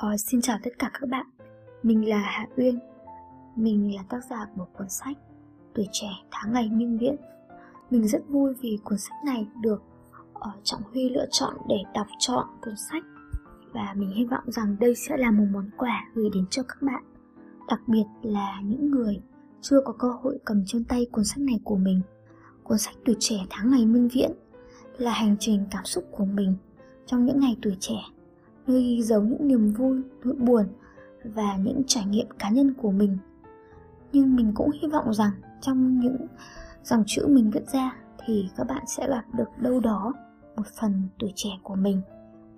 Ờ, xin chào tất cả các bạn, mình là Hạ Uyên. Mình là tác giả của cuốn sách Tuổi trẻ tháng ngày minh viễn. Mình rất vui vì cuốn sách này được uh, Trọng Huy lựa chọn để đọc chọn cuốn sách. Và mình hy vọng rằng đây sẽ là một món quà gửi đến cho các bạn. Đặc biệt là những người chưa có cơ hội cầm trên tay cuốn sách này của mình. Cuốn sách Tuổi trẻ tháng ngày minh viễn là hành trình cảm xúc của mình trong những ngày tuổi trẻ nơi ghi dấu những niềm vui, nỗi buồn và những trải nghiệm cá nhân của mình. Nhưng mình cũng hy vọng rằng trong những dòng chữ mình viết ra thì các bạn sẽ gặp được đâu đó một phần tuổi trẻ của mình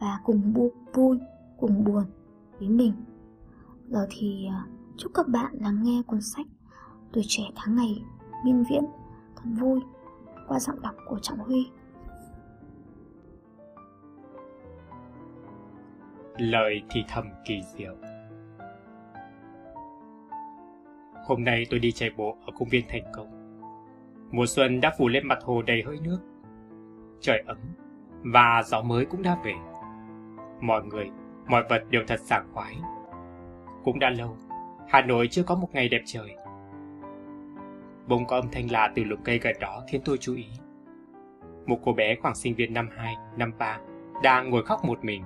và cùng bu vui, cùng buồn với mình. Giờ thì à, chúc các bạn lắng nghe cuốn sách Tuổi trẻ tháng ngày miên viễn thật vui qua giọng đọc của Trọng Huy. Lời thì thầm kỳ diệu. Hôm nay tôi đi chạy bộ ở công viên thành công. Mùa xuân đã phủ lên mặt hồ đầy hơi nước. Trời ấm và gió mới cũng đã về. Mọi người, mọi vật đều thật sảng khoái. Cũng đã lâu, Hà Nội chưa có một ngày đẹp trời. Bỗng có âm thanh lạ từ lùm cây gần đó khiến tôi chú ý. Một cô bé khoảng sinh viên năm 2, năm 3 đang ngồi khóc một mình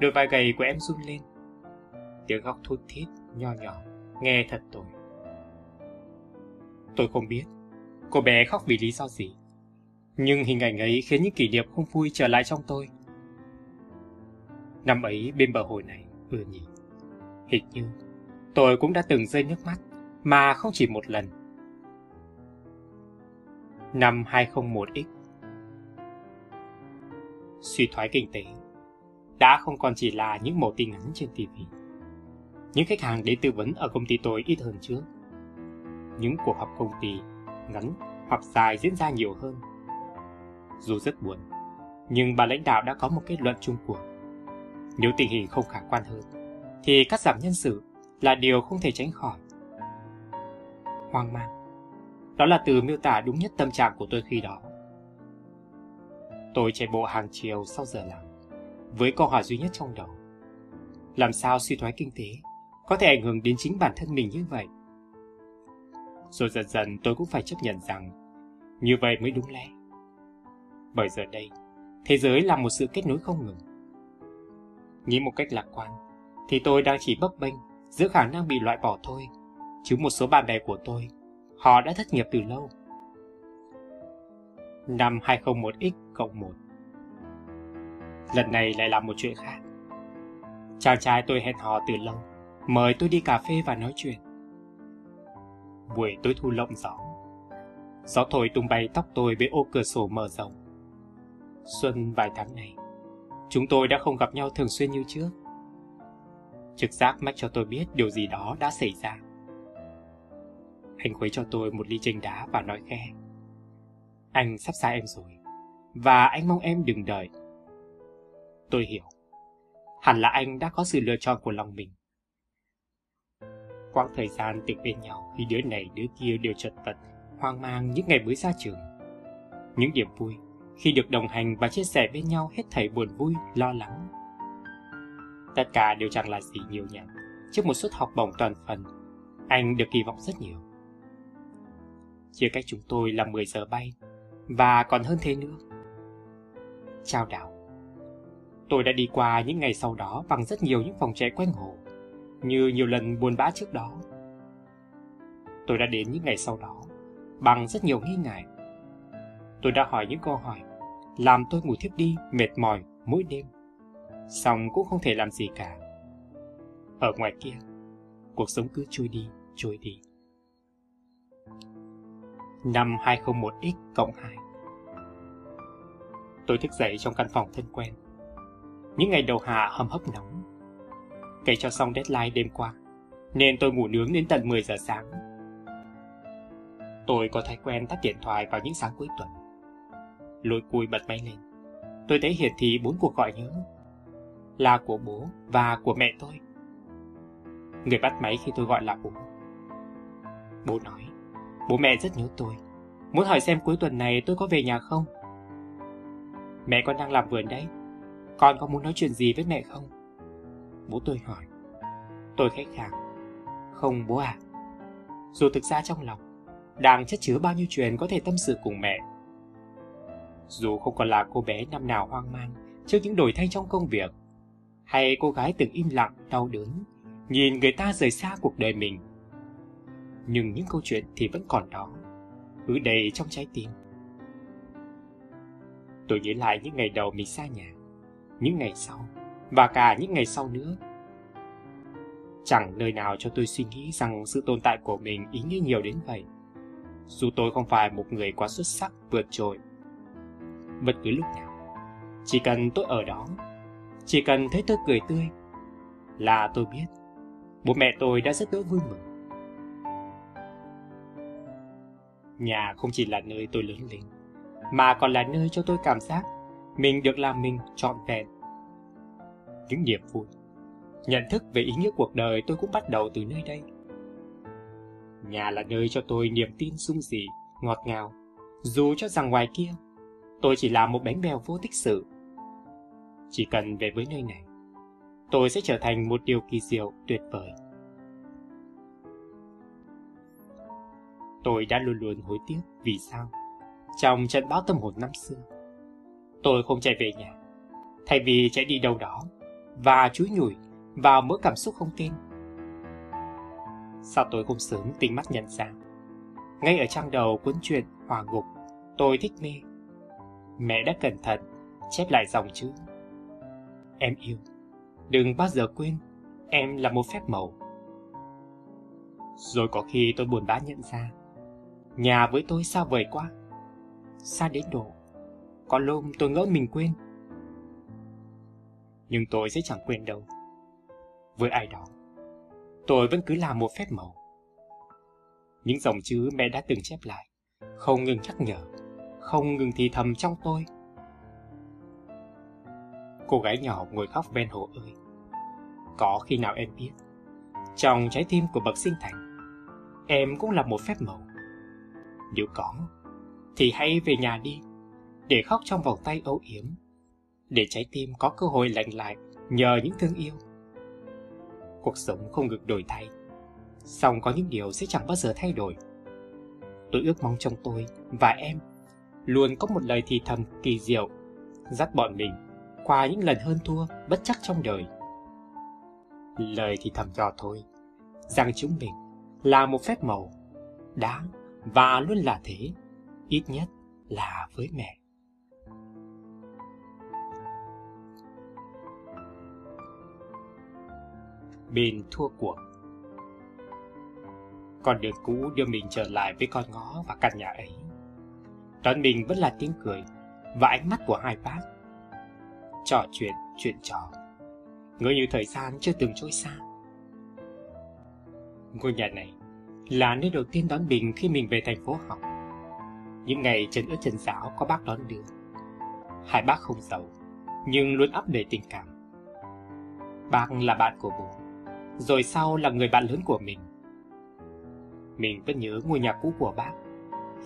Đôi vai gầy của em run lên. Tiếng khóc thút thít, nho nhỏ, nghe thật tồi. Tôi không biết cô bé khóc vì lý do gì. Nhưng hình ảnh ấy khiến những kỷ niệm không vui trở lại trong tôi. Năm ấy bên bờ hồ này, vừa nhỉ. Hình như tôi cũng đã từng rơi nước mắt, mà không chỉ một lần. Năm 201X Suy thoái kinh tế đã không còn chỉ là những mẫu tin ngắn trên TV. Những khách hàng đến tư vấn ở công ty tôi ít hơn trước. Những cuộc họp công ty ngắn hoặc dài diễn ra nhiều hơn. Dù rất buồn, nhưng bà lãnh đạo đã có một kết luận chung cuộc. Nếu tình hình không khả quan hơn, thì cắt giảm nhân sự là điều không thể tránh khỏi. Hoang mang. Đó là từ miêu tả đúng nhất tâm trạng của tôi khi đó. Tôi chạy bộ hàng chiều sau giờ làm với câu hỏi duy nhất trong đầu. Làm sao suy thoái kinh tế có thể ảnh hưởng đến chính bản thân mình như vậy? Rồi dần dần tôi cũng phải chấp nhận rằng như vậy mới đúng lẽ. Bởi giờ đây, thế giới là một sự kết nối không ngừng. Nghĩ một cách lạc quan, thì tôi đang chỉ bấp bênh giữa khả năng bị loại bỏ thôi, chứ một số bạn bè của tôi, họ đã thất nghiệp từ lâu. Năm 201X cộng 1 Lần này lại là một chuyện khác. Chàng trai tôi hẹn hò từ lâu, mời tôi đi cà phê và nói chuyện. Buổi tối thu lộng gió. Gió thổi tung bay tóc tôi với ô cửa sổ mở rộng. Xuân vài tháng này, chúng tôi đã không gặp nhau thường xuyên như trước. Trực giác mách cho tôi biết điều gì đó đã xảy ra. Anh khuấy cho tôi một ly chanh đá và nói khe. Anh sắp xa em rồi, và anh mong em đừng đợi Tôi hiểu. Hẳn là anh đã có sự lựa chọn của lòng mình. Quãng thời gian từ bên nhau khi đứa này đứa kia đều chật vật, hoang mang những ngày mới ra trường. Những điểm vui khi được đồng hành và chia sẻ bên nhau hết thảy buồn vui, lo lắng. Tất cả đều chẳng là gì nhiều nhặt. Trước một suất học bổng toàn phần, anh được kỳ vọng rất nhiều. Chia cách chúng tôi là 10 giờ bay, và còn hơn thế nữa. Chào đảo Tôi đã đi qua những ngày sau đó bằng rất nhiều những phòng trẻ quanh hồ, như nhiều lần buồn bã trước đó. Tôi đã đến những ngày sau đó bằng rất nhiều nghi ngại. Tôi đã hỏi những câu hỏi, làm tôi ngủ thiếp đi mệt mỏi mỗi đêm. Xong cũng không thể làm gì cả. Ở ngoài kia, cuộc sống cứ trôi đi, trôi đi. Năm 201X cộng 2 Tôi thức dậy trong căn phòng thân quen những ngày đầu hạ hâm hấp nóng. Kể cho xong deadline đêm qua, nên tôi ngủ nướng đến tận 10 giờ sáng. Tôi có thói quen tắt điện thoại vào những sáng cuối tuần. Lôi cùi bật máy lên. Tôi thấy hiển thị bốn cuộc gọi nhớ. Là của bố và của mẹ tôi. Người bắt máy khi tôi gọi là bố. Bố nói, bố mẹ rất nhớ tôi. Muốn hỏi xem cuối tuần này tôi có về nhà không? Mẹ con đang làm vườn đấy, con có muốn nói chuyện gì với mẹ không? bố tôi hỏi. Tôi khách khàng. Không bố à. Dù thực ra trong lòng, đang chất chứa bao nhiêu chuyện có thể tâm sự cùng mẹ. Dù không còn là cô bé năm nào hoang mang trước những đổi thay trong công việc, hay cô gái từng im lặng, đau đớn, nhìn người ta rời xa cuộc đời mình. Nhưng những câu chuyện thì vẫn còn đó, ứ đầy trong trái tim. Tôi nhớ lại những ngày đầu mình xa nhà, những ngày sau, và cả những ngày sau nữa. Chẳng nơi nào cho tôi suy nghĩ rằng sự tồn tại của mình ý nghĩa nhiều đến vậy. Dù tôi không phải một người quá xuất sắc vượt trội. Bất cứ lúc nào, chỉ cần tôi ở đó, chỉ cần thấy tôi cười tươi, là tôi biết bố mẹ tôi đã rất đỡ vui mừng. Nhà không chỉ là nơi tôi lớn lên, mà còn là nơi cho tôi cảm giác mình được làm mình trọn vẹn. Những niềm vui, nhận thức về ý nghĩa cuộc đời tôi cũng bắt đầu từ nơi đây. Nhà là nơi cho tôi niềm tin sung dị, ngọt ngào, dù cho rằng ngoài kia tôi chỉ là một bánh bèo vô tích sự. Chỉ cần về với nơi này, tôi sẽ trở thành một điều kỳ diệu tuyệt vời. Tôi đã luôn luôn hối tiếc vì sao trong trận bão tâm hồn năm xưa. Tôi không chạy về nhà, thay vì chạy đi đâu đó và chúi nhủi vào mỗi cảm xúc không tin. Sao tôi không sớm tinh mắt nhận ra? Ngay ở trang đầu cuốn truyện Hòa Ngục, tôi thích mê. Mẹ đã cẩn thận chép lại dòng chữ. Em yêu, đừng bao giờ quên, em là một phép màu. Rồi có khi tôi buồn bã nhận ra, nhà với tôi xa vời quá xa đến độ có lôm tôi ngỡ mình quên nhưng tôi sẽ chẳng quên đâu. Với ai đó tôi vẫn cứ làm một phép màu. Những dòng chữ mẹ đã từng chép lại không ngừng nhắc nhở không ngừng thì thầm trong tôi. Cô gái nhỏ ngồi khóc ven hồ ơi có khi nào em biết trong trái tim của bậc sinh thành em cũng là một phép màu. Nếu có thì hãy về nhà đi, để khóc trong vòng tay âu yếm, để trái tim có cơ hội lạnh lại nhờ những thương yêu. Cuộc sống không ngừng đổi thay, song có những điều sẽ chẳng bao giờ thay đổi. Tôi ước mong trong tôi và em luôn có một lời thì thầm kỳ diệu, dắt bọn mình qua những lần hơn thua bất chắc trong đời. Lời thì thầm cho thôi, rằng chúng mình là một phép màu, đáng và luôn là thế ít nhất là với mẹ. Bên thua cuộc Con đường cũ đưa mình trở lại với con ngõ và căn nhà ấy. Đón mình vẫn là tiếng cười và ánh mắt của hai bác. Trò chuyện, chuyện trò. Ngỡ như thời gian chưa từng trôi xa. Ngôi nhà này là nơi đầu tiên đón mình khi mình về thành phố học. Những ngày trần ướt trần giáo có bác đón đưa. Hai bác không giàu, nhưng luôn ấp đầy tình cảm. Bác là bạn của bố, rồi sau là người bạn lớn của mình. Mình vẫn nhớ ngôi nhà cũ của bác,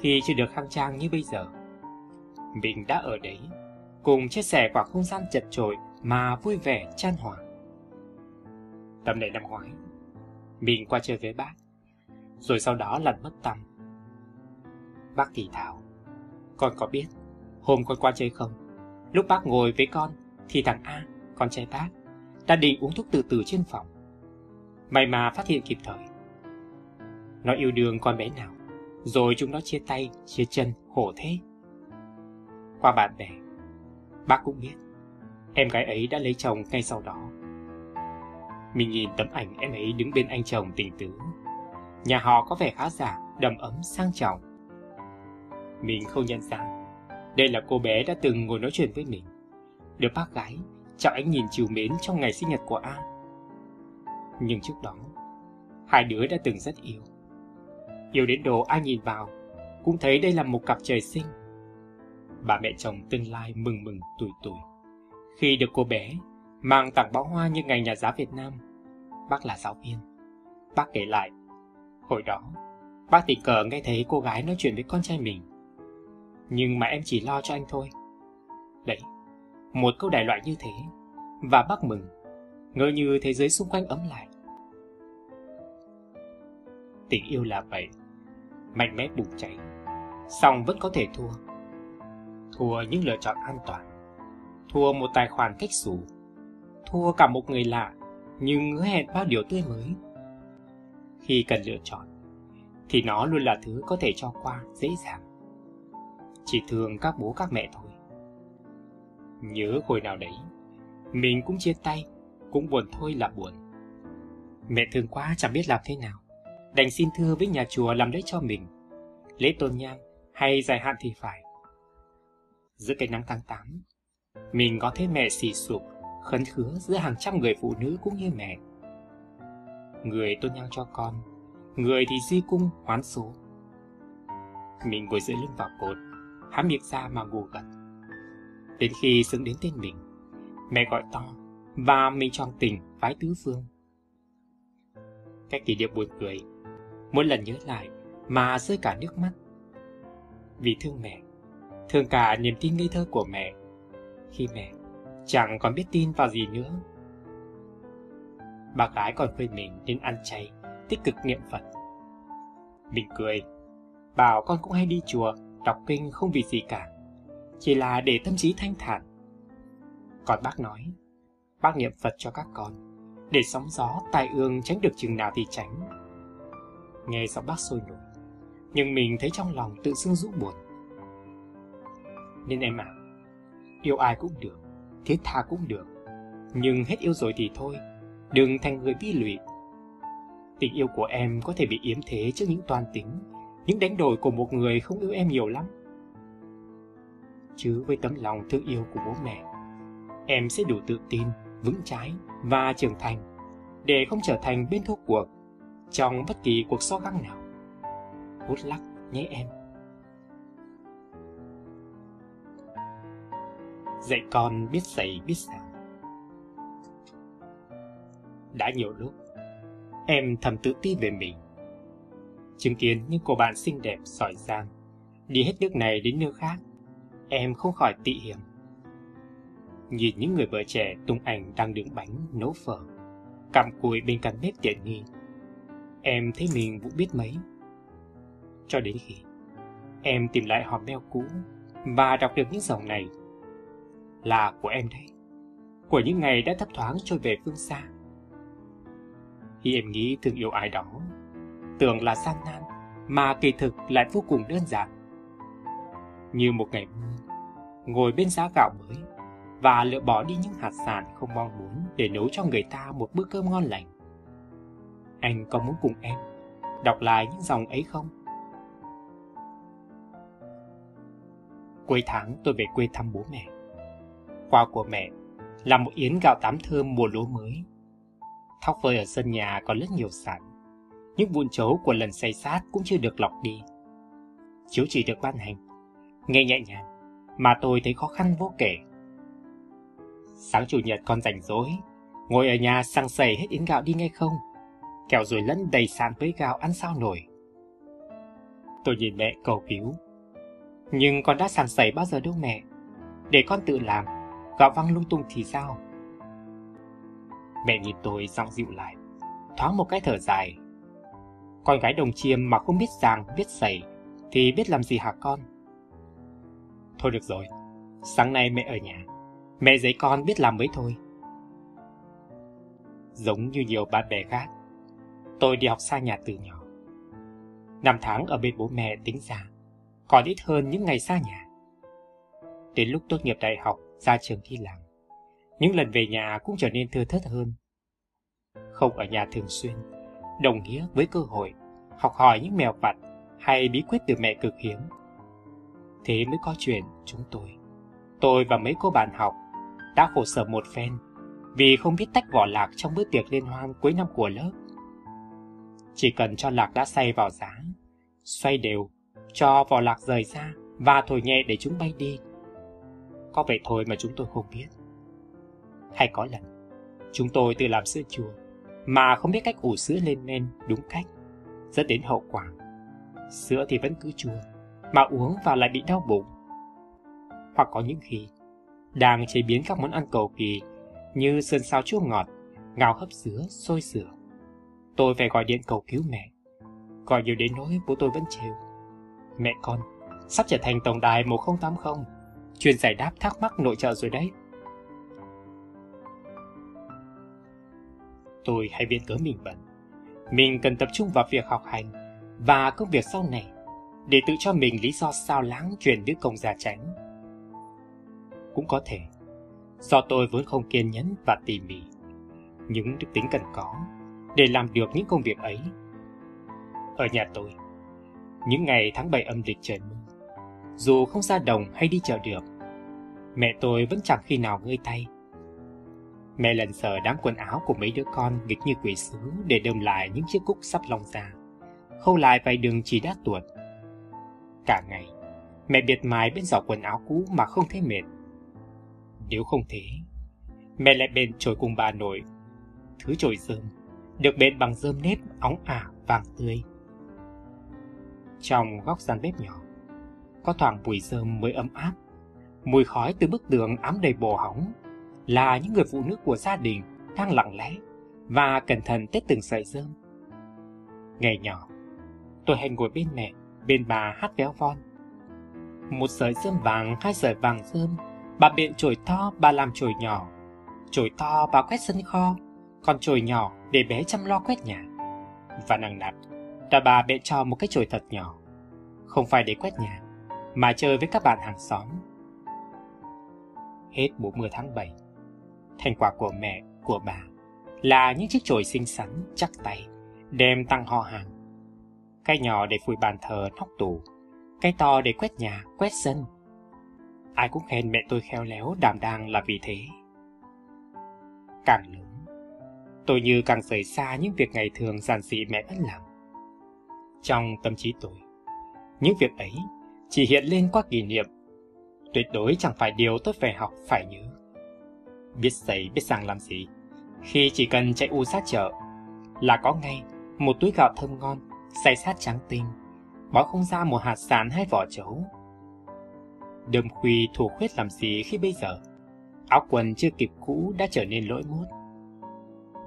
khi chưa được khang trang như bây giờ. Mình đã ở đấy, cùng chia sẻ khoảng không gian chật chội mà vui vẻ chan hòa. Tầm này năm ngoái, mình qua chơi với bác, rồi sau đó lần mất tâm. Bác thì thảo, Con có biết, hôm con qua chơi không? Lúc bác ngồi với con, thì thằng A, con trai bác, đã định uống thuốc từ từ trên phòng. May mà phát hiện kịp thời. Nó yêu đương con bé nào, rồi chúng nó chia tay, chia chân, khổ thế. Qua bạn bè, bác cũng biết, em gái ấy đã lấy chồng ngay sau đó. Mình nhìn tấm ảnh em ấy đứng bên anh chồng tình tứ. Nhà họ có vẻ khá giả, đầm ấm, sang trọng. Mình không nhận ra Đây là cô bé đã từng ngồi nói chuyện với mình Được bác gái Chào anh nhìn chiều mến trong ngày sinh nhật của An nhưng trước đó Hai đứa đã từng rất yêu Yêu đến độ ai nhìn vào Cũng thấy đây là một cặp trời sinh Bà mẹ chồng tương lai mừng mừng tuổi tuổi Khi được cô bé Mang tặng bó hoa như ngày nhà giáo Việt Nam Bác là giáo viên Bác kể lại Hồi đó Bác tình cờ nghe thấy cô gái nói chuyện với con trai mình nhưng mà em chỉ lo cho anh thôi. Đấy, một câu đại loại như thế, và bác mừng. ngỡ như thế giới xung quanh ấm lại. Tình yêu là vậy, mạnh mẽ bùng cháy, song vẫn có thể thua. Thua những lựa chọn an toàn, thua một tài khoản cách xù, thua cả một người lạ nhưng hứa hẹn bao điều tươi mới. Khi cần lựa chọn, thì nó luôn là thứ có thể cho qua dễ dàng. Chỉ thường các bố các mẹ thôi. Nhớ hồi nào đấy, mình cũng chia tay, cũng buồn thôi là buồn. Mẹ thương quá chẳng biết làm thế nào, đành xin thưa với nhà chùa làm lễ cho mình. Lễ tôn nhang hay dài hạn thì phải. Giữa cái nắng tháng 8, mình có thấy mẹ xì sụp, khấn khứa giữa hàng trăm người phụ nữ cũng như mẹ. Người tôn nhang cho con, người thì di cung hoán số. Mình ngồi dưới lưng vào cột, há miệng ra mà ngủ gật. Đến khi xứng đến tên mình, mẹ gọi to và mình tròn tình vái tứ phương. Cái kỷ niệm buồn cười, mỗi lần nhớ lại mà rơi cả nước mắt. Vì thương mẹ, thương cả niềm tin ngây thơ của mẹ, khi mẹ chẳng còn biết tin vào gì nữa. Bà gái còn khuyên mình nên ăn chay, tích cực niệm Phật. Mình cười, bảo con cũng hay đi chùa, đọc kinh không vì gì cả, chỉ là để tâm trí thanh thản. Còn bác nói, bác niệm Phật cho các con, để sóng gió, tai ương tránh được chừng nào thì tránh. Nghe giọng bác sôi nổi, nhưng mình thấy trong lòng tự dưng rũ buồn. Nên em ạ, à, yêu ai cũng được, thiết tha cũng được, nhưng hết yêu rồi thì thôi, đừng thành người bi lụy. Tình yêu của em có thể bị yếm thế trước những toan tính, những đánh đổi của một người không yêu em nhiều lắm. Chứ với tấm lòng thương yêu của bố mẹ, em sẽ đủ tự tin, vững trái và trưởng thành để không trở thành bên thua cuộc trong bất kỳ cuộc so găng nào. Good lắc nhé em. Dạy con biết dạy biết sàng. Đã nhiều lúc, em thầm tự ti về mình. Chứng kiến những cô bạn xinh đẹp, giỏi giang, đi hết nước này đến nước khác, em không khỏi tị hiểm. Nhìn những người vợ trẻ tung ảnh đang đứng bánh, nấu phở, cặm cùi bên cạnh bếp tiện nghi. Em thấy mình cũng biết mấy. Cho đến khi em tìm lại hòm mail cũ và đọc được những dòng này. Là của em đấy, của những ngày đã thấp thoáng trôi về phương xa. Khi em nghĩ thương yêu ai đó, tưởng là gian nan, mà kỳ thực lại vô cùng đơn giản. Như một ngày mưa, ngồi bên giá gạo mới và lựa bỏ đi những hạt sản không mong muốn để nấu cho người ta một bữa cơm ngon lành. Anh có muốn cùng em đọc lại những dòng ấy không? Cuối tháng tôi về quê thăm bố mẹ. Quà của mẹ là một yến gạo tám thơm mùa lúa mới. Thóc phơi ở sân nhà còn rất nhiều sẵn. Những vụn chấu của lần xây sát cũng chưa được lọc đi. Chiếu chỉ được ban hành. Nghe nhẹ nhàng, mà tôi thấy khó khăn vô kể. Sáng chủ nhật con rảnh rỗi, ngồi ở nhà sang sầy hết yến gạo đi ngay không? Kẹo rồi lẫn đầy sàn với gạo ăn sao nổi. Tôi nhìn mẹ cầu cứu. Nhưng con đã sàn sẩy bao giờ đâu mẹ? Để con tự làm, gạo văng lung tung thì sao? Mẹ nhìn tôi giọng dịu lại, thoáng một cái thở dài. Con gái đồng chiêm mà không biết giàng, biết sẩy, thì biết làm gì hả con? Thôi được rồi, sáng nay mẹ ở nhà, mẹ dạy con biết làm mới thôi. Giống như nhiều bạn bè khác, tôi đi học xa nhà từ nhỏ. Năm tháng ở bên bố mẹ tính ra, còn ít hơn những ngày xa nhà. Đến lúc tốt nghiệp đại học, ra trường đi làm, những lần về nhà cũng trở nên thưa thớt hơn. Không ở nhà thường xuyên, đồng nghĩa với cơ hội học hỏi những mèo vặt hay bí quyết từ mẹ cực hiếm. Thế mới có chuyện chúng tôi, tôi và mấy cô bạn học đã khổ sở một phen vì không biết tách vỏ lạc trong bữa tiệc liên hoan cuối năm của lớp. Chỉ cần cho lạc đã xay vào giá, xoay đều, cho vỏ lạc rời ra và thổi nhẹ để chúng bay đi. Có vậy thôi mà chúng tôi không biết. Hay có lần, chúng tôi tự làm sữa chua mà không biết cách ủ sữa lên men đúng cách, dẫn đến hậu quả. Sữa thì vẫn cứ chua, mà uống vào lại bị đau bụng. Hoặc có những khi, đang chế biến các món ăn cầu kỳ như sơn sao chua ngọt ngào hấp dứa, sôi sữa. Tôi phải gọi điện cầu cứu mẹ. Gọi nhiều đến nỗi bố tôi vẫn chịu. Mẹ con, sắp trở thành tổng đài 1080, chuyên giải đáp thắc mắc nội trợ rồi đấy. Tôi hay viết cớ mình bận. Mình cần tập trung vào việc học hành và công việc sau này để tự cho mình lý do sao lãng chuyển đứa công gia tránh. Cũng có thể, do tôi vốn không kiên nhẫn và tỉ mỉ, những đức tính cần có để làm được những công việc ấy. Ở nhà tôi, những ngày tháng 7 âm lịch trời mưa, dù không ra đồng hay đi chợ được, mẹ tôi vẫn chẳng khi nào ngơi tay. Mẹ lần sờ đám quần áo của mấy đứa con nghịch như quỷ sứ để đơm lại những chiếc cúc sắp long ra, khâu lại vài đường chỉ đã tuột. Cả ngày, mẹ biệt mài bên giỏ quần áo cũ mà không thấy mệt. Nếu không thế, mẹ lại bền trồi cùng bà nội, thứ trồi rơm, được bện bằng rơm nếp óng ả vàng tươi. Trong góc gian bếp nhỏ, có thoảng mùi rơm mới ấm áp, mùi khói từ bức tường ám đầy bồ hóng, là những người phụ nữ của gia đình đang lặng lẽ và cẩn thận tết từng sợi rơm. Ngày nhỏ, tôi hay ngồi bên mẹ, bên bà hát véo von. Một sợi rơm vàng, hai sợi vàng rơm, bà biện chổi to, bà làm chổi nhỏ. Chổi to bà quét sân kho, còn chổi nhỏ để bé chăm lo quét nhà. Và nặng nặc, đã bà bệ cho một cái chổi thật nhỏ, không phải để quét nhà, mà chơi với các bạn hàng xóm. Hết mùa mưa tháng 7, thành quả của mẹ, của bà là những chiếc chổi xinh xắn, chắc tay, đem tăng ho hàng. Cái nhỏ để phủi bàn thờ, nóc tủ, cái to để quét nhà, quét sân. Ai cũng khen mẹ tôi khéo léo, đảm đang là vì thế. Càng lớn, tôi như càng rời xa những việc ngày thường giản dị mẹ vẫn làm. Trong tâm trí tôi, những việc ấy chỉ hiện lên qua kỷ niệm. Tuyệt đối chẳng phải điều tôi phải học, phải nhớ. Biết giấy, biết rằng làm gì. Khi chỉ cần chạy u sát chợ, là có ngay một túi gạo thơm ngon, xay sát trắng tinh, bó không ra một hạt sàn hay vỏ chấu. Đâm khuy thủ khuyết làm gì khi bây giờ? Áo quần chưa kịp cũ đã trở nên lỗi mốt.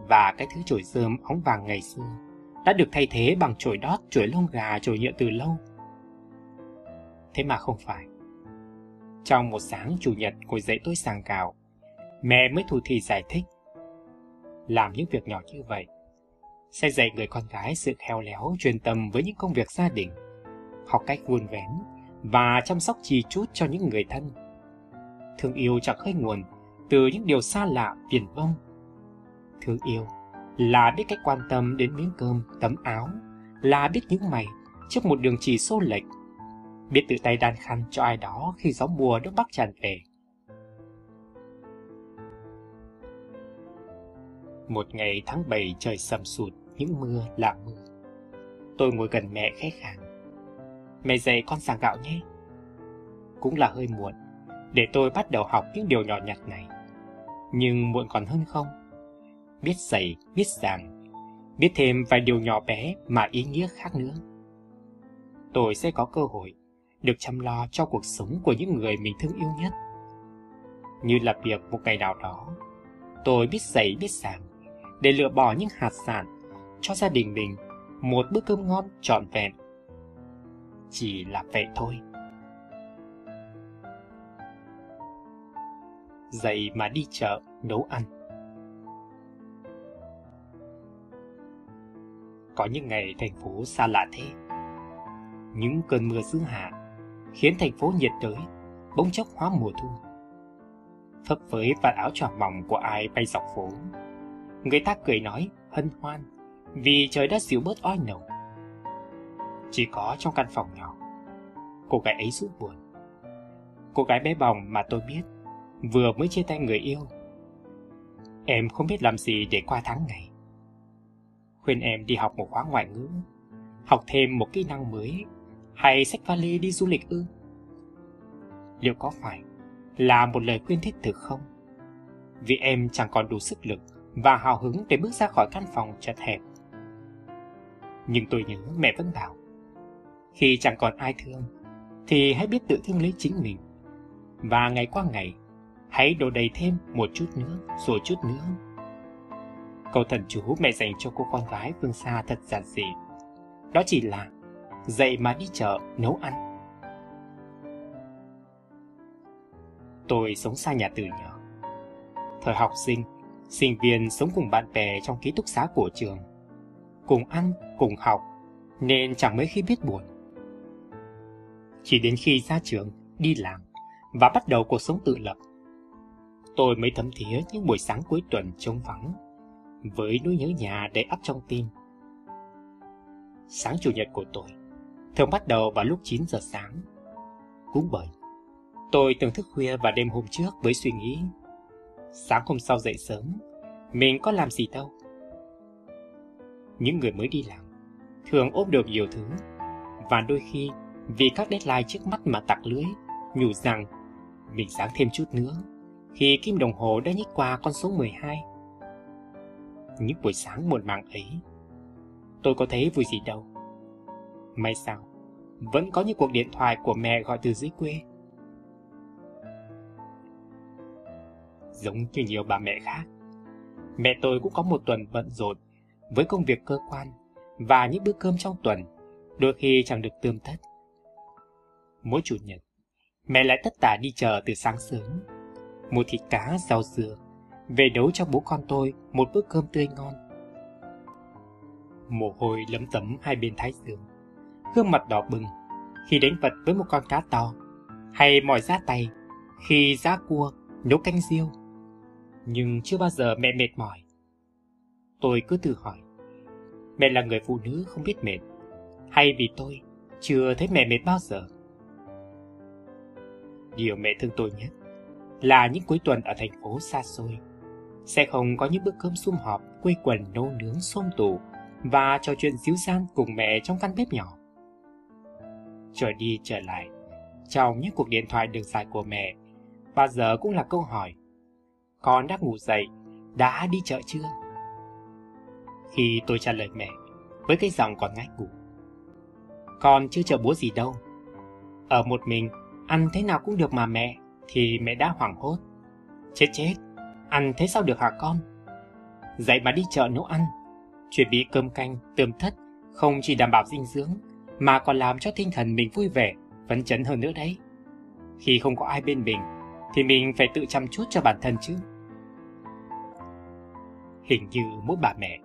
Và cái thứ chổi rơm óng vàng ngày xưa đã được thay thế bằng chổi đót, chổi lông gà, chổi nhựa từ lâu. Thế mà không phải. Trong một sáng chủ nhật ngồi dậy tôi sàng cào, mẹ mới thủ thì giải thích. Làm những việc nhỏ như vậy, sẽ dạy người con gái sự khéo léo, truyền tâm với những công việc gia đình, học cách vun vén và chăm sóc chi chút cho những người thân. Thương yêu chẳng khơi nguồn từ những điều xa lạ, viển vông. Thương yêu là biết cách quan tâm đến miếng cơm, tấm áo, là biết những mày trước một đường chỉ xô lệch, biết tự tay đan khăn cho ai đó khi gió mùa nước bắc tràn về. Một ngày tháng 7 trời sầm sụt, những mưa là mưa. Tôi ngồi gần mẹ khẽ khàng. Mẹ dạy con sàng gạo nhé. Cũng là hơi muộn, để tôi bắt đầu học những điều nhỏ nhặt này. Nhưng muộn còn hơn không? Biết dạy, biết giảng, biết thêm vài điều nhỏ bé mà ý nghĩa khác nữa. Tôi sẽ có cơ hội được chăm lo cho cuộc sống của những người mình thương yêu nhất. Như là việc một ngày nào đó, tôi biết dạy biết giảng để lựa bỏ những hạt sản cho gia đình mình một bữa cơm ngon trọn vẹn. Chỉ là vậy thôi. Dậy mà đi chợ nấu ăn. Có những ngày thành phố xa lạ thế. Những cơn mưa dữ hạ khiến thành phố nhiệt đới bỗng chốc hóa mùa thu. Phấp với vạt áo choàng mỏng của ai bay dọc phố. Người ta cười nói hân hoan vì trời đã dịu bớt oi nồng. Chỉ có trong căn phòng nhỏ, cô gái ấy rũ buồn. Cô gái bé bỏng mà tôi biết vừa mới chia tay người yêu. Em không biết làm gì để qua tháng ngày khuyên em đi học một khóa ngoại ngữ, học thêm một kỹ năng mới, hay xách vali đi du lịch ư? Liệu có phải là một lời khuyên thiết thực không? Vì em chẳng còn đủ sức lực và hào hứng để bước ra khỏi căn phòng chật hẹp. Nhưng tôi nhớ mẹ vẫn bảo, khi chẳng còn ai thương, thì hãy biết tự thương lấy chính mình. Và ngày qua ngày, hãy đổ đầy thêm một chút nữa rồi chút nữa Câu thần chú mẹ dành cho cô con gái phương xa thật giản dị. Đó chỉ là dậy mà đi chợ nấu ăn. Tôi sống xa nhà từ nhỏ. Thời học sinh, sinh viên sống cùng bạn bè trong ký túc xá của trường. Cùng ăn, cùng học, nên chẳng mấy khi biết buồn. Chỉ đến khi ra trường, đi làm và bắt đầu cuộc sống tự lập, tôi mới thấm thía những buổi sáng cuối tuần trống vắng với nỗi nhớ nhà đầy ắp trong tim. Sáng chủ nhật của tôi thường bắt đầu vào lúc 9 giờ sáng. Cũng bởi tôi từng thức khuya vào đêm hôm trước với suy nghĩ sáng hôm sau dậy sớm, mình có làm gì đâu. Những người mới đi làm thường ôm được nhiều thứ và đôi khi vì các deadline trước mắt mà tặc lưới, nhủ rằng mình sáng thêm chút nữa khi kim đồng hồ đã nhích qua con số 12. Những buổi sáng muộn màng ấy, tôi có thấy vui gì đâu. May sao, vẫn có những cuộc điện thoại của mẹ gọi từ dưới quê. Giống như nhiều bà mẹ khác, mẹ tôi cũng có một tuần bận rộn với công việc cơ quan và những bữa cơm trong tuần đôi khi chẳng được tươm tất. Mỗi chủ nhật, mẹ lại tất tả đi chờ từ sáng sớm, mua thịt cá, rau dưa, về nấu cho bố con tôi một bữa cơm tươi ngon. Mồ hôi lấm tấm hai bên thái dương, gương mặt đỏ bừng khi đánh vật với một con cá to, hay mỏi ra tay khi giá cua nấu canh riêu. Nhưng chưa bao giờ mẹ mệt mỏi. Tôi cứ tự hỏi, mẹ là người phụ nữ không biết mệt, hay vì tôi chưa thấy mẹ mệt bao giờ? Điều mẹ thương tôi nhất là những cuối tuần ở thành phố xa xôi. Sẽ không có những bữa cơm sum họp, quây quần nấu nướng xôm tủ và trò chuyện díu gian cùng mẹ trong căn bếp nhỏ. Trở đi trở lại, trong những cuộc điện thoại đường dài của mẹ, bao giờ cũng là câu hỏi Con đã ngủ dậy, đã đi chợ chưa? Khi tôi trả lời mẹ, với cái giọng còn ngái ngủ. Con chưa chợ búa gì đâu. Ở một mình, ăn thế nào cũng được mà mẹ thì mẹ đã hoảng hốt. Chết chết, ăn thế sao được hả con? Dạy mà đi chợ nấu ăn, chuẩn bị cơm canh, tươm thất, không chỉ đảm bảo dinh dưỡng, mà còn làm cho tinh thần mình vui vẻ, phấn chấn hơn nữa đấy. Khi không có ai bên mình, thì mình phải tự chăm chút cho bản thân chứ. Hình như mỗi bà mẹ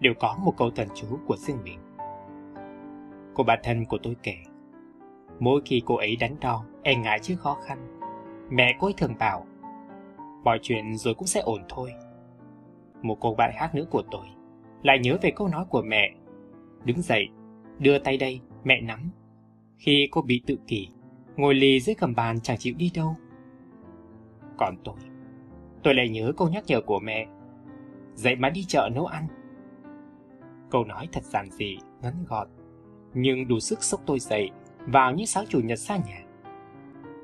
đều có một câu thần chú của riêng mình. Cô bà thân của tôi kể, mỗi khi cô ấy đắn đo, e ngại trước khó khăn, Mẹ cô ấy thường bảo Mọi chuyện rồi cũng sẽ ổn thôi. Một cô bạn khác nữa của tôi Lại nhớ về câu nói của mẹ. Đứng dậy Đưa tay đây mẹ nắm. Khi cô bị tự kỷ Ngồi lì dưới cầm bàn chẳng chịu đi đâu. Còn tôi Tôi lại nhớ câu nhắc nhở của mẹ. Dậy mà đi chợ nấu ăn. Câu nói thật giản dị, ngắn gọn Nhưng đủ sức sốc tôi dậy Vào những sáng chủ nhật xa nhà.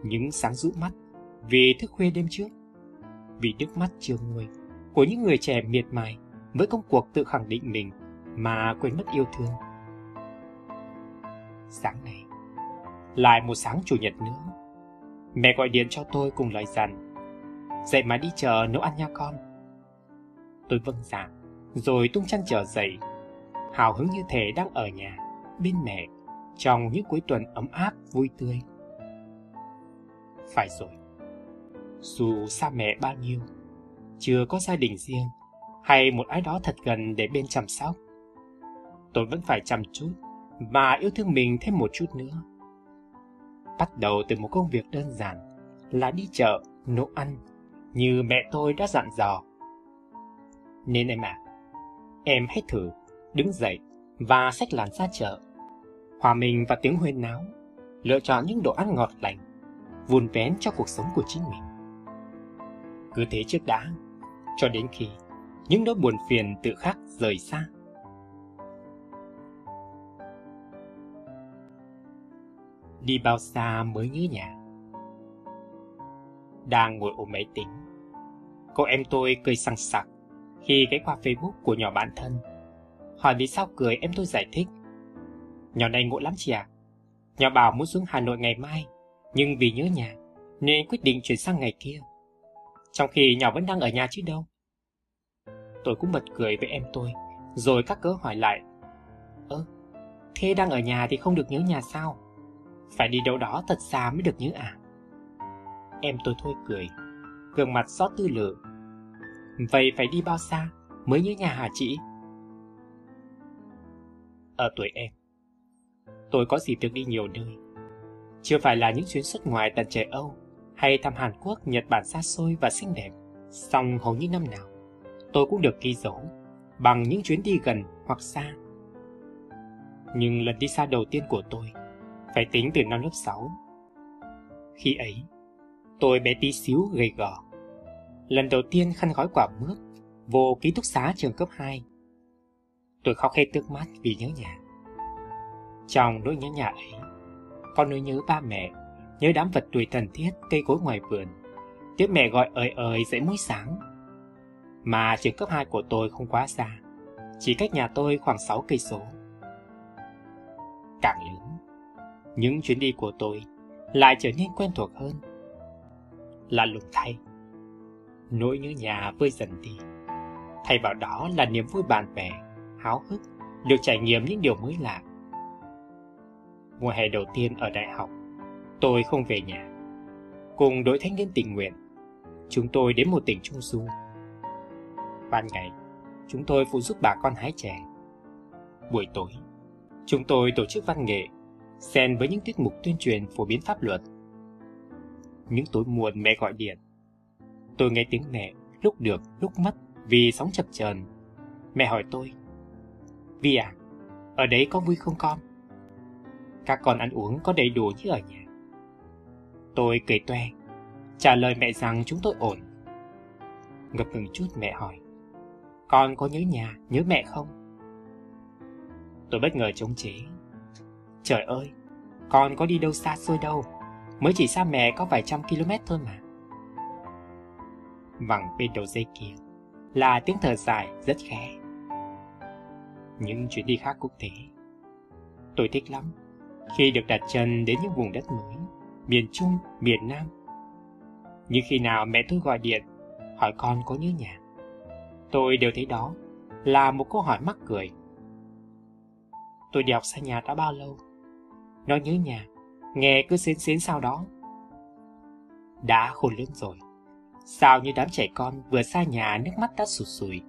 Những sáng rũ mắt vì thức khuya đêm trước, vì nước mắt chưa nguôi của những người trẻ miệt mài với công cuộc tự khẳng định mình mà quên mất yêu thương. Sáng này, lại một sáng chủ nhật nữa, mẹ gọi điện cho tôi cùng lời dặn, dậy mà đi chờ nấu ăn nha con. Tôi vâng dạ, rồi tung chăn trở dậy, hào hứng như thể đang ở nhà, bên mẹ, trong những cuối tuần ấm áp vui tươi. Phải rồi, dù xa mẹ bao nhiêu, chưa có gia đình riêng hay một ai đó thật gần để bên chăm sóc. Tôi vẫn phải chăm chút và yêu thương mình thêm một chút nữa. Bắt đầu từ một công việc đơn giản là đi chợ, nấu ăn, như mẹ tôi đã dặn dò. Nên em à, em hãy thử đứng dậy và xách làn ra chợ. Hòa mình vào tiếng huyên náo, lựa chọn những đồ ăn ngọt lành, vun vén cho cuộc sống của chính mình cứ thế trước đã, cho đến khi những nỗi buồn phiền tự khắc rời xa. Đi bao xa mới nhớ nhà. Đang ngồi ôm máy tính, cô em tôi cười sằng sặc khi ghé qua Facebook của nhỏ bạn thân. Hỏi vì sao cười em tôi giải thích. Nhỏ này ngộ lắm chị ạ. À? Nhỏ bảo muốn xuống Hà Nội ngày mai, nhưng vì nhớ nhà nên quyết định chuyển sang ngày kia trong khi nhỏ vẫn đang ở nhà chứ đâu. tôi cũng bật cười với em tôi, rồi các cớ hỏi lại. Ơ, thế đang ở nhà thì không được nhớ nhà sao? Phải đi đâu đó thật xa mới được nhớ à? Em tôi thôi cười, gương mặt xót tư lự. Vậy phải đi bao xa mới nhớ nhà hả chị? Ở tuổi em, tôi có dịp được đi nhiều nơi. Chưa phải là những chuyến xuất ngoài tận trời Âu hay thăm Hàn Quốc, Nhật Bản xa xôi và xinh đẹp. Song hầu như năm nào, tôi cũng được ghi dấu bằng những chuyến đi gần hoặc xa. Nhưng lần đi xa đầu tiên của tôi phải tính từ năm lớp 6. Khi ấy, tôi bé tí xíu gầy gò. Lần đầu tiên khăn gói quả mướp vô ký túc xá trường cấp 2. Tôi khóc hết nước mắt vì nhớ nhà. Trong nỗi nhớ nhà ấy, con nỗi nhớ ba mẹ, nhớ đám vật tuổi thần thiết cây cối ngoài vườn, tiếng mẹ gọi ơi ơi dậy mỗi sáng. Mà trường cấp 2 của tôi không quá xa, chỉ cách nhà tôi khoảng 6 cây số. Càng lớn, những chuyến đi của tôi lại trở nên quen thuộc hơn. Là lùng thay, nỗi nhớ nhà vơi dần đi. Thay vào đó là niềm vui bạn bè, háo hức, được trải nghiệm những điều mới lạ. Mùa hè đầu tiên ở đại học, tôi không về nhà. Cùng đội thanh niên tình nguyện, chúng tôi đến một tỉnh Trung Du. Ban ngày, chúng tôi phụ giúp bà con hái chè. Buổi tối, chúng tôi tổ chức văn nghệ, xen với những tiết mục tuyên truyền phổ biến pháp luật. Những tối muộn mẹ gọi điện. Tôi nghe tiếng mẹ lúc được lúc mất vì sóng chập chờn. Mẹ hỏi tôi, Vi à, ở đấy có vui không con? Các con ăn uống có đầy đủ như ở nhà. Tôi cười toe, trả lời mẹ rằng chúng tôi ổn. Ngập ngừng chút mẹ hỏi, con có nhớ nhà, nhớ mẹ không? Tôi bất ngờ chống chế. Trời ơi, con có đi đâu xa xôi đâu, mới chỉ xa mẹ có vài trăm km thôi mà. Vẳng bên đầu dây kia là tiếng thở dài rất khẽ. Những chuyến đi khác quốc tế. Tôi thích lắm khi được đặt chân đến những vùng đất mới, miền Trung, miền Nam. Nhưng khi nào mẹ tôi gọi điện, hỏi con có nhớ nhà, tôi đều thấy đó là một câu hỏi mắc cười. Tôi đi học xa nhà đã bao lâu? Nó nhớ nhà, nghe cứ xến xến sau đó. Đã khôn lớn rồi, sao như đám trẻ con vừa xa nhà nước mắt đã sụt sùi.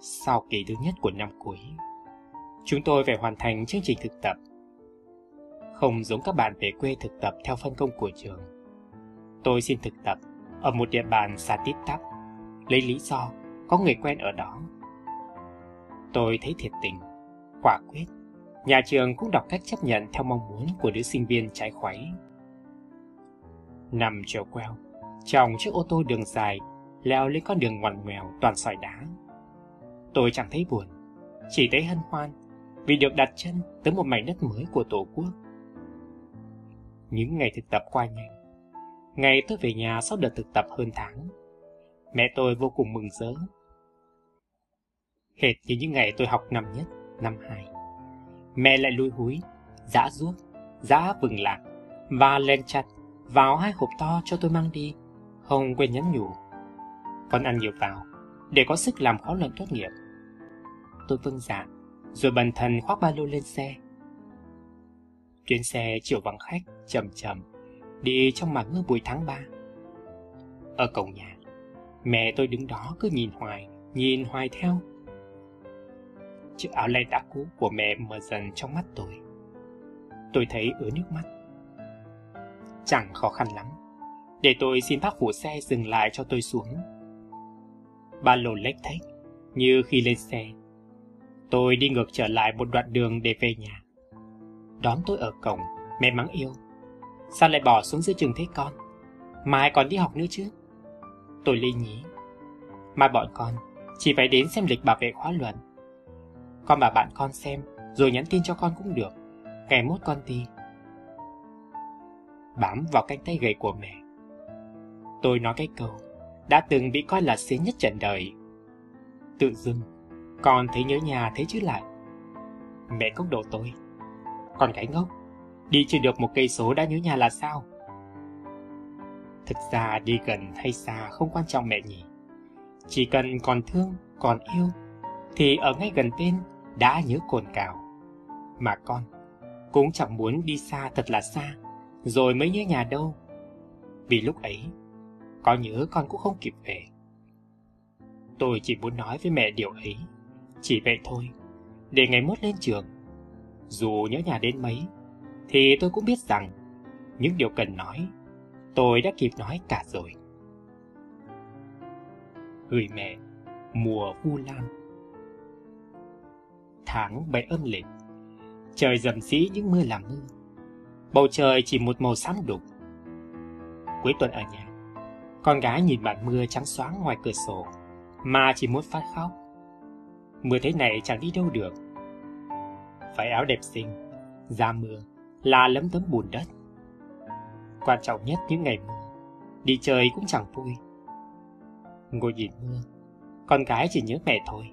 Sau kỳ thứ nhất của năm cuối, chúng tôi phải hoàn thành chương trình thực tập. Không giống các bạn về quê thực tập theo phân công của trường. Tôi xin thực tập ở một địa bàn xa tít tắp, lấy lý do có người quen ở đó. Tôi thấy thiệt tình, quả quyết, nhà trường cũng đọc cách chấp nhận theo mong muốn của đứa sinh viên trái khuấy. Nằm trèo queo, trong chiếc ô tô đường dài leo lên con đường ngoằn ngoèo toàn sỏi đá. Tôi chẳng thấy buồn, chỉ thấy hân hoan vì được đặt chân tới một mảnh đất mới của Tổ quốc. Những ngày thực tập qua nhanh. Ngày tôi về nhà sau đợt thực tập hơn tháng, mẹ tôi vô cùng mừng rỡ. Hệt như những ngày tôi học năm nhất, năm hai, mẹ lại lùi húi, giã ruốc, giã vừng lạc và len chặt vào hai hộp to cho tôi mang đi, không quên nhắn nhủ. Con ăn nhiều vào, để có sức làm khó luận tốt nghiệp. Tôi vâng dạ, rồi bần thần khoác ba lô lên xe. Chuyến xe chiều vắng khách, chậm chậm, đi trong màn mưa buổi tháng 3. Ở cổng nhà, mẹ tôi đứng đó cứ nhìn hoài, nhìn hoài theo. Chiếc áo len đã cũ của mẹ mở dần trong mắt tôi. Tôi thấy ứa nước mắt. Chẳng khó khăn lắm, để tôi xin bác phủ xe dừng lại cho tôi xuống. Ba lô lách thách như khi lên xe Tôi đi ngược trở lại một đoạn đường để về nhà. Đón tôi ở cổng, mẹ mắng yêu. Sao lại bỏ xuống giữa trường thế con? Mai còn đi học nữa chứ? Tôi lê nhí. Mai bọn con chỉ phải đến xem lịch bảo vệ khóa luận. Con bảo bạn con xem, rồi nhắn tin cho con cũng được. Ngày mốt con đi. Bám vào cánh tay gầy của mẹ. Tôi nói cái câu, đã từng bị coi là xế nhất trần đời. Tự dưng, con thấy nhớ nhà thế chứ lại. Mẹ cốc độ tôi. Con gái ngốc, đi chưa được một cây số đã nhớ nhà là sao? Thực ra đi gần hay xa không quan trọng mẹ nhỉ. Chỉ cần còn thương, còn yêu, thì ở ngay gần bên đã nhớ cồn cào. Mà con cũng chẳng muốn đi xa thật là xa, rồi mới nhớ nhà đâu. Vì lúc ấy, có nhớ con cũng không kịp về. Tôi chỉ muốn nói với mẹ điều ấy, chỉ vậy thôi, để ngày mốt lên trường. Dù nhớ nhà đến mấy, thì tôi cũng biết rằng những điều cần nói, tôi đã kịp nói cả rồi. Gửi mẹ, mùa vu lan. Tháng bảy âm lịch Trời dầm xí những mưa làm mưa. Bầu trời chỉ một màu xám đục. Cuối tuần ở nhà Con gái nhìn màn mưa trắng xóa ngoài cửa sổ Mà chỉ muốn phát khóc. Mưa thế này chẳng đi đâu được. Phải áo đẹp xinh Ra mưa, là lấm tấm bùn đất. Quan trọng nhất những ngày mưa, Đi chơi cũng chẳng vui. Ngồi nhìn mưa, Con gái chỉ nhớ mẹ thôi.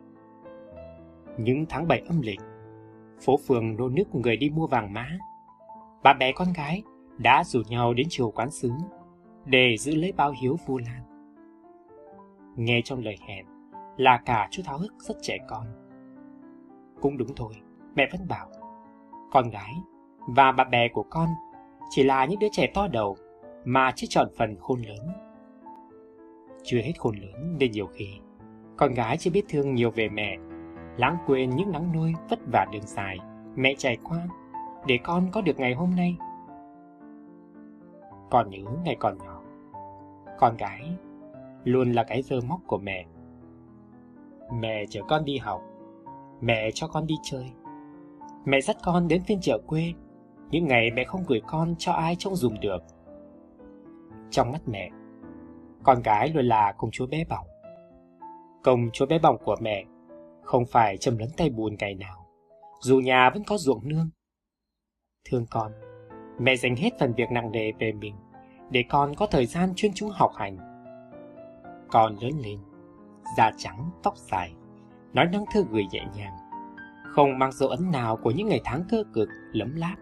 Những tháng bảy âm lịch, Phố phường nô nức người đi mua vàng mã. Bà bè con gái Đã rủ nhau đến chiều quán xứ Để giữ lấy bao hiếu vu lan. Nghe trong lời hẹn Là cả chú tháo hức rất trẻ con. Cũng đúng thôi Mẹ vẫn bảo, Con gái và bạn bè của con Chỉ là những đứa trẻ to đầu Mà chưa chọn phần khôn lớn. Chưa hết khôn lớn nên nhiều khi, con gái chưa biết thương nhiều về mẹ, lãng quên những nắng nuôi vất vả đường dài mẹ trải qua để con có được ngày hôm nay. Còn nhớ ngày còn nhỏ, con gái luôn là cái dơ móc của mẹ. Mẹ chở con đi học, mẹ cho con đi chơi mẹ dắt con đến phiên chợ quê những ngày mẹ không gửi con cho ai trông dùng được trong mắt mẹ con gái luôn là công chúa bé bỏng. Công chúa bé bỏng của mẹ không phải châm lấn tay buồn ngày nào, dù nhà vẫn có ruộng nương. Thương con, mẹ dành hết phần việc nặng nề về mình để con có thời gian chuyên chú học hành. Con lớn lên, da trắng, tóc dài, nói năng thơ gửi nhẹ nhàng, không mang dấu ấn nào của những ngày tháng cơ cực, lấm láp.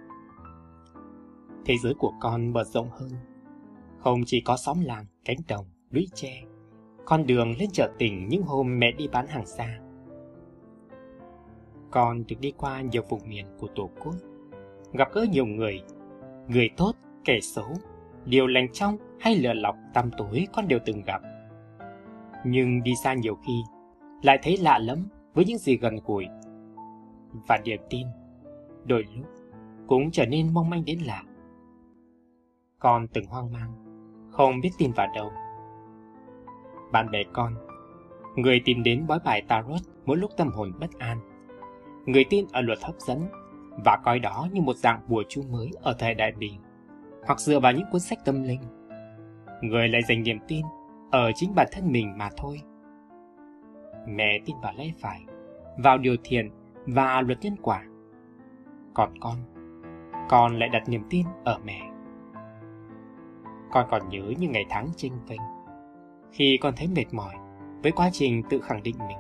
Thế giới của con mở rộng hơn, không chỉ có xóm làng, cánh đồng, lũy tre, con đường lên chợ tỉnh những hôm mẹ đi bán hàng xa. Con được đi qua nhiều vùng miền của Tổ quốc, gặp gỡ nhiều người, người tốt, kẻ xấu, điều lành trong hay lừa lọc tăm tối con đều từng gặp. Nhưng đi xa nhiều khi, lại thấy lạ lắm với những gì gần gũi. Và niềm tin, đôi lúc cũng trở nên mong manh đến lạ. Con từng hoang mang, không biết tin vào đâu bạn bè con. Người tìm đến bói bài Tarot mỗi lúc tâm hồn bất an. Người tin ở luật hấp dẫn và coi đó như một dạng bùa chú mới ở thời đại bình, hoặc dựa vào những cuốn sách tâm linh. Người lại dành niềm tin ở chính bản thân mình mà thôi. Mẹ tin vào lẽ phải, vào điều thiện và luật nhân quả. Còn con, con lại đặt niềm tin ở mẹ. Con còn nhớ những ngày tháng chênh vênh khi con thấy mệt mỏi với quá trình tự khẳng định mình.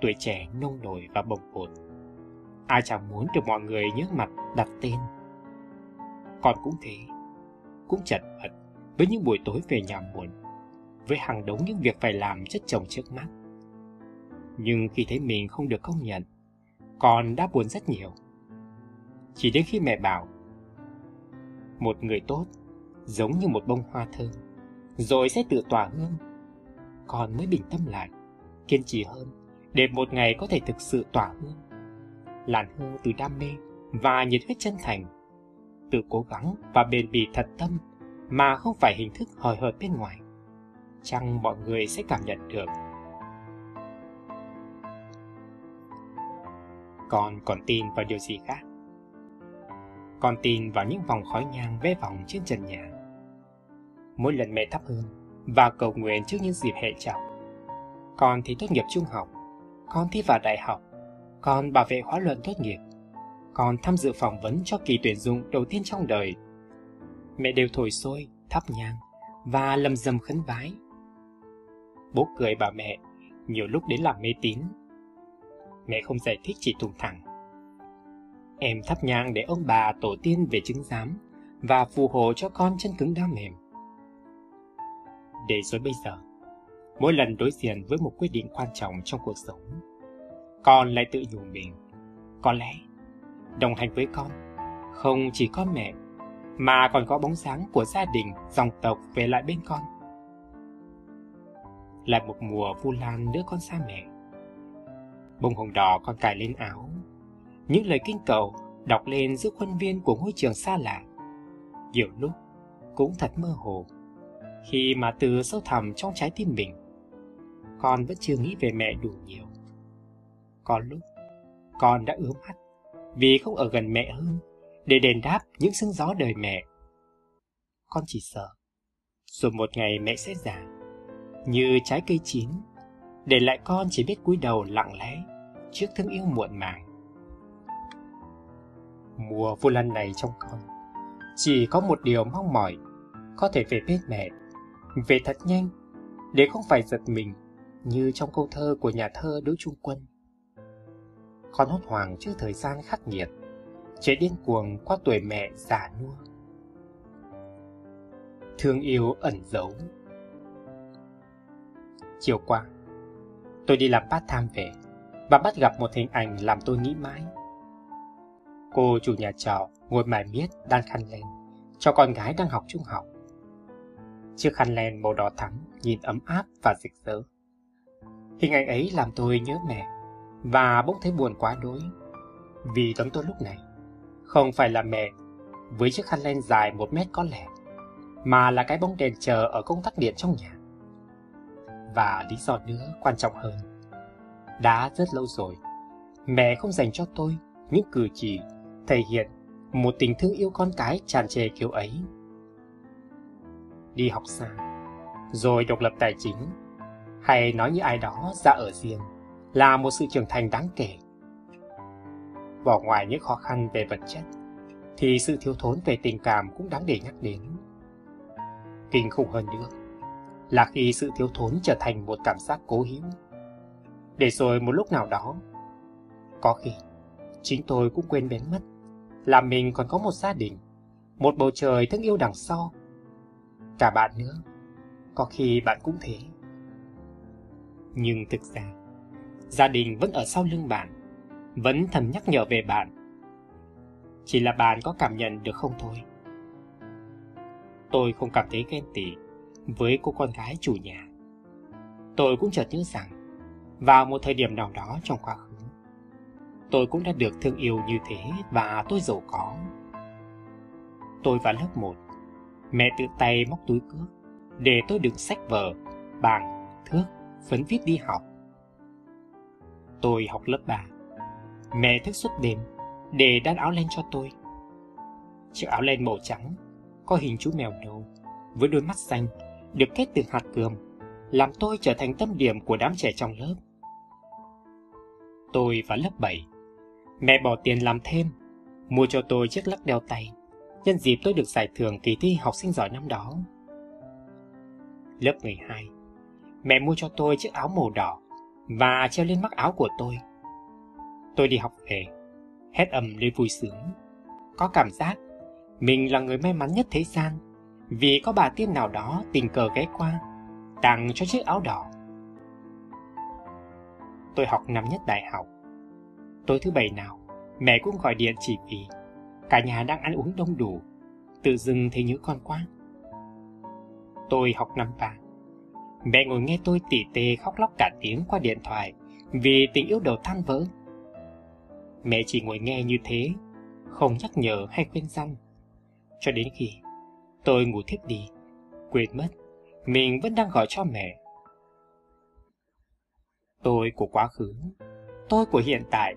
Tuổi trẻ nông nổi và bồng bột. Ai chẳng muốn được mọi người nhớ mặt đặt tên. Con cũng thế, cũng chật vật với những buổi tối về nhà muộn, với hàng đống những việc phải làm chất chồng trước mắt. Nhưng khi thấy mình không được công nhận, con đã buồn rất nhiều. Chỉ đến khi mẹ bảo, một người tốt giống như một bông hoa thơm rồi sẽ tự tỏa hương. Con mới bình tâm lại, kiên trì hơn, để một ngày có thể thực sự tỏa hương. Làn hương từ đam mê và nhiệt huyết chân thành, từ cố gắng và bền bỉ thật tâm mà không phải hình thức hời hợt bên ngoài. Chăng mọi người sẽ cảm nhận được. Con còn tin vào điều gì khác? Con tin vào những vòng khói nhang vẽ vòng trên trần nhà mỗi lần mẹ thắp hương và cầu nguyện trước những dịp hệ trọng. Con thì tốt nghiệp trung học, con thi vào đại học, con bảo vệ khóa luận tốt nghiệp, con tham dự phỏng vấn cho kỳ tuyển dụng đầu tiên trong đời. Mẹ đều thổi sôi, thắp nhang và lầm rầm khấn vái. Bố cười bà mẹ, nhiều lúc đến làm mê tín. Mẹ không giải thích chỉ thùng thẳng. Em thắp nhang để ông bà tổ tiên về chứng giám và phù hộ cho con chân cứng đau mềm để rồi bây giờ mỗi lần đối diện với một quyết định quan trọng trong cuộc sống, con lại tự nhủ mình, có lẽ đồng hành với con không chỉ có mẹ mà còn có bóng dáng của gia đình, dòng tộc về lại bên con. Lại một mùa vu lan đứa con xa mẹ. Bông hồng đỏ còn cài lên áo. Những lời kinh cầu đọc lên giữa khuôn viên của ngôi trường xa lạ. Nhiều lúc cũng thật mơ hồ. Khi mà từ sâu thẳm trong trái tim mình, con vẫn chưa nghĩ về mẹ đủ nhiều. Có lúc, con đã ướm mắt vì không ở gần mẹ hơn để đền đáp những sương gió đời mẹ. Con chỉ sợ, rồi một ngày mẹ sẽ già, như trái cây chín, để lại con chỉ biết cúi đầu lặng lẽ trước thương yêu muộn màng. Mùa vô lan này trong con, chỉ có một điều mong mỏi, có thể về bên mẹ, về thật nhanh, để không phải giật mình như trong câu thơ của nhà thơ Đỗ Trung Quân. Con hốt hoảng trước thời gian khắc nghiệt, chạy điên cuồng qua tuổi mẹ già nua. Thương yêu ẩn giấu Chiều qua, tôi đi làm part time về và bắt gặp một hình ảnh làm tôi nghĩ mãi. Cô chủ nhà trọ ngồi mải miết đan khăn len cho con gái đang học trung học. Chiếc khăn len màu đỏ thắm nhìn ấm áp và rực rỡ. Hình ảnh ấy làm tôi nhớ mẹ và bỗng thấy buồn quá đỗi vì tấm tôi lúc này không phải là mẹ với chiếc khăn len dài một mét có lẽ, mà là cái bóng đèn chờ ở công tắc điện trong nhà. Và lý do nữa quan trọng hơn, đã rất lâu rồi, mẹ không dành cho tôi những cử chỉ thể hiện một tình thương yêu con cái tràn trề kiểu ấy. Đi học xa, rồi độc lập tài chính, hay nói như ai đó ra ở riêng, là một sự trưởng thành đáng kể bỏ ngoài những khó khăn về vật chất, thì sự thiếu thốn về tình cảm cũng đáng để nhắc đến. Kinh khủng hơn nữa là khi sự thiếu thốn trở thành một cảm giác cố hữu. Để rồi một lúc nào đó, có khi chính tôi cũng quên bén mất là mình còn có một gia đình, một bầu trời thương yêu đằng sau. Cả bạn nữa, có khi bạn cũng thế. Nhưng thực ra, gia đình vẫn ở sau lưng bạn vẫn thầm nhắc nhở về bạn. Chỉ là bạn có cảm nhận được không thôi. Tôi không cảm thấy ghen tị với cô con gái chủ nhà. Tôi cũng chợt nhớ rằng, vào một thời điểm nào đó trong quá khứ, tôi cũng đã được thương yêu như thế và tôi giàu có. Tôi vào lớp 1, mẹ tự tay móc túi cước để tôi đựng sách vở, bảng, thước, phấn viết đi học. Tôi học lớp 3 Mẹ thức suốt đêm để đan áo len cho tôi. Chiếc áo len màu trắng có hình chú mèo nâu với đôi mắt xanh được kết từ hạt cườm làm tôi trở thành tâm điểm của đám trẻ trong lớp. Tôi vào lớp 7. Mẹ bỏ tiền làm thêm, mua cho tôi chiếc lắc đeo tay, nhân dịp tôi được giải thưởng kỳ thi học sinh giỏi năm đó. Lớp 12. Mẹ mua cho tôi chiếc áo màu đỏ và treo lên mắc áo của tôi Tôi đi học về, hét ầm lên vui sướng. Có cảm giác mình là người may mắn nhất thế gian vì có bà tiên nào đó tình cờ ghé qua, tặng cho chiếc áo đỏ. Tôi học năm nhất đại học. Tối thứ bảy nào, mẹ cũng gọi điện chỉ vì cả nhà đang ăn uống đông đủ, tự dưng thấy nhớ con quá. Tôi học năm ba. Mẹ ngồi nghe tôi tỉ tê khóc lóc cả tiếng qua điện thoại vì tình yêu đầu tan vỡ Mẹ chỉ ngồi nghe như thế, không nhắc nhở hay khuyên răn. Cho đến khi tôi ngủ thiếp đi, quên mất, mình vẫn đang gọi cho mẹ. Tôi của quá khứ, tôi của hiện tại,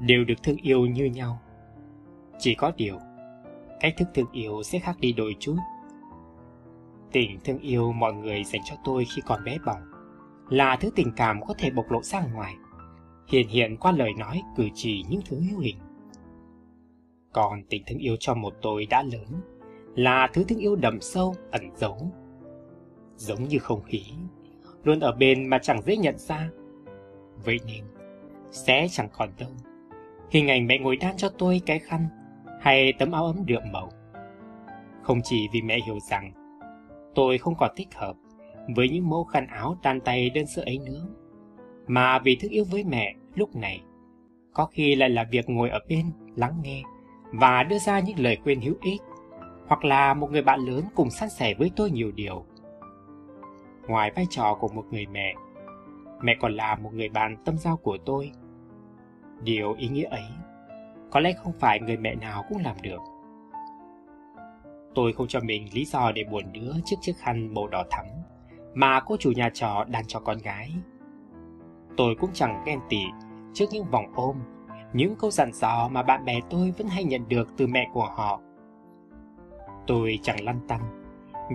đều được thương yêu như nhau. Chỉ có điều, cách thức thương yêu sẽ khác đi đôi chút. Tình thương yêu mọi người dành cho tôi khi còn bé bỏng là thứ tình cảm có thể bộc lộ ra ngoài hiện hiện qua lời nói cử chỉ những thứ hữu hình. Còn tình thương yêu cho một tôi đã lớn là thứ thương yêu đậm sâu, ẩn giấu. Giống như không khí, luôn ở bên mà chẳng dễ nhận ra. Vậy nên, sẽ chẳng còn đâu. Hình ảnh mẹ ngồi đan cho tôi cái khăn hay tấm áo ấm đượm màu. Không chỉ vì mẹ hiểu rằng tôi không còn thích hợp với những mẫu khăn áo tan tay đơn sơ ấy nữa, mà vì thức yêu với mẹ lúc này, có khi lại là việc ngồi ở bên lắng nghe và đưa ra những lời khuyên hữu ích, hoặc là một người bạn lớn cùng san sẻ với tôi nhiều điều. Ngoài vai trò của một người mẹ, mẹ còn là một người bạn tâm giao của tôi. Điều ý nghĩa ấy, có lẽ không phải người mẹ nào cũng làm được. Tôi không cho mình lý do để buồn nữa trước chiếc khăn màu đỏ thắm mà cô chủ nhà trọ đan cho con gái. Tôi cũng chẳng ghen tị trước những vòng ôm, những câu dặn dò mà bạn bè tôi vẫn hay nhận được từ mẹ của họ. Tôi chẳng lăn tăn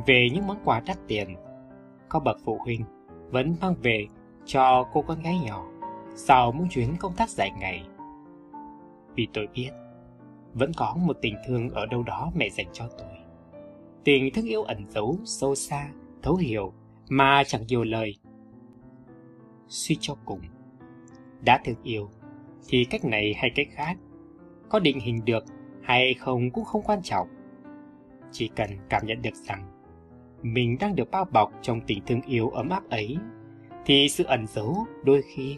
về những món quà đắt tiền. Có bậc phụ huynh vẫn mang về cho cô con gái nhỏ sau mỗi chuyến công tác dài ngày. Vì tôi biết, vẫn có một tình thương ở đâu đó mẹ dành cho tôi. Tình thương yêu ẩn giấu, sâu xa, thấu hiểu mà chẳng nhiều lời. Suy cho cùng, đã thương yêu thì cách này hay cách khác, có định hình được hay không cũng không quan trọng. Chỉ cần cảm nhận được rằng mình đang được bao bọc trong tình thương yêu ấm áp ấy, thì sự ẩn giấu đôi khi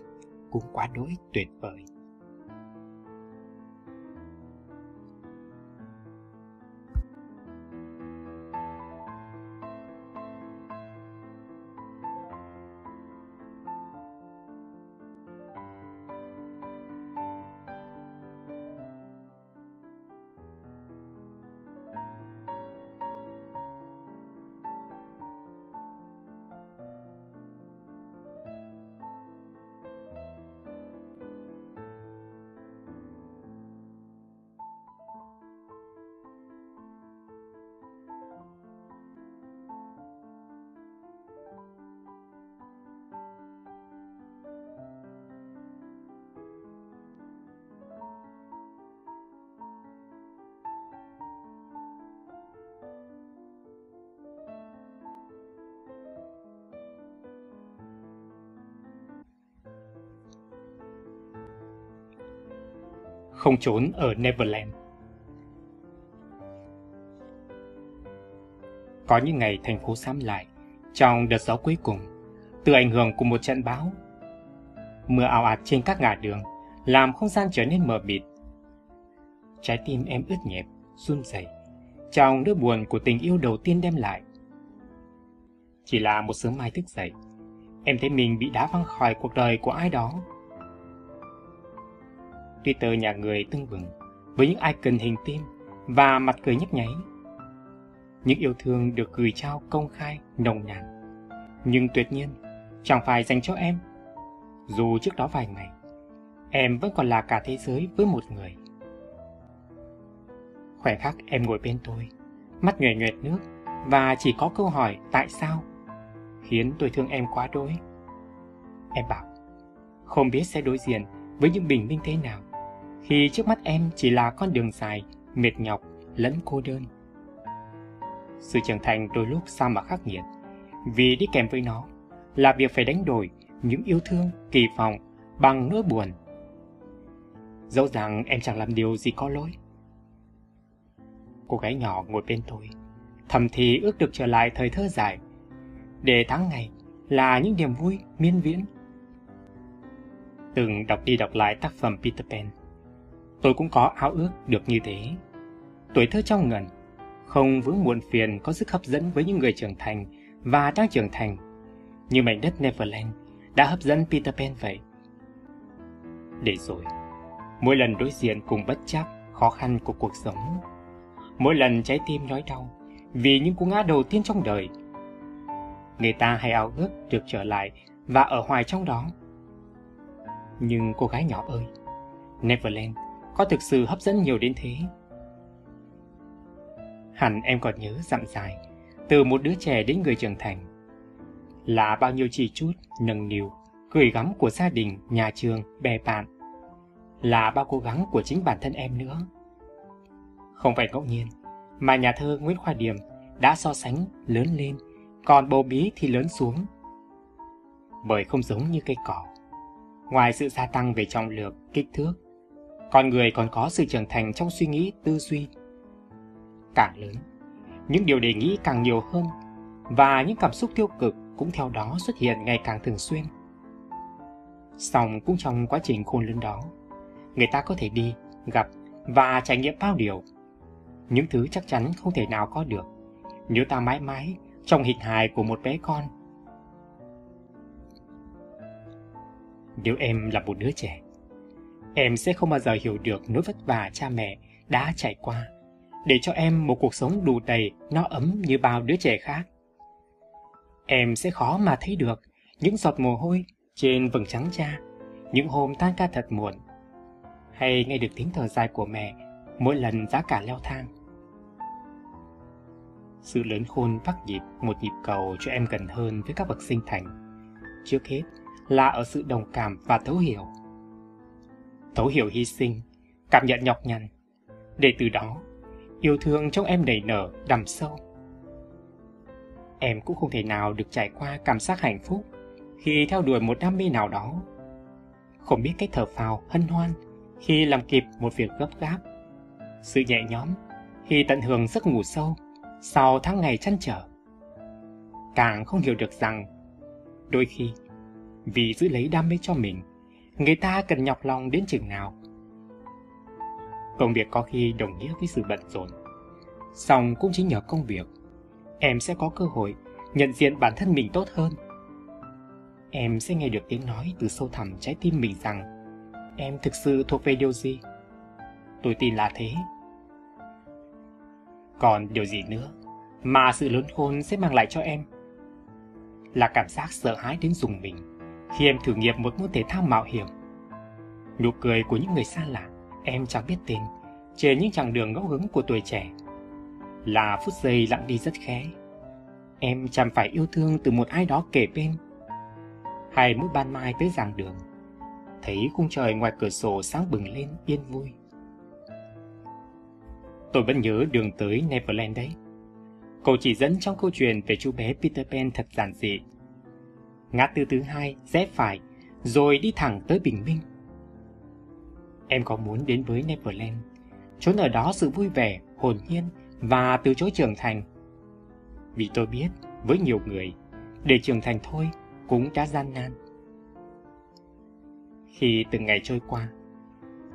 cũng quá đối tuyệt vời. Không trốn ở Neverland. Có những ngày thành phố xám lại, trong đợt gió cuối cùng, từ ảnh hưởng của một trận bão. Mưa ảo ạt trên các ngã đường, làm không gian trở nên mờ mịt. Trái tim em ướt nhẹp, run rẩy trong nỗi buồn của tình yêu đầu tiên đem lại. Chỉ là một sớm mai thức dậy, em thấy mình bị đá văng khỏi cuộc đời của ai đó Twitter nhà người tưng bừng với những icon hình tim và mặt cười nhấp nháy. Những yêu thương được gửi trao công khai, nồng nàn. Nhưng tuyệt nhiên, chẳng phải dành cho em. Dù trước đó vài ngày, em vẫn còn là cả thế giới với một người. Khoảnh khắc em ngồi bên tôi, mắt nhòe nhòe nước và chỉ có câu hỏi tại sao khiến tôi thương em quá đỗi. Em bảo, không biết sẽ đối diện với những bình minh thế nào khi trước mắt em chỉ là con đường dài, mệt nhọc, lẫn cô đơn. Sự trưởng thành đôi lúc sao mà khắc nghiệt, vì đi kèm với nó là việc phải đánh đổi những yêu thương, kỳ vọng bằng nỗi buồn. Dẫu rằng em chẳng làm điều gì có lỗi. Cô gái nhỏ ngồi bên tôi, thầm thì ước được trở lại thời thơ dài, để tháng ngày là những niềm vui miên viễn. Từng đọc đi đọc lại tác phẩm Peter Pan, Tôi cũng có ao ước được như thế. Tuổi thơ trong ngần, không vướng muộn phiền có sức hấp dẫn với những người trưởng thành và đang trưởng thành, như mảnh đất Neverland đã hấp dẫn Peter Pan vậy. Để rồi, mỗi lần đối diện cùng bất chắc, khó khăn của cuộc sống, mỗi lần trái tim nói đau vì những cú ngã đầu tiên trong đời, người ta hay ao ước được trở lại và ở hoài trong đó. Nhưng cô gái nhỏ ơi, Neverland có thực sự hấp dẫn nhiều đến thế. Hẳn em còn nhớ dặm dài, từ một đứa trẻ đến người trưởng thành. Là bao nhiêu chỉ chút, nâng niu, gửi gắm của gia đình, nhà trường, bè bạn. Là bao cố gắng của chính bản thân em nữa. Không phải ngẫu nhiên, mà nhà thơ Nguyễn Khoa Điềm đã so sánh lớn lên, còn bầu bí thì lớn xuống. Bởi không giống như cây cỏ. Ngoài sự gia tăng về trọng lượng, kích thước, con người còn có sự trưởng thành trong suy nghĩ tư duy càng lớn những điều đề nghĩ càng nhiều hơn và những cảm xúc tiêu cực cũng theo đó xuất hiện ngày càng thường xuyên. song cũng trong quá trình khôn lớn đó, người ta có thể đi, gặp và trải nghiệm bao điều. Những thứ chắc chắn không thể nào có được nếu ta mãi mãi trong hình hài của một bé con. Nếu em là một đứa trẻ, em sẽ không bao giờ hiểu được nỗi vất vả cha mẹ đã trải qua để cho em một cuộc sống đủ đầy, no ấm như bao đứa trẻ khác. Em sẽ khó mà thấy được những giọt mồ hôi trên vầng trắng cha, những hôm tan ca thật muộn, hay nghe được tiếng thở dài của mẹ mỗi lần giá cả leo thang. Sự lớn khôn bắt nhịp một nhịp cầu cho em gần hơn với các bậc sinh thành. Trước hết là ở sự đồng cảm và thấu hiểu. Thấu hiểu hy sinh, cảm nhận nhọc nhằn, để từ đó yêu thương trong em đầy nở đầm sâu. Em cũng không thể nào được trải qua cảm giác hạnh phúc khi theo đuổi một đam mê nào đó. Không biết cách thở phào hân hoan khi làm kịp một việc gấp gáp. Sự nhẹ nhõm khi tận hưởng giấc ngủ sâu sau tháng ngày chăn trở. Càng không hiểu được rằng đôi khi vì giữ lấy đam mê cho mình, người ta cần nhọc lòng đến chừng nào. Công việc có khi đồng nghĩa với sự bận rộn. Song cũng chính nhờ công việc, em sẽ có cơ hội nhận diện bản thân mình tốt hơn. Em sẽ nghe được tiếng nói từ sâu thẳm trái tim mình rằng em thực sự thuộc về điều gì. Tôi tin là thế. Còn điều gì nữa mà sự lớn khôn sẽ mang lại cho em? Là cảm giác sợ hãi đến dùng mình khi em thử nghiệm một môn thể thao mạo hiểm. Nụ cười của những người xa lạ, em chẳng biết tên, trên những chặng đường ngẫu hứng của tuổi trẻ. Là phút giây lặng đi rất khẽ. Em chẳng phải yêu thương từ một ai đó kể bên. Hay mỗi ban mai tới giảng đường, thấy khung trời ngoài cửa sổ sáng bừng lên yên vui. Tôi vẫn nhớ đường tới Neverland đấy. cậu chỉ dẫn trong câu chuyện về chú bé Peter Pan thật giản dị. Ngã tư thứ hai, rẽ phải, rồi đi thẳng tới bình minh. Em có muốn đến với Neverland, trốn ở đó sự vui vẻ, hồn nhiên và từ chối trưởng thành. Vì tôi biết, với nhiều người, để trưởng thành thôi cũng đã gian nan. Khi từng ngày trôi qua,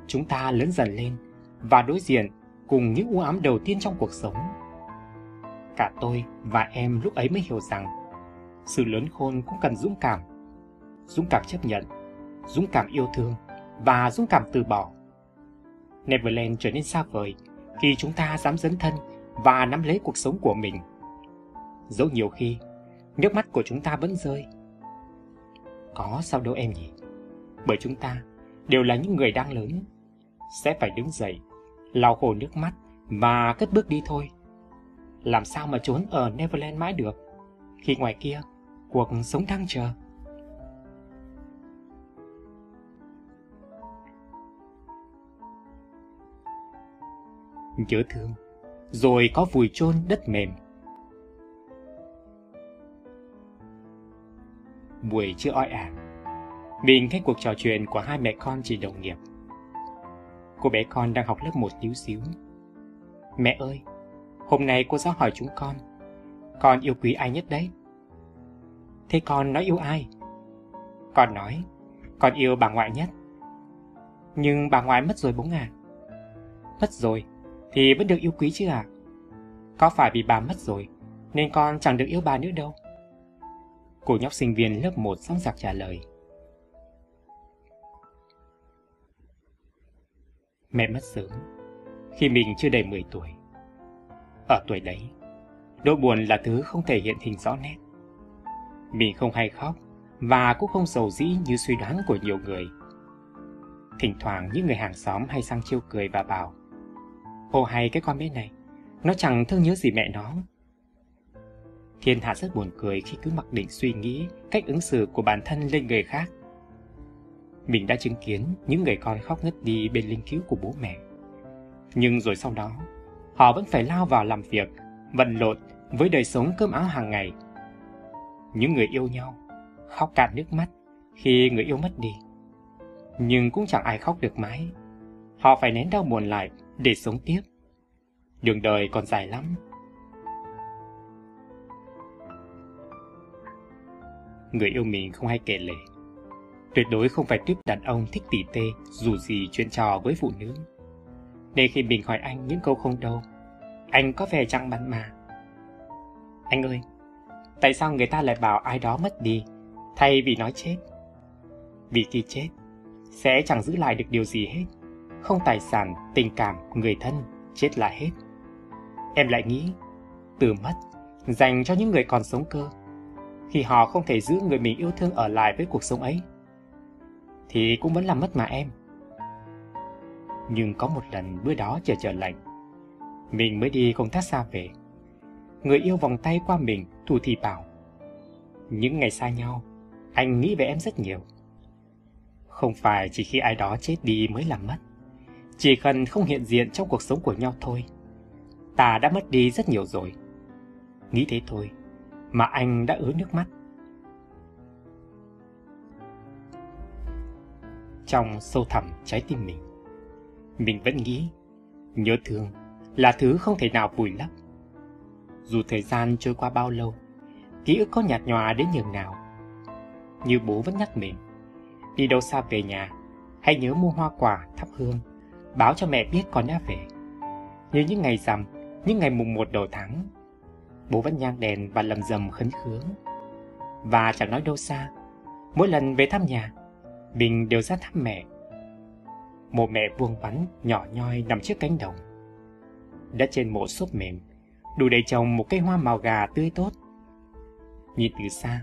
chúng ta lớn dần lên và đối diện cùng những u ám đầu tiên trong cuộc sống. Cả tôi và em lúc ấy mới hiểu rằng sự lớn khôn cũng cần dũng cảm. Dũng cảm chấp nhận, dũng cảm yêu thương và dũng cảm từ bỏ. Neverland trở nên xa vời khi chúng ta dám dấn thân và nắm lấy cuộc sống của mình. Dẫu nhiều khi, nước mắt của chúng ta vẫn rơi. Có sao đâu em nhỉ? Bởi chúng ta đều là những người đang lớn, sẽ phải đứng dậy lau khô nước mắt và cất bước đi thôi. Làm sao mà trốn ở Neverland mãi được, khi ngoài kia cuộc sống đang chờ. Nhớ thương, rồi có vùi chôn đất mềm. Buổi chưa oi ả, mình nghe cuộc trò chuyện của hai mẹ con chỉ đồng nghiệp cô bé con đang học lớp một tí xíu. Mẹ ơi, hôm nay cô giáo hỏi chúng con, con yêu quý ai nhất đấy? Thế con nói yêu ai? Con nói, con yêu bà ngoại nhất. Nhưng bà ngoại mất rồi bố à? Mất rồi, thì vẫn được yêu quý chứ à? Có phải vì bà mất rồi, nên con chẳng được yêu bà nữa đâu? Cô nhóc sinh viên lớp 1 sóng sạc trả lời. Mẹ mất sớm, khi mình chưa đầy 10 tuổi. Ở tuổi đấy, nỗi buồn là thứ không thể hiện hình rõ nét. Mình không hay khóc và cũng không sầu dĩ như suy đoán của nhiều người. Thỉnh thoảng những người hàng xóm hay sang chiêu cười và bảo Ô hay cái con bé này, nó chẳng thương nhớ gì mẹ nó. Thiên hạ rất buồn cười khi cứ mặc định suy nghĩ cách ứng xử của bản thân lên người khác mình đã chứng kiến những người con khóc ngất đi bên linh cứu của bố mẹ. Nhưng rồi sau đó, họ vẫn phải lao vào làm việc, vận lộn với đời sống cơm áo hàng ngày. Những người yêu nhau, khóc cạn nước mắt khi người yêu mất đi. Nhưng cũng chẳng ai khóc được mãi. Họ phải nén đau buồn lại để sống tiếp. Đường đời còn dài lắm. người yêu mình không hay kể lể. Tuyệt đối không phải tuyếp đàn ông thích tỉ tê dù gì chuyện trò với phụ nữ. Nên khi mình hỏi anh những câu không đâu, anh có vẻ chẳng bắn mà. Anh ơi, tại sao người ta lại bảo ai đó mất đi thay vì nói chết? Vì khi chết, sẽ chẳng giữ lại được điều gì hết. Không tài sản, tình cảm, người thân, chết là hết. Em lại nghĩ, từ mất, dành cho những người còn sống cơ. Khi họ không thể giữ người mình yêu thương ở lại với cuộc sống ấy, thì cũng vẫn làm mất mà em. Nhưng có một lần bữa đó trời trở lạnh, mình mới đi công tác xa về. Người yêu vòng tay qua mình, thủ thì bảo. Những ngày xa nhau, anh nghĩ về em rất nhiều. Không phải chỉ khi ai đó chết đi mới làm mất. Chỉ cần không hiện diện trong cuộc sống của nhau thôi. Ta đã mất đi rất nhiều rồi. Nghĩ thế thôi, mà anh đã ứa nước mắt. Trong sâu thẳm trái tim mình, mình vẫn nghĩ nhớ thương là thứ không thể nào vùi lấp. Dù thời gian trôi qua bao lâu, ký ức có nhạt nhòa đến nhường nào. Như bố vẫn nhắc mình, đi đâu xa về nhà, hãy nhớ mua hoa quả, thắp hương, báo cho mẹ biết con đã về. Như những ngày rằm, những ngày mùng một đầu tháng, bố vẫn nhang đèn và lầm rầm khấn khướng. Và chẳng nói đâu xa, mỗi lần về thăm nhà, mình đều ra thăm mẹ. Một mẹ vuông vắn, nhỏ nhoi nằm trước cánh đồng. Đất trên mộ xốp mềm, đủ để trồng một cây hoa màu gà tươi tốt. Nhìn từ xa,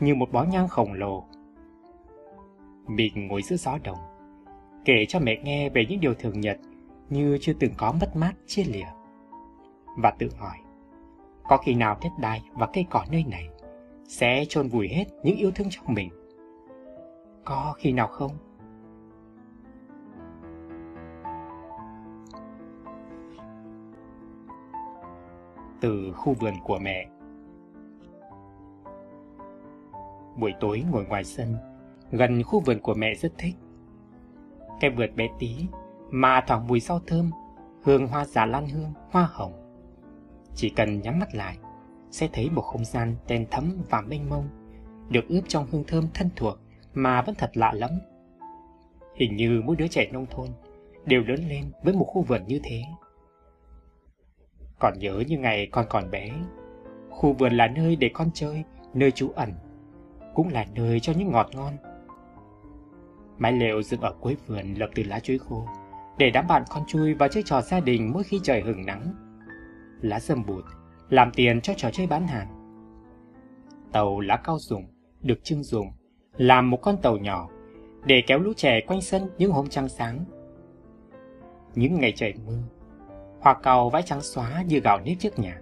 như một bó nhang khổng lồ. Mình ngồi giữa gió đồng, kể cho mẹ nghe về những điều thường nhật như chưa từng có mất mát chia lìa. Và tự hỏi, có khi nào đất đai và cây cỏ nơi này sẽ chôn vùi hết những yêu thương trong mình? Có khi nào không? Từ khu vườn của mẹ Buổi tối ngồi ngoài sân, gần khu vườn của mẹ rất thích. Cái vườn bé tí, mà thoảng mùi rau thơm, hương hoa giả lan hương, hoa hồng. Chỉ cần nhắm mắt lại, sẽ thấy một không gian đen thấm và mênh mông, được ướp trong hương thơm thân thuộc mà vẫn thật lạ lắm. Hình như mỗi đứa trẻ nông thôn đều lớn lên với một khu vườn như thế. Còn nhớ như ngày con còn bé, khu vườn là nơi để con chơi, nơi trú ẩn, cũng là nơi cho những ngọt ngon. Mái lều dựng ở cuối vườn lập từ lá chuối khô, để đám bạn con chui vào chơi trò gia đình mỗi khi trời hừng nắng. Lá dầm bụt, làm tiền cho trò chơi bán hàng. Tàu lá cao dùng, được trưng dùng, làm một con tàu nhỏ, để kéo lũ trẻ quanh sân những hôm trăng sáng. Những ngày trời mưa, hoa cau vãi trắng xóa như gạo nếp trước nhà.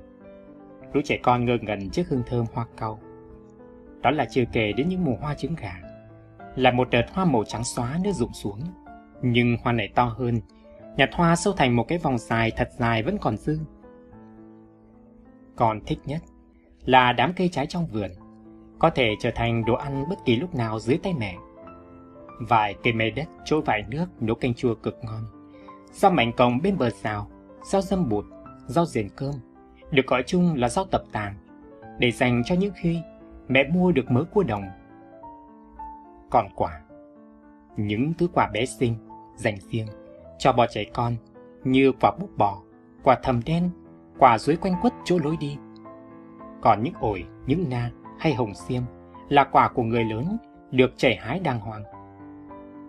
Lũ trẻ con ngơ ngẩn trước hương thơm hoa cau. Đó là chưa kể đến những mùa hoa trứng gà. Là một đợt hoa màu trắng xóa nước rụng xuống. Nhưng hoa này to hơn, nhạt hoa sâu thành một cái vòng dài thật dài vẫn còn dư. Còn thích nhất là đám cây trái trong vườn, có thể trở thành đồ ăn bất kỳ lúc nào dưới tay mẹ. Vài cây mây đất trôi vải nước nấu canh chua cực ngon. Sau mảnh còng bên bờ rào, rau dâm bụt, rau diền cơm, được gọi chung là rau tập tàng, để dành cho những khi mẹ mua được mớ cua đồng. Còn quả, những thứ quả bé xinh, dành riêng cho bò trẻ con như quả búp bò, quả thầm đen, quả dưới quanh quất chỗ lối đi. Còn những ổi, những na hay hồng xiêm là quả của người lớn được chảy hái đàng hoàng.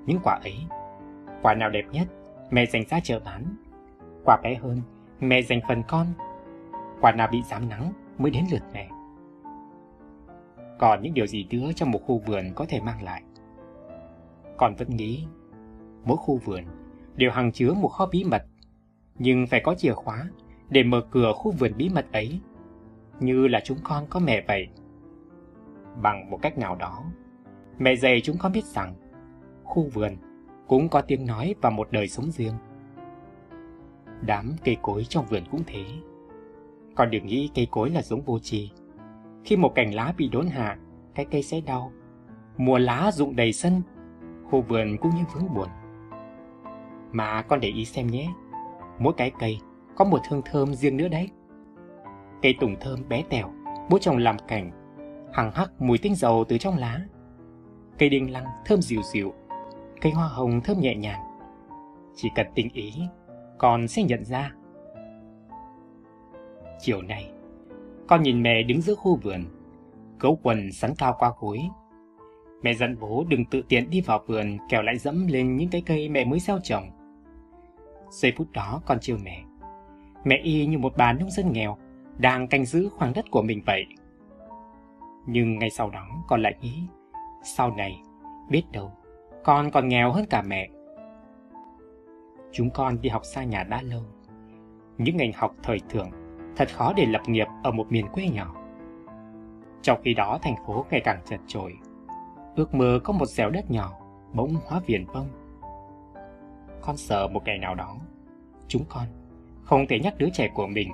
Những quả ấy, quả nào đẹp nhất, mẹ dành ra chợ bán. Quả bé hơn, mẹ dành phần con. Quả nào bị giảm nắng mới đến lượt mẹ. Còn những điều gì nữa trong một khu vườn có thể mang lại? Còn vẫn nghĩ, mỗi khu vườn đều hằng chứa một kho bí mật, nhưng phải có chìa khóa để mở cửa khu vườn bí mật ấy, như là chúng con có mẹ vậy. Bằng một cách nào đó, mẹ dạy chúng con biết rằng khu vườn cũng có tiếng nói và một đời sống riêng. Đám cây cối trong vườn cũng thế. Còn đừng nghĩ cây cối là giống vô tri. Khi một cành lá bị đốn hạ, cái cây sẽ đau. Mùa lá rụng đầy sân, khu vườn cũng như vướng buồn. Mà con để ý xem nhé, mỗi cái cây có một hương thơm riêng nữa đấy. Cây tùng thơm bé tèo, bố chồng làm cảnh, hằng hắc mùi tinh dầu từ trong lá. Cây đinh lăng thơm dịu dịu, cây hoa hồng thơm nhẹ nhàng. Chỉ cần tình ý, con sẽ nhận ra. Chiều nay, con nhìn mẹ đứng giữa khu vườn, gấu quần sắn cao qua gối. Mẹ dặn bố đừng tự tiện đi vào vườn kẻo lại dẫm lên những cái cây mẹ mới gieo trồng. Giây phút đó con chiều mẹ. Mẹ y như một bà nông dân nghèo đang canh giữ khoảng đất của mình vậy. Nhưng ngay sau đó con lại nghĩ, sau này, biết đâu, con còn nghèo hơn cả mẹ. Chúng con đi học xa nhà đã lâu. Những ngành học thời thượng thật khó để lập nghiệp ở một miền quê nhỏ. Trong khi đó thành phố ngày càng chật chội, ước mơ có một dẻo đất nhỏ bỗng hóa viền vông. Con sợ một ngày nào đó, chúng con không thể nhắc đứa trẻ của mình.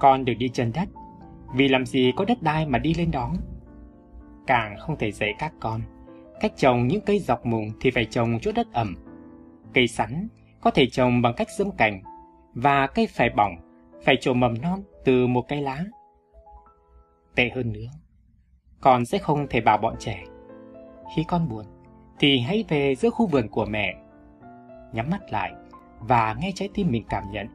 Con được đi chân đất, vì làm gì có đất đai mà đi lên đó. Càng không thể dạy các con, cách trồng những cây dọc mùng thì phải trồng chỗ đất ẩm. Cây sắn có thể trồng bằng cách dẫm cành, và cây phải bỏng, phải trổ mầm non từ một cây lá. Tệ hơn nữa, con sẽ không thể bảo bọn trẻ. Khi con buồn, thì hãy về giữa khu vườn của mẹ. Nhắm mắt lại và nghe trái tim mình cảm nhận.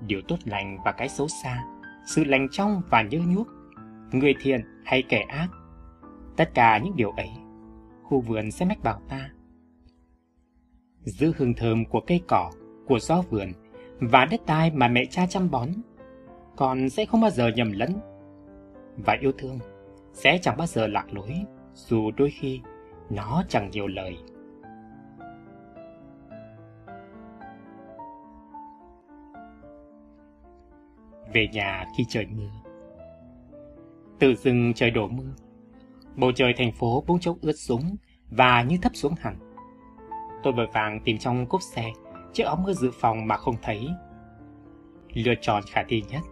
Điều tốt lành và cái xấu xa, sự lành trong và nhớ nhuốc, người thiện hay kẻ ác. Tất cả những điều ấy, khu vườn sẽ mách bảo ta. Giữ hương thơm của cây cỏ, của gió vườn và đất đai mà mẹ cha chăm bón, con sẽ không bao giờ nhầm lẫn. Và yêu thương sẽ chẳng bao giờ lạc lối, dù đôi khi nó chẳng nhiều lời. về nhà khi trời mưa. từ rừng trời đổ mưa, bầu trời thành phố bỗng chốc ướt sũng và như thấp xuống hẳn. Tôi vội vàng tìm trong cốp xe chiếc áo mưa dự phòng mà không thấy. Lựa chọn khả thi nhất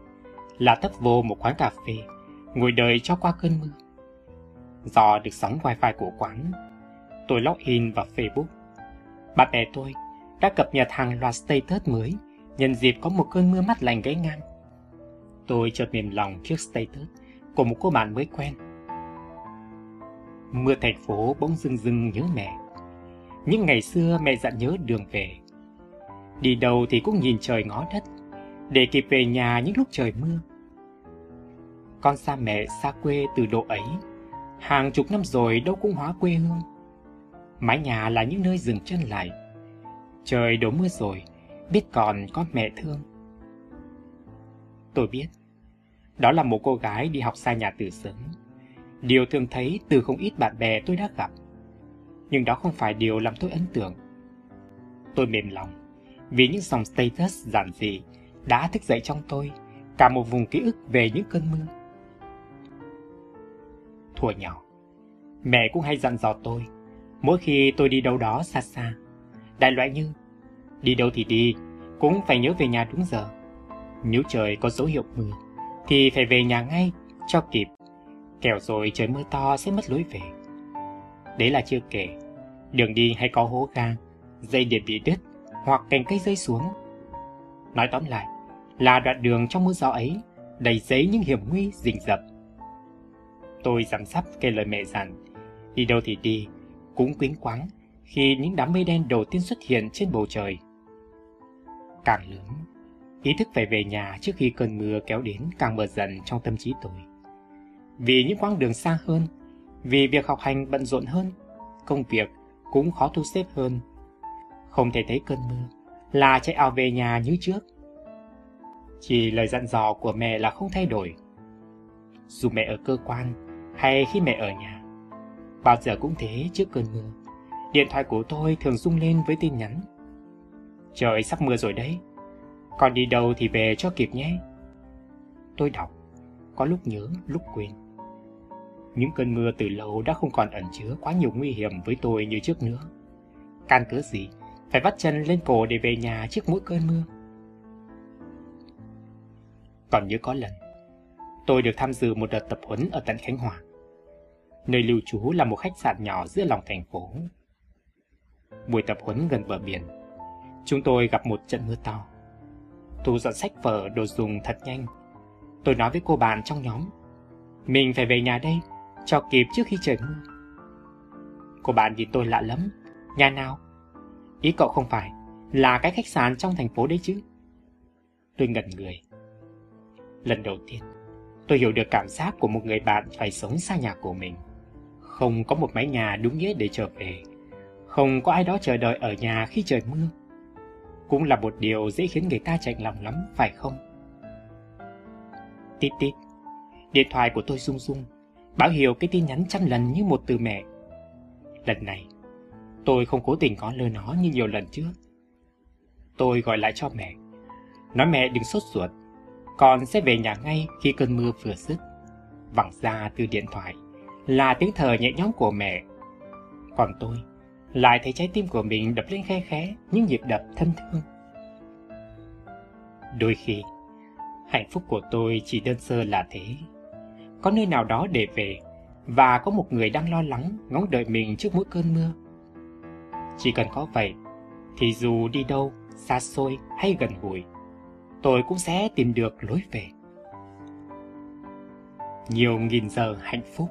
là tấp vô một quán cà phê, ngồi đợi cho qua cơn mưa. Do được sóng wifi của quán, tôi login vào Facebook. Bạn bè tôi đã cập nhật hàng loạt status mới nhân dịp có một cơn mưa mát lành gãy ngang. Tôi chợt mềm lòng trước status của một cô bạn mới quen. Mưa thành phố bỗng dưng dưng nhớ mẹ. Những ngày xưa mẹ dặn nhớ đường về. Đi đâu thì cũng nhìn trời ngó đất, để kịp về nhà những lúc trời mưa. Con xa mẹ xa quê từ độ ấy, hàng chục năm rồi đâu cũng hóa quê hương. Mái nhà là những nơi dừng chân lại. Trời đổ mưa rồi, biết còn có mẹ thương. Tôi biết, đó là một cô gái đi học xa nhà từ sớm. Điều thường thấy từ không ít bạn bè tôi đã gặp. Nhưng đó không phải điều làm tôi ấn tượng. Tôi mềm lòng, vì những dòng status giản dị đã thức dậy trong tôi cả một vùng ký ức về những cơn mưa. Thuở nhỏ, mẹ cũng hay dặn dò tôi mỗi khi tôi đi đâu đó xa xa. Đại loại như, đi đâu thì đi, cũng phải nhớ về nhà đúng giờ. Nếu trời có dấu hiệu mưa, thì phải về nhà ngay, cho kịp. Kẻo rồi trời mưa to sẽ mất lối về. Đấy là chưa kể, đường đi hay có hố ga, dây điện bị đứt hoặc cành cây rơi xuống. Nói tóm lại, là đoạn đường trong mưa gió ấy đầy giấy những hiểm nguy rình rập. Tôi dám sắp kể lời mẹ rằng đi đâu thì đi, cũng quýnh quáng khi những đám mây đen đầu tiên xuất hiện trên bầu trời. Càng lớn, Ý thức phải về nhà trước khi cơn mưa kéo đến càng mở dần trong tâm trí tôi. Vì những quãng đường xa hơn, vì việc học hành bận rộn hơn, công việc cũng khó thu xếp hơn. Không thể thấy cơn mưa là chạy ảo về nhà như trước. Chỉ lời dặn dò của mẹ là không thay đổi. Dù mẹ ở cơ quan hay khi mẹ ở nhà, bao giờ cũng thế trước cơn mưa. Điện thoại của tôi thường rung lên với tin nhắn. Trời sắp mưa rồi đấy, còn đi đâu thì về cho kịp nhé. Tôi đọc, có lúc nhớ, lúc quên. Những cơn mưa từ lâu đã không còn ẩn chứa quá nhiều nguy hiểm với tôi như trước nữa. Can cớ gì, phải vắt chân lên cổ để về nhà trước mỗi cơn mưa. Còn nhớ có lần, tôi được tham dự một đợt tập huấn ở tận Khánh Hòa. Nơi lưu trú là một khách sạn nhỏ giữa lòng thành phố. Buổi tập huấn gần bờ biển, chúng tôi gặp một trận mưa to thu dọn sách vở đồ dùng thật nhanh. Tôi nói với cô bạn trong nhóm. Mình phải về nhà đây, cho kịp trước khi trời mưa. Cô bạn nhìn tôi lạ lắm. Nhà nào? Ý cậu không phải là cái khách sạn trong thành phố đấy chứ? Tôi ngẩn người. Lần đầu tiên, tôi hiểu được cảm giác của một người bạn phải sống xa nhà của mình. Không có một mái nhà đúng nghĩa để trở về. Không có ai đó chờ đợi ở nhà khi trời mưa. Cũng là một điều dễ khiến người ta chạnh lòng lắm, phải không? Tít tít. Điện thoại của tôi rung rung, báo hiệu cái tin nhắn trăm lần như một từ mẹ. Lần này, tôi không cố tình có lơ nó như nhiều lần trước. Tôi gọi lại cho mẹ. Nói mẹ đừng sốt ruột, con sẽ về nhà ngay khi cơn mưa vừa dứt. Vẳng ra từ điện thoại là tiếng thở nhẹ nhõm của mẹ. Còn tôi lại thấy trái tim của mình đập lên khe khẽ những nhịp đập thân thương. Đôi khi, hạnh phúc của tôi chỉ đơn sơ là thế. Có nơi nào đó để về và có một người đang lo lắng ngóng đợi mình trước mỗi cơn mưa. Chỉ cần có vậy, thì dù đi đâu, xa xôi hay gần gũi, tôi cũng sẽ tìm được lối về. Nhiều nghìn giờ hạnh phúc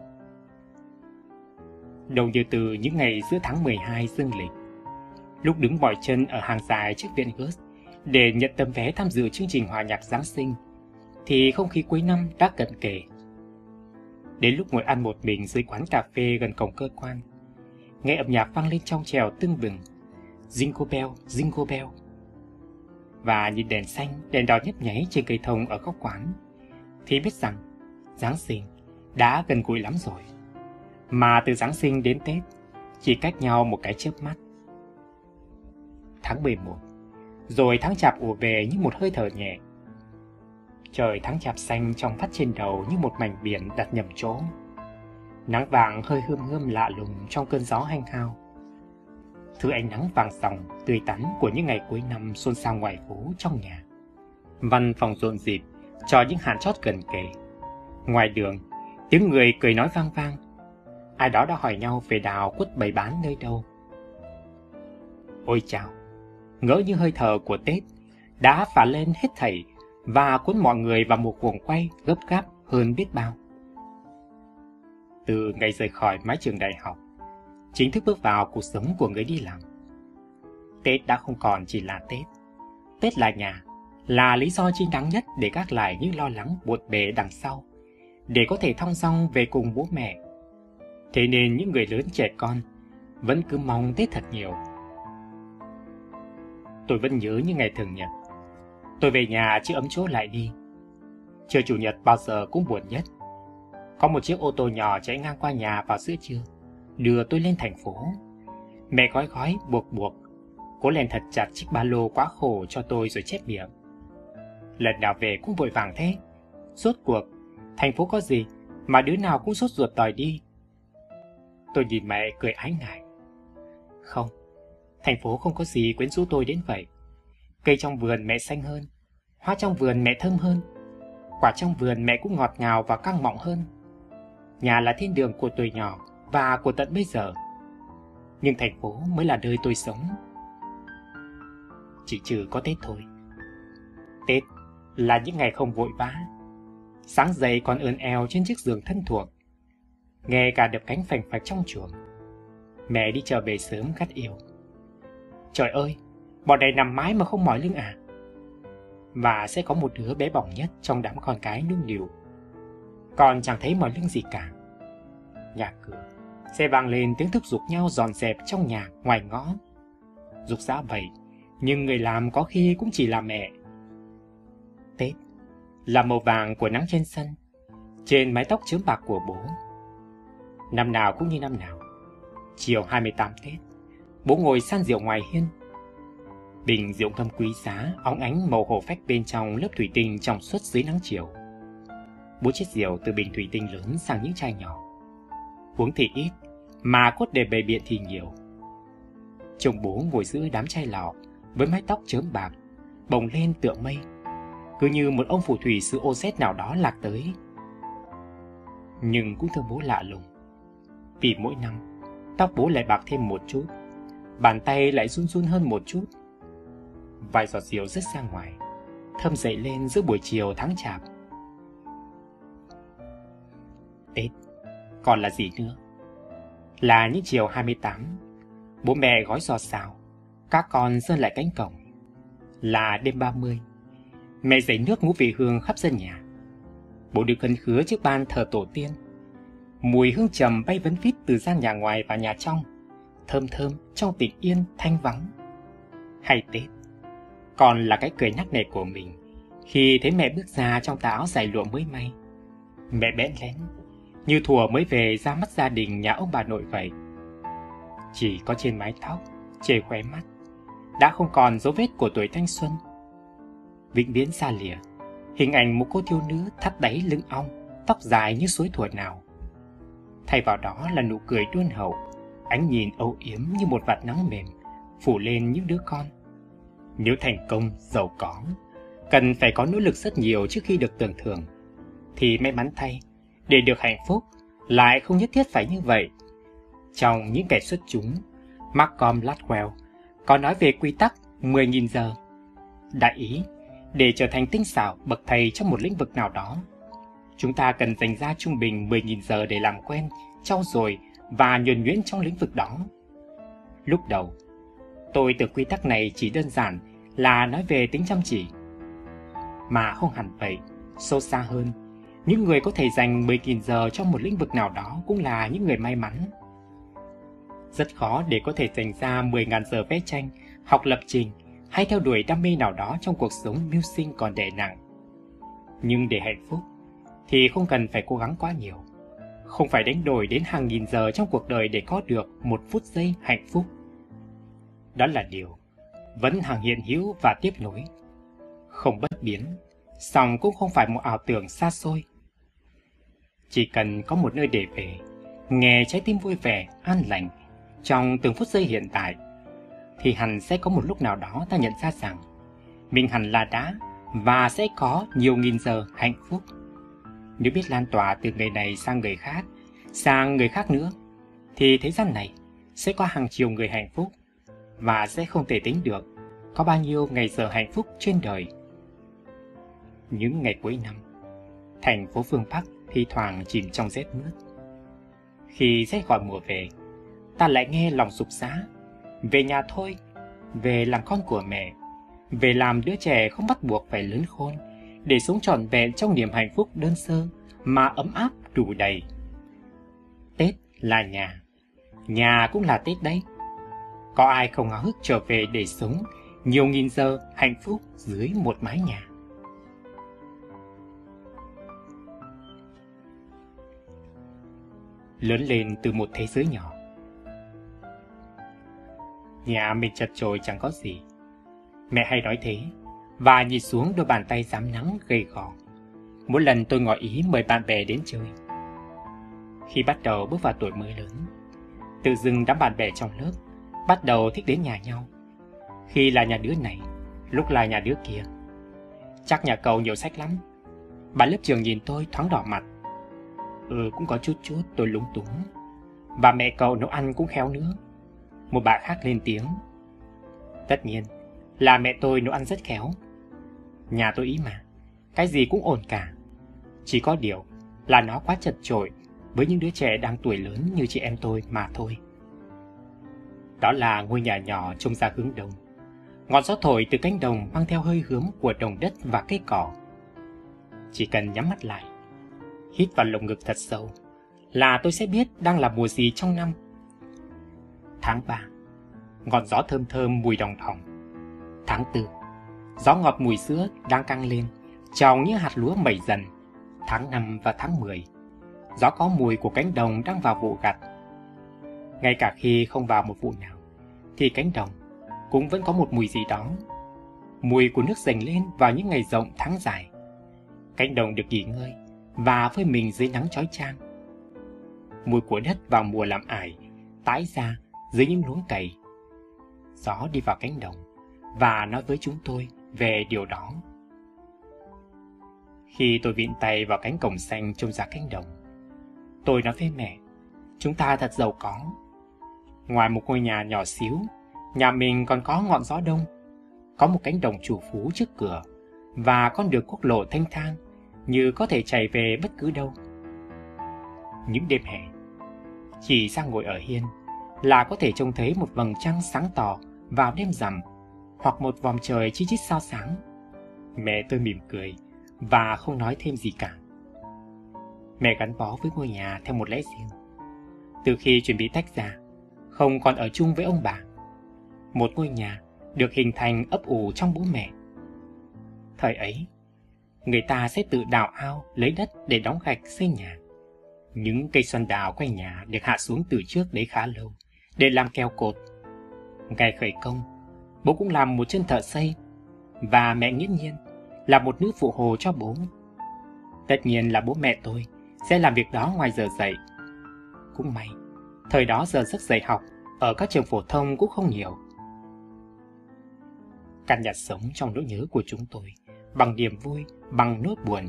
Đầu như từ những ngày giữa tháng 12 dương lịch, lúc đứng mỏi chân ở hàng dài trước viện Gus để nhận tấm vé tham dự chương trình hòa nhạc Giáng sinh, thì không khí cuối năm đã cận kề. Đến lúc ngồi ăn một mình dưới quán cà phê gần cổng cơ quan, nghe âm nhạc vang lên trong trèo tưng bừng, Jingle Bell, Jingle Bell. Và nhìn đèn xanh, đèn đỏ nhấp nháy trên cây thông ở góc quán, thì biết rằng Giáng sinh đã gần gũi lắm rồi. Mà từ Giáng sinh đến Tết, chỉ cách nhau một cái chớp mắt. Tháng 11, rồi tháng chạp ùa về như một hơi thở nhẹ. Trời tháng chạp xanh trong vắt trên đầu như một mảnh biển đặt nhầm chỗ. Nắng vàng hơi hươm hươm lạ lùng trong cơn gió hanh hao. Thứ ánh nắng vàng sòng, tươi tắn của những ngày cuối năm xôn xao ngoài phố trong nhà. Văn phòng rộn rịp, cho những hạn chót gần kề. Ngoài đường, tiếng người cười nói vang vang. Ai đó đã hỏi nhau về đào quất bày bán nơi đâu. Ôi chào, ngỡ như hơi thở của Tết đã phả lên hết thảy và cuốn mọi người vào một cuồng quay gấp gáp hơn biết bao. Từ ngày rời khỏi mái trường đại học, chính thức bước vào cuộc sống của người đi làm. Tết đã không còn chỉ là Tết. Tết là nhà, là lý do chính đáng nhất để gác lại những lo lắng buồn bề đằng sau, để có thể thong dong về cùng bố mẹ. Thế nên những người lớn trẻ con vẫn cứ mong Tết thật nhiều. Tôi vẫn nhớ những ngày thường nhật. Tôi về nhà chiếc ấm chỗ lại đi. Trưa chủ nhật bao giờ cũng buồn nhất. Có một chiếc ô tô nhỏ chạy ngang qua nhà vào giữa trưa, đưa tôi lên thành phố. Mẹ gói gói, buộc buộc, cố lên thật chặt chiếc ba lô quá khổ cho tôi rồi chép miệng. Lần nào về cũng vội vàng thế. Rốt cuộc, thành phố có gì mà đứa nào cũng sốt ruột đòi đi. Tôi nhìn mẹ cười ái ngại. Không, thành phố không có gì quyến rũ tôi đến vậy. Cây trong vườn mẹ xanh hơn, hoa trong vườn mẹ thơm hơn, quả trong vườn mẹ cũng ngọt ngào và căng mọng hơn. Nhà là thiên đường của tuổi nhỏ và của tận bây giờ. Nhưng thành phố mới là nơi tôi sống. Chỉ trừ có Tết thôi. Tết là những ngày không vội vã. Sáng dậy còn ươn eo trên chiếc giường thân thuộc. Nghe cả đập cánh phành phạch trong chuồng. Mẹ đi chờ về sớm gắt yêu. Trời ơi, bọn này nằm mái mà không mỏi lưng à? Và sẽ có một đứa bé bỏng nhất trong đám con cái nương nịu. Còn chẳng thấy mỏi lưng gì cả. Nhà cửa, xe vang lên tiếng thức giục nhau dọn dẹp trong nhà, ngoài ngõ. Dục dã vậy, nhưng người làm có khi cũng chỉ là mẹ. Tết là màu vàng của nắng trên sân, trên mái tóc chớm bạc của bố. Năm nào cũng như năm nào. Chiều 28 Tết, bố ngồi san rượu ngoài hiên. Bình rượu ngâm quý giá, óng ánh màu hổ phách bên trong lớp thủy tinh trong suốt dưới nắng chiều. Bố chiếc rượu từ bình thủy tinh lớn sang những chai nhỏ. Uống thì ít, mà cốt đề bề biện thì nhiều. Chồng bố ngồi giữa đám chai lọ, với mái tóc chớm bạc, bồng lên tựa mây. Cứ như một ông phù thủy sư ô xét nào đó lạc tới. Nhưng cũng thương bố lạ lùng. Vì mỗi năm, tóc bố lại bạc thêm một chút, bàn tay lại run run hơn một chút. Vài giọt rượu rớt ra ngoài, thâm dậy lên giữa buổi chiều tháng chạp. Tết, còn là gì nữa? Là những chiều 28, bố mẹ gói giò xào, các con sơn lại cánh cổng. Là đêm 30, mẹ dậy nước ngũ vị hương khắp sân nhà. Bố được cân khứa trước ban thờ tổ tiên. Mùi hương trầm bay vấn vít từ gian nhà ngoài và nhà trong, thơm thơm trong tịch yên thanh vắng. Hay Tết, còn là cái cười nhắc nẻ của mình khi thấy mẹ bước ra trong tà áo dài lụa mới may. Mẹ bẽn lén, như thùa mới về ra mắt gia đình nhà ông bà nội vậy. Chỉ có trên mái tóc, chề khóe mắt, đã không còn dấu vết của tuổi thanh xuân. Vĩnh viễn xa lìa, hình ảnh một cô thiếu nữ thắt đáy lưng ong, tóc dài như suối thuở nào. Thay vào đó là nụ cười đuôn hậu, ánh nhìn âu yếm như một vạt nắng mềm, phủ lên những đứa con. Nếu thành công, giàu có, cần phải có nỗ lực rất nhiều trước khi được tưởng thưởng, thì may mắn thay, để được hạnh phúc lại không nhất thiết phải như vậy. Trong những kẻ xuất chúng, Malcolm Gladwell có nói về quy tắc 10.000 giờ. Đại ý, để trở thành tinh xảo bậc thầy trong một lĩnh vực nào đó, chúng ta cần dành ra trung bình 10.000 giờ để làm quen, trau dồi và nhuần nhuyễn trong lĩnh vực đó. Lúc đầu, tôi tưởng quy tắc này chỉ đơn giản là nói về tính chăm chỉ. Mà không hẳn vậy, sâu xa hơn, những người có thể dành 10.000 giờ trong một lĩnh vực nào đó cũng là những người may mắn. Rất khó để có thể dành ra 10.000 giờ vẽ tranh, học lập trình hay theo đuổi đam mê nào đó trong cuộc sống mưu sinh còn đè nặng. Nhưng để hạnh phúc thì không cần phải cố gắng quá nhiều. Không phải đánh đổi đến hàng nghìn giờ trong cuộc đời để có được một phút giây hạnh phúc. Đó là điều vẫn hàng hiện hữu và tiếp nối. Không bất biến, song cũng không phải một ảo tưởng xa xôi. Chỉ cần có một nơi để về, nghe trái tim vui vẻ, an lành trong từng phút giây hiện tại, thì hẳn sẽ có một lúc nào đó ta nhận ra rằng mình hẳn là đã và sẽ có nhiều nghìn giờ hạnh phúc. Nếu biết lan tỏa từ người này sang người khác, sang người khác nữa, thì thế gian này sẽ có hàng triệu người hạnh phúc và sẽ không thể tính được có bao nhiêu ngày giờ hạnh phúc trên đời. Những ngày cuối năm, thành phố phương Bắc thi thoảng chìm trong rét mướt. Khi rét gọi mùa về, ta lại nghe lòng sụp xá. Về nhà thôi, về làm con của mẹ, về làm đứa trẻ không bắt buộc phải lớn khôn, để sống trọn vẹn trong niềm hạnh phúc đơn sơ mà ấm áp đủ đầy. Tết là nhà, nhà cũng là Tết đấy. Có ai không háo hức trở về để sống nhiều nghìn giờ hạnh phúc dưới một mái nhà. Lớn lên từ một thế giới nhỏ. Nhà mình chật chội chẳng có gì. Mẹ hay nói thế, và nhìn xuống đôi bàn tay dám nắng gầy gò. Mỗi lần tôi ngỏ ý mời bạn bè đến chơi. Khi bắt đầu bước vào tuổi mới lớn, tự dưng đám bạn bè trong lớp bắt đầu thích đến nhà nhau. Khi là nhà đứa này, lúc là nhà đứa kia. Chắc nhà cậu nhiều sách lắm. Bà lớp trường nhìn tôi thoáng đỏ mặt. Ừ, cũng có chút chút tôi lúng túng. Bà mẹ cậu nấu ăn cũng khéo nữa. Một bà khác lên tiếng. Tất nhiên, là mẹ tôi nấu ăn rất khéo. Nhà tôi ý mà, cái gì cũng ổn cả. Chỉ có điều là nó quá chật chội với những đứa trẻ đang tuổi lớn như chị em tôi mà thôi. Đó là ngôi nhà nhỏ trông ra hướng đông. Ngọn gió thổi từ cánh đồng mang theo hơi hướng của đồng đất và cây cỏ. Chỉ cần nhắm mắt lại, hít vào lồng ngực thật sâu, là tôi sẽ biết đang là mùa gì trong năm. Tháng 3, ngọn gió thơm thơm mùi đồng thòng. Tháng 4, gió ngọt mùi sữa đang căng lên, trào những hạt lúa mẩy dần. Tháng 5 và tháng 10, gió có mùi của cánh đồng đang vào vụ gặt ngay cả khi không vào một vụ nào, thì cánh đồng cũng vẫn có một mùi gì đó. Mùi của nước dành lên vào những ngày rộng tháng dài. Cánh đồng được nghỉ ngơi và phơi mình dưới nắng chói chang. Mùi của đất vào mùa làm ải, tái ra dưới những luống cày. Gió đi vào cánh đồng và nói với chúng tôi về điều đó. Khi tôi viện tay vào cánh cổng xanh trông ra cánh đồng, tôi nói với mẹ, chúng ta thật giàu có Ngoài một ngôi nhà nhỏ xíu, nhà mình còn có ngọn gió đông, có một cánh đồng chủ phú trước cửa và con đường quốc lộ thanh thang như có thể chạy về bất cứ đâu. những đêm hè. Chỉ sang ngồi ở hiên là có thể trông thấy một vầng trăng sáng tỏ vào đêm rằm hoặc một vòng trời chi chít sao sáng. Mẹ tôi mỉm cười và không nói thêm gì cả. Mẹ gắn bó với ngôi nhà theo một lẽ riêng. Từ khi chuẩn bị tách ra, không còn ở chung với ông bà. Một ngôi nhà được hình thành ấp ủ trong bố mẹ. Thời ấy, người ta sẽ tự đào ao lấy đất để đóng gạch xây nhà. Những cây xoan đào quanh nhà được hạ xuống từ trước đấy khá lâu để làm keo cột. Ngày khởi công, bố cũng làm một chân thợ xây và mẹ nghiễm nhiên là một nữ phụ hồ cho bố. Tất nhiên là bố mẹ tôi sẽ làm việc đó ngoài giờ dạy. Cũng may, thời đó giờ giấc dạy học ở các trường phổ thông cũng không nhiều. Căn nhà sống trong nỗi nhớ của chúng tôi, bằng niềm vui, bằng nỗi buồn,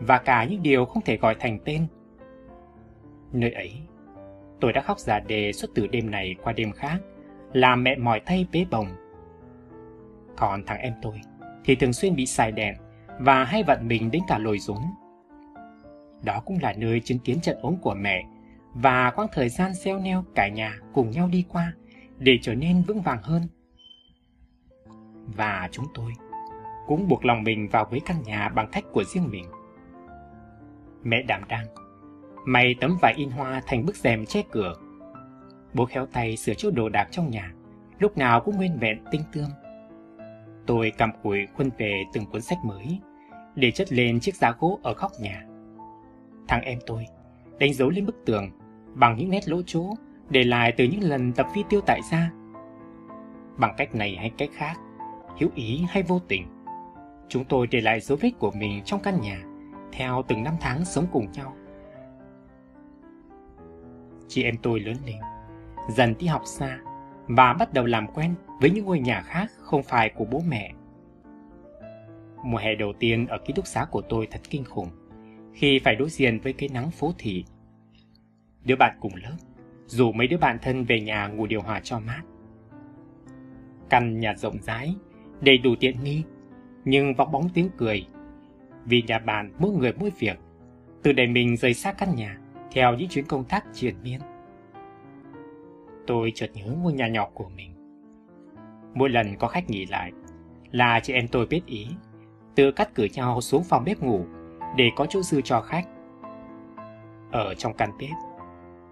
và cả những điều không thể gọi thành tên. Nơi ấy, tôi đã khóc giả đề suốt từ đêm này qua đêm khác, làm mẹ mỏi thay bế bồng. Còn thằng em tôi thì thường xuyên bị xài đèn và hay vận mình đến cả lồi rốn. Đó cũng là nơi chứng kiến trận ốm của mẹ và quãng thời gian xeo neo cả nhà cùng nhau đi qua để trở nên vững vàng hơn. Và chúng tôi cũng buộc lòng mình vào với căn nhà bằng cách của riêng mình. Mẹ đảm đang, may tấm vải in hoa thành bức rèm che cửa. Bố khéo tay sửa chữa đồ đạc trong nhà, lúc nào cũng nguyên vẹn tinh tươm. Tôi cầm cùi khuân về từng cuốn sách mới, để chất lên chiếc giá gỗ ở góc nhà. Thằng em tôi đánh dấu lên bức tường bằng những nét lỗ chỗ để lại từ những lần tập phi tiêu tại gia. Bằng cách này hay cách khác, hữu ý hay vô tình, chúng tôi để lại dấu vết của mình trong căn nhà theo từng năm tháng sống cùng nhau. Chị em tôi lớn lên, dần đi học xa và bắt đầu làm quen với những ngôi nhà khác không phải của bố mẹ. Mùa hè đầu tiên ở ký túc xá của tôi thật kinh khủng khi phải đối diện với cái nắng phố thị. Đứa bạn cùng lớp, dù mấy đứa bạn thân về nhà ngủ điều hòa cho mát. Căn nhà rộng rãi, đầy đủ tiện nghi, nhưng vọng bóng tiếng cười. Vì nhà bạn mỗi người mỗi việc, từ để mình rời xa căn nhà theo những chuyến công tác triền miên. Tôi chợt nhớ ngôi nhà nhỏ của mình. Mỗi lần có khách nghỉ lại, là chị em tôi biết ý, tự cắt cử nhau xuống phòng bếp ngủ để có chỗ dư cho khách. Ở trong căn bếp,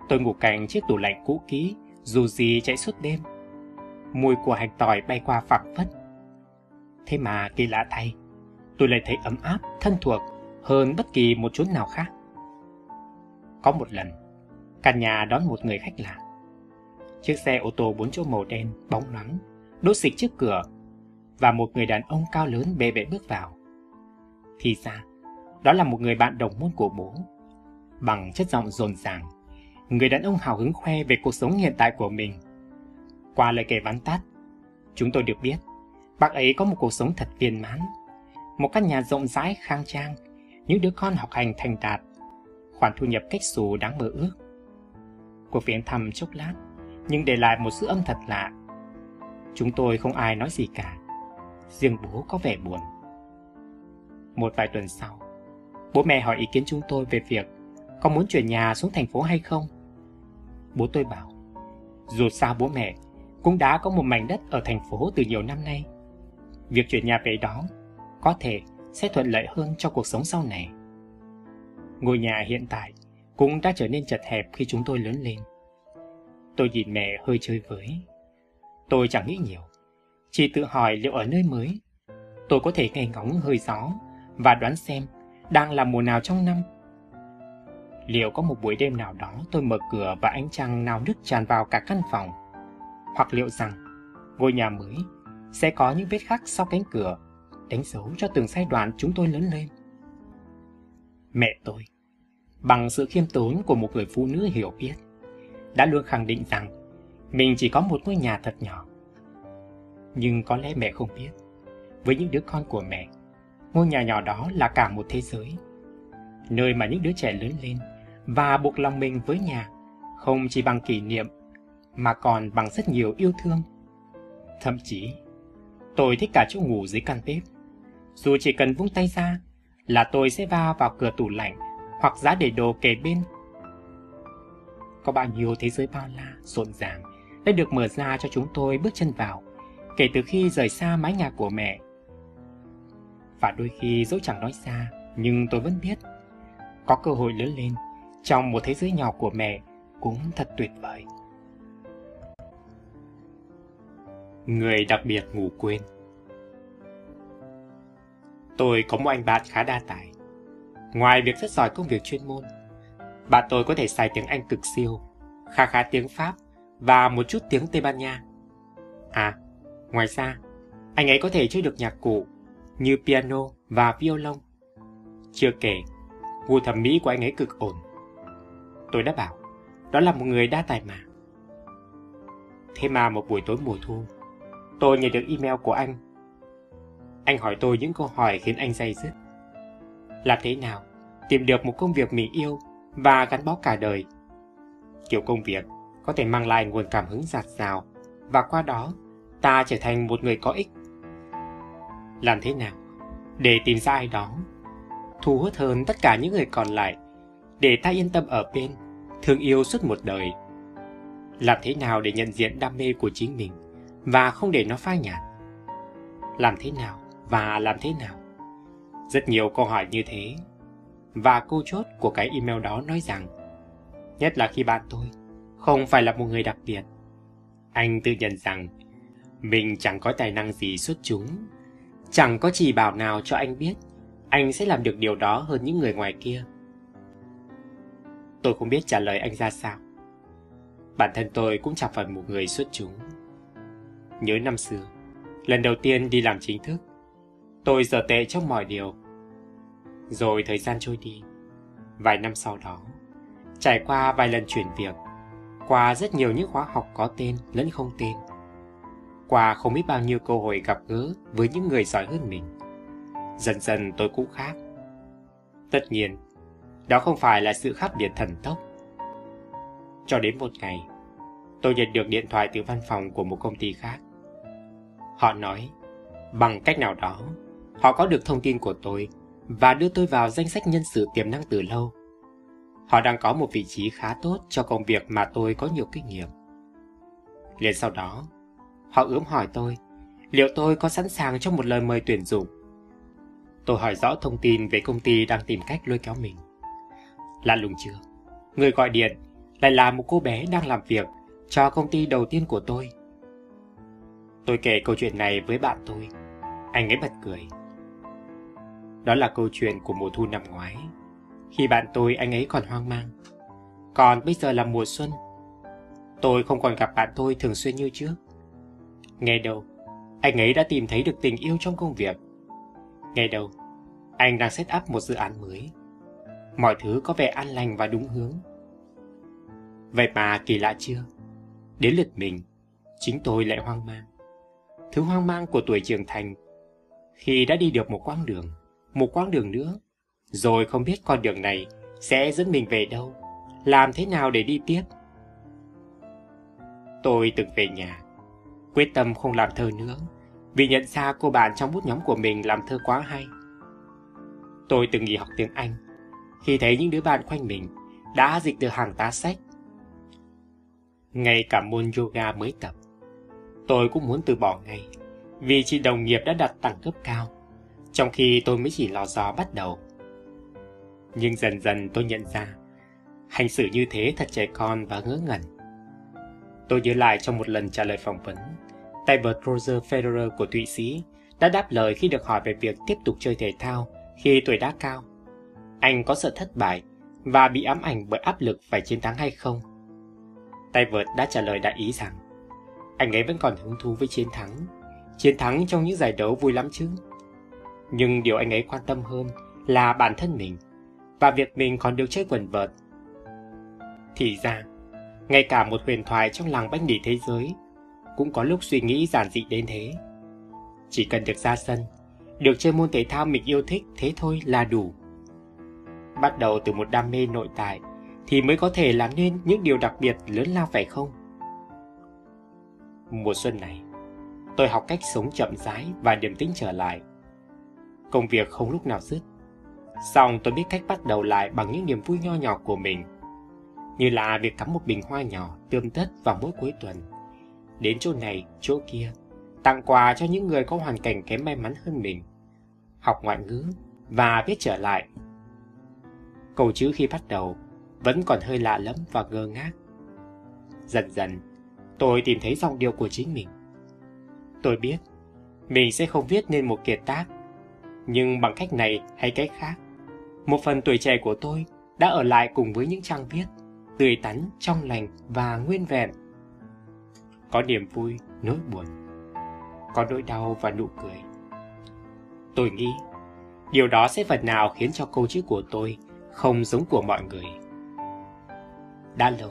tôi ngủ cạnh chiếc tủ lạnh cũ kỹ, dù gì chạy suốt đêm. Mùi của hành tỏi bay qua phẳng phất. Thế mà kỳ lạ thay, tôi lại thấy ấm áp, thân thuộc hơn bất kỳ một chốn nào khác. Có một lần, căn nhà đón một người khách lạ. Chiếc xe ô tô bốn chỗ màu đen, bóng loáng, đốt xịt trước cửa và một người đàn ông cao lớn bề bệ bước vào. Thì ra, đó là một người bạn đồng môn của bố. Bằng chất giọng dồn ràng, người đàn ông hào hứng khoe về cuộc sống hiện tại của mình. Qua lời kể vắn tắt, chúng tôi được biết, bác ấy có một cuộc sống thật viên mãn. Một căn nhà rộng rãi khang trang, những đứa con học hành thành đạt, khoản thu nhập cách xù đáng mơ ước. Cuộc viếng thăm chốc lát, nhưng để lại một sự âm thật lạ. Chúng tôi không ai nói gì cả, riêng bố có vẻ buồn. Một vài tuần sau, Bố mẹ hỏi ý kiến chúng tôi về việc có muốn chuyển nhà xuống thành phố hay không. Bố tôi bảo, dù sao bố mẹ cũng đã có một mảnh đất ở thành phố từ nhiều năm nay. Việc chuyển nhà về đó có thể sẽ thuận lợi hơn cho cuộc sống sau này. Ngôi nhà hiện tại cũng đã trở nên chật hẹp khi chúng tôi lớn lên. Tôi nhìn mẹ hơi chơi với. Tôi chẳng nghĩ nhiều, chỉ tự hỏi liệu ở nơi mới tôi có thể nghe ngóng hơi gió và đoán xem đang là mùa nào trong năm. Liệu có một buổi đêm nào đó tôi mở cửa và ánh trăng nào nức tràn vào cả căn phòng? Hoặc liệu rằng ngôi nhà mới sẽ có những vết khắc sau cánh cửa đánh dấu cho từng giai đoạn chúng tôi lớn lên? Mẹ tôi, bằng sự khiêm tốn của một người phụ nữ hiểu biết, đã luôn khẳng định rằng mình chỉ có một ngôi nhà thật nhỏ. Nhưng có lẽ mẹ không biết, với những đứa con của mẹ, ngôi nhà nhỏ đó là cả một thế giới. Nơi mà những đứa trẻ lớn lên và buộc lòng mình với nhà, không chỉ bằng kỷ niệm, mà còn bằng rất nhiều yêu thương. Thậm chí, tôi thích cả chỗ ngủ dưới căn bếp. Dù chỉ cần vung tay ra là tôi sẽ va vào cửa tủ lạnh hoặc giá để đồ kề bên. có bao nhiêu thế giới bao la, rộn ràng đã được mở ra cho chúng tôi bước chân vào kể từ khi rời xa mái nhà của mẹ. Và đôi khi dẫu chẳng nói xa, nhưng tôi vẫn biết có cơ hội lớn lên trong một thế giới nhỏ của mẹ cũng thật tuyệt vời. Người đặc biệt ngủ quên Tôi có một anh bạn khá đa tài. Ngoài việc rất giỏi công việc chuyên môn, bạn tôi có thể xài tiếng Anh cực siêu, khá khá tiếng Pháp và một chút tiếng Tây Ban Nha. À, ngoài ra, anh ấy có thể chơi được nhạc cụ như piano và violon. Chưa kể, gu thẩm mỹ của anh ấy cực ổn. Tôi đã bảo, đó là một người đa tài mà. Thế mà một buổi tối mùa thu, tôi nhận được email của anh. Anh hỏi tôi những câu hỏi khiến anh say dứt. Làm thế nào tìm được một công việc mình yêu và gắn bó cả đời? Kiểu công việc có thể mang lại nguồn cảm hứng giạt rào và qua đó ta trở thành một người có ích. Làm thế nào để tìm ra ai đó thu hút hơn tất cả những người còn lại để ta yên tâm ở bên, thương yêu suốt một đời? Làm thế nào để nhận diện đam mê của chính mình và không để nó phai nhạt? Làm thế nào và làm thế nào? Rất nhiều câu hỏi như thế. Và câu chốt của cái email đó nói rằng nhất là khi bạn tôi không phải là một người đặc biệt. Anh tự nhận rằng mình chẳng có tài năng gì xuất chúng, chẳng có chỉ bảo nào cho anh biết anh sẽ làm được điều đó hơn những người ngoài kia. Tôi không biết trả lời anh ra sao. Bản thân tôi cũng chẳng phải một người xuất chúng. Nhớ năm xưa, lần đầu tiên đi làm chính thức, tôi giờ tệ trong mọi điều. Rồi thời gian trôi đi, vài năm sau đó, trải qua vài lần chuyển việc, qua rất nhiều những khóa học có tên lẫn không tên, qua không biết bao nhiêu cơ hội gặp gỡ với những người giỏi hơn mình. Dần dần tôi cũng khác. Tất nhiên, đó không phải là sự khác biệt thần tốc. Cho đến một ngày, tôi nhận được điện thoại từ văn phòng của một công ty khác. Họ nói, bằng cách nào đó, họ có được thông tin của tôi và đưa tôi vào danh sách nhân sự tiềm năng từ lâu. Họ đang có một vị trí khá tốt cho công việc mà tôi có nhiều kinh nghiệm. Liền sau đó, họ ướm hỏi tôi liệu tôi có sẵn sàng cho một lời mời tuyển dụng. Tôi hỏi rõ thông tin về công ty đang tìm cách lôi kéo mình. Lạ lùng chưa? Người gọi điện lại là một cô bé đang làm việc cho công ty đầu tiên của tôi. Tôi kể câu chuyện này với bạn tôi. Anh ấy bật cười. Đó là câu chuyện của mùa thu năm ngoái. Khi bạn tôi anh ấy còn hoang mang. Còn bây giờ là mùa xuân. Tôi không còn gặp bạn tôi thường xuyên như trước. Nghe đâu, anh ấy đã tìm thấy được tình yêu trong công việc. Nghe đâu, anh đang set up một dự án mới. Mọi thứ có vẻ an lành và đúng hướng. Vậy mà kỳ lạ chưa? Đến lượt mình, chính tôi lại hoang mang. Thứ hoang mang của tuổi trưởng thành khi đã đi được một quãng đường, một quãng đường nữa, rồi không biết con đường này sẽ dẫn mình về đâu, làm thế nào để đi tiếp. Tôi từng về nhà, quyết tâm không làm thơ nữa, vì nhận ra cô bạn trong bút nhóm của mình làm thơ quá hay. Tôi từng nghỉ học tiếng Anh, khi thấy những đứa bạn quanh mình đã dịch được hàng tá sách. Ngay cả môn yoga mới tập, tôi cũng muốn từ bỏ ngay, vì chị đồng nghiệp đã đặt đẳng cấp cao, trong khi tôi mới chỉ lò dò bắt đầu. Nhưng dần dần tôi nhận ra, hành xử như thế thật trẻ con và ngớ ngẩn. Tôi nhớ lại trong một lần trả lời phỏng vấn, tay vợt Roger Federer của Thụy Sĩ đã đáp lời khi được hỏi về việc tiếp tục chơi thể thao khi tuổi đã cao. Anh có sợ thất bại và bị ám ảnh bởi áp lực phải chiến thắng hay không? Tay vợt đã trả lời đại ý rằng anh ấy vẫn còn hứng thú với chiến thắng. Chiến thắng trong những giải đấu vui lắm chứ. Nhưng điều anh ấy quan tâm hơn là bản thân mình và việc mình còn được chơi quần vợt. Thì ra, ngay cả một huyền thoại trong làng bánh đỉ thế giới cũng có lúc suy nghĩ giản dị đến thế. Chỉ cần được ra sân, được chơi môn thể thao mình yêu thích thế thôi là đủ. Bắt đầu từ một đam mê nội tại thì mới có thể làm nên những điều đặc biệt lớn lao phải không? Mùa xuân này, tôi học cách sống chậm rãi và điềm tĩnh trở lại. Công việc không lúc nào dứt. Xong tôi biết cách bắt đầu lại bằng những niềm vui nho nhỏ của mình. như là việc cắm một bình hoa nhỏ tươm tất vào mỗi cuối tuần. Đến chỗ này, chỗ kia, tặng quà cho những người có hoàn cảnh kém may mắn hơn mình. Học ngoại ngữ và viết trở lại. Câu chữ khi bắt đầu vẫn còn hơi lạ lẫm và ngơ ngác. Dần dần, tôi tìm thấy giọng điệu của chính mình. Tôi biết, mình sẽ không viết nên một kiệt tác, nhưng bằng cách này hay cách khác, một phần tuổi trẻ của tôi đã ở lại cùng với những trang viết, tươi tắn, trong lành và nguyên vẹn. Có niềm vui, nỗi buồn, có nỗi đau và nụ cười. Tôi nghĩ, điều đó sẽ phần nào khiến cho câu chữ của tôi không giống của mọi người. Đã lâu,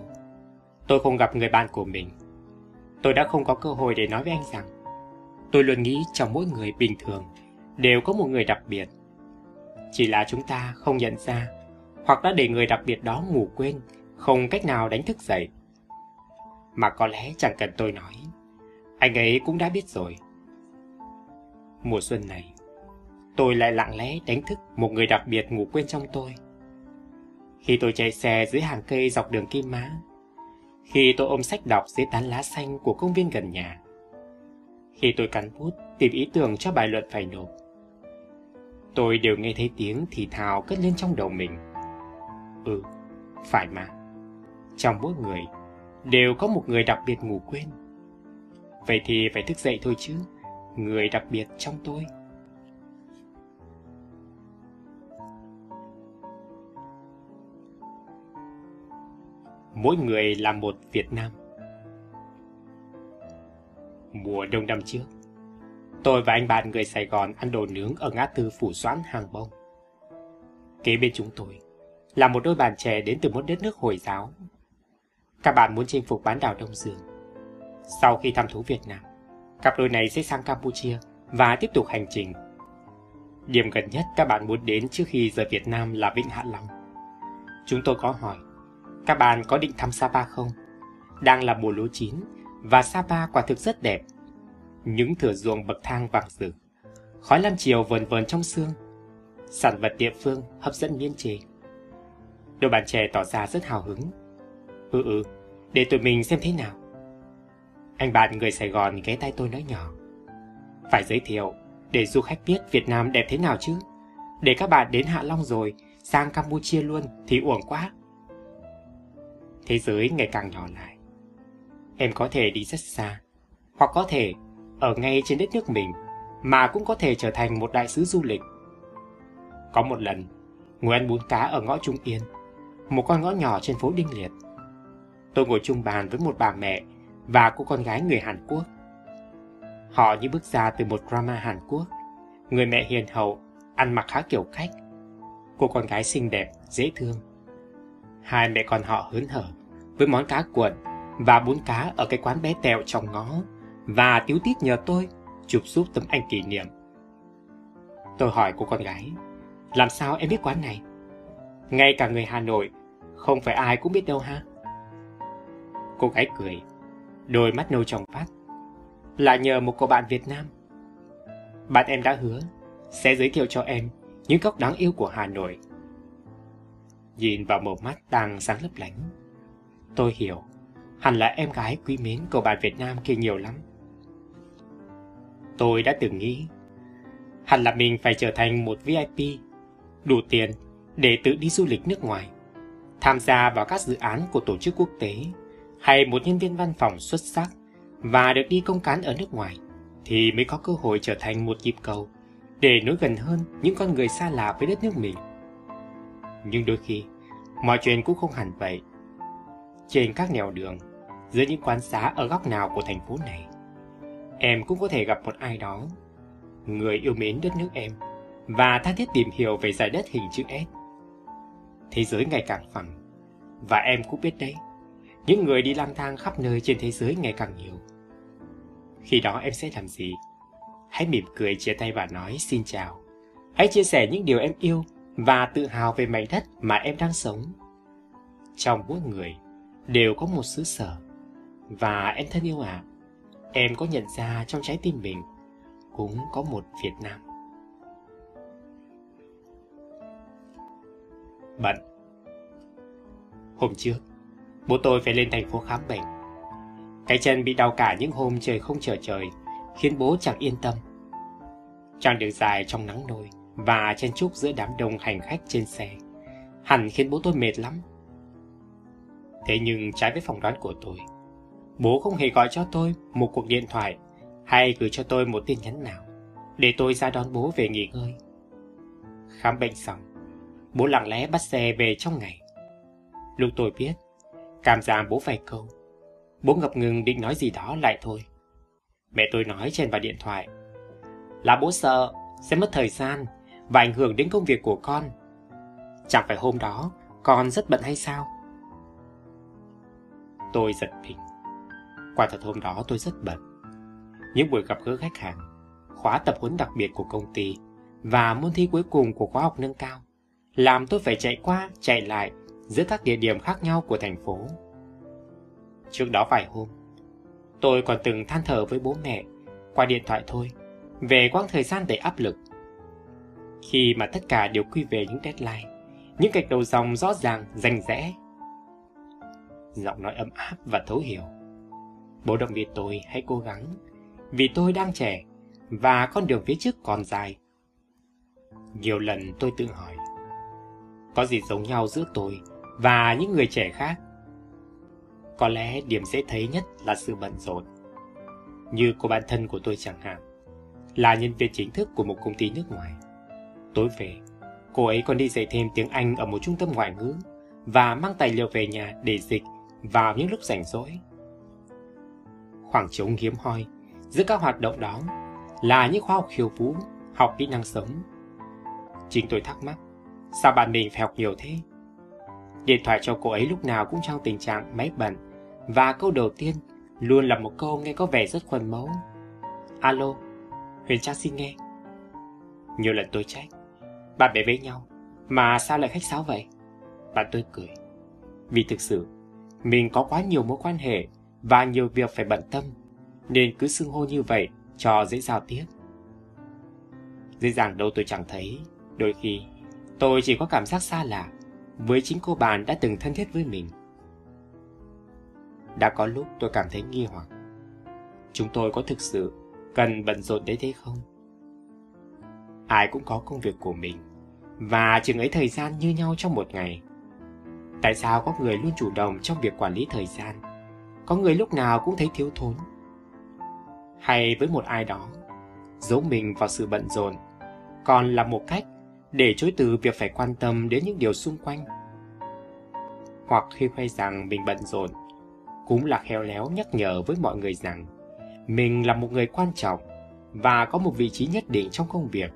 tôi không gặp người bạn của mình. Tôi đã không có cơ hội để nói với anh rằng tôi luôn nghĩ trong mỗi người bình thường đều có một người đặc biệt. Chỉ là chúng ta không nhận ra hoặc đã để người đặc biệt đó ngủ quên, không cách nào đánh thức dậy. Mà có lẽ chẳng cần tôi nói, anh ấy cũng đã biết rồi. Mùa xuân này, tôi lại lặng lẽ đánh thức một người đặc biệt ngủ quên trong tôi. Khi tôi chạy xe dưới hàng cây dọc đường Kim Mã, khi tôi ôm sách đọc dưới tán lá xanh của công viên gần nhà, khi tôi cắn bút tìm ý tưởng cho bài luận phải nộp, tôi đều nghe thấy tiếng thì thào cất lên trong đầu mình. Ừ, phải mà. Trong mỗi người đều có một người đặc biệt ngủ quên. Vậy thì phải thức dậy thôi chứ, người đặc biệt trong tôi. Mỗi người là một Việt Nam. Mùa đông năm trước, tôi và anh bạn người Sài Gòn ăn đồ nướng ở ngã tư Phủ Doãn Hàng Bông. Kế bên chúng tôi là một đôi bạn trẻ đến từ một đất nước Hồi giáo. Các bạn muốn chinh phục bán đảo Đông Dương. Sau khi thăm thú Việt Nam, cặp đôi này sẽ sang Campuchia và tiếp tục hành trình. Điểm gần nhất các bạn muốn đến trước khi rời Việt Nam là Vịnh Hạ Long. Chúng tôi có hỏi, các bạn có định thăm Sapa không? Đang là mùa lúa chín và Sapa quả thực rất đẹp. Những thửa ruộng bậc thang vàng rực, khói lam chiều vờn vờn trong sương. Sản vật địa phương hấp dẫn miên chế. Đôi bạn trẻ tỏ ra rất hào hứng. Ừ ừ, để tụi mình xem thế nào. Anh bạn người Sài Gòn ghé tay tôi nói nhỏ. Phải giới thiệu, để du khách biết Việt Nam đẹp thế nào chứ. Để các bạn đến Hạ Long rồi, sang Campuchia luôn thì uổng quá. Thế giới ngày càng nhỏ lại. Em có thể đi rất xa, hoặc có thể ở ngay trên đất nước mình, mà cũng có thể trở thành một đại sứ du lịch. Có một lần, ngồi ăn bún cá ở ngõ Trung Yên, một con ngõ nhỏ trên phố Đinh Liệt. Tôi ngồi chung bàn với một bà mẹ và cô con gái người Hàn Quốc. Họ như bước ra từ một drama Hàn Quốc. Người mẹ hiền hậu, ăn mặc khá kiểu khách. Cô con gái xinh đẹp, dễ thương. Hai mẹ con họ hớn hở với món cá cuộn và bún cá ở cái quán bé tẹo trong ngõ và tiếu tít nhờ tôi chụp giúp tấm ảnh kỷ niệm. Tôi hỏi cô con gái, làm sao em biết quán này? Ngay cả người Hà Nội, không phải ai cũng biết đâu ha. Cô gái cười, đôi mắt nâu trong phát. Là nhờ một cô bạn Việt Nam. Bạn em đã hứa sẽ giới thiệu cho em những góc đáng yêu của Hà Nội. Nhìn vào một mắt đang sáng lấp lánh, tôi hiểu hẳn là em gái quý mến cậu bạn Việt Nam kia nhiều lắm. Tôi đã từng nghĩ hẳn là mình phải trở thành một VIP đủ tiền để tự đi du lịch nước ngoài, tham gia vào các dự án của tổ chức quốc tế hay một nhân viên văn phòng xuất sắc và được đi công cán ở nước ngoài thì mới có cơ hội trở thành một nhịp cầu để nối gần hơn những con người xa lạ với đất nước mình. Nhưng đôi khi, mọi chuyện cũng không hẳn vậy. Trên các nẻo đường, dưới những quán xá ở góc nào của thành phố này, em cũng có thể gặp một ai đó, người yêu mến đất nước em và tha thiết tìm hiểu về giải đất hình chữ S. Thế giới ngày càng phẳng, và em cũng biết đấy, những người đi lang thang khắp nơi trên thế giới ngày càng nhiều. Khi đó em sẽ làm gì? Hãy mỉm cười chia tay và nói xin chào. Hãy chia sẻ những điều em yêu và tự hào về mảnh đất mà em đang sống. Trong mỗi người đều có một xứ sở. Và em thân yêu ạ, à, em có nhận ra trong trái tim mình cũng có một Việt Nam. Bận Hôm trước, Bố tôi phải lên thành phố khám bệnh. Cái chân bị đau cả những hôm trời không trở trời, khiến bố chẳng yên tâm. Chặng đường dài trong nắng nôi và chen chúc giữa đám đông hành khách trên xe, hẳn khiến bố tôi mệt lắm. Thế nhưng trái với phỏng đoán của tôi, bố không hề gọi cho tôi một cuộc điện thoại hay gửi cho tôi một tin nhắn nào để tôi ra đón bố về nghỉ ngơi. Khám bệnh xong, bố lặng lẽ bắt xe về trong ngày. Lúc tôi biết, cảm giảm bố vài câu, bố ngập ngừng định nói gì đó lại thôi. Mẹ tôi nói trên vào điện thoại là bố sợ sẽ mất thời gian và ảnh hưởng đến công việc của con. Chẳng phải hôm đó con rất bận hay sao? Tôi giật mình. Quả thật hôm đó tôi rất bận. Những buổi gặp gỡ khách hàng, khóa tập huấn đặc biệt của công ty và môn thi cuối cùng của khóa học nâng cao làm tôi phải chạy qua, chạy lại giữa các địa điểm khác nhau của thành phố. Trước đó vài hôm, tôi còn từng than thở với bố mẹ qua điện thoại thôi về quãng thời gian đầy áp lực. Khi mà tất cả đều quy về những deadline, những gạch đầu dòng rõ ràng, rành rẽ. Giọng nói ấm áp và thấu hiểu. Bố động viên tôi hãy cố gắng, vì tôi đang trẻ và con đường phía trước còn dài. Nhiều lần tôi tự hỏi, có gì giống nhau giữa tôi và những người trẻ khác? Có lẽ điểm dễ thấy nhất là sự bận rộn. Như cô bạn thân của tôi chẳng hạn, là nhân viên chính thức của một công ty nước ngoài. Tối về, cô ấy còn đi dạy thêm tiếng Anh ở một trung tâm ngoại ngữ và mang tài liệu về nhà để dịch vào những lúc rảnh rỗi. Khoảng trống hiếm hoi giữa các hoạt động đó là những khoa học khiêu vũ, học kỹ năng sống. Chính tôi thắc mắc, sao bạn mình phải học nhiều thế? Điện thoại cho cô ấy lúc nào cũng trong tình trạng máy bận và câu đầu tiên luôn là một câu nghe có vẻ rất khuôn mẫu. Alo, Huyền Trang xin nghe. Nhiều lần tôi trách, bạn bè với nhau, mà sao lại khách sáo vậy? Bạn tôi cười, vì thực sự mình có quá nhiều mối quan hệ và nhiều việc phải bận tâm, nên cứ xưng hô như vậy cho dễ giao tiếp. Dễ dàng đâu tôi chẳng thấy, đôi khi tôi chỉ có cảm giác xa lạ với chính cô bạn đã từng thân thiết với mình. Đã có lúc tôi cảm thấy nghi hoặc. Chúng tôi có thực sự cần bận rộn đến thế không? Ai cũng có công việc của mình và chừng ấy thời gian như nhau trong một ngày. Tại sao có người luôn chủ động trong việc quản lý thời gian, có người lúc nào cũng thấy thiếu thốn? Hay với một ai đó, giấu mình vào sự bận rộn, còn là một cách để chối từ việc phải quan tâm đến những điều xung quanh. Hoặc khi khoe rằng mình bận rộn, cũng là khéo léo nhắc nhở với mọi người rằng mình là một người quan trọng và có một vị trí nhất định trong công việc,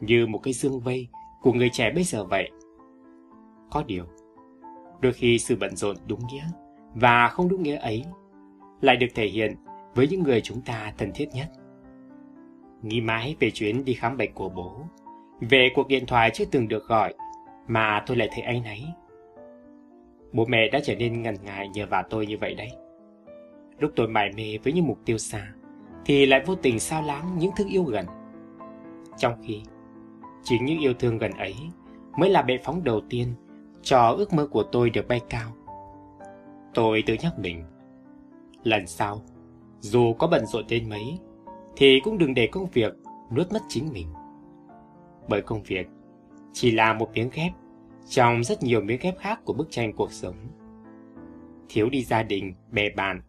như một cái dương vây của người trẻ bây giờ vậy. Có điều, đôi khi sự bận rộn đúng nghĩa và không đúng nghĩa ấy lại được thể hiện với những người chúng ta thân thiết nhất. Nghĩ mãi về chuyến đi khám bệnh của bố, về cuộc điện thoại chưa từng được gọi mà tôi lại thấy anh ấy. Bố mẹ đã trở nên ngần ngại nhờ vào tôi như vậy đấy. Lúc tôi mải mê với những mục tiêu xa, thì lại vô tình sao lãng những thứ yêu gần. Trong khi, chính những yêu thương gần ấy mới là bệ phóng đầu tiên cho ước mơ của tôi được bay cao. Tôi tự nhắc mình, lần sau, dù có bận rộn đến mấy, thì cũng đừng để công việc nuốt mất chính mình. Bởi công việc chỉ là một miếng ghép trong rất nhiều miếng ghép khác của bức tranh cuộc sống. Thiếu đi gia đình, bè bạn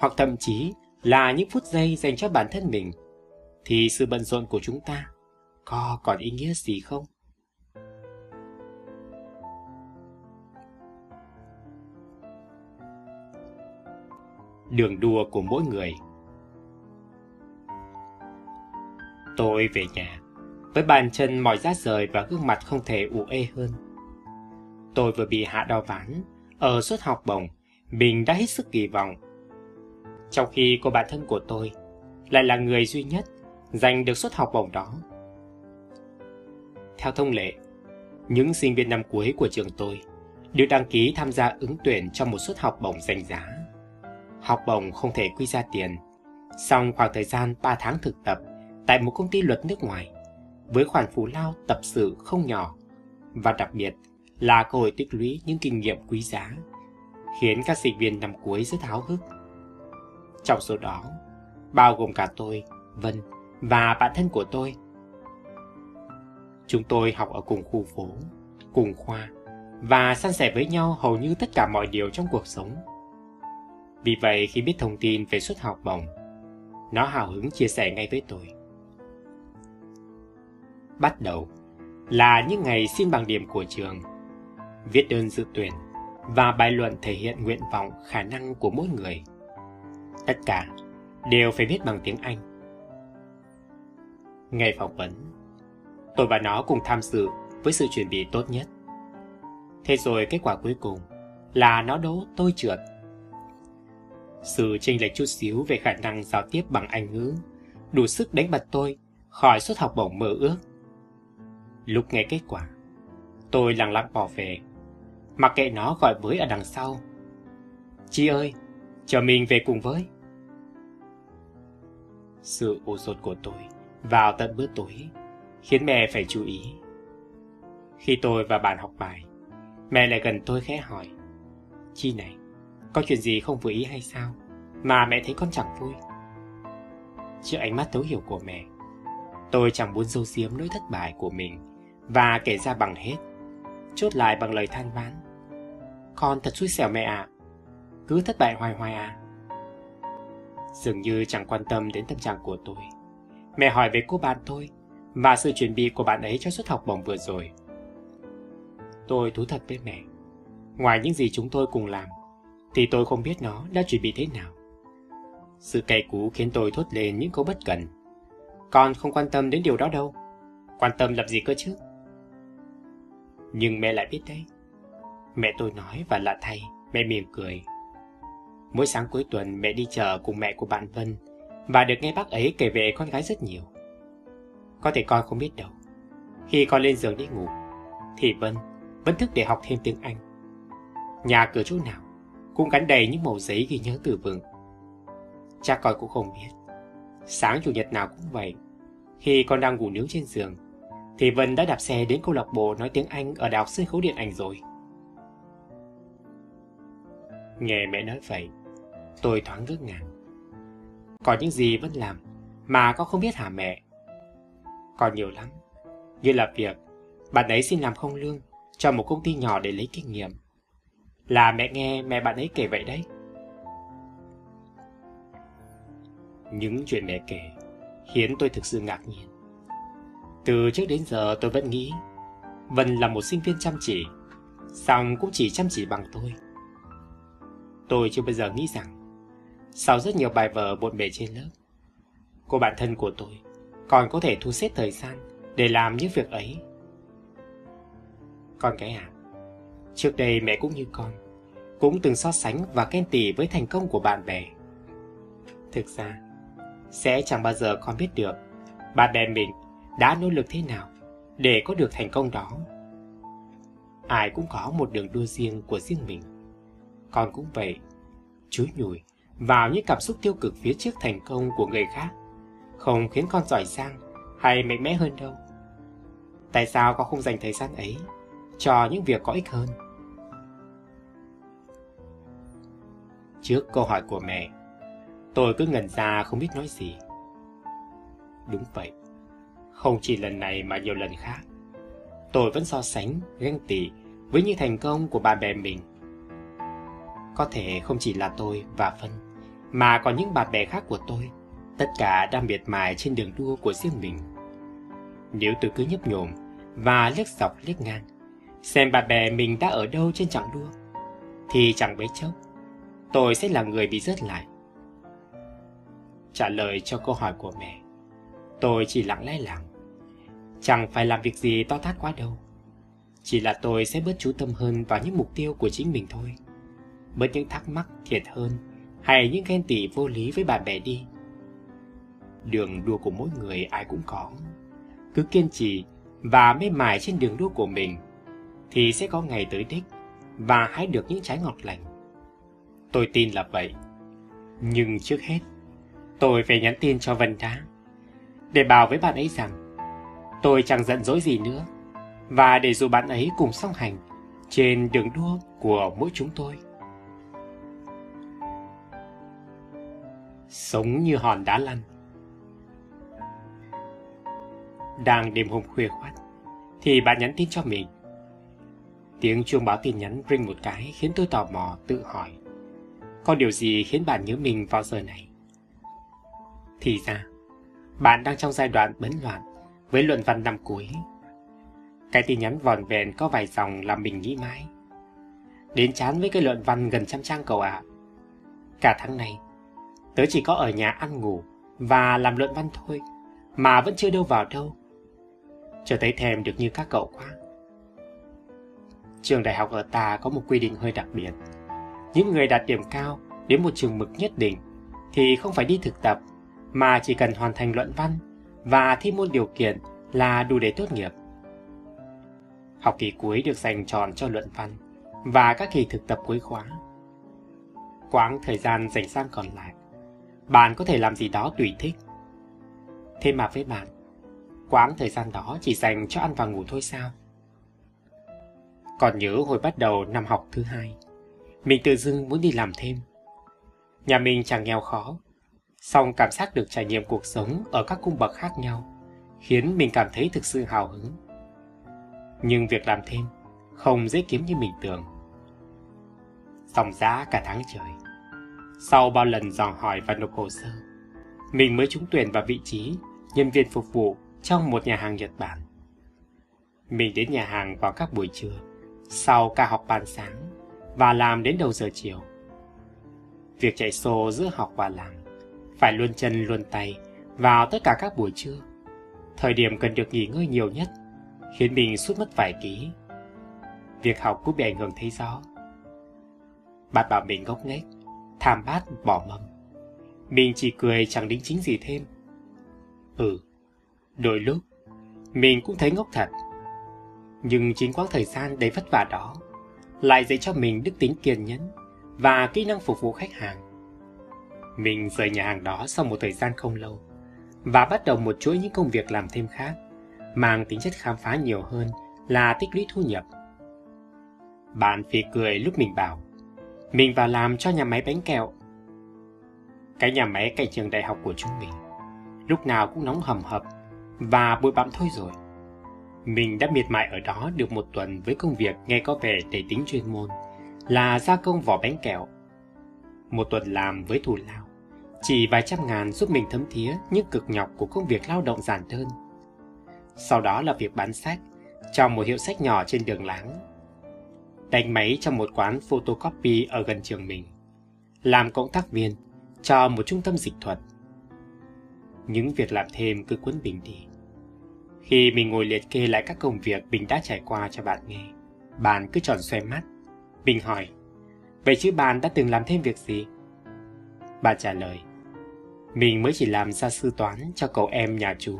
hoặc thậm chí là những phút giây dành cho bản thân mình, thì sự bận rộn của chúng ta có còn ý nghĩa gì không? Đường đua của mỗi người Tôi về nhà với bàn chân mỏi rát rời và gương mặt không thể ủ ê hơn. Tôi vừa bị hạ đau ván ở suất học bổng, mình đã hết sức kỳ vọng trong khi cô bạn thân của tôi lại là người duy nhất giành được suất học bổng đó. Theo thông lệ, những sinh viên năm cuối của trường tôi đều đăng ký tham gia ứng tuyển cho một suất học bổng danh giá. Học bổng không thể quy ra tiền, song khoảng thời gian 3 tháng thực tập tại một công ty luật nước ngoài với khoản phù lao tập sự không nhỏ và đặc biệt là cơ hội tích lũy những kinh nghiệm quý giá khiến các sinh viên năm cuối rất háo hức. Trong số đó, bao gồm cả tôi, Vân và bạn thân của tôi. Chúng tôi học ở cùng khu phố, cùng khoa và san sẻ với nhau hầu như tất cả mọi điều trong cuộc sống. Vì vậy khi biết thông tin về suất học bổng, nó hào hứng chia sẻ ngay với tôi. Bắt đầu là những ngày xin bằng điểm của trường, viết đơn dự tuyển và bài luận thể hiện nguyện vọng khả năng của mỗi người. Tất cả đều phải viết bằng tiếng Anh. Ngày phỏng vấn, tôi và nó cùng tham dự với sự chuẩn bị tốt nhất. Thế rồi kết quả cuối cùng là nó đố tôi trượt. Sự chênh lệch chút xíu về khả năng giao tiếp bằng Anh ngữ đủ sức đánh bật tôi khỏi suất học bổng mơ ước. Lúc nghe kết quả, tôi lặng lặng bỏ về, mặc kệ nó gọi với ở đằng sau. Chị ơi, chờ mình về cùng với. Sự ủ sột của tôi vào tận bữa tối khiến mẹ phải chú ý. Khi tôi và bạn học bài, mẹ lại gần tôi khẽ hỏi. Chi này, có chuyện gì không vừa ý hay sao mà mẹ thấy con chẳng vui? Trước ánh mắt thấu hiểu của mẹ, tôi chẳng muốn dâu diếm nỗi thất bại của mình và kể ra bằng hết, chốt lại bằng lời than vãn. Con thật xui xẻo mẹ ạ, cứ thất bại hoài hoài à. Dường như chẳng quan tâm đến tâm trạng của tôi. Mẹ hỏi về cô bạn tôi và sự chuẩn bị của bạn ấy cho suất học bổng vừa rồi. Tôi thú thật với mẹ. Ngoài những gì chúng tôi cùng làm, thì tôi không biết nó đã chuẩn bị thế nào. Sự cay cú khiến tôi thốt lên những câu bất cần. Con không quan tâm đến điều đó đâu. Quan tâm làm gì cơ chứ? Nhưng mẹ lại biết đấy. Mẹ tôi nói và lạ thay, mẹ mỉm cười. Mỗi sáng cuối tuần mẹ đi chợ cùng mẹ của bạn Vân và được nghe bác ấy kể về con gái rất nhiều. Có thể con không biết đâu. Khi con lên giường đi ngủ, thì Vân vẫn thức để học thêm tiếng Anh. Nhà cửa chỗ nào cũng gắn đầy những mẩu giấy ghi nhớ từ vựng. cha con cũng không biết. Sáng chủ nhật nào cũng vậy. Khi con đang ngủ nướng trên giường, thì Vân đã đạp xe đến câu lạc bộ nói tiếng Anh ở Đại học Sân khấu Điện ảnh rồi. Nghe mẹ nói vậy, tôi thoáng ngước ngàng. Có những gì vẫn làm mà con không biết hả mẹ? Còn nhiều lắm, như là việc bạn ấy xin làm không lương cho một công ty nhỏ để lấy kinh nghiệm. Là mẹ nghe mẹ bạn ấy kể vậy đấy. Những chuyện mẹ kể khiến tôi thực sự ngạc nhiên. Từ trước đến giờ tôi vẫn nghĩ Vân là một sinh viên chăm chỉ, song cũng chỉ chăm chỉ bằng tôi. Tôi chưa bao giờ nghĩ rằng sau rất nhiều bài vở bộn bề trên lớp, cô bạn thân của tôi còn có thể thu xếp thời gian để làm những việc ấy. Con cái à, trước đây mẹ cũng như con, cũng từng so sánh và khen tỉ với thành công của bạn bè. Thực ra, sẽ chẳng bao giờ con biết được bạn bè mình đã nỗ lực thế nào để có được thành công đó. Ai cũng có một đường đua riêng của riêng mình. Con cũng vậy, chúi nhủi vào những cảm xúc tiêu cực phía trước thành công của người khác không khiến con giỏi giang hay mạnh mẽ hơn đâu. Tại sao con không dành thời gian ấy cho những việc có ích hơn? Trước câu hỏi của mẹ, tôi cứ ngần ra không biết nói gì. Đúng vậy, không chỉ lần này mà nhiều lần khác. Tôi vẫn so sánh, ganh tị với những thành công của bạn bè mình. Có thể không chỉ là tôi và Phân, mà còn những bạn bè khác của tôi, tất cả đang miệt mài trên đường đua của riêng mình. Nếu tôi cứ nhấp nhổm và liếc dọc liếc ngang, xem bạn bè mình đã ở đâu trên chặng đua, thì chẳng mấy chốc, tôi sẽ là người bị rớt lại. Trả lời cho câu hỏi của mẹ, tôi chỉ lặng lẽ lặng. Chẳng phải làm việc gì to tát quá đâu. Chỉ là tôi sẽ bớt chú tâm hơn vào những mục tiêu của chính mình thôi. Bớt những thắc mắc thiệt hơn hay những ghen tị vô lý với bạn bè đi đường đua của mỗi người ai cũng có. Cứ kiên trì và mê mải trên đường đua của mình, thì sẽ có ngày tới đích và hái được những trái ngọt lành. Tôi tin là vậy. Nhưng trước hết, tôi phải nhắn tin cho vân đá, để bảo với bạn ấy rằng tôi chẳng giận dỗi gì nữa, và để dù bạn ấy cùng song hành trên đường đua của mỗi chúng tôi. Sống như hòn đá lăn Đang đêm hôm khuya khoát, thì bạn nhắn tin cho mình. Tiếng chuông báo tin nhắn ring một cái khiến tôi tò mò tự hỏi. Có điều gì khiến bạn nhớ mình vào giờ này? Thì ra, bạn đang trong giai đoạn bấn loạn với luận văn năm cuối. Cái tin nhắn vòn vẹn có vài dòng làm mình nghĩ mãi. Đến chán với cái luận văn gần trăm trang cầu ạ. À. Cả tháng này, tớ chỉ có ở nhà ăn ngủ và làm luận văn thôi, mà vẫn chưa đâu vào đâu. Trở thấy thèm được như các cậu quá. Trường đại học ở ta có một quy định hơi đặc biệt. Những người đạt điểm cao đến một trường mực nhất định thì không phải đi thực tập, mà chỉ cần hoàn thành luận văn và thi môn điều kiện là đủ để tốt nghiệp. Học kỳ cuối được dành tròn cho luận văn và các kỳ thực tập cuối khóa. Quãng thời gian dành sang còn lại, bạn có thể làm gì đó tùy thích. Thế mà với bạn, quãng thời gian đó chỉ dành cho ăn và ngủ thôi sao? Còn nhớ hồi bắt đầu năm học thứ hai, mình tự dưng muốn đi làm thêm. Nhà mình chẳng nghèo khó, song cảm giác được trải nghiệm cuộc sống ở các cung bậc khác nhau khiến mình cảm thấy thực sự hào hứng. Nhưng việc làm thêm không dễ kiếm như mình tưởng. Dòng giá cả tháng trời. Sau bao lần dò hỏi và nộp hồ sơ, mình mới trúng tuyển vào vị trí nhân viên phục vụ trong một nhà hàng Nhật Bản. Mình đến nhà hàng vào các buổi trưa, sau ca học ban sáng và làm đến đầu giờ chiều. Việc chạy xô giữa học và làm, phải luôn chân luôn tay vào tất cả các buổi trưa. Thời điểm cần được nghỉ ngơi nhiều nhất, khiến mình suốt mất vài ký. Việc học cũng bị ảnh hưởng thấy rõ. Bạn bảo mình ngốc nghếch, tham bát bỏ mầm. Mình chỉ cười chẳng đính chính gì thêm. Ừ, đôi lúc, mình cũng thấy ngốc thật. Nhưng chính quãng thời gian đầy vất vả đó lại dạy cho mình đức tính kiên nhẫn và kỹ năng phục vụ khách hàng. Mình rời nhà hàng đó sau một thời gian không lâu và bắt đầu một chuỗi những công việc làm thêm khác, mang tính chất khám phá nhiều hơn là tích lũy thu nhập. Bạn phì cười lúc mình bảo, mình vào làm cho nhà máy bánh kẹo. Cái nhà máy cạnh trường đại học của chúng mình, lúc nào cũng nóng hầm hập và bụi bặm thôi rồi. Mình đã miệt mài ở đó được một tuần với công việc nghe có vẻ đầy tính chuyên môn là gia công vỏ bánh kẹo. Một tuần làm với thù lao, chỉ vài trăm ngàn giúp mình thấm thía những cực nhọc của công việc lao động giản đơn. Sau đó là việc bán sách trong một hiệu sách nhỏ trên đường láng. Đánh máy trong một quán photocopy ở gần trường mình. Làm cộng tác viên cho một trung tâm dịch thuật. Những việc làm thêm cứ cuốn bình đi khi mình ngồi liệt kê lại các công việc mình đã trải qua cho bạn nghe, bạn cứ tròn xoay mắt. Mình hỏi, vậy chứ bạn đã từng làm thêm việc gì? Bạn trả lời, mình mới chỉ làm gia sư toán cho cậu em nhà chú.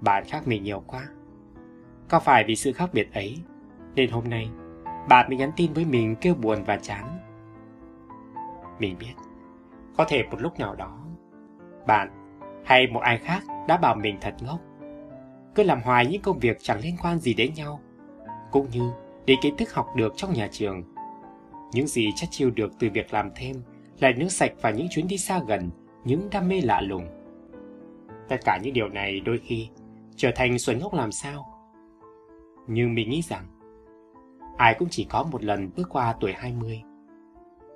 Bạn khác mình nhiều quá. Có phải vì sự khác biệt ấy, nên hôm nay bạn mới nhắn tin với mình kêu buồn và chán. Mình biết, có thể một lúc nào đó, bạn hay một ai khác đã bảo mình thật ngốc cứ làm hoài những công việc chẳng liên quan gì đến nhau, cũng như để kiến thức học được trong nhà trường. Những gì chất chiêu được từ việc làm thêm là nước sạch và những chuyến đi xa gần, những đam mê lạ lùng. Tất cả những điều này đôi khi trở thành xuẩn ngốc làm sao. Nhưng mình nghĩ rằng, ai cũng chỉ có một lần bước qua tuổi 20.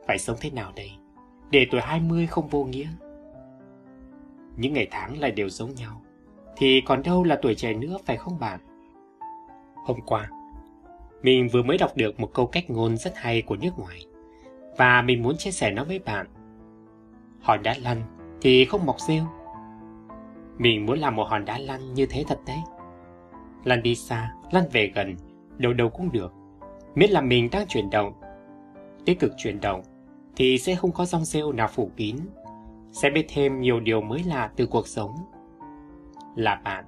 Phải sống thế nào đây, để tuổi 20 không vô nghĩa? Những ngày tháng lại đều giống nhau thì còn đâu là tuổi trẻ nữa phải không bạn? Hôm qua, mình vừa mới đọc được một câu cách ngôn rất hay của nước ngoài và mình muốn chia sẻ nó với bạn. Hòn đá lăn thì không mọc rêu. Mình muốn làm một hòn đá lăn như thế thật đấy. Lăn đi xa, lăn về gần, đâu đâu cũng được. Miễn là mình đang chuyển động. Tích cực chuyển động thì sẽ không có rong rêu nào phủ kín. Sẽ biết thêm nhiều điều mới lạ từ cuộc sống là bạn.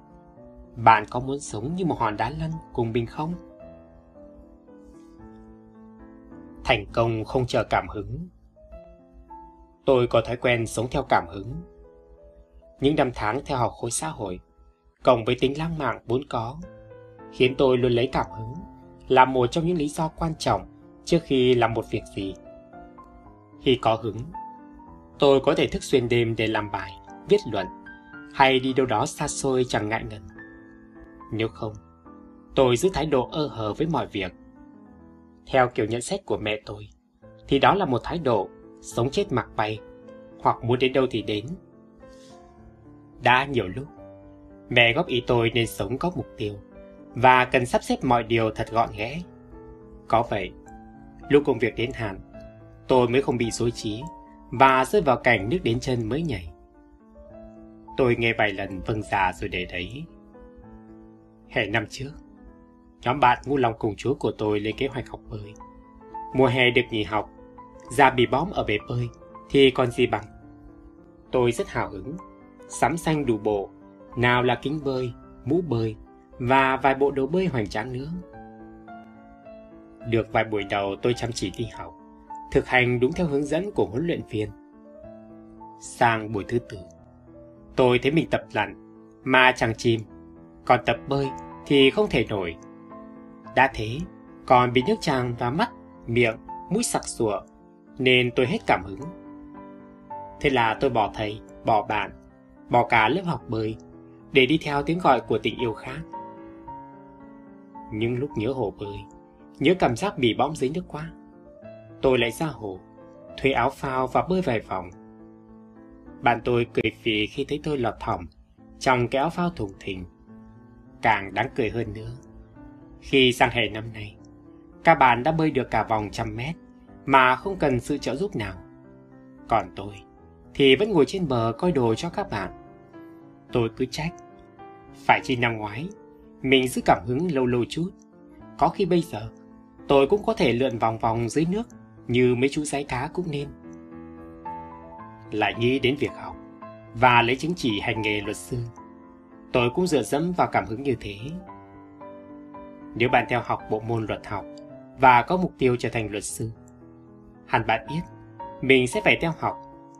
Bạn có muốn sống như một hòn đá lăn cùng mình không? Thành công không chờ cảm hứng. Tôi có thói quen sống theo cảm hứng. Những năm tháng theo học khối xã hội, cộng với tính lãng mạn vốn có, khiến tôi luôn lấy cảm hứng là một trong những lý do quan trọng trước khi làm một việc gì. Khi có hứng, tôi có thể thức xuyên đêm để làm bài, viết luận, hay đi đâu đó xa xôi chẳng ngại ngần. Nếu không, tôi giữ thái độ ơ hờ với mọi việc. Theo kiểu nhận xét của mẹ tôi, thì đó là một thái độ sống chết mặc bay, hoặc muốn đến đâu thì đến. Đã nhiều lúc, mẹ góp ý tôi nên sống có mục tiêu và cần sắp xếp mọi điều thật gọn ghẽ. Có vậy, lúc công việc đến hạn, tôi mới không bị dối trí và rơi vào cảnh nước đến chân mới nhảy. Tôi nghe vài lần vâng già rồi để đấy. Hè năm trước, nhóm bạn ngu lòng cùng chúa của tôi lên kế hoạch học bơi. Mùa hè được nghỉ học, ra bị bóm ở bể bơi thì còn gì bằng. Tôi rất hào hứng, sắm xanh đủ bộ, nào là kính bơi, mũ bơi và vài bộ đồ bơi hoành tráng nữa. Được vài buổi đầu tôi chăm chỉ đi học, thực hành đúng theo hướng dẫn của huấn luyện viên. Sang buổi thứ tư, tôi thấy mình tập lặn mà chẳng chìm, còn tập bơi thì không thể nổi. Đã thế, còn bị nước tràn vào mắt, miệng, mũi sặc sụa, nên tôi hết cảm hứng. Thế là tôi bỏ thầy, bỏ bạn, bỏ cả lớp học bơi để đi theo tiếng gọi của tình yêu khác. Nhưng lúc nhớ hồ bơi, nhớ cảm giác bị bõm dưới nước quá. Tôi lại ra hồ, thuê áo phao và bơi vài vòng. Bạn tôi cười phì khi thấy tôi lọt thỏm trong cái áo phao thùng thình. Càng đáng cười hơn nữa. Khi sang hè năm nay, các bạn đã bơi được cả vòng trăm mét mà không cần sự trợ giúp nào. Còn tôi thì vẫn ngồi trên bờ coi đồ cho các bạn. Tôi cứ trách. Phải chi năm ngoái, mình giữ cảm hứng lâu lâu chút. Có khi bây giờ, tôi cũng có thể lượn vòng vòng dưới nước như mấy chú giái cá cũng nên. Lại nghĩ đến việc học và lấy chứng chỉ hành nghề luật sư. Tôi cũng dựa dẫm vào cảm hứng như thế. Nếu bạn theo học bộ môn luật học và có mục tiêu trở thành luật sư, hẳn bạn biết mình sẽ phải theo học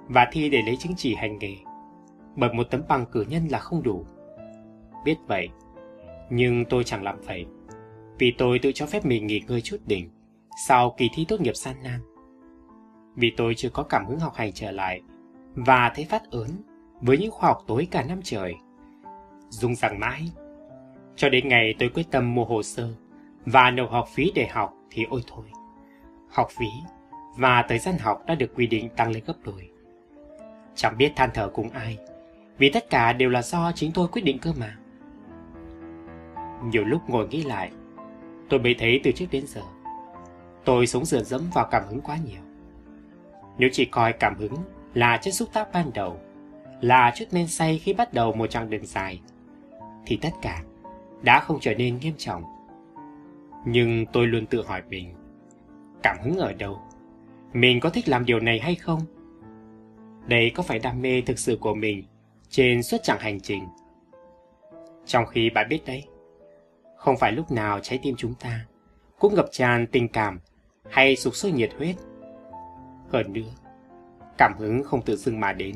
và thi để lấy chứng chỉ hành nghề. Bởi một tấm bằng cử nhân là không đủ. Biết vậy, nhưng tôi chẳng làm vậy. Vì tôi tự cho phép mình nghỉ ngơi chút đỉnh sau kỳ thi tốt nghiệp san nan. Vì tôi chưa có cảm hứng học hành trở lại và thấy phát ớn với những khoa học tối cả năm trời. Dung rằng mãi. Cho đến ngày tôi quyết tâm mua hồ sơ và nộp học phí để học thì ôi thôi. Học phí và thời gian học đã được quy định tăng lên gấp đôi. Chẳng biết than thở cùng ai, vì tất cả đều là do chính tôi quyết định cơ mà. Nhiều lúc ngồi nghĩ lại, tôi mới thấy từ trước đến giờ, tôi sống dựa dẫm vào cảm hứng quá nhiều. Nếu chỉ coi cảm hứng là chất xúc tác ban đầu, là chút men say khi bắt đầu một chặng đường dài, thì tất cả đã không trở nên nghiêm trọng. Nhưng tôi luôn tự hỏi mình, cảm hứng ở đâu? Mình có thích làm điều này hay không? Đây có phải đam mê thực sự của mình trên suốt chặng hành trình? Trong khi bạn biết đấy, không phải lúc nào trái tim chúng ta cũng ngập tràn tình cảm hay sục sôi nhiệt huyết. Hơn nữa, cảm hứng không tự dưng mà đến.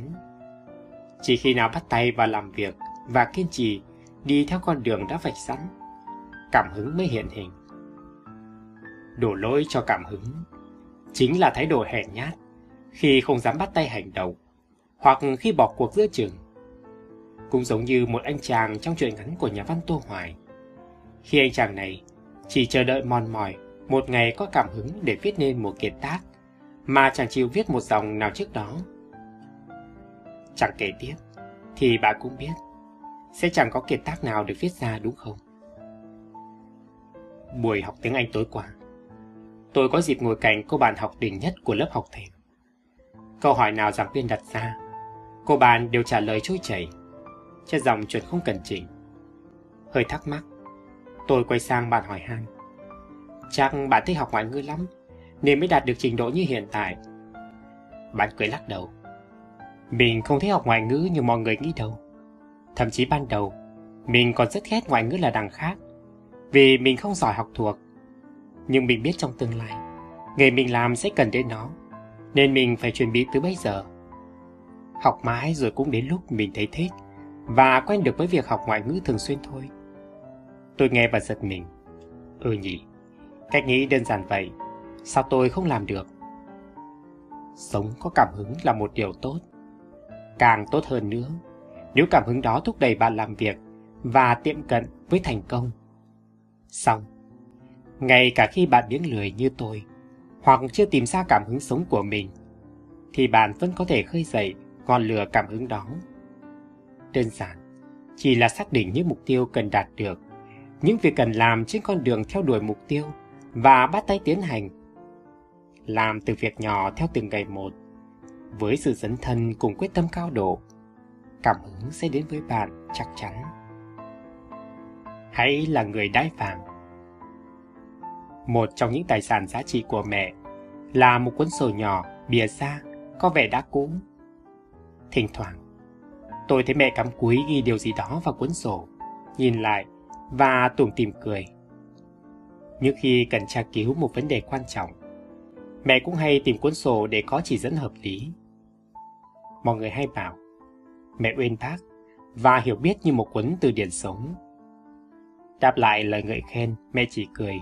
Chỉ khi nào bắt tay vào làm việc và kiên trì đi theo con đường đã vạch sẵn, cảm hứng mới hiện hình. Đổ lỗi cho cảm hứng chính là thái độ hèn nhát khi không dám bắt tay hành động hoặc khi bỏ cuộc giữa chừng. Cũng giống như một anh chàng trong truyện ngắn của nhà văn Tô Hoài. Khi anh chàng này chỉ chờ đợi mòn mỏi một ngày có cảm hứng để viết nên một kiệt tác mà chẳng chịu viết một dòng nào trước đó. Chẳng kể tiếp thì bà cũng biết sẽ chẳng có kiệt tác nào được viết ra đúng không? Buổi học tiếng Anh tối qua, tôi có dịp ngồi cạnh cô bạn học đỉnh nhất của lớp học thềm. Câu hỏi nào giảng viên đặt ra, cô bạn đều trả lời trôi chảy, cho dòng chuẩn không cần chỉnh. Hơi thắc mắc, tôi quay sang bạn hỏi han. Chắc bạn thích học ngoại ngữ lắm, nên mới đạt được trình độ như hiện tại. Bạn cười lắc đầu. Mình không thích học ngoại ngữ như mọi người nghĩ đâu. Thậm chí ban đầu, mình còn rất ghét ngoại ngữ là đằng khác, vì mình không giỏi học thuộc. Nhưng mình biết trong tương lai, nghề mình làm sẽ cần đến nó, nên mình phải chuẩn bị từ bây giờ. Học mãi rồi cũng đến lúc mình thấy thích và quen được với việc học ngoại ngữ thường xuyên thôi. Tôi nghe và giật mình. Ừ nhỉ, cách nghĩ đơn giản vậy, sao tôi không làm được? sống có cảm hứng là một điều tốt. Càng tốt hơn nữa, nếu cảm hứng đó thúc đẩy bạn làm việc và tiệm cận với thành công. Xong, ngay cả khi bạn biếng lười như tôi, hoặc chưa tìm ra cảm hứng sống của mình, thì bạn vẫn có thể khơi dậy ngọn lửa cảm hứng đó. Đơn giản, chỉ là xác định những mục tiêu cần đạt được, những việc cần làm trên con đường theo đuổi mục tiêu và bắt tay tiến hành. Làm từ việc nhỏ theo từng ngày một, với sự dấn thân cùng quyết tâm cao độ, cảm hứng sẽ đến với bạn chắc chắn. Hãy là người đai vàng. Một trong những tài sản giá trị của mẹ là một cuốn sổ nhỏ bìa da có vẻ đã cũ. Thỉnh thoảng, tôi thấy mẹ cắm cúi ghi điều gì đó vào cuốn sổ, nhìn lại và tủm tìm cười. Những khi cần tra cứu một vấn đề quan trọng, mẹ cũng hay tìm cuốn sổ để có chỉ dẫn hợp lý. Mọi người hay bảo, mẹ uyên bác và hiểu biết như một cuốn từ điển sống. Đáp lại lời ngợi khen, mẹ chỉ cười.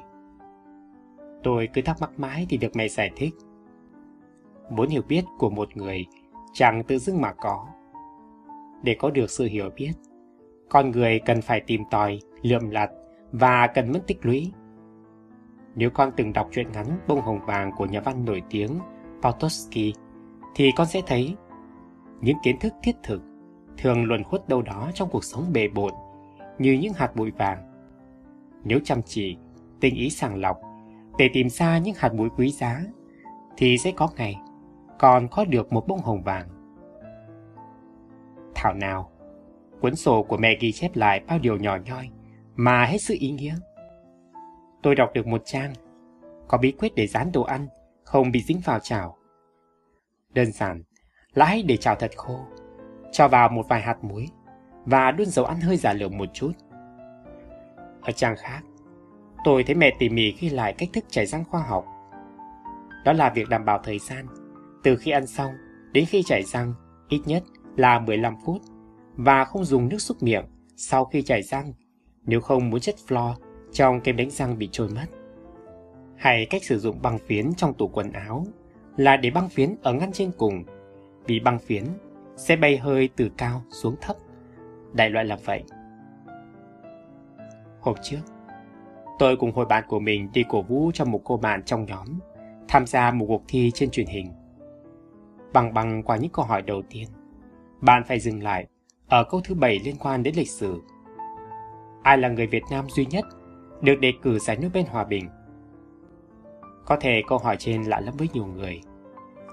Tôi cứ thắc mắc mãi thì được mẹ giải thích. Muốn hiểu biết của một người chẳng tự dưng mà có. Để có được sự hiểu biết, con người cần phải tìm tòi, lượm lặt và cần mất tích lũy. Nếu con từng đọc truyện ngắn Bông Hồng Vàng của nhà văn nổi tiếng Potosky, thì con sẽ thấy những kiến thức thiết thực thường luẩn khuất đâu đó trong cuộc sống bề bộn như những hạt bụi vàng. Nếu chăm chỉ, tinh ý sàng lọc để tìm ra những hạt bụi quý giá, thì sẽ có ngày còn có được một bông hồng vàng. Thảo nào, cuốn sổ của mẹ ghi chép lại bao điều nhỏ nhoi mà hết sức ý nghĩa. Tôi đọc được một trang, có bí quyết để dán đồ ăn, không bị dính vào chảo. Đơn giản là hãy để chảo thật khô, cho vào một vài hạt muối và đun dầu ăn hơi giả lửa một chút. Ở trang khác, tôi thấy mẹ tỉ mỉ ghi lại cách thức chảy răng khoa học. Đó là việc đảm bảo thời gian, từ khi ăn xong đến khi chảy răng ít nhất là 15 phút và không dùng nước súc miệng sau khi chảy răng nếu không muốn chất flo trong kem đánh răng bị trôi mất. Hay cách sử dụng băng phiến trong tủ quần áo là để băng phiến ở ngăn trên cùng vì băng phiến sẽ bay hơi từ cao xuống thấp. Đại loại là vậy. Hôm trước, tôi cùng hội bạn của mình đi cổ vũ cho một cô bạn trong nhóm tham gia một cuộc thi trên truyền hình. Bằng bằng qua những câu hỏi đầu tiên, bạn phải dừng lại ở câu thứ bảy liên quan đến lịch sử. Ai là người Việt Nam duy nhất được đề cử giải Nobel Hòa Bình? Có thể câu hỏi trên lạ lắm với nhiều người.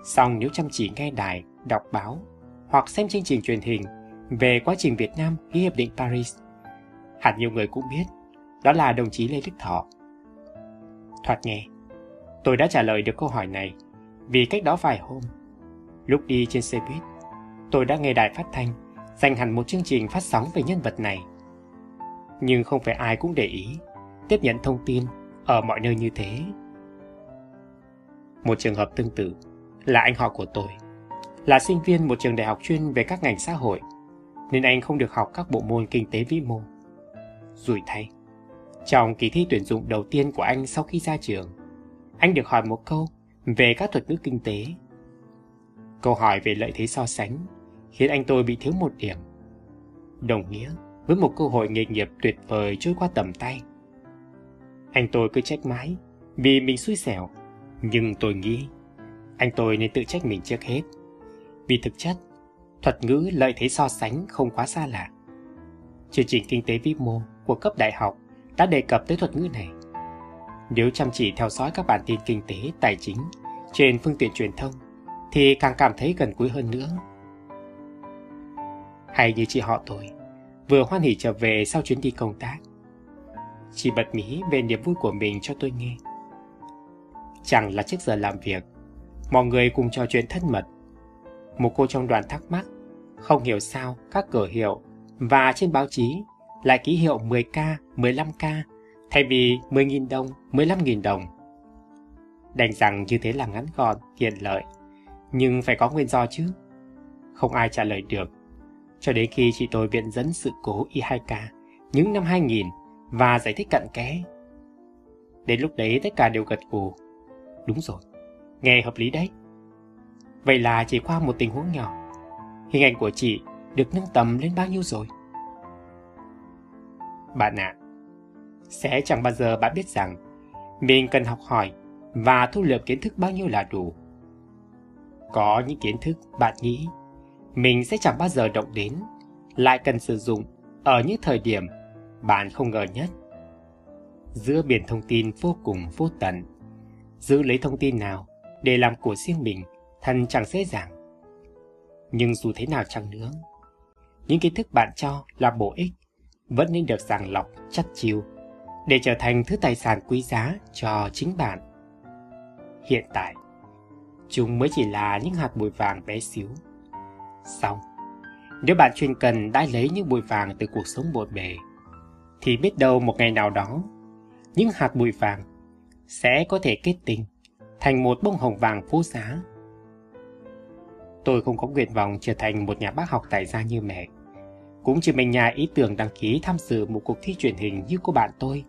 Song nếu chăm chỉ nghe đài, đọc báo hoặc xem chương trình truyền hình về quá trình Việt Nam ký hiệp định Paris, hẳn nhiều người cũng biết đó là đồng chí Lê Đức Thọ. Thoạt nghe, tôi đã trả lời được câu hỏi này vì cách đó vài hôm, lúc đi trên xe buýt, tôi đã nghe đài phát thanh dành hẳn một chương trình phát sóng về nhân vật này. Nhưng không phải ai cũng để ý tiếp nhận thông tin ở mọi nơi như thế. Một trường hợp tương tự là anh họ của tôi, là sinh viên một trường đại học chuyên về các ngành xã hội, nên anh không được học các bộ môn kinh tế vĩ mô. Rủi thay, trong kỳ thi tuyển dụng đầu tiên của anh sau khi ra trường, anh được hỏi một câu về các thuật ngữ kinh tế. Câu hỏi về lợi thế so sánh khiến anh tôi bị thiếu một điểm. Đồng nghĩa với một cơ hội nghề nghiệp tuyệt vời trôi qua tầm tay. Anh tôi cứ trách mãi vì mình xui xẻo, nhưng tôi nghĩ anh tôi nên tự trách mình trước hết. Vì thực chất, thuật ngữ lợi thế so sánh không quá xa lạ. Chương trình kinh tế vĩ mô của cấp đại học đã đề cập tới thuật ngữ này. Nếu chăm chỉ theo dõi các bản tin kinh tế, tài chính trên phương tiện truyền thông, thì càng cảm thấy gần gũi hơn nữa. Hay như chị họ tôi, vừa hoan hỉ trở về sau chuyến đi công tác. Chị bật mí về niềm vui của mình cho tôi nghe. Chẳng là trước giờ làm việc, mọi người cùng trò chuyện thân mật. Một cô trong đoàn thắc mắc, không hiểu sao các cửa hiệu và trên báo chí lại ký hiệu 10k, 15k thay vì 10.000 đồng, 15.000 đồng. Đành rằng như thế là ngắn gọn, tiện lợi, nhưng phải có nguyên do chứ. Không ai trả lời được, cho đến khi chị tôi viện dẫn sự cố Y2K những năm 2000 và giải thích cặn kẽ. Đến lúc đấy tất cả đều gật gù. Đúng rồi, nghe hợp lý đấy. Vậy là chỉ qua một tình huống nhỏ, hình ảnh của chị được nâng tầm lên bao nhiêu rồi? Bạn ạ, à, sẽ chẳng bao giờ bạn biết rằng mình cần học hỏi và thu lượm kiến thức bao nhiêu là đủ. Có những kiến thức bạn nghĩ mình sẽ chẳng bao giờ động đến, lại cần sử dụng ở những thời điểm bạn không ngờ nhất. Giữa biển thông tin vô cùng vô tận, giữ lấy thông tin nào để làm của riêng mình thật chẳng dễ dàng. Nhưng dù thế nào chăng nữa, những kiến thức bạn cho là bổ ích vẫn nên được sàng lọc chắc chiêu để trở thành thứ tài sản quý giá cho chính bạn. Hiện tại, chúng mới chỉ là những hạt bụi vàng bé xíu. Xong, nếu bạn chuyên cần đã lấy những bụi vàng từ cuộc sống bộn bề, thì biết đâu một ngày nào đó, những hạt bụi vàng sẽ có thể kết tinh thành một bông hồng vàng phú giá. Tôi không có nguyện vọng trở thành một nhà bác học tài gia như mẹ. Cũng chỉ mình nhà ý tưởng đăng ký tham dự một cuộc thi truyền hình như cô bạn tôi.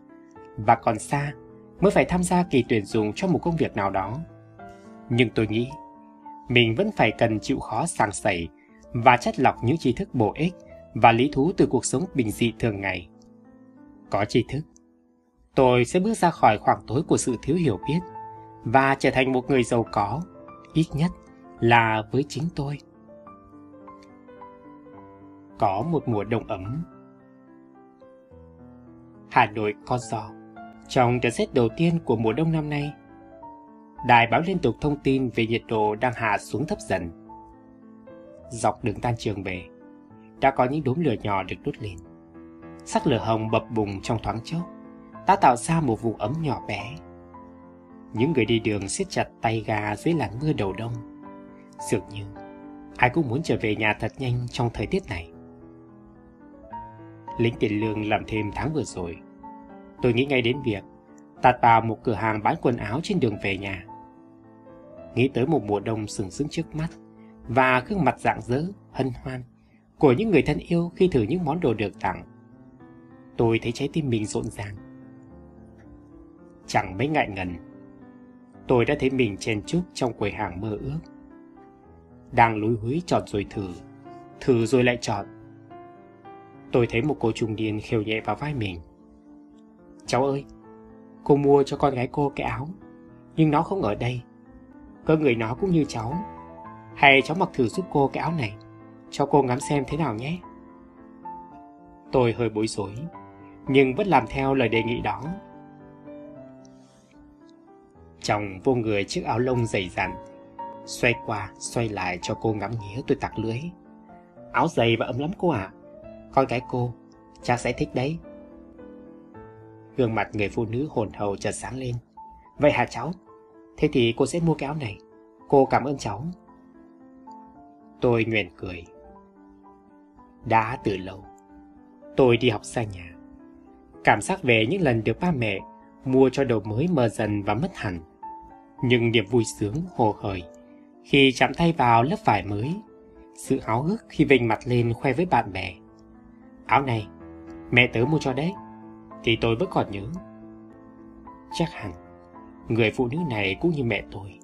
Và còn xa, mới phải tham gia kỳ tuyển dụng cho một công việc nào đó. Nhưng tôi nghĩ, mình vẫn phải cần chịu khó sàng sẩy và chất lọc những tri thức bổ ích và lý thú từ cuộc sống bình dị thường ngày. Có tri thức, tôi sẽ bước ra khỏi khoảng tối của sự thiếu hiểu biết và trở thành một người giàu có, ít nhất là với chính tôi. Có một mùa đông ấm. Hà Nội có gió. Trong trận rét đầu tiên của mùa đông năm nay, đài báo liên tục thông tin về nhiệt độ đang hạ xuống thấp dần. Dọc đường tan trường về, đã có những đốm lửa nhỏ được đốt lên. Sắc lửa hồng bập bùng trong thoáng chốc, đã tạo ra một vùng ấm nhỏ bé. Những người đi đường siết chặt tay ga dưới làn mưa đầu đông. Dường như ai cũng muốn trở về nhà thật nhanh trong thời tiết này. Lính tiền lương làm thêm tháng vừa rồi. Tôi nghĩ ngay đến việc tạt vào một cửa hàng bán quần áo trên đường về nhà. Nghĩ tới một mùa đông sừng sững trước mắt và gương mặt rạng rỡ, hân hoan của những người thân yêu khi thử những món đồ được tặng. Tôi thấy trái tim mình rộn ràng. Chẳng mấy ngại ngần, tôi đã thấy mình chen chúc trong quầy hàng mơ ước. Đang lúi húi chọn rồi thử, thử rồi lại chọn. Tôi thấy một cô trung niên khều nhẹ vào vai mình. Cháu ơi, cô mua cho con gái cô cái áo, nhưng nó không ở đây. Cơ người nó cũng như cháu. Hay cháu mặc thử giúp cô cái áo này, cho cô ngắm xem thế nào nhé. Tôi hơi bối rối, nhưng vẫn làm theo lời đề nghị đó. Chồng vô người chiếc áo lông dày dặn, xoay qua, xoay lại cho cô ngắm nghía tôi tặc lưới. Áo dày và ấm lắm cô ạ. À. Con gái cô, cha sẽ thích đấy. Gương mặt người phụ nữ hồn hậu chợt sáng lên. Vậy hả cháu? Thế thì cô sẽ mua cái áo này. Cô cảm ơn cháu. Tôi nguyện cười. Đã từ lâu, tôi đi học xa nhà. Cảm giác về những lần được ba mẹ mua cho đồ mới mờ dần và mất hẳn. Nhưng niềm vui sướng hồ hởi khi chạm tay vào lớp vải mới, sự háo hức khi vênh mặt lên khoe với bạn bè. Áo này, mẹ tớ mua cho đấy, thì tôi vẫn còn nhớ. Chắc hẳn, người phụ nữ này cũng như mẹ tôi,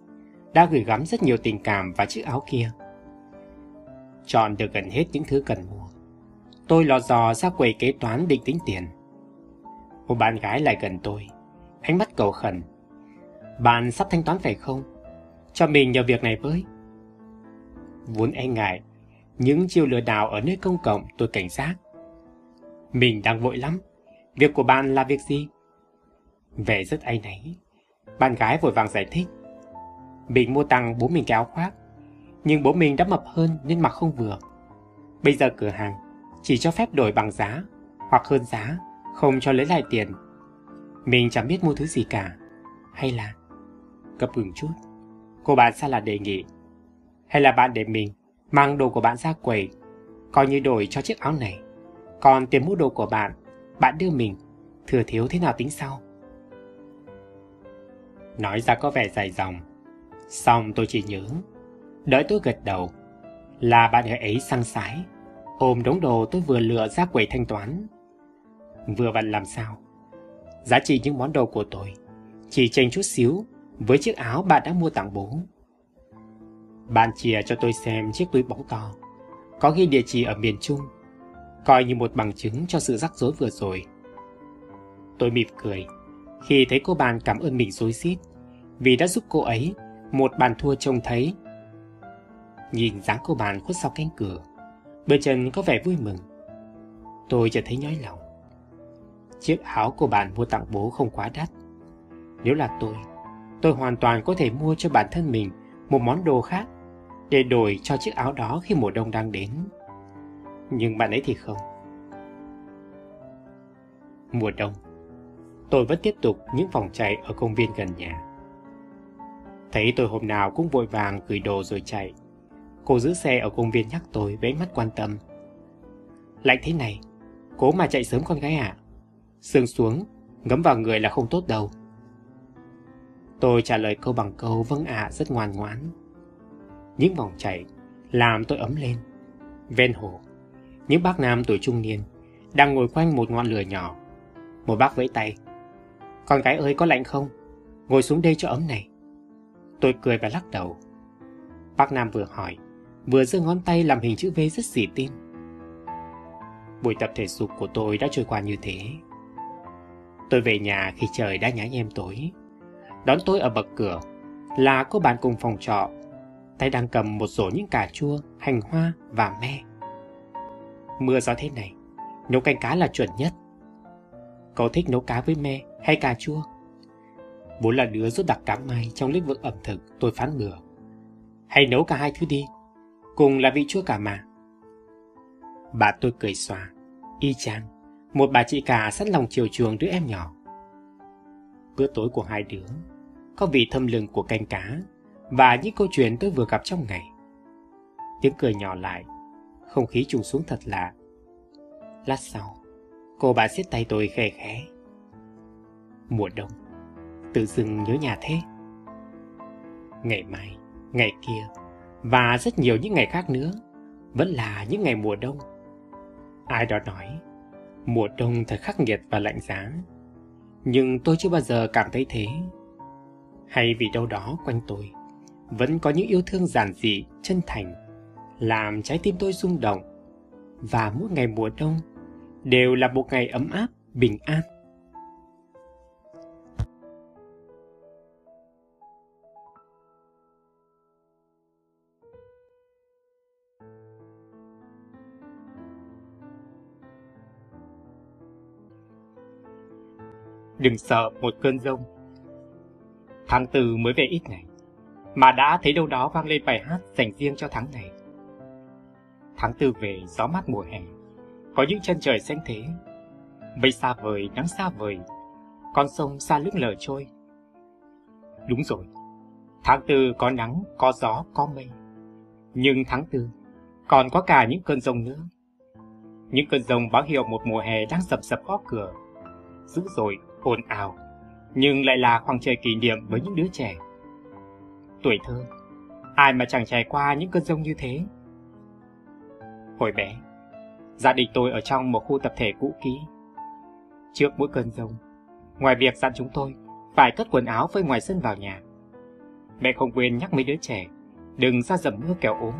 đã gửi gắm rất nhiều tình cảm vào chiếc áo kia. Chọn được gần hết những thứ cần mua. Tôi lò dò ra quầy kế toán định tính tiền. Một bạn gái lại gần tôi, ánh mắt cầu khẩn. Bạn sắp thanh toán phải không? Cho mình nhờ việc này với. Vốn e ngại, những chiêu lừa đảo ở nơi công cộng tôi cảnh giác. Mình đang vội lắm. Việc của bạn là việc gì? Vẻ rất ai nấy. Bạn gái vội vàng giải thích. Mình mua tặng bố mình cái áo khoác. Nhưng bố mình đã mập hơn nên mặc không vừa. Bây giờ cửa hàng chỉ cho phép đổi bằng giá hoặc hơn giá, không cho lấy lại tiền. Mình chẳng biết mua thứ gì cả. Hay là... Cập ngừng chút. Cô bạn xa là đề nghị? Hay là bạn để mình mang đồ của bạn ra quầy, coi như đổi cho chiếc áo này? Còn tiền mua đồ của bạn, bạn đưa mình, thừa thiếu thế nào tính sau? Nói ra có vẻ dài dòng, xong tôi chỉ nhớ, đợi tôi gật đầu, là bạn gái ấy sang sái, ôm đống đồ tôi vừa lựa ra quầy thanh toán. Vừa vặn làm sao? Giá trị những món đồ của tôi chỉ chênh chút xíu với chiếc áo bạn đã mua tặng bố. Bạn chia cho tôi xem chiếc túi bóng to, có ghi địa chỉ ở miền Trung, coi như một bằng chứng cho sự rắc rối vừa rồi. Tôi mỉm cười khi thấy cô bạn cảm ơn mình rối rít vì đã giúp cô ấy một bàn thua trông thấy. Nhìn dáng cô bạn khuất sau cánh cửa, đôi chân có vẻ vui mừng. Tôi chợt thấy nhói lòng. Chiếc áo của bạn mua tặng bố không quá đắt. Nếu là tôi, tôi hoàn toàn có thể mua cho bản thân mình một món đồ khác để đổi cho chiếc áo đó khi mùa đông đang đến. Nhưng bạn ấy thì không. Mùa đông, tôi vẫn tiếp tục những vòng chạy ở công viên gần nhà. Thấy tôi hôm nào cũng vội vàng gửi đồ rồi chạy. Cô giữ xe ở công viên nhắc tôi với ánh mắt quan tâm. Lạnh thế này, cố mà chạy sớm con gái ạ. À? Sương xuống, ngấm vào người là không tốt đâu. Tôi trả lời câu bằng câu vâng ạ rất ngoan ngoãn. Những vòng chảy làm tôi ấm lên. Ven hồ, những bác nam tuổi trung niên đang ngồi quanh một ngọn lửa nhỏ. Một bác vẫy tay. Con gái ơi có lạnh không? Ngồi xuống đây cho ấm này. Tôi cười và lắc đầu. Bác Nam vừa hỏi, vừa giơ ngón tay làm hình chữ V rất xỉ tin. Buổi tập thể dục của tôi đã trôi qua như thế. Tôi về nhà khi trời đã nhá nhem tối. Đón tôi ở bậc cửa là cô bạn cùng phòng trọ. Tay đang cầm một rổ những cà chua, hành hoa và me. Mưa gió thế này, nấu canh cá là chuẩn nhất. Cậu thích nấu cá với me hay cà chua? Vốn là đứa rất đặc cám may trong lĩnh vực ẩm thực, tôi phán bừa. Hay nấu cả hai thứ đi, cùng là vị chua cả mà. Bà tôi cười xòa, y chang, một bà chị cả sẵn lòng chiều chuộng đứa em nhỏ. Bữa tối của hai đứa, có vị thâm lừng của canh cá và những câu chuyện tôi vừa gặp trong ngày. Tiếng cười nhỏ lại, không khí trùng xuống thật lạ. Lát sau, cô bà siết tay tôi khẽ khẽ. Mùa đông, tự dưng nhớ nhà thế. Ngày mai, ngày kia và rất nhiều những ngày khác nữa vẫn là những ngày mùa đông. Ai đó nói, mùa đông thật khắc nghiệt và lạnh giá. Nhưng tôi chưa bao giờ cảm thấy thế. Hay vì đâu đó quanh tôi vẫn có những yêu thương giản dị, chân thành, làm trái tim tôi rung động. Và mỗi ngày mùa đông đều là một ngày ấm áp, bình an. Đừng sợ một cơn rông. Tháng tư mới về ít ngày, mà đã thấy đâu đó vang lên bài hát dành riêng cho tháng này. Tháng tư về gió mát mùa hè, có những chân trời xanh thế. Mây xa vời, nắng xa vời, con sông xa lững lờ trôi. Đúng rồi, tháng tư có nắng, có gió, có mây. Nhưng tháng tư còn có cả những cơn rông nữa. Những cơn rông báo hiệu một mùa hè đang sập sập gõ cửa, dữ dội ồn ào, nhưng lại là khoảng trời kỷ niệm với những đứa trẻ. Tuổi thơ, ai mà chẳng trải qua những cơn rông như thế. Hồi bé, gia đình tôi ở trong một khu tập thể cũ kỹ. Trước mỗi cơn rông, ngoài việc dặn chúng tôi phải cất quần áo phơi ngoài sân vào nhà, mẹ không quên nhắc mấy đứa trẻ đừng ra dầm mưa kẻo ốm.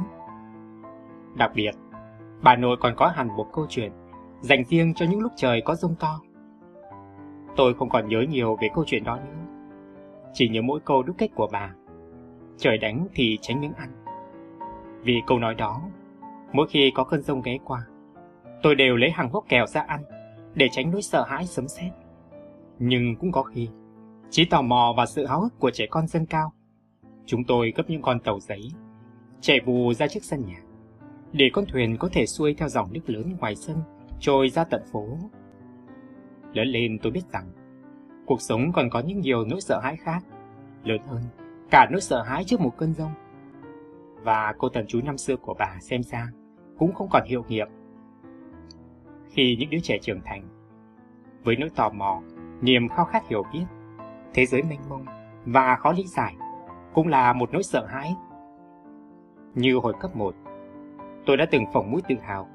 Đặc biệt, bà nội còn có hẳn một câu chuyện dành riêng cho những lúc trời có rông to. Tôi không còn nhớ nhiều về câu chuyện đó nữa. Chỉ nhớ mỗi câu đúc kết của bà. Trời đánh thì tránh miếng ăn. Vì câu nói đó, mỗi khi có cơn rông ghé qua, tôi đều lấy hàng hốc kèo ra ăn để tránh nỗi sợ hãi sấm sét. Nhưng cũng có khi, trí tò mò và sự háo hức của trẻ con dâng cao, chúng tôi gấp những con tàu giấy, chạy vù ra trước sân nhà, để con thuyền có thể xuôi theo dòng nước lớn ngoài sân, trôi ra tận phố Lớn lên tôi biết rằng cuộc sống còn có những nhiều nỗi sợ hãi khác, lớn hơn cả nỗi sợ hãi trước một cơn rông. Và cô thần chú năm xưa của bà xem ra cũng không còn hiệu nghiệm. Khi những đứa trẻ trưởng thành, với nỗi tò mò, niềm khao khát hiểu biết, thế giới mênh mông và khó lý giải cũng là một nỗi sợ hãi. Như hồi cấp 1, tôi đã từng phỏng mũi tự hào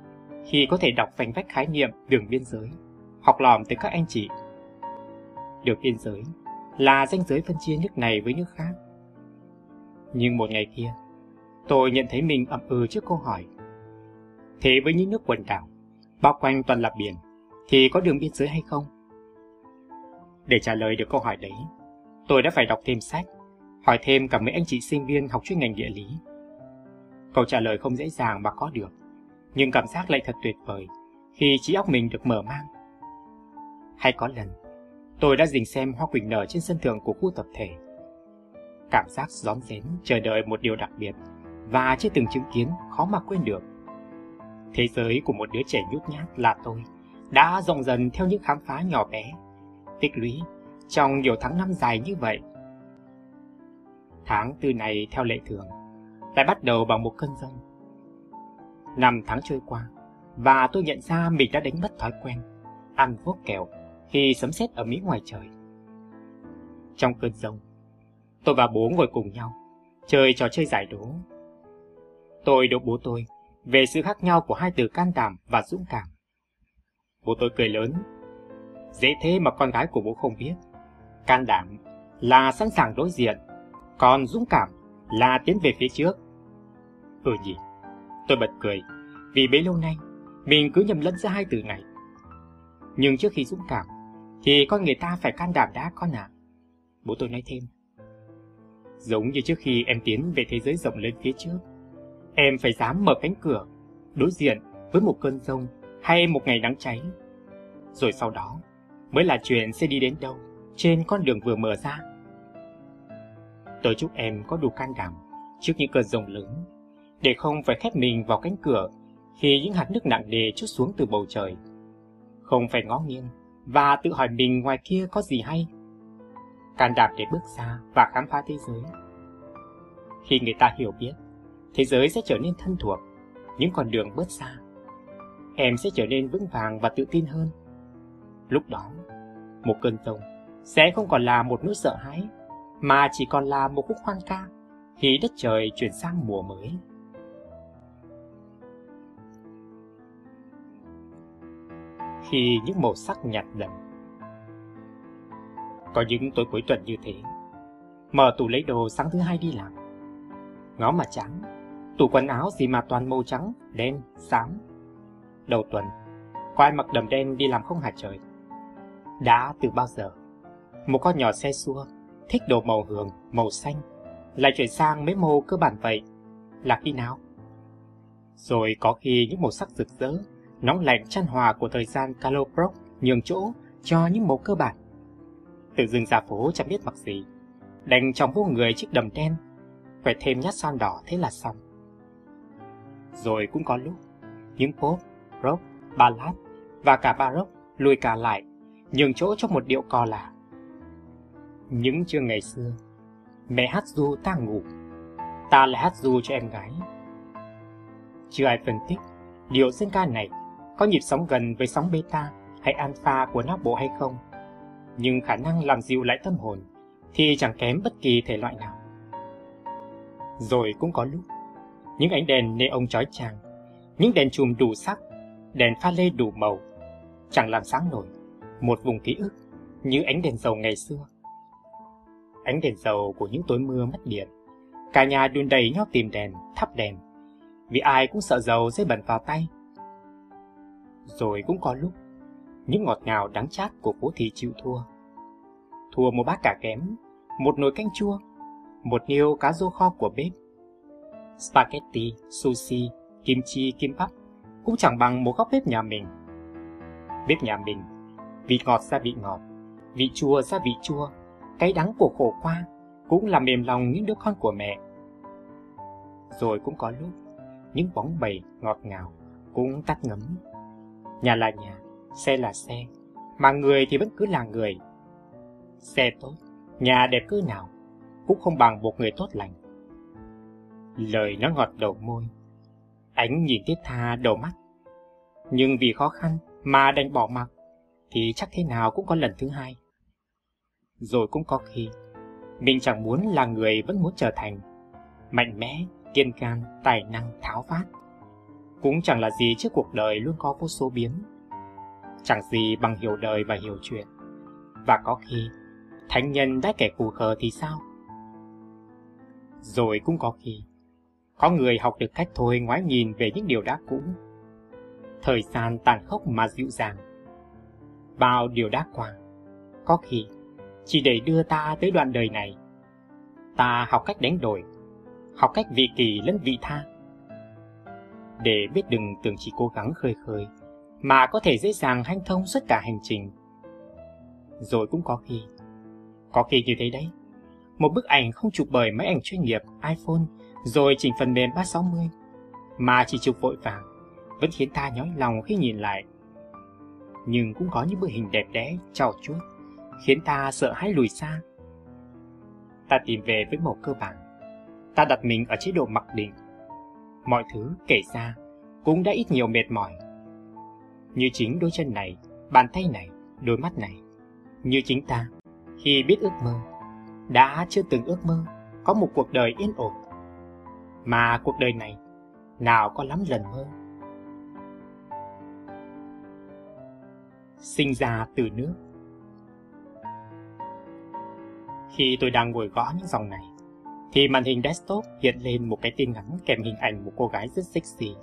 khi có thể đọc vành vách khái niệm đường biên giới học lỏm từ các anh chị. Được biên giới là danh giới phân chia nước này với nước khác. Nhưng một ngày kia, Tôi nhận thấy mình ậm ừ trước câu hỏi. Thế với những nước quần đảo, bao quanh toàn là biển, thì có đường biên giới hay không? Để trả lời được câu hỏi đấy, tôi đã phải đọc thêm sách, hỏi thêm cả mấy anh chị sinh viên học chuyên ngành địa lý. Câu trả lời không dễ dàng mà có được, nhưng cảm giác lại thật tuyệt vời khi trí óc mình được mở mang. Hay có lần, tôi đã dình xem hoa quỳnh nở trên sân thượng của khu tập thể. Cảm giác rón rén chờ đợi một điều đặc biệt và chưa từng chứng kiến khó mà quên được. Thế giới của một đứa trẻ nhút nhát là tôi đã rộng dần theo những khám phá nhỏ bé, tích lũy trong nhiều tháng năm dài như vậy. Tháng tư này theo lệ thường, lại bắt đầu bằng một cơn rông. Năm tháng trôi qua, và tôi nhận ra mình đã đánh mất thói quen ăn vuốt kẹo khi sấm sét ở Mỹ ngoài trời. Trong cơn rông, tôi và bố ngồi cùng nhau, chơi trò chơi giải đố. Tôi đố bố tôi về sự khác nhau của hai từ can đảm và dũng cảm. Bố tôi cười lớn. Dễ thế mà con gái của bố không biết. Can đảm là sẵn sàng đối diện, còn dũng cảm là tiến về phía trước. Ừ nhỉ, tôi bật cười, vì bấy lâu nay mình cứ nhầm lẫn giữa hai từ này. Nhưng trước khi dũng cảm, thì con người ta phải can đảm đã con ạ. À. Bố tôi nói thêm. Giống như trước khi em tiến về thế giới rộng lớn phía trước, em phải dám mở cánh cửa, đối diện với một cơn rông hay một ngày nắng cháy. Rồi sau đó mới là chuyện sẽ đi đến đâu trên con đường vừa mở ra. Tôi chúc em có đủ can đảm trước những cơn rông lớn, để không phải khép mình vào cánh cửa khi những hạt nước nặng nề chút xuống từ bầu trời. Không phải ngó nghiêng và tự hỏi mình ngoài kia có gì hay. Can đảm để bước ra và khám phá thế giới. Khi người ta hiểu biết, thế giới sẽ trở nên thân thuộc, những con đường bớt xa. Em sẽ trở nên vững vàng và tự tin hơn. Lúc đó, một cơn rông sẽ không còn là một nỗi sợ hãi, mà chỉ còn là một khúc khoan ca khi đất trời chuyển sang mùa mới. Khi những màu sắc nhạt dần. Có những tối cuối tuần như thế, mở tủ lấy đồ sáng thứ hai đi làm. Ngó mà trắng, tủ quần áo gì mà toàn màu trắng, đen, xám. Đầu tuần, có ai mặc đầm đen đi làm không hả trời? Đã từ bao giờ, một con nhỏ xe xua, thích đồ màu hường, màu xanh, lại chuyển sang mấy màu cơ bản vậy, là khi nào? Rồi có khi những màu sắc rực rỡ, nóng lạnh chăn hòa của thời gian Caloproc nhường chỗ cho những màu cơ bản. Tự dưng ra phố chẳng biết mặc gì, đành trong vô người chiếc đầm đen, phải thêm nhát son đỏ thế là xong. Rồi cũng có lúc, những pop, rock, ballad và cả baroque lùi cả lại, nhường chỗ cho một điệu co là. Những trưa ngày xưa, mẹ hát du ta ngủ, ta lại hát du cho em gái. Chưa ai phân tích điệu dân ca này có nhịp sóng gần với sóng beta hay alpha của não bộ hay không, nhưng khả năng làm dịu lại tâm hồn thì chẳng kém bất kỳ thể loại nào. Rồi cũng có lúc, những ánh đèn neon chói chang, những đèn chùm đủ sắc, đèn pha lê đủ màu, chẳng làm sáng nổi một vùng ký ức như ánh đèn dầu ngày xưa. Ánh đèn dầu của những tối mưa mất điện, cả nhà đun đầy nhau tìm đèn, thắp đèn, vì ai cũng sợ dầu sẽ bẩn vào tay. Rồi cũng có lúc, những ngọt ngào đắng chát của phố thị chịu thua. Thua một bát cà kém, một nồi canh chua, một niêu cá rô kho của bếp. Spaghetti, sushi, kim chi, kim bắp cũng chẳng bằng một góc bếp nhà mình. Bếp nhà mình, vị ngọt ra vị ngọt, vị chua ra vị chua, cái đắng của khổ qua cũng làm mềm lòng những đứa con của mẹ. Rồi cũng có lúc, những bóng bầy ngọt ngào cũng tắt ngấm. Nhà là nhà, xe là xe, mà người thì vẫn cứ là người. Xe tốt, nhà đẹp cỡ nào, cũng không bằng một người tốt lành. Lời nó ngọt đầu môi, ánh nhìn tiết tha đầu mắt. Nhưng vì khó khăn mà đành bỏ mặc, thì chắc thế nào cũng có lần thứ hai. Rồi cũng có khi, mình chẳng muốn là người vẫn muốn trở thành mạnh mẽ, kiên can, tài năng, tháo phát. Cũng chẳng là gì trước cuộc đời luôn có vô số biến. Chẳng gì bằng hiểu đời và hiểu chuyện. Và có khi, thánh nhân đã kẻ phù khờ thì sao? Rồi cũng có khi, Có người học được cách thôi ngoái nhìn về những điều đã cũ. Thời gian tàn khốc mà dịu dàng. Bao điều đã qua, có khi chỉ để đưa ta tới đoạn đời này. Ta học cách đánh đổi, học cách vị kỳ lẫn vị tha. Để biết đừng tưởng chỉ cố gắng khơi khơi, mà có thể dễ dàng hanh thông suốt cả hành trình. Rồi cũng có khi, có khi như thế đấy, một bức ảnh không chụp bởi máy ảnh chuyên nghiệp iPhone rồi chỉnh phần mềm 360, mà chỉ chụp vội vàng, vẫn khiến ta nhói lòng khi nhìn lại. Nhưng cũng có những bức hình đẹp đẽ, trau chuốt, khiến ta sợ hãi lùi xa. Ta tìm về với màu cơ bản. Ta đặt mình ở chế độ mặc định. Mọi thứ kể ra cũng đã ít nhiều mệt mỏi. Như chính đôi chân này, bàn tay này, đôi mắt này. Như chính ta, khi biết ước mơ, đã chưa từng ước mơ có một cuộc đời yên ổn. Mà cuộc đời này, nào có lắm lần mơ. Sinh ra từ nước Khi tôi đang ngồi gõ những dòng này, thì màn hình desktop hiện lên một cái tin ngắn kèm hình ảnh một cô gái rất sexy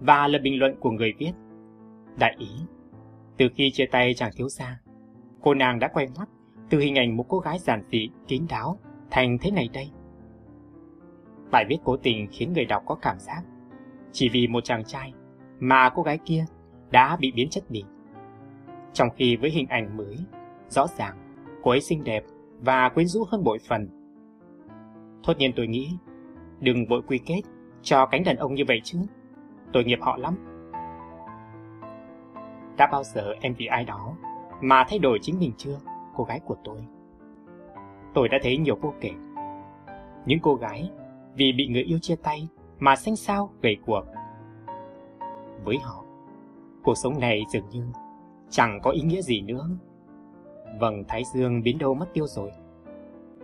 và là bình luận của người viết. Đại ý, từ khi chia tay chàng thiếu gia, cô nàng đã quay mắt từ hình ảnh một cô gái giản dị, kín đáo thành thế này đây. Bài viết cố tình khiến người đọc có cảm giác chỉ vì một chàng trai mà cô gái kia đã bị biến chất đi. Trong khi với hình ảnh mới, rõ ràng cô ấy xinh đẹp và quyến rũ hơn bội phần. Thốt nhiên tôi nghĩ, đừng vội quy kết cho cánh đàn ông như vậy chứ, tội nghiệp họ lắm. Đã bao giờ em vì ai đó mà thay đổi chính mình chưa, cô gái của tôi? Tôi đã thấy nhiều vô kể. Những cô gái vì bị người yêu chia tay mà xanh xao gầy cuộc. Với họ, cuộc sống này dường như chẳng có ý nghĩa gì nữa. Vầng thái dương biến đâu mất tiêu rồi.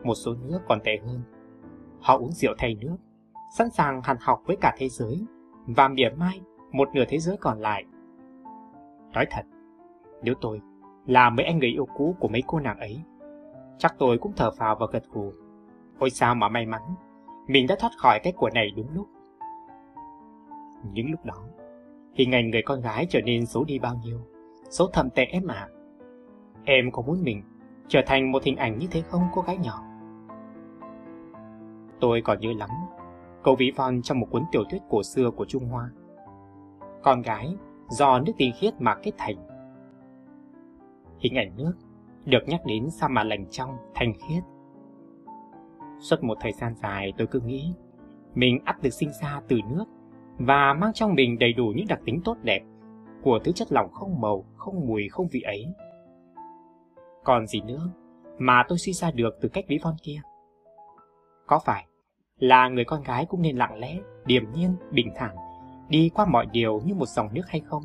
Một số nước còn tệ hơn. Họ uống rượu thay nước, sẵn sàng hàn học với cả thế giới và mỉa mai một nửa thế giới còn lại. Nói thật, nếu tôi là mấy anh người yêu cũ của mấy cô nàng ấy, chắc tôi cũng thở phào và gật gù. Ôi sao mà may mắn, mình đã thoát khỏi cái của này đúng lúc. Những lúc đó, hình ảnh người con gái trở nên xấu đi bao nhiêu, xấu thầm tệ em ạ. Em có muốn mình trở thành một hình ảnh như thế không cô gái nhỏ? Tôi còn nhớ lắm câu ví von trong một cuốn tiểu thuyết cổ xưa của Trung Hoa. Con gái do nước tinh khiết mà kết thành. Hình ảnh nước được nhắc đến sao mà lành trong, thanh khiết. Suốt một thời gian dài tôi cứ nghĩ mình ắt được sinh ra từ nước và mang trong mình đầy đủ những đặc tính tốt đẹp của thứ chất lỏng không màu, không mùi, không vị ấy. Còn gì nữa mà tôi suy ra được từ cách ví von kia? Có phải là người con gái cũng nên lặng lẽ, điềm nhiên, bình thản, đi qua mọi điều như một dòng nước hay không?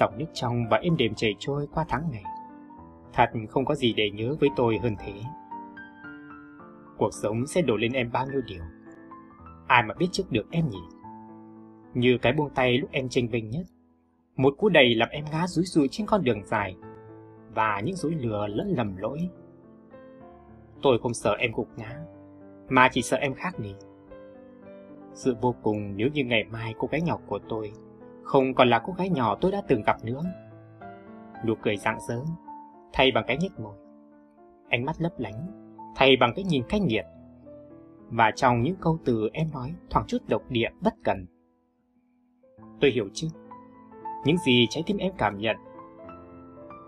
Dòng nước trong và êm đềm chảy trôi qua tháng ngày. Thật không có gì để nhớ với tôi hơn thế. Cuộc sống sẽ đổ lên em bao nhiêu điều. Ai mà biết trước được em nhỉ? Như cái buông tay lúc em tranh vinh nhất. Một cú đầy làm em ngã rúi rụi trên con đường dài. Và những dối lừa lẫn lầm lỗi. Tôi không sợ em gục ngã, mà chỉ sợ em khác đi. Sự vô cùng nếu như ngày mai cô gái nhỏ của tôi không còn là cô gái nhỏ tôi đã từng gặp nữa. Nụ cười rạng rỡ, thay bằng cái nhếch môi. Ánh mắt lấp lánh, thay bằng cái nhìn cách nghiệt. Và trong những câu từ em nói thoảng chút độc địa bất cần. Tôi hiểu chứ, những gì trái tim em cảm nhận.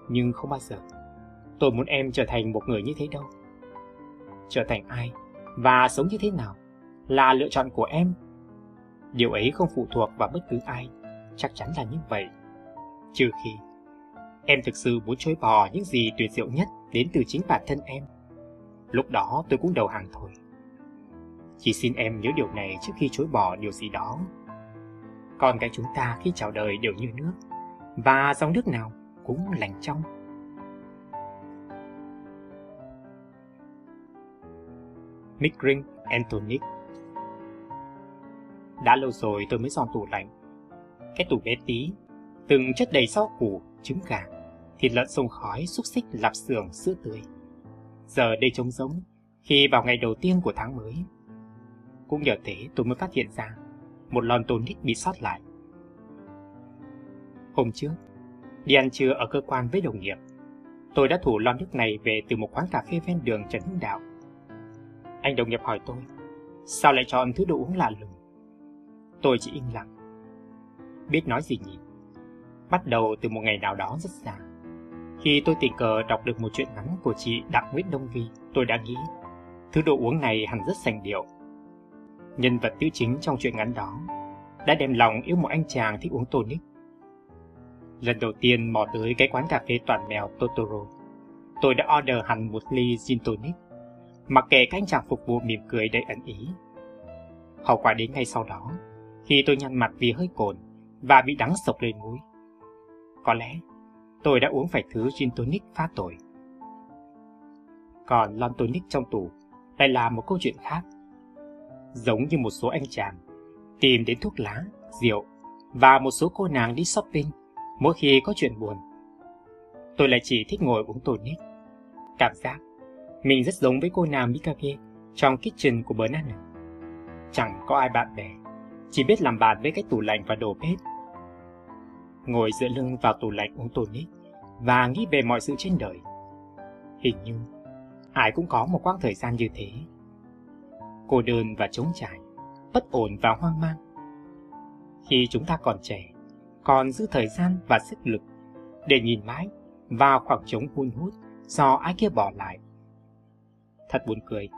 Nhưng không bao giờ tôi muốn em trở thành một người như thế đâu. Trở thành ai và sống như thế nào là lựa chọn của em. Điều ấy không phụ thuộc vào bất cứ ai, chắc chắn là như vậy. Trừ khi em thực sự muốn chối bỏ những gì tuyệt diệu nhất đến từ chính bản thân em. Lúc đó tôi cũng đầu hàng thôi. Chỉ xin em nhớ điều này trước khi chối bỏ điều gì đó. Còn cái chúng ta khi chào đời đều như nước, và dòng nước nào cũng lành trong. Mickring Antonic Đã lâu rồi tôi mới dọn tủ lạnh. Cái tủ bé tí, từng chất đầy rau củ, trứng gà, thịt lợn sông khói, xúc xích, lạp xưởng, sữa tươi. Giờ đây trống rỗng, khi vào ngày đầu tiên của tháng mới. Cũng nhờ thế tôi mới phát hiện ra một lon tonic bị sót lại. Hôm trước, đi ăn trưa ở cơ quan với đồng nghiệp, tôi đã thủ lon nước này về từ một quán cà phê ven đường Trần Hưng Đạo. Anh đồng nghiệp hỏi tôi, sao lại chọn thứ đồ uống lạ lùng? Tôi chỉ im lặng. Biết nói gì nhỉ? Bắt đầu từ một ngày nào đó rất xa. Khi tôi tình cờ đọc được một chuyện ngắn của chị Đặng Nguyễn Đông Vi, tôi đã nghĩ thứ đồ uống này hẳn rất sành điệu. Nhân vật nữ chính trong chuyện ngắn đó đã đem lòng yêu một anh chàng thích uống tonic. Lần đầu tiên mò tới cái quán cà phê toàn mèo Totoro, tôi đã order hẳn một ly gin tonic, mặc kệ các anh chàng phục vụ mỉm cười đầy ẩn ý. Hậu quả đến ngay sau đó, khi tôi nhăn mặt vì hơi cồn và bị đắng sộc lên mũi. Có lẽ tôi đã uống phải thứ gin tonic phá tội. Còn lon tonic trong tủ lại là một câu chuyện khác. Giống như một số anh chàng tìm đến thuốc lá, rượu và một số cô nàng đi shopping mỗi khi có chuyện buồn. Tôi lại chỉ thích ngồi uống tonic. Cảm giác mình rất giống với cô nàng Mikage trong kitchen của Banana. Chẳng có ai bạn bè, chỉ biết làm bạn với cái tủ lạnh và đồ bếp. Ngồi dựa lưng vào tủ lạnh uống tonic và nghĩ về mọi sự trên đời. Hình như ai cũng có một quãng thời gian như thế. Cô đơn và trống trải, bất ổn và hoang mang. Khi chúng ta còn trẻ, còn giữ thời gian và sức lực để nhìn mãi vào khoảng trống hun hút do ai kia bỏ lại. Thật buồn cười,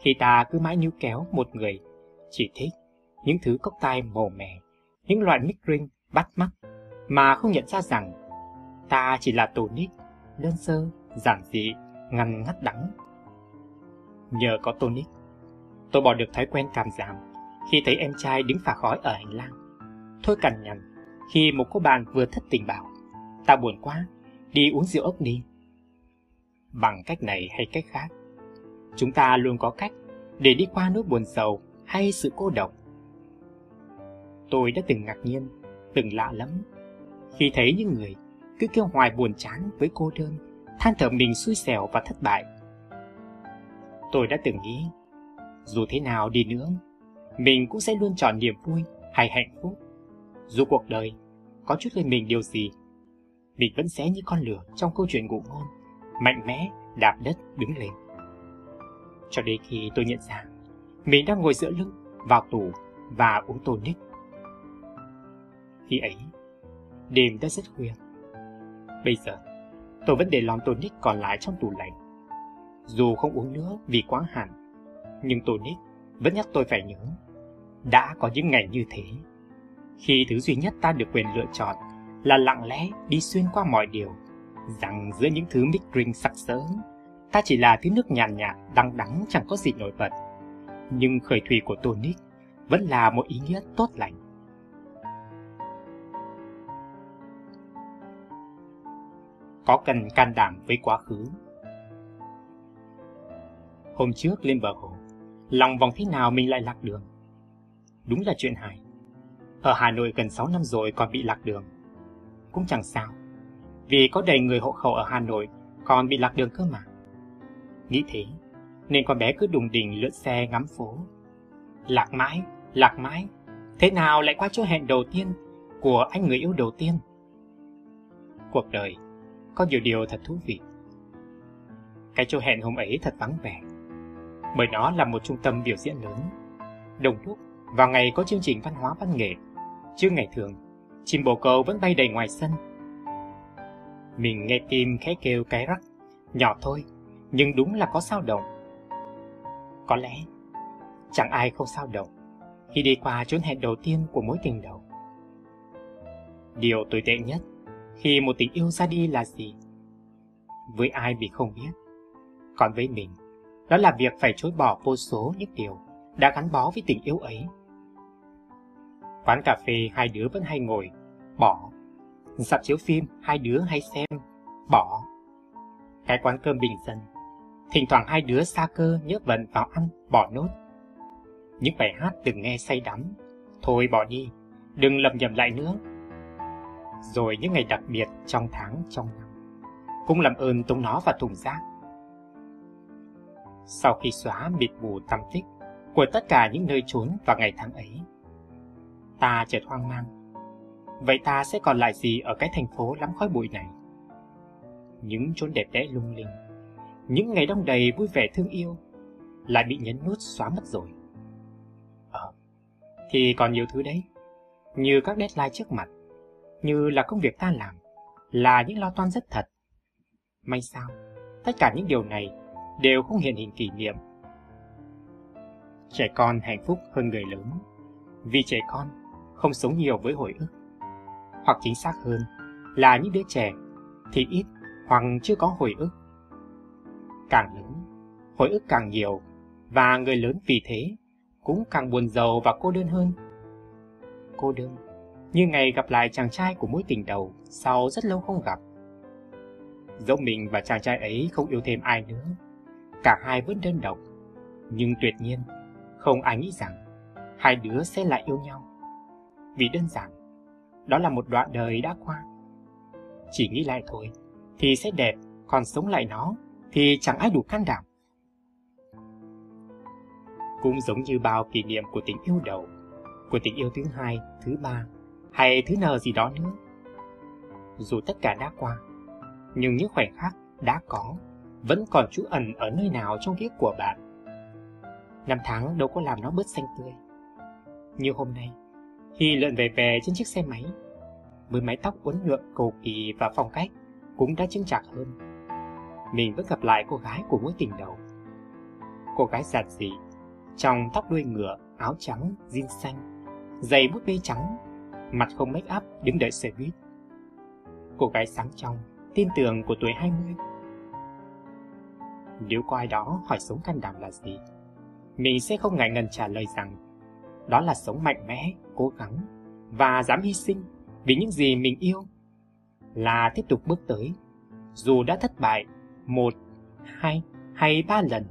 khi ta cứ mãi níu kéo một người chỉ thích những thứ cốc tai màu mè, những loại mic ring bắt mắt mà không nhận ra rằng ta chỉ là tổ nít đơn sơ, giản dị, ngăn ngắt đắng. Nhờ có tonic, tôi bỏ được thói quen cảm giảm khi thấy em trai đứng phả khói ở hành lang. Thôi cằn nhằn khi một cô bạn vừa thất tình bảo, ta buồn quá, đi uống rượu ốc đi. Bằng cách này hay cách khác, chúng ta luôn có cách để đi qua nỗi buồn sầu hay sự cô độc. Tôi đã từng ngạc nhiên, từng lạ lắm, khi thấy những người cứ kêu hoài buồn chán với cô đơn, than thở mình xui xẻo và thất bại. Tôi đã từng nghĩ, dù thế nào đi nữa, mình cũng sẽ luôn chọn niềm vui hay hạnh phúc. Dù cuộc đời có chút lên mình điều gì, mình vẫn sẽ như con lửa trong câu chuyện ngụ ngôn, mạnh mẽ đạp đất đứng lên. Cho đến khi tôi nhận ra, mình đang ngồi giữa lưng vào tủ và uống tonic. Khi ấy, đêm đã rất khuya. Bây giờ, tôi vẫn để lon tonic còn lại trong tủ lạnh. Dù không uống nữa vì quá hẳn, nhưng tonic vẫn nhắc tôi phải nhớ. Đã có những ngày như thế, khi thứ duy nhất ta được quyền lựa chọn là lặng lẽ đi xuyên qua mọi điều, rằng giữa những thứ mic drink sặc sỡ, ta chỉ là thứ nước nhàn nhạt, đắng đắng chẳng có gì nổi bật. Nhưng khởi thủy của tonic vẫn là một ý nghĩa tốt lành. có cần can đảm với quá khứ. Hôm trước lên bờ hồ, lòng vòng thế nào mình lại lạc đường. Đúng là chuyện hài. Ở Hà Nội gần 6 năm rồi còn bị lạc đường. Cũng chẳng sao, vì có đầy người hộ khẩu ở Hà Nội còn bị lạc đường cơ mà. Nghĩ thế, nên con bé cứ đùng đình lượn xe ngắm phố. Lạc mãi, lạc mãi, thế nào lại qua chỗ hẹn đầu tiên của anh người yêu đầu tiên? Cuộc đời có nhiều điều thật thú vị. Cái chỗ hẹn hôm ấy thật vắng vẻ, bởi nó là một trung tâm biểu diễn lớn. Đồng lúc, vào ngày có chương trình văn hóa văn nghệ, chứ ngày thường, chim bồ câu vẫn bay đầy ngoài sân. Mình nghe tim khẽ kêu cái rắc, nhỏ thôi, nhưng đúng là có sao động. Có lẽ, chẳng ai không sao động khi đi qua chốn hẹn đầu tiên của mối tình đầu. Điều tồi tệ nhất khi một tình yêu ra đi là gì? Với ai bị không biết. Còn với mình, đó là việc phải chối bỏ vô số những điều đã gắn bó với tình yêu ấy. Quán cà phê hai đứa vẫn hay ngồi, bỏ. Dạp chiếu phim hai đứa hay xem, bỏ. Cái quán cơm bình dân, thỉnh thoảng hai đứa xa cơ nhớ vần vào ăn, bỏ nốt. Những bài hát từng nghe say đắm, thôi bỏ đi, đừng lầm nhầm lại nữa rồi những ngày đặc biệt trong tháng trong năm. Cũng làm ơn tung nó vào thùng rác. Sau khi xóa mịt mù tâm tích của tất cả những nơi trốn vào ngày tháng ấy. Ta chợt hoang mang. Vậy ta sẽ còn lại gì ở cái thành phố lắm khói bụi này? Những chốn đẹp đẽ lung linh, những ngày đông đầy vui vẻ thương yêu, lại bị nhấn nút xóa mất rồi. Ờ, thì còn nhiều thứ đấy, như các deadline trước mặt, như là công việc ta làm, là những lo toan rất thật. May sao, tất cả những điều này đều không hiện hình kỷ niệm. Trẻ con hạnh phúc hơn người lớn, vì trẻ con không sống nhiều với hồi ức. Hoặc chính xác hơn là những đứa trẻ thì ít hoặc chưa có hồi ức. Càng lớn, hồi ức càng nhiều và người lớn vì thế cũng càng buồn giàu và cô đơn hơn. Cô đơn, như ngày gặp lại chàng trai của mối tình đầu sau rất lâu không gặp. Dẫu mình và chàng trai ấy không yêu thêm ai nữa, cả hai vẫn đơn độc, nhưng tuyệt nhiên không ai nghĩ rằng hai đứa sẽ lại yêu nhau. Vì đơn giản, đó là một đoạn đời đã qua. Chỉ nghĩ lại thôi, thì sẽ đẹp, còn sống lại nó, thì chẳng ai đủ can đảm. Cũng giống như bao kỷ niệm của tình yêu đầu, của tình yêu thứ hai, thứ ba, hay thứ nờ gì đó nữa. Dù tất cả đã qua, nhưng những khoảnh khắc đã có vẫn còn trú ẩn ở nơi nào trong ký của bạn. Năm tháng đâu có làm nó bớt xanh tươi. Như hôm nay, khi lượn về về trên chiếc xe máy, với mái tóc uốn lượn cầu kỳ và phong cách cũng đã chứng chạc hơn. Mình vẫn gặp lại cô gái của mối tình đầu. Cô gái giản dị, trong tóc đuôi ngựa, áo trắng, jean xanh, giày bút bê trắng, mặt không make up đứng đợi xe buýt. Cô gái sáng trong, tin tưởng của tuổi 20. Nếu có ai đó hỏi sống can đảm là gì, mình sẽ không ngại ngần trả lời rằng đó là sống mạnh mẽ, cố gắng và dám hy sinh vì những gì mình yêu. Là tiếp tục bước tới, dù đã thất bại một, hai hay ba lần.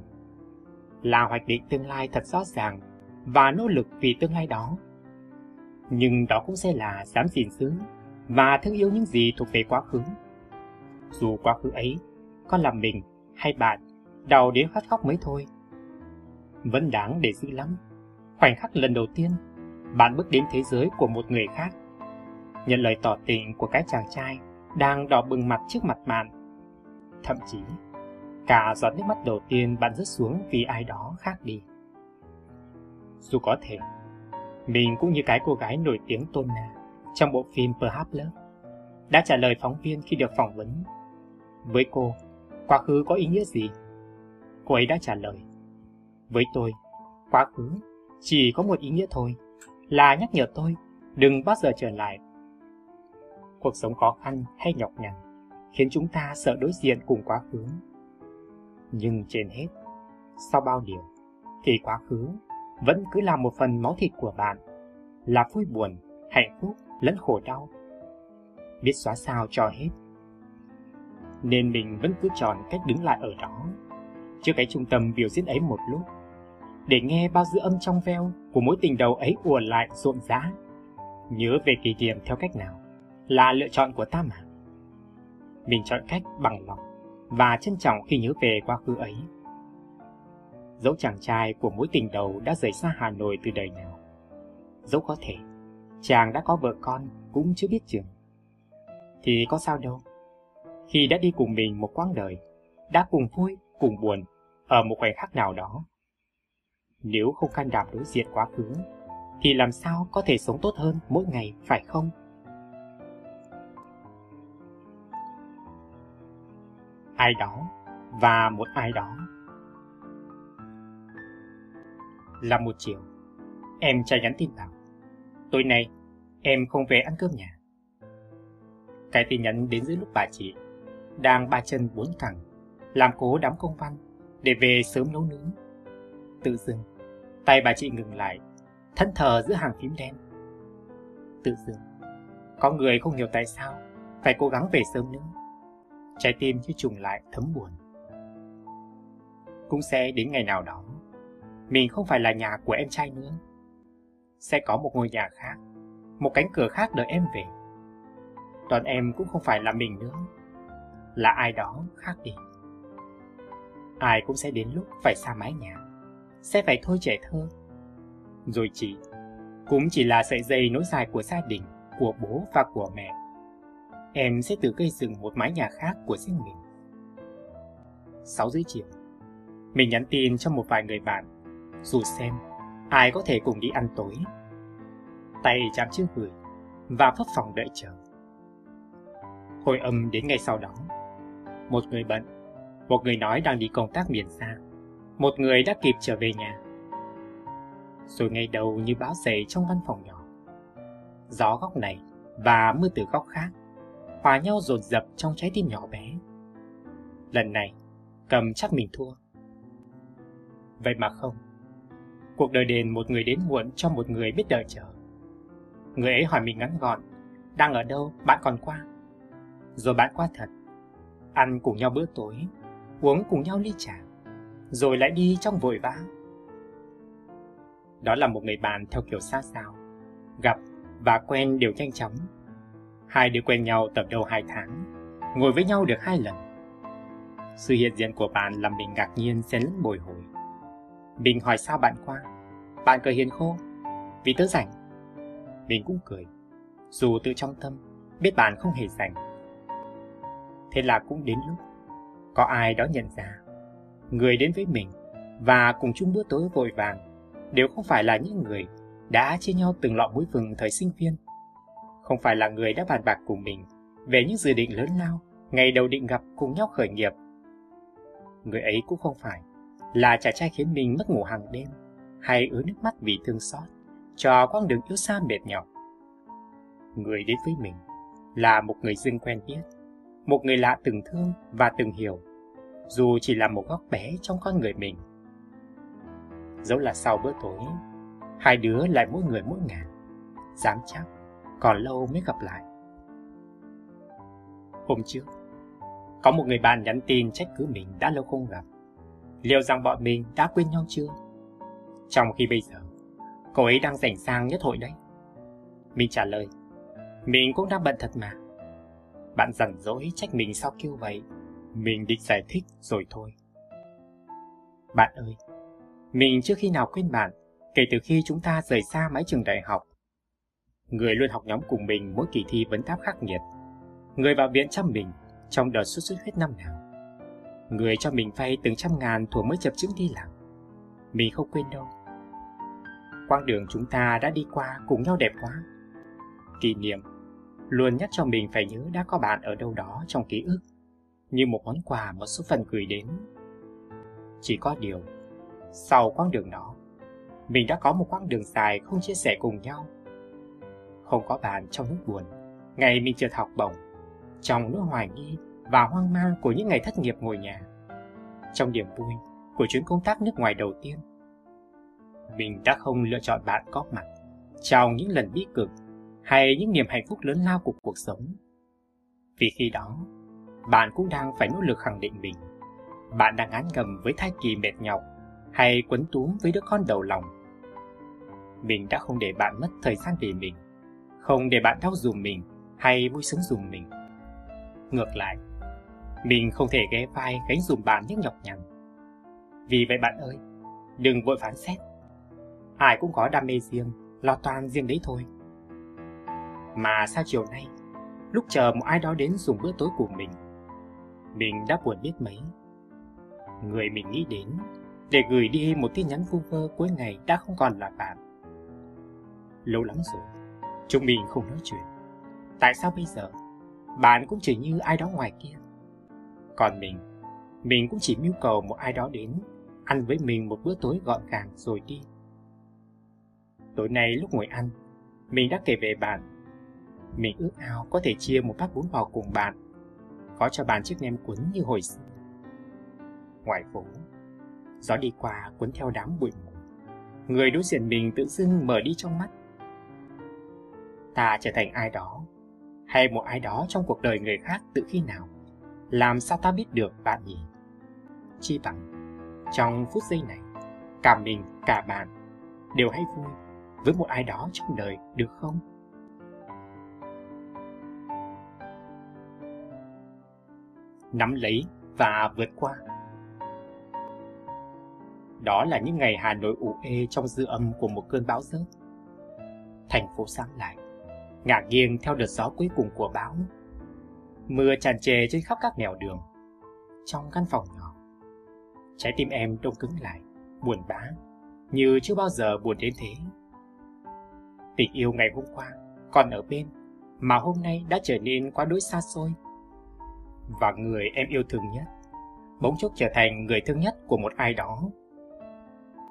Là hoạch định tương lai thật rõ ràng và nỗ lực vì tương lai đó. Nhưng đó cũng sẽ là dám gìn giữ và thương yêu những gì thuộc về quá khứ. Dù quá khứ ấy có làm mình hay bạn đau đến phát khóc mới thôi. Vẫn đáng để giữ lắm. Khoảnh khắc lần đầu tiên, bạn bước đến thế giới của một người khác. Nhận lời tỏ tình của cái chàng trai đang đỏ bừng mặt trước mặt bạn. Thậm chí, cả giọt nước mắt đầu tiên bạn rớt xuống vì ai đó khác đi. Dù có thể, mình cũng như cái cô gái nổi tiếng Tona trong bộ phim Perhaps Love đã trả lời phóng viên khi được phỏng vấn. Với cô, quá khứ có ý nghĩa gì? Cô ấy đã trả lời. Với tôi, quá khứ chỉ có một ý nghĩa thôi, là nhắc nhở tôi đừng bao giờ trở lại. Cuộc sống khó khăn hay nhọc nhằn khiến chúng ta sợ đối diện cùng quá khứ. Nhưng trên hết, sau bao điều, thì quá khứ vẫn cứ là một phần máu thịt của bạn, là vui buồn, hạnh phúc lẫn khổ đau. Biết xóa sao cho hết. Nên mình vẫn cứ chọn cách đứng lại ở đó, trước cái trung tâm biểu diễn ấy một lúc, để nghe bao dư âm trong veo của mối tình đầu ấy ùa lại rộn rã. Nhớ về kỷ niệm theo cách nào là lựa chọn của ta mà. Mình chọn cách bằng lòng và trân trọng khi nhớ về quá khứ ấy. Dẫu chàng trai của mối tình đầu đã rời xa Hà Nội từ đời nào. Dẫu có thể, chàng đã có vợ con cũng chưa biết chừng. Thì có sao đâu. Khi đã đi cùng mình một quãng đời, đã cùng vui, cùng buồn, ở một khoảnh khắc nào đó. Nếu không can đảm đối diện quá khứ, thì làm sao có thể sống tốt hơn mỗi ngày, phải không? Ai đó và một ai đó. Là một chiều, em trai nhắn tin bảo, tối nay em không về ăn cơm nhà. Cái tin nhắn đến giữa lúc bà chị đang ba chân bốn cẳng làm cố đám công văn để về sớm nấu nướng. Tự dưng, tay bà chị ngừng lại, thân thờ giữa hàng phím đen. Tự dưng, có người không hiểu tại sao phải cố gắng về sớm nữa. Trái tim như trùng lại thấm buồn. Cũng sẽ đến ngày nào đó, mình không phải là nhà của em trai nữa. Sẽ có một ngôi nhà khác, một cánh cửa khác đợi em về. Còn em cũng không phải là mình nữa, là ai đó khác đi ai cũng sẽ đến lúc phải xa mái nhà, sẽ phải thôi trẻ thơ Rồi chị cũng chỉ là sợi dây nối dài của gia đình, của bố và của mẹ. Em sẽ tự gây dựng một mái nhà khác của riêng mình. 6 rưỡi chiều, mình nhắn tin cho một vài người bạn, dù xem ai có thể cùng đi ăn tối. Tay chạm chữ gửi và phấp phòng đợi chờ. Hồi âm đến ngày sau đó, một người bận, một người nói đang đi công tác miền xa, một người đã kịp trở về nhà. Rồi ngày đầu như bão dày trong văn phòng nhỏ. Gió góc này và mưa từ góc khác hòa nhau dồn dập trong trái tim nhỏ bé. Lần này, cầm chắc mình thua. Vậy mà không. Cuộc đời đền một người đến muộn cho một người biết đợi chờ. Người ấy hỏi mình ngắn gọn, đang ở đâu, bạn còn qua. Rồi bạn qua thật. Ăn cùng nhau bữa tối, uống cùng nhau ly trà, rồi lại đi trong vội vã. Đó là một người bạn theo kiểu xa xao, gặp và quen đều nhanh chóng. Hai đứa quen nhau tầm đâu hai tháng, ngồi với nhau được hai lần. Sự hiện diện của bạn làm mình ngạc nhiên xen lẫn bồi hồi. Mình hỏi sao bạn qua, bạn cười hiền khô, vì tớ rảnh. Mình cũng cười, dù tự trong tâm biết bạn không hề rảnh. Thế là cũng đến lúc có ai đó nhận ra người đến với mình và cùng chung bữa tối vội vàng đều không phải là những người đã chia nhau từng lọ muối vừng thời sinh viên. Không phải là người đã bàn bạc cùng mình về những dự định lớn lao ngày đầu định gặp cùng nhau khởi nghiệp. Người ấy cũng không phải là chàng trai khiến mình mất ngủ hàng đêm hay ứa nước mắt vì thương xót cho quãng đường yếu xa mệt nhọc. Người đến với mình là một người dưng quen biết, một người lạ từng thương và từng hiểu, dù chỉ là một góc bé trong con người mình. Dẫu là sau bữa tối, hai đứa lại mỗi người mỗi ngàn dám chắc còn lâu mới gặp lại. Hôm trước, có một người bạn nhắn tin trách cứ mình đã lâu không gặp. Liệu rằng bọn mình đã quên nhau chưa? Trong khi bây giờ, cô ấy đang rảnh sang nhất hội đấy. Mình trả lời, mình cũng đang bận thật mà. Bạn rảnh rỗi trách mình sao kêu vậy? Mình định giải thích rồi thôi. Bạn ơi, mình chưa khi nào quên bạn kể từ khi chúng ta rời xa mái trường đại học. Người luôn học nhóm cùng mình mỗi kỳ thi vấn đáp khắc nghiệt. Người vào viện chăm mình trong đợt xuất xuất huyết năm nào. Người cho mình vay từng trăm ngàn thủa mới chập chững đi làm. Mình không quên đâu. Quãng đường chúng ta đã đi qua cùng nhau đẹp quá. Kỷ niệm luôn nhắc cho mình phải nhớ đã có bạn ở đâu đó trong ký ức, như một món quà một số phần gửi đến. Chỉ có điều, sau quãng đường đó, mình đã có một quãng đường dài không chia sẻ cùng nhau. Không có bạn trong lúc buồn, ngày mình trượt học bổng, trong nỗi hoài nghi và hoang mang của những ngày thất nghiệp ngồi nhà. Trong niềm vui của chuyến công tác nước ngoài đầu tiên, mình đã không lựa chọn bạn có mặt trong những lần bi cực hay những niềm hạnh phúc lớn lao của cuộc sống. Vì khi đó, bạn cũng đang phải nỗ lực khẳng định mình. Bạn đang ngán ngầm với thai kỳ mệt nhọc hay quấn túm với đứa con đầu lòng. Mình đã không để bạn mất thời gian vì mình, không để bạn đau dùm mình hay vui sướng dùm mình. Ngược lại, mình không thể ghé vai gánh dùm bạn những nhọc nhằn. Vì vậy bạn ơi, đừng vội phán xét. Ai cũng có đam mê riêng, lo toan riêng đấy thôi. Mà sao chiều nay, lúc chờ một ai đó đến dùng bữa tối của mình, mình đã buồn biết mấy. Người mình nghĩ đến để gửi đi một tin nhắn vu vơ cuối ngày đã không còn là bạn. Lâu lắm rồi, chúng mình không nói chuyện. Tại sao bây giờ, bạn cũng chỉ như ai đó ngoài kia? Còn mình, mình cũng chỉ mưu cầu một ai đó đến, ăn với mình một bữa tối gọn gàng rồi đi. Tối nay lúc ngồi ăn, mình đã kể về bạn. Mình ước ao có thể chia một bát bún bò cùng bạn, có cho bạn chiếc nem cuốn như hồi xưa. Ngoài phố, gió đi qua cuốn theo đám bụi mù. Người đối diện mình tự dưng mở đi trong mắt. Ta trở thành ai đó, hay một ai đó trong cuộc đời người khác từ khi nào, làm sao ta biết được bạn nhỉ? Chi bằng, trong phút giây này, cả mình, cả bạn đều hay vui với một ai đó trong đời được không? Nắm lấy và vượt qua Đó là những ngày Hà Nội ủ ê trong dư âm của một cơn bão rớt. Thành phố sáng lại, ngả nghiêng theo đợt gió cuối cùng của bão. Mưa tràn trề trên khắp các nẻo đường. Trong căn phòng nhỏ, trái tim em đông cứng lại, buồn bã, như chưa bao giờ buồn đến thế. Tình yêu ngày hôm qua còn ở bên, mà hôm nay đã trở nên quá đối xa xôi. Và người em yêu thương nhất, bỗng chốc trở thành người thương nhất của một ai đó.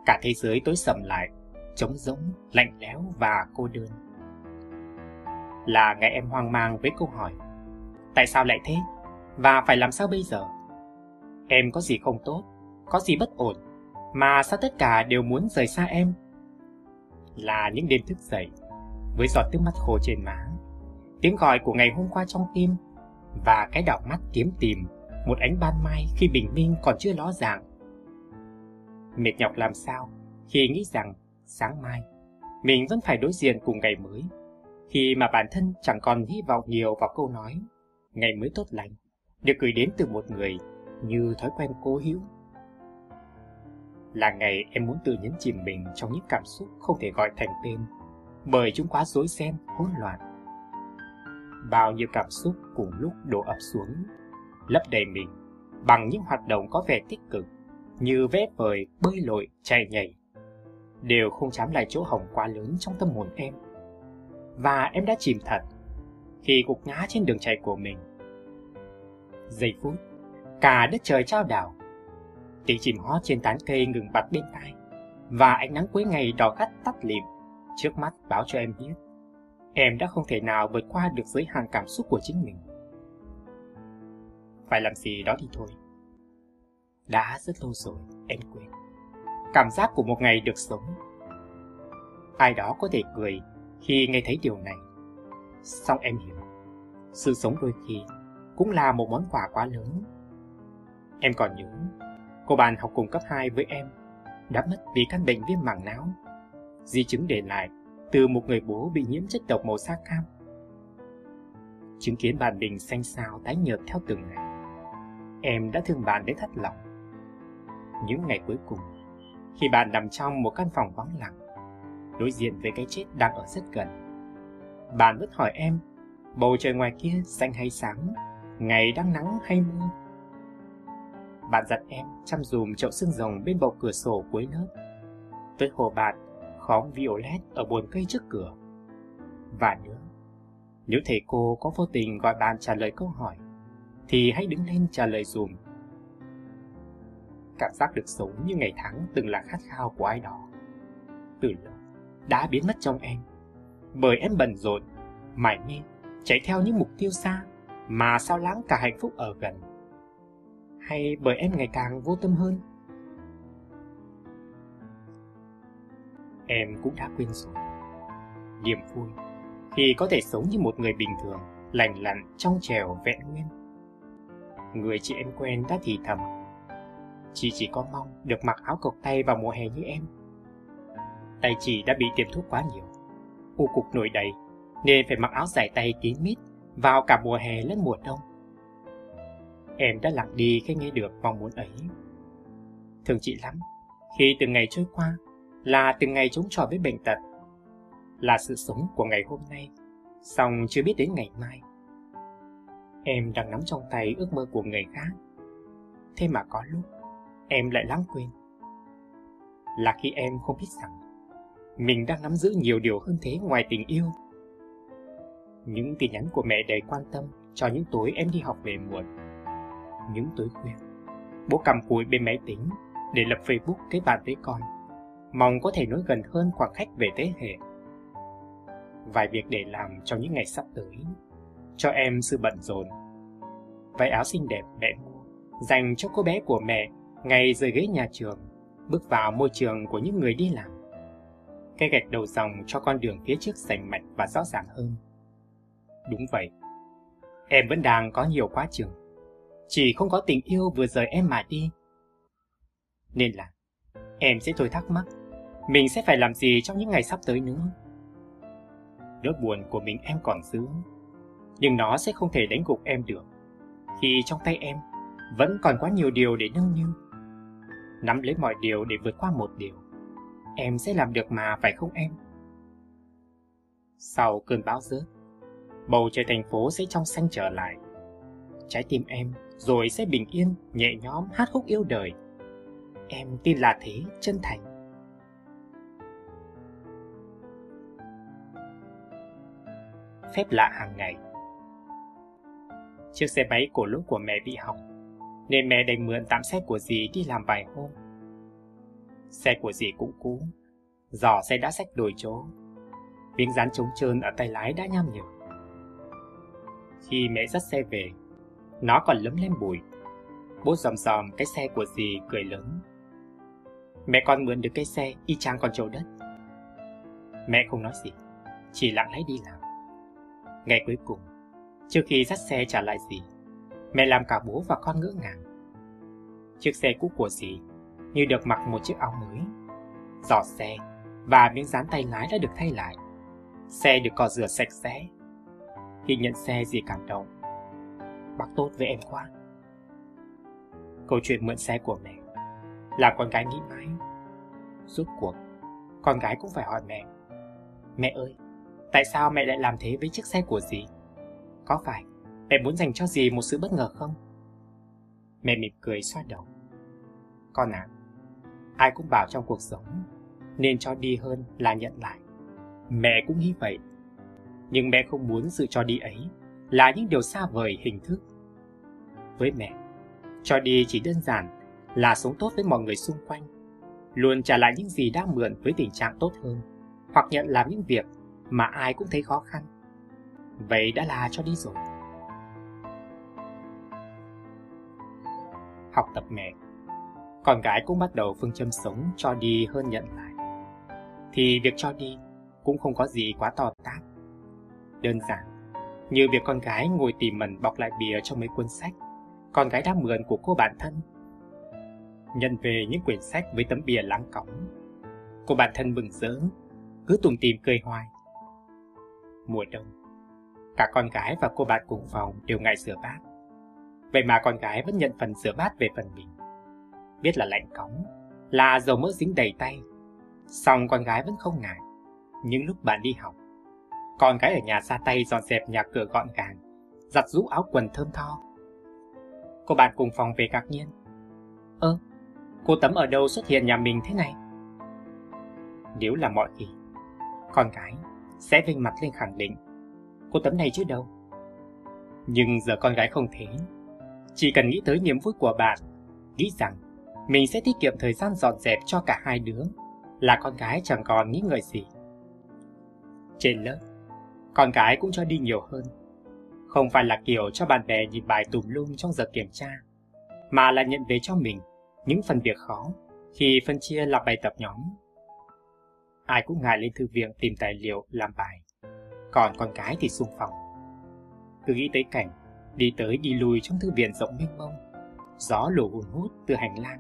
Cả thế giới tối sầm lại, trống rỗng, lạnh lẽo và cô đơn. Là ngày em hoang mang với câu hỏi, tại sao lại thế? Và phải làm sao bây giờ? Em có gì không tốt, có gì bất ổn, mà sao tất cả đều muốn rời xa em? Là những đêm thức dậy, với giọt nước mắt khô trên má, tiếng gọi của ngày hôm qua trong tim và cái đảo mắt kiếm tìm một ánh ban mai khi bình minh còn chưa ló dạng. Mệt nhọc làm sao khi nghĩ rằng sáng mai mình vẫn phải đối diện cùng ngày mới, khi mà bản thân chẳng còn hy vọng nhiều vào câu nói ngày mới tốt lành được gửi đến từ một người như thói quen cố hữu. Là ngày em muốn tự nhấn chìm mình trong những cảm xúc không thể gọi thành tên bởi chúng quá rối ren, hỗn loạn. Bao nhiêu cảm xúc cùng lúc đổ ập xuống, lấp đầy mình bằng những hoạt động có vẻ tích cực như vẽ vời, bơi lội, chạy nhảy, đều không chám lại chỗ hỏng quá lớn trong tâm hồn em. Và em đã chìm thật khi gục ngã trên đường chạy của mình. Giây phút, cả đất trời trao đảo, tiếng chim hót trên tán cây ngừng bặt bên tai, và ánh nắng cuối ngày đỏ gắt tắt lịm trước mắt báo cho em biết em đã không thể nào vượt qua được giới hạn cảm xúc của chính mình. Phải làm gì đó thì thôi. Đã rất lâu rồi, em quên. Cảm giác của một ngày được sống. Ai đó có thể cười khi nghe thấy điều này. Xong em hiểu, sự sống đôi khi cũng là một món quà quá lớn. Em còn nhớ, cô bạn học cùng cấp 2 với em đã mất vì căn bệnh viêm màng não di chứng để lại từ một người bố bị nhiễm chất độc màu da cam. Chứng kiến bạn mình xanh xao tái nhợt theo từng ngày, em đã thương bạn đến thất lòng. Những ngày cuối cùng, khi bạn nằm trong một căn phòng vắng lặng, đối diện với cái chết đang ở rất gần, bạn vẫn hỏi em, bầu trời ngoài kia xanh hay sáng, ngày đang nắng hay mưa? Bạn dặn em chăm dùm chậu xương rồng bên bầu cửa sổ cuối lớp. tới hồ bạn khóm violet ở buồn cây trước cửa. Và nữa, nếu thầy cô có vô tình gọi bạn trả lời câu hỏi, thì hãy đứng lên trả lời dùm. Cảm giác được sống như ngày tháng từng là khát khao của ai đó. Từ lâu, đã biến mất trong em. Bởi em bận rộn, mải mê, chạy theo những mục tiêu xa, mà sao lãng cả hạnh phúc ở gần. Hay bởi em ngày càng vô tâm hơn, em cũng đã quên rồi. Niềm vui khi có thể sống như một người bình thường, lành lặn, trong trèo, vẹn nguyên. Người chị em quen đã thì thầm. Chị chỉ có mong được mặc áo cộc tay vào mùa hè như em. Tay chị đã bị tiêm thuốc quá nhiều. U cục nổi đầy, nên phải mặc áo dài tay kín mít vào cả mùa hè lẫn mùa đông. Em đã lặng đi khi nghe được mong muốn ấy. Thương chị lắm, khi từng ngày trôi qua, là từng ngày chống chọi với bệnh tật, là sự sống của ngày hôm nay, song chưa biết đến ngày mai. Em đang nắm trong tay ước mơ của người khác, thế mà có lúc em lại lãng quên. Là khi em không biết rằng mình đang nắm giữ nhiều điều hơn thế ngoài tình yêu. Những tin nhắn của mẹ đầy quan tâm cho những tối em đi học về muộn. Những tối khuya, bố cầm cùi bên máy tính để lập Facebook kết bạn với con mong có thể nối gần hơn khoảng cách về thế hệ. Vài việc để làm trong những ngày sắp tới, cho em sự bận rộn. Váy áo xinh đẹp mẹ mua, dành cho cô bé của mẹ ngày rời ghế nhà trường, bước vào môi trường của những người đi làm cây gạch đầu dòng cho con đường phía trước sành mạch và rõ ràng hơn. Đúng vậy, em vẫn đang có nhiều quá trường, chỉ không có tình yêu vừa rời em mà đi. Nên là em sẽ thôi thắc mắc mình sẽ phải làm gì trong những ngày sắp tới nữa. Nỗi buồn của mình em còn giữ, nhưng nó sẽ không thể đánh gục em được, khi trong tay em vẫn còn quá nhiều điều để nâng niu. nắm lấy mọi điều để vượt qua một điều. Em sẽ làm được mà, phải không em? Sau cơn bão rớt, bầu trời thành phố sẽ trong xanh trở lại. Trái tim em rồi sẽ bình yên, nhẹ nhõm hát khúc yêu đời. Em tin là thế, chân thành. Phép lạ hàng ngày Chiếc xe máy cổ lúc của mẹ bị hỏng, nên mẹ đành mượn tạm xe của dì đi làm vài hôm. Xe của dì cũng cũ, giò xe đã sách đổi chỗ, miếng dán trống trơn ở tay lái đã nham nhở. Khi mẹ dắt xe về, nó còn lấm lem bụi. Bố dòm dòm cái xe của dì cười lớn. Mẹ con mượn được cái xe y chang con trâu đất. Mẹ không nói gì, chỉ lặng lẽ đi làm. Ngày cuối cùng, trước khi dắt xe trả lại dì, mẹ làm cả bố và con ngỡ ngàng. Chiếc xe cũ của dì như được mặc một chiếc áo mới. Giỏ xe và miếng dán tay lái đã được thay lại. Xe được cọ rửa sạch sẽ. Khi nhận xe gì cảm động. Bác tốt với em quá. Câu chuyện mượn xe của mẹ làm con gái nghĩ mãi. Rốt cuộc, con gái cũng phải hỏi mẹ. Mẹ ơi, tại sao mẹ lại làm thế với chiếc xe của dì? Có phải mẹ muốn dành cho dì một sự bất ngờ không? Mẹ mỉm cười xoa đầu. Con à, ai cũng bảo trong cuộc sống nên cho đi hơn là nhận lại. Mẹ cũng nghĩ vậy. Nhưng mẹ không muốn sự cho đi ấy là những điều xa vời hình thức. Với mẹ, cho đi chỉ đơn giản là sống tốt với mọi người xung quanh, luôn trả lại những gì đã mượn với tình trạng tốt hơn, hoặc nhận làm những việc mà ai cũng thấy khó khăn. Vậy đã là cho đi rồi. Học tập mẹ con gái cũng bắt đầu phương châm sống cho đi hơn nhận lại. Thì việc cho đi cũng không có gì quá to tát. Đơn giản, như việc con gái ngồi tìm mẩn bọc lại bìa trong mấy cuốn sách, con gái đã mượn của cô bạn thân nhận về những quyển sách với tấm bìa láng cõng. Cô bạn thân mừng rỡ, cứ tùng tìm cười hoài. Mùa đông, cả con gái và cô bạn cùng phòng đều ngại rửa bát. Vậy mà con gái vẫn nhận phần rửa bát về phần mình. Biết là lạnh cóng, là dầu mỡ dính đầy tay. Xong con gái vẫn không ngại. những lúc bạn đi học, con gái ở nhà ra tay dọn dẹp nhà cửa gọn gàng, giặt rũ áo quần thơm tho. Cô bạn cùng phòng về ngạc nhiên. Ơ, cô Tấm ở đâu xuất hiện nhà mình thế này? Nếu là mọi kỳ, con gái sẽ vinh mặt lên khẳng định cô Tấm này chứ đâu. Nhưng giờ con gái không thế. Chỉ cần nghĩ tới niềm vui của bạn, nghĩ rằng mình sẽ tiết kiệm thời gian dọn dẹp cho cả hai đứa, là con gái chẳng còn nghĩ ngợi gì. Trên lớp, con gái cũng cho đi nhiều hơn. Không phải là kiểu cho bạn bè nhìn bài tùm lum trong giờ kiểm tra, mà là nhận về cho mình những phần việc khó khi phân chia làm bài tập nhóm. Ai cũng ngại lên thư viện tìm tài liệu làm bài, còn con cái thì xung phòng. Cứ nghĩ tới cảnh đi tới đi lui trong thư viện rộng mênh mông, gió lùa hùn hút từ hành lang,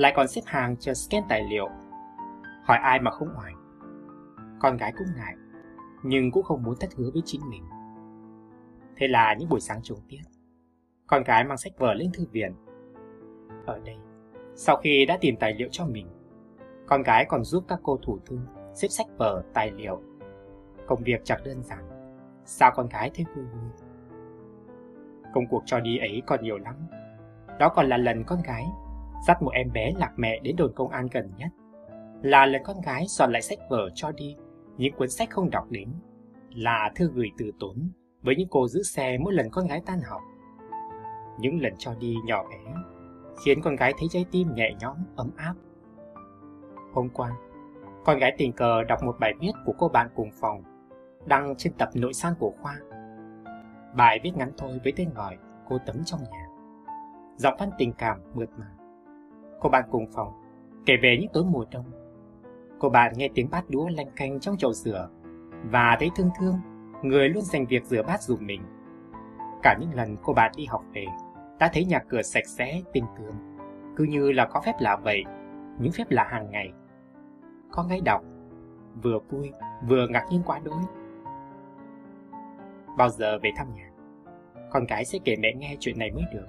lại còn xếp hàng chờ scan tài liệu. Hỏi ai mà không hỏi. Con gái cũng ngại, nhưng cũng không muốn thất hứa với chính mình. Thế là những buổi sáng trùng tiết, con gái mang sách vở lên thư viện. Ở đây, sau khi đã tìm tài liệu cho mình, con gái còn giúp các cô thủ thư xếp sách vở, tài liệu. Công việc chẳng đơn giản, sao con gái thấy vui vui. Công cuộc cho đi ấy còn nhiều lắm. Đó còn là lần con gái dắt một em bé lạc mẹ đến đồn công an gần nhất. Là lần con gái soạn lại sách vở cho đi những cuốn sách không đọc đến. Là thư gửi từ tốn với những cô giữ xe mỗi lần con gái tan học. Những lần cho đi nhỏ bé khiến con gái thấy trái tim nhẹ nhõm, ấm áp. Hôm qua, con gái tình cờ đọc một bài viết của cô bạn cùng phòng, đăng trên tập nội san của khoa. Bài viết ngắn thôi với tên gọi Cô Tấm trong nhà. Giọng văn tình cảm mượt mà. Cô bạn cùng phòng kể về những tối mùa đông. Cô bạn nghe tiếng bát đũa lanh canh trong chậu rửa và thấy thương thương người luôn dành việc rửa bát dùm mình. Cả những lần cô bạn đi học về, đã thấy nhà cửa sạch sẽ, tinh tường. Cứ như là có phép lạ vậy, những phép lạ hàng ngày. Con gái đọc, vừa vui, vừa ngạc nhiên quá đỗi. Bao giờ về thăm nhà, con gái sẽ kể mẹ nghe chuyện này mới được.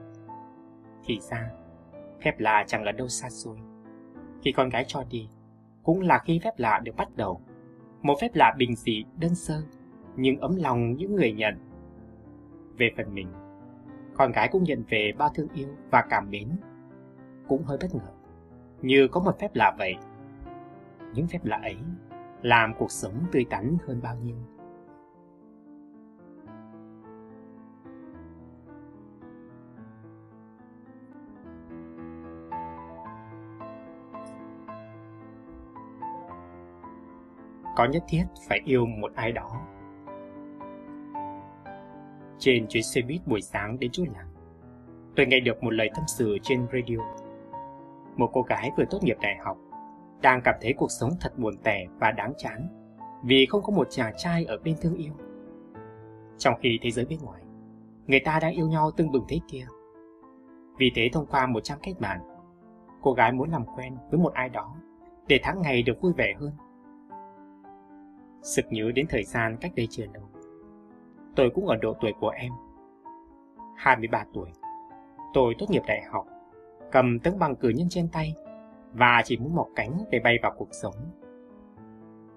Thì ra, phép lạ chẳng là đâu xa xôi, Khi con gái cho đi, cũng là khi phép lạ được bắt đầu. Một phép lạ bình dị, đơn sơ, nhưng ấm lòng những người nhận. Về phần mình, con gái cũng nhận về bao thương yêu và cảm mến. Cũng hơi bất ngờ, như có một phép lạ vậy. Những phép lạ ấy làm cuộc sống tươi tắn hơn bao nhiêu. Có nhất thiết phải yêu một ai đó. Trên chuyến xe buýt buổi sáng đến chỗ làm, tôi nghe được một lời tâm sự trên radio. Một cô gái vừa tốt nghiệp đại học, đang cảm thấy cuộc sống thật buồn tẻ và đáng chán vì không có một chàng trai ở bên thương yêu. Trong khi thế giới bên ngoài, người ta đang yêu nhau tưng bừng thế kia. Vì thế thông qua một trang kết bạn, cô gái muốn làm quen với một ai đó để tháng ngày được vui vẻ hơn Sực nhớ đến thời gian cách đây chưa lâu. Tôi cũng ở độ tuổi của em. 23 tuổi. Tôi tốt nghiệp đại học, cầm tấm bằng cử nhân trên tay và chỉ muốn mọc cánh để bay vào cuộc sống.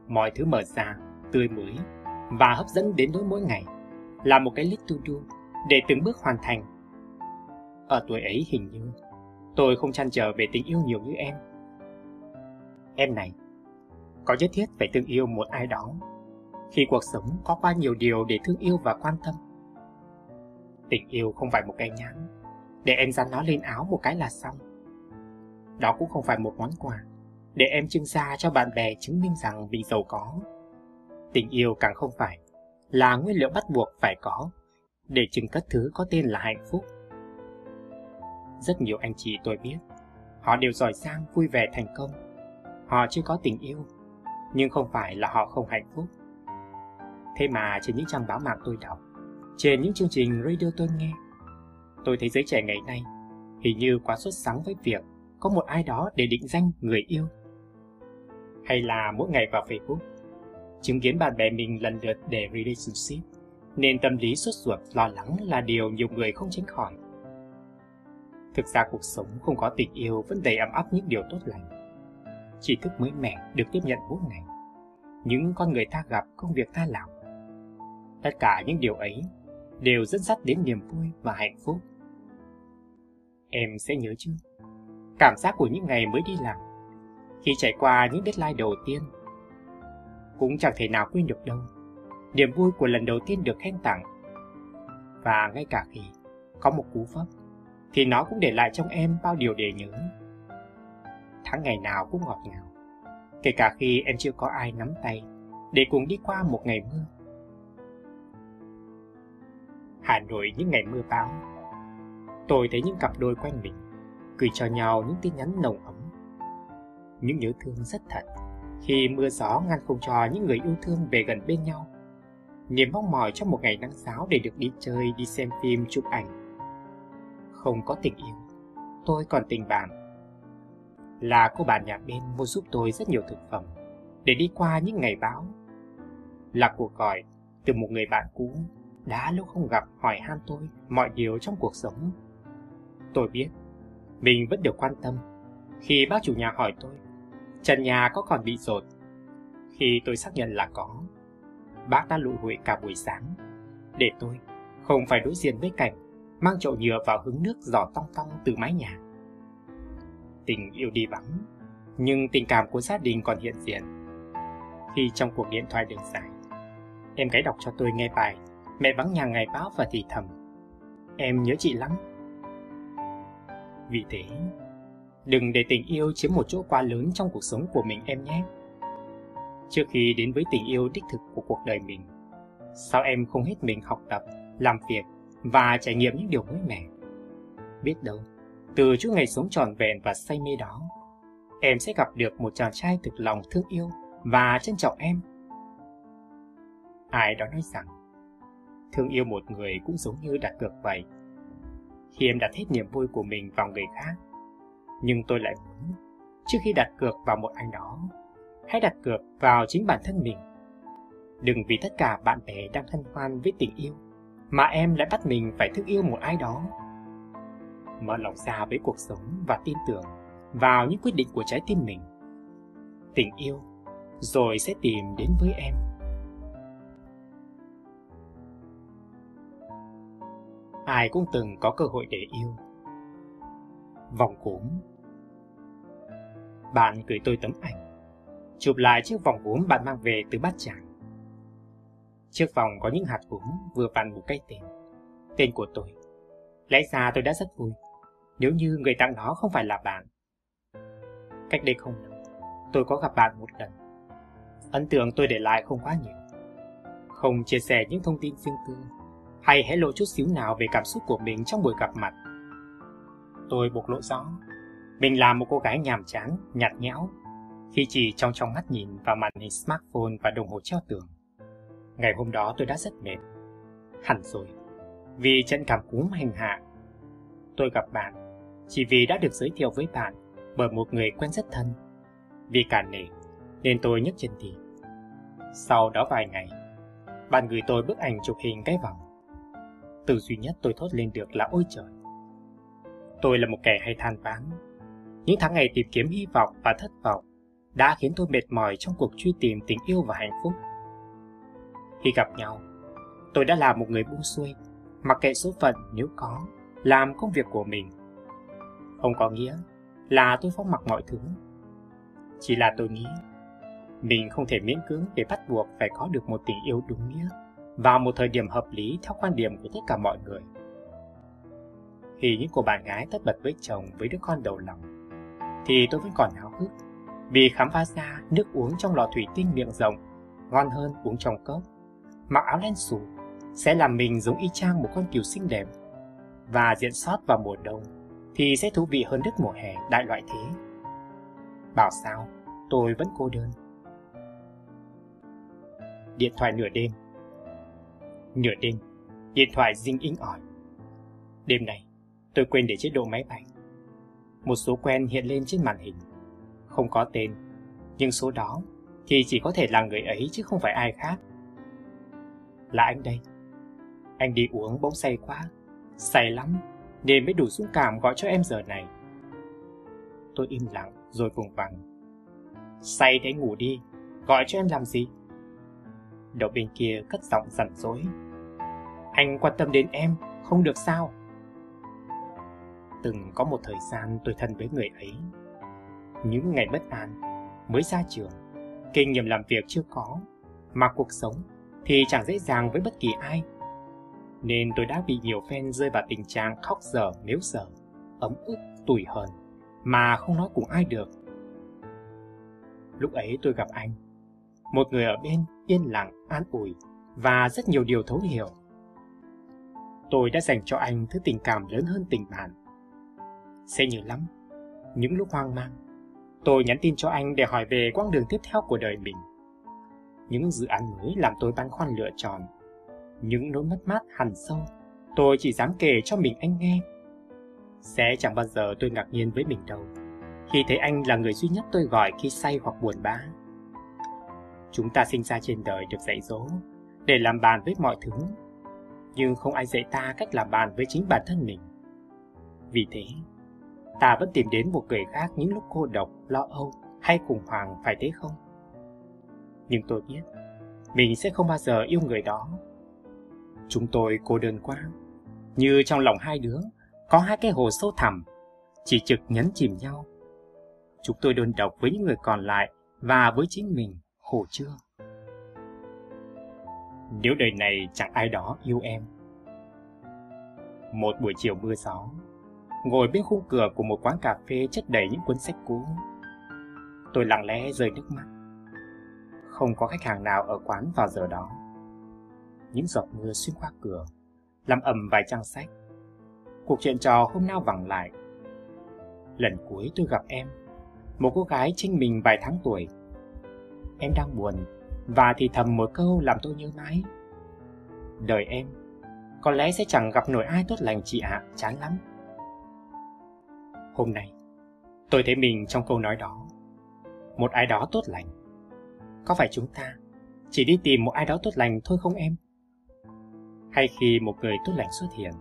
Mọi thứ mở ra, tươi mới và hấp dẫn đến đối mỗi ngày là một cái list to do để từng bước hoàn thành. Ở tuổi ấy hình như tôi không chăn trở về tình yêu nhiều như em. Em này, có nhất thiết phải thương yêu một ai đó khi cuộc sống có quá nhiều điều để thương yêu và quan tâm. Tình yêu không phải một cái nhãn để em dán nó lên áo một cái là xong. Đó cũng không phải một món quà để em trưng ra cho bạn bè chứng minh rằng mình giàu có. Tình yêu càng không phải là nguyên liệu bắt buộc phải có để chứng cất thứ có tên là hạnh phúc. Rất nhiều anh chị tôi biết, họ đều giỏi giang, vui vẻ thành công. Họ chưa có tình yêu nhưng không phải là họ không hạnh phúc. Thế mà trên những trang báo mạng tôi đọc, trên những chương trình radio tôi nghe, tôi thấy giới trẻ ngày nay hình như quá xuất sáng với việc có một ai đó để định danh người yêu. Hay là mỗi ngày vào Facebook, chứng kiến bạn bè mình lần lượt để relationship, nên tâm lý sốt ruột lo lắng là điều nhiều người không tránh khỏi. Thực ra cuộc sống không có tình yêu vẫn đầy ấm áp những điều tốt lành tri thức mới mẻ được tiếp nhận mỗi ngày. Những con người ta gặp, công việc ta làm. Tất cả những điều ấy đều dẫn dắt đến niềm vui và hạnh phúc. Em sẽ nhớ chứ? Cảm giác của những ngày mới đi làm, khi trải qua những deadline đầu tiên, cũng chẳng thể nào quên được đâu. Niềm vui của lần đầu tiên được khen tặng. Và ngay cả khi có một cú vấp, thì nó cũng để lại trong em bao điều để nhớ tháng ngày nào cũng ngọt ngào. Kể cả khi em chưa có ai nắm tay để cùng đi qua một ngày mưa. Hà Nội những ngày mưa bão. Tôi thấy những cặp đôi quanh mình gửi cho nhau những tin nhắn nồng ấm. Những nhớ thương rất thật khi mưa gió ngăn không cho những người yêu thương về gần bên nhau. Niềm mong mỏi cho một ngày nắng giáo để được đi chơi, đi xem phim, chụp ảnh. Không có tình yêu, tôi còn tình bạn là cô bạn nhà bên mua giúp tôi rất nhiều thực phẩm để đi qua những ngày bão. Là cuộc gọi từ một người bạn cũ đã lâu không gặp hỏi han tôi mọi điều trong cuộc sống. Tôi biết mình vẫn được quan tâm khi bác chủ nhà hỏi tôi trần nhà có còn bị rột. Khi tôi xác nhận là có, bác đã lụi hụi cả buổi sáng để tôi không phải đối diện với cảnh mang chậu nhựa vào hứng nước giỏ tong tong từ mái nhà tình yêu đi vắng, nhưng tình cảm của gia đình còn hiện diện. Khi trong cuộc điện thoại đường dài, em gái đọc cho tôi nghe bài Mẹ vắng nhà ngày báo và thì thầm. Em nhớ chị lắm. Vì thế, đừng để tình yêu chiếm một chỗ quá lớn trong cuộc sống của mình em nhé. Trước khi đến với tình yêu đích thực của cuộc đời mình, sao em không hết mình học tập, làm việc và trải nghiệm những điều mới mẻ? Biết đâu, từ chút ngày sống tròn vẹn và say mê đó, em sẽ gặp được một chàng trai thực lòng thương yêu và trân trọng em. Ai đó nói rằng, thương yêu một người cũng giống như đặt cược vậy. Khi em đặt hết niềm vui của mình vào người khác, nhưng tôi lại muốn, trước khi đặt cược vào một ai đó, hãy đặt cược vào chính bản thân mình. Đừng vì tất cả bạn bè đang thân hoan với tình yêu, mà em lại bắt mình phải thương yêu một ai đó mở lòng ra với cuộc sống và tin tưởng vào những quyết định của trái tim mình. Tình yêu rồi sẽ tìm đến với em. Ai cũng từng có cơ hội để yêu. Vòng cúm Bạn gửi tôi tấm ảnh, chụp lại chiếc vòng gốm bạn mang về từ bát tràng. Chiếc vòng có những hạt gốm vừa vặn một cái tên. Tên của tôi. Lẽ ra tôi đã rất vui, nếu như người tặng nó không phải là bạn. Cách đây không lâu, tôi có gặp bạn một lần. Ấn tượng tôi để lại không quá nhiều. Không chia sẻ những thông tin riêng tư, hay hé lộ chút xíu nào về cảm xúc của mình trong buổi gặp mặt. Tôi bộc lộ rõ, mình là một cô gái nhàm chán, nhạt nhẽo, khi chỉ trong trong mắt nhìn vào màn hình smartphone và đồng hồ treo tường. Ngày hôm đó tôi đã rất mệt. Hẳn rồi, vì trận cảm cúm hành hạ. Tôi gặp bạn, chỉ vì đã được giới thiệu với bạn bởi một người quen rất thân. Vì cả nể, nên tôi nhấc chân đi. Sau đó vài ngày, bạn gửi tôi bức ảnh chụp hình cái vòng. Từ duy nhất tôi thốt lên được là ôi trời. Tôi là một kẻ hay than vãn. Những tháng ngày tìm kiếm hy vọng và thất vọng đã khiến tôi mệt mỏi trong cuộc truy tìm tình yêu và hạnh phúc. Khi gặp nhau, tôi đã là một người buông xuôi, mặc kệ số phận nếu có, làm công việc của mình. Không có nghĩa là tôi phóng mặc mọi thứ. Chỉ là tôi nghĩ mình không thể miễn cưỡng để bắt buộc phải có được một tình yêu đúng nghĩa vào một thời điểm hợp lý theo quan điểm của tất cả mọi người. Khi những cô bạn gái tất bật với chồng với đứa con đầu lòng, thì tôi vẫn còn háo hức vì khám phá ra nước uống trong lọ thủy tinh miệng rộng ngon hơn uống trong cốc. Mặc áo len xù sẽ làm mình giống y chang một con cừu xinh đẹp và diện sót vào mùa đông thì sẽ thú vị hơn đất mùa hè đại loại thế. Bảo sao, tôi vẫn cô đơn. Điện thoại nửa đêm Nửa đêm, điện thoại dinh inh ỏi. Đêm này, tôi quên để chế độ máy bay. Một số quen hiện lên trên màn hình. Không có tên, nhưng số đó thì chỉ có thể là người ấy chứ không phải ai khác. Là anh đây. Anh đi uống bỗng say quá, say lắm, nên mới đủ dũng cảm gọi cho em giờ này. Tôi im lặng rồi vùng vằng. Say thế ngủ đi, gọi cho em làm gì? Đầu bên kia cất giọng rằn rối. Anh quan tâm đến em, không được sao? Từng có một thời gian tôi thân với người ấy. Những ngày bất an, mới ra trường, kinh nghiệm làm việc chưa có, mà cuộc sống thì chẳng dễ dàng với bất kỳ ai. Nên tôi đã bị nhiều fan rơi vào tình trạng khóc dở nếu dở, ấm ức, tủi hờn, mà không nói cùng ai được. Lúc ấy tôi gặp anh, một người ở bên yên lặng, an ủi và rất nhiều điều thấu hiểu. Tôi đã dành cho anh thứ tình cảm lớn hơn tình bạn. Sẽ nhớ lắm, những lúc hoang mang, tôi nhắn tin cho anh để hỏi về quãng đường tiếp theo của đời mình. Những dự án mới làm tôi băn khoăn lựa chọn. Những nỗi mất mát hằn sâu, tôi chỉ dám kể cho mình anh nghe. Sẽ chẳng bao giờ tôi ngạc nhiên với mình đâu, khi thấy anh là người duy nhất tôi gọi khi say hoặc buồn bã. Chúng ta sinh ra trên đời được dạy dỗ để làm bàn với mọi thứ, nhưng không ai dạy ta cách làm bàn với chính bản thân mình. Vì thế, ta vẫn tìm đến một người khác những lúc cô độc, lo âu hay khủng hoảng phải thế không? Nhưng tôi biết, mình sẽ không bao giờ yêu người đó. Chúng tôi cô đơn quá, như trong lòng hai đứa có hai cái hồ sâu thẳm, chỉ trực nhấn chìm nhau. Chúng tôi đơn độc với những người còn lại và với chính mình khổ chưa? Nếu đời này chẳng ai đó yêu em. Một buổi chiều mưa gió, ngồi bên khung cửa của một quán cà phê chất đầy những cuốn sách cũ. Tôi lặng lẽ rơi nước mắt. Không có khách hàng nào ở quán vào giờ đó. Những giọt mưa xuyên qua cửa, làm ầm vài trang sách. Cuộc chuyện trò hôm nào vẳng lại. Lần cuối tôi gặp em, một cô gái trinh mình vài tháng tuổi, em đang buồn và thì thầm một câu làm tôi nhớ mãi. Đời em, có lẽ sẽ chẳng gặp nổi ai tốt lành chị ạ, chán lắm. Hôm nay, tôi thấy mình trong câu nói đó. Một ai đó tốt lành. Có phải chúng ta chỉ đi tìm một ai đó tốt lành thôi không em? Hay khi một người tốt lành xuất hiện,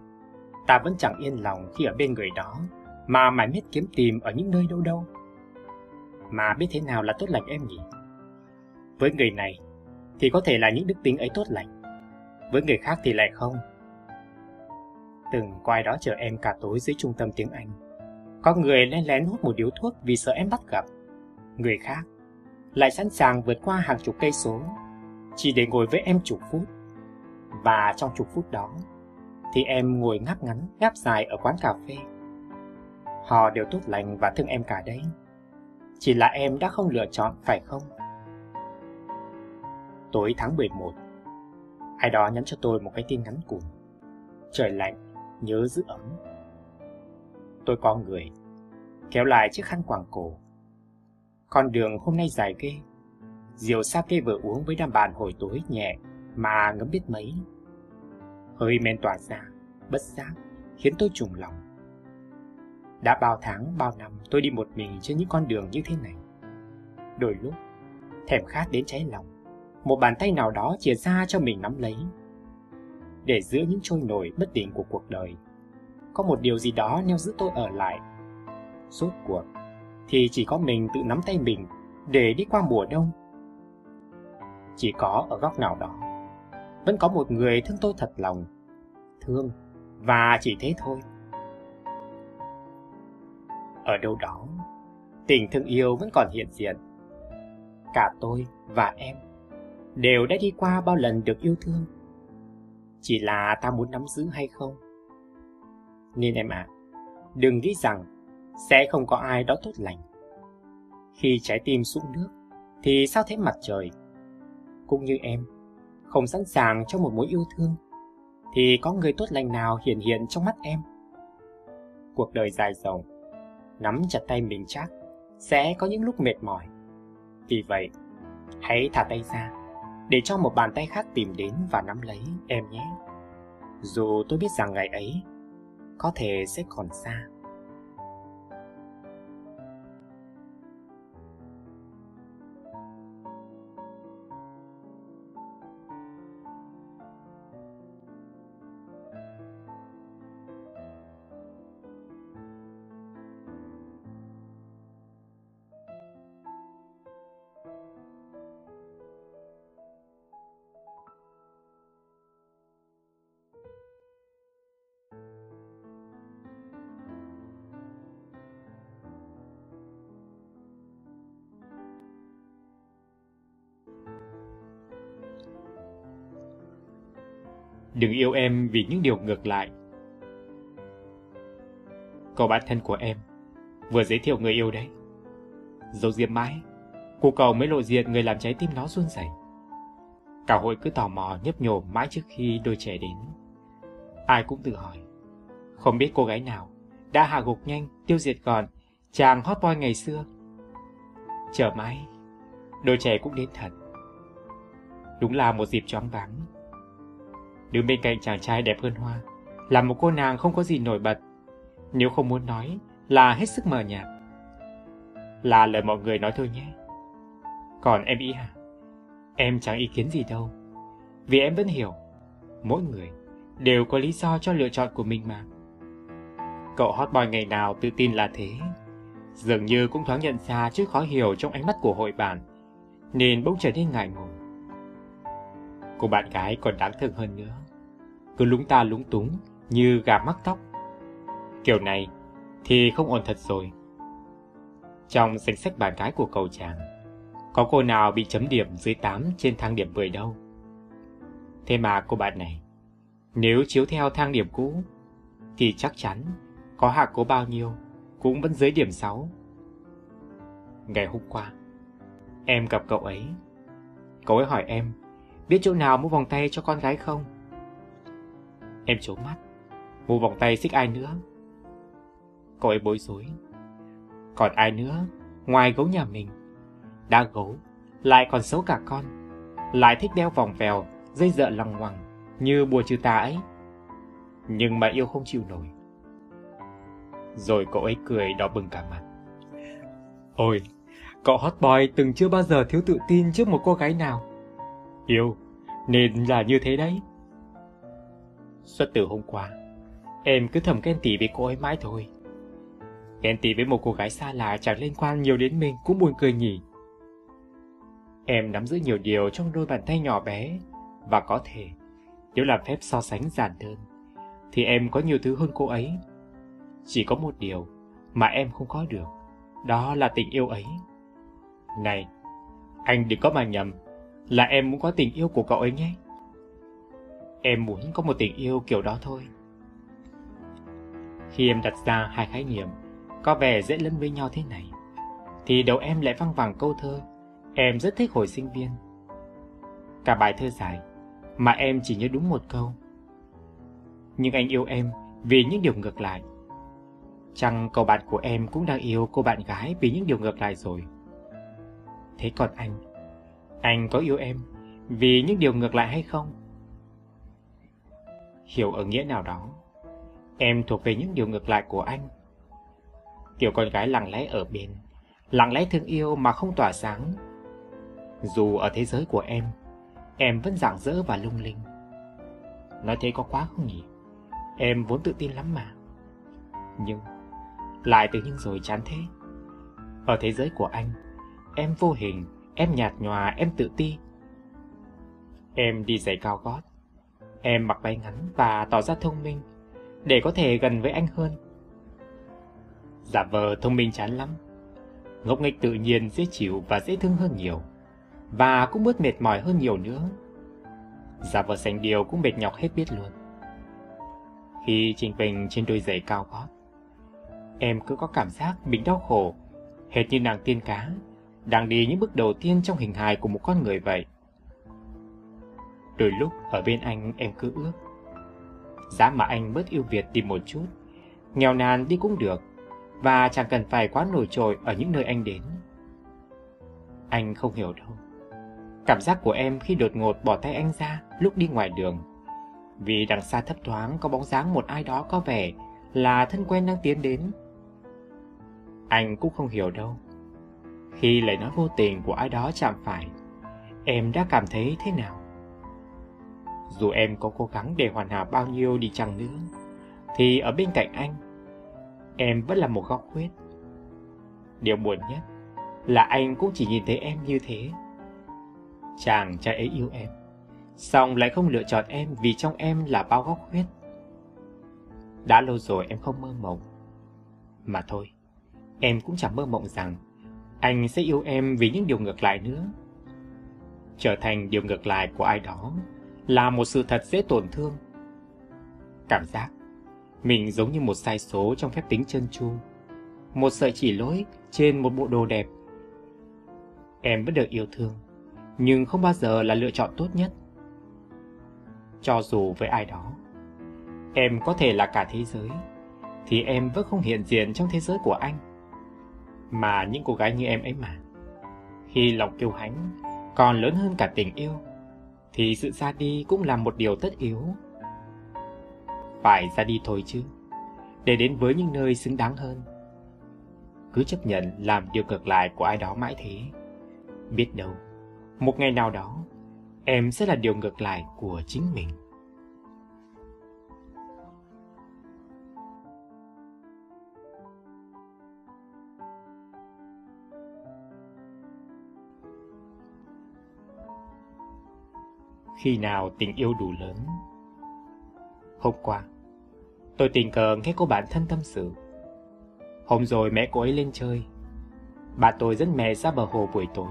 ta vẫn chẳng yên lòng khi ở bên người đó mà mãi miết kiếm tìm ở những nơi đâu đâu. Mà biết thế nào là tốt lành em nhỉ? Với người này thì có thể là những đức tính ấy tốt lành, với người khác thì lại không. Từng quay đó chờ em cả tối dưới trung tâm tiếng Anh. Có người lén lén hút một điếu thuốc vì sợ em bắt gặp. Người khác lại sẵn sàng vượt qua hàng chục cây số chỉ để ngồi với em chục phút. Và trong chục phút đó thì em ngồi ngáp ngắn, ngáp dài ở quán cà phê. Họ đều tốt lành và thương em cả đấy. Chỉ là em đã không lựa chọn phải không? Tối tháng 11, ai đó nhắn cho tôi một cái tin ngắn cùng. Trời lạnh, nhớ giữ ấm. Tôi có người, kéo lại chiếc khăn quàng cổ. Con đường hôm nay dài ghê. Rượu kê vừa uống với đám bạn hồi tối nhẹ mà ngấm biết mấy. Hơi men tỏa ra, bất giác, khiến tôi trùng lòng. Đã bao tháng, bao năm tôi đi một mình trên những con đường như thế này. Đôi lúc, thèm khát đến cháy lòng, một bàn tay nào đó chìa ra cho mình nắm lấy. Để giữa những trôi nổi bất định của cuộc đời, có một điều gì đó neo giữ tôi ở lại. Suốt cuộc, thì chỉ có mình tự nắm tay mình để đi qua mùa đông. Chỉ có ở góc nào đó, vẫn có một người thương tôi thật lòng. Thương, và chỉ thế thôi. Ở đâu đó, tình thương yêu vẫn còn hiện diện. Cả tôi và em đều đã đi qua bao lần được yêu thương. Chỉ là ta muốn nắm giữ hay không? Nên em ạ, à, đừng nghĩ rằng sẽ không có ai đó tốt lành. Khi trái tim sũng nước, thì sao thế mặt trời? Cũng như em, không sẵn sàng cho một mối yêu thương, thì có người tốt lành nào hiện hiện trong mắt em? Cuộc đời dài dòng, nắm chặt tay mình chắc, sẽ có những lúc mệt mỏi. Vì vậy, hãy thả tay ra, để cho một bàn tay khác tìm đến và nắm lấy em nhé. Dù tôi biết rằng ngày ấy có thể sẽ còn xa. Đừng yêu em vì những điều ngược lại. Cậu bạn thân của em vừa giới thiệu người yêu đấy. Dấu diêm mãi, cô cầu mới lộ diện người làm trái tim nó run rẩy. Cả hội cứ tò mò nhấp nhổ mãi trước khi đôi trẻ đến. Ai cũng tự hỏi, không biết cô gái nào đã hạ gục nhanh, tiêu diệt gọn chàng hot boy ngày xưa. Chờ mãi, đôi trẻ cũng đến thật. Đúng là một dịp choáng váng đứng bên cạnh chàng trai đẹp hơn hoa, là một cô nàng không có gì nổi bật, nếu không muốn nói là hết sức mờ nhạt. Là lời mọi người nói thôi nhé. Còn em ý à? Em chẳng ý kiến gì đâu, vì em vẫn hiểu, mỗi người đều có lý do cho lựa chọn của mình mà. Cậu hot boy ngày nào tự tin là thế, dường như cũng thoáng nhận ra chứ khó hiểu trong ánh mắt của hội bạn, nên bỗng trở nên ngại ngùng. Cô bạn gái còn đáng thương hơn nữa cứ lúng ta lúng túng như gà mắc tóc. Kiểu này thì không ổn thật rồi. Trong danh sách bạn gái của cậu chàng, có cô nào bị chấm điểm dưới 8 trên thang điểm 10 đâu. Thế mà cô bạn này, nếu chiếu theo thang điểm cũ, thì chắc chắn có hạ cố bao nhiêu cũng vẫn dưới điểm 6. Ngày hôm qua, em gặp cậu ấy. Cậu ấy hỏi em, biết chỗ nào mua vòng tay cho con gái không? Em trốn mắt Mua vòng tay xích ai nữa. Cậu ấy bối rối. Còn ai nữa, Ngoài gấu nhà mình. Đã gấu, Lại còn xấu cả con. Lại thích đeo vòng vèo, Dây dợ lằng ngoằng, Như bùa trừ tà ấy. Nhưng mà yêu không chịu nổi. Rồi cậu ấy cười đỏ bừng cả mặt. Ôi, Cậu hot boy từng chưa bao giờ thiếu tự tin trước một cô gái nào. Yêu, Nên là như thế đấy. Suốt từ hôm qua, em cứ thầm ghen tỉ với cô ấy mãi thôi. Ghen tị với một cô gái xa lạ chẳng liên quan nhiều đến mình cũng buồn cười nhỉ. Em nắm giữ nhiều điều trong đôi bàn tay nhỏ bé và có thể nếu làm phép so sánh giản đơn thì em có nhiều thứ hơn cô ấy. Chỉ có một điều mà em không có được, đó là tình yêu ấy. Này, anh đừng có mà nhầm, là em muốn có tình yêu của cậu ấy nhé. Em muốn có một tình yêu kiểu đó thôi. Khi em đặt ra hai khái niệm có vẻ dễ lẫn với nhau thế này, thì đầu em lại văng vẳng câu thơ em rất thích hồi sinh viên. Cả bài thơ dài, mà em chỉ nhớ đúng một câu. Nhưng anh yêu em vì những điều ngược lại. Chăng cậu bạn của em cũng đang yêu cô bạn gái vì những điều ngược lại rồi. Thế còn anh, anh có yêu em vì những điều ngược lại hay không? Hiểu ở nghĩa nào đó, em thuộc về những điều ngược lại của anh. Kiểu con gái lặng lẽ ở bên, lặng lẽ thương yêu mà không tỏa sáng. Dù ở thế giới của em, em vẫn rạng rỡ và lung linh. Nói thế có quá không nhỉ? Em vốn tự tin lắm mà. Nhưng, lại tự nhiên rồi chán thế. Ở thế giới của anh, em vô hình, em nhạt nhòa, em tự ti. Em đi giày cao gót, em mặc váy ngắn và tỏ ra thông minh để có thể gần với anh hơn. Giả vờ thông minh chán lắm, ngốc nghếch tự nhiên dễ chịu và dễ thương hơn nhiều, và cũng bớt mệt mỏi hơn nhiều nữa. Giả vờ sành điều cũng mệt nhọc hết biết luôn. Khi trình bình trên đôi giày cao gót, em cứ có cảm giác mình đau khổ, hệt như nàng tiên cá, đang đi những bước đầu tiên trong hình hài của một con người vậy. Đôi lúc ở bên anh em cứ ước, giá mà anh bớt yêu Việt đi một chút, nghèo nàn đi cũng được, và chẳng cần phải quá nổi trội ở những nơi anh đến. Anh không hiểu đâu. Cảm giác của em khi đột ngột bỏ tay anh ra lúc đi ngoài đường. Vì đằng xa thấp thoáng có bóng dáng một ai đó có vẻ là thân quen đang tiến đến. Anh cũng không hiểu đâu. Khi lời nói vô tình của ai đó chạm phải, em đã cảm thấy thế nào? Dù em có cố gắng để hoàn hảo bao nhiêu đi chăng nữa, thì ở bên cạnh anh, em vẫn là một góc khuyết. Điều buồn nhất là anh cũng chỉ nhìn thấy em như thế. Chàng trai ấy yêu em, xong lại không lựa chọn em vì trong em là bao góc khuyết. Đã lâu rồi em không mơ mộng. Mà thôi, em cũng chẳng mơ mộng rằng anh sẽ yêu em vì những điều ngược lại nữa. Trở thành điều ngược lại của ai đó là một sự thật dễ tổn thương. Cảm giác mình giống như một sai số trong phép tính chân chu, một sợi chỉ lỗi trên một bộ đồ đẹp. Em vẫn được yêu thương, nhưng không bao giờ là lựa chọn tốt nhất. Cho dù với ai đó, em có thể là cả thế giới, thì em vẫn không hiện diện trong thế giới của anh. Mà những cô gái như em ấy mà, khi lòng kiêu hãnh còn lớn hơn cả tình yêu, thì sự ra đi cũng là một điều tất yếu. Phải ra đi thôi chứ, để đến với những nơi xứng đáng hơn. Cứ chấp nhận làm điều ngược lại của ai đó mãi thế. Biết đâu, một ngày nào đó, em sẽ là điều ngược lại của chính mình. Khi nào tình yêu đủ lớn? Hôm qua, tôi tình cờ nghe cô bạn thân tâm sự. Hôm rồi mẹ cô ấy lên chơi. Bà tôi dẫn mẹ ra bờ hồ buổi tối.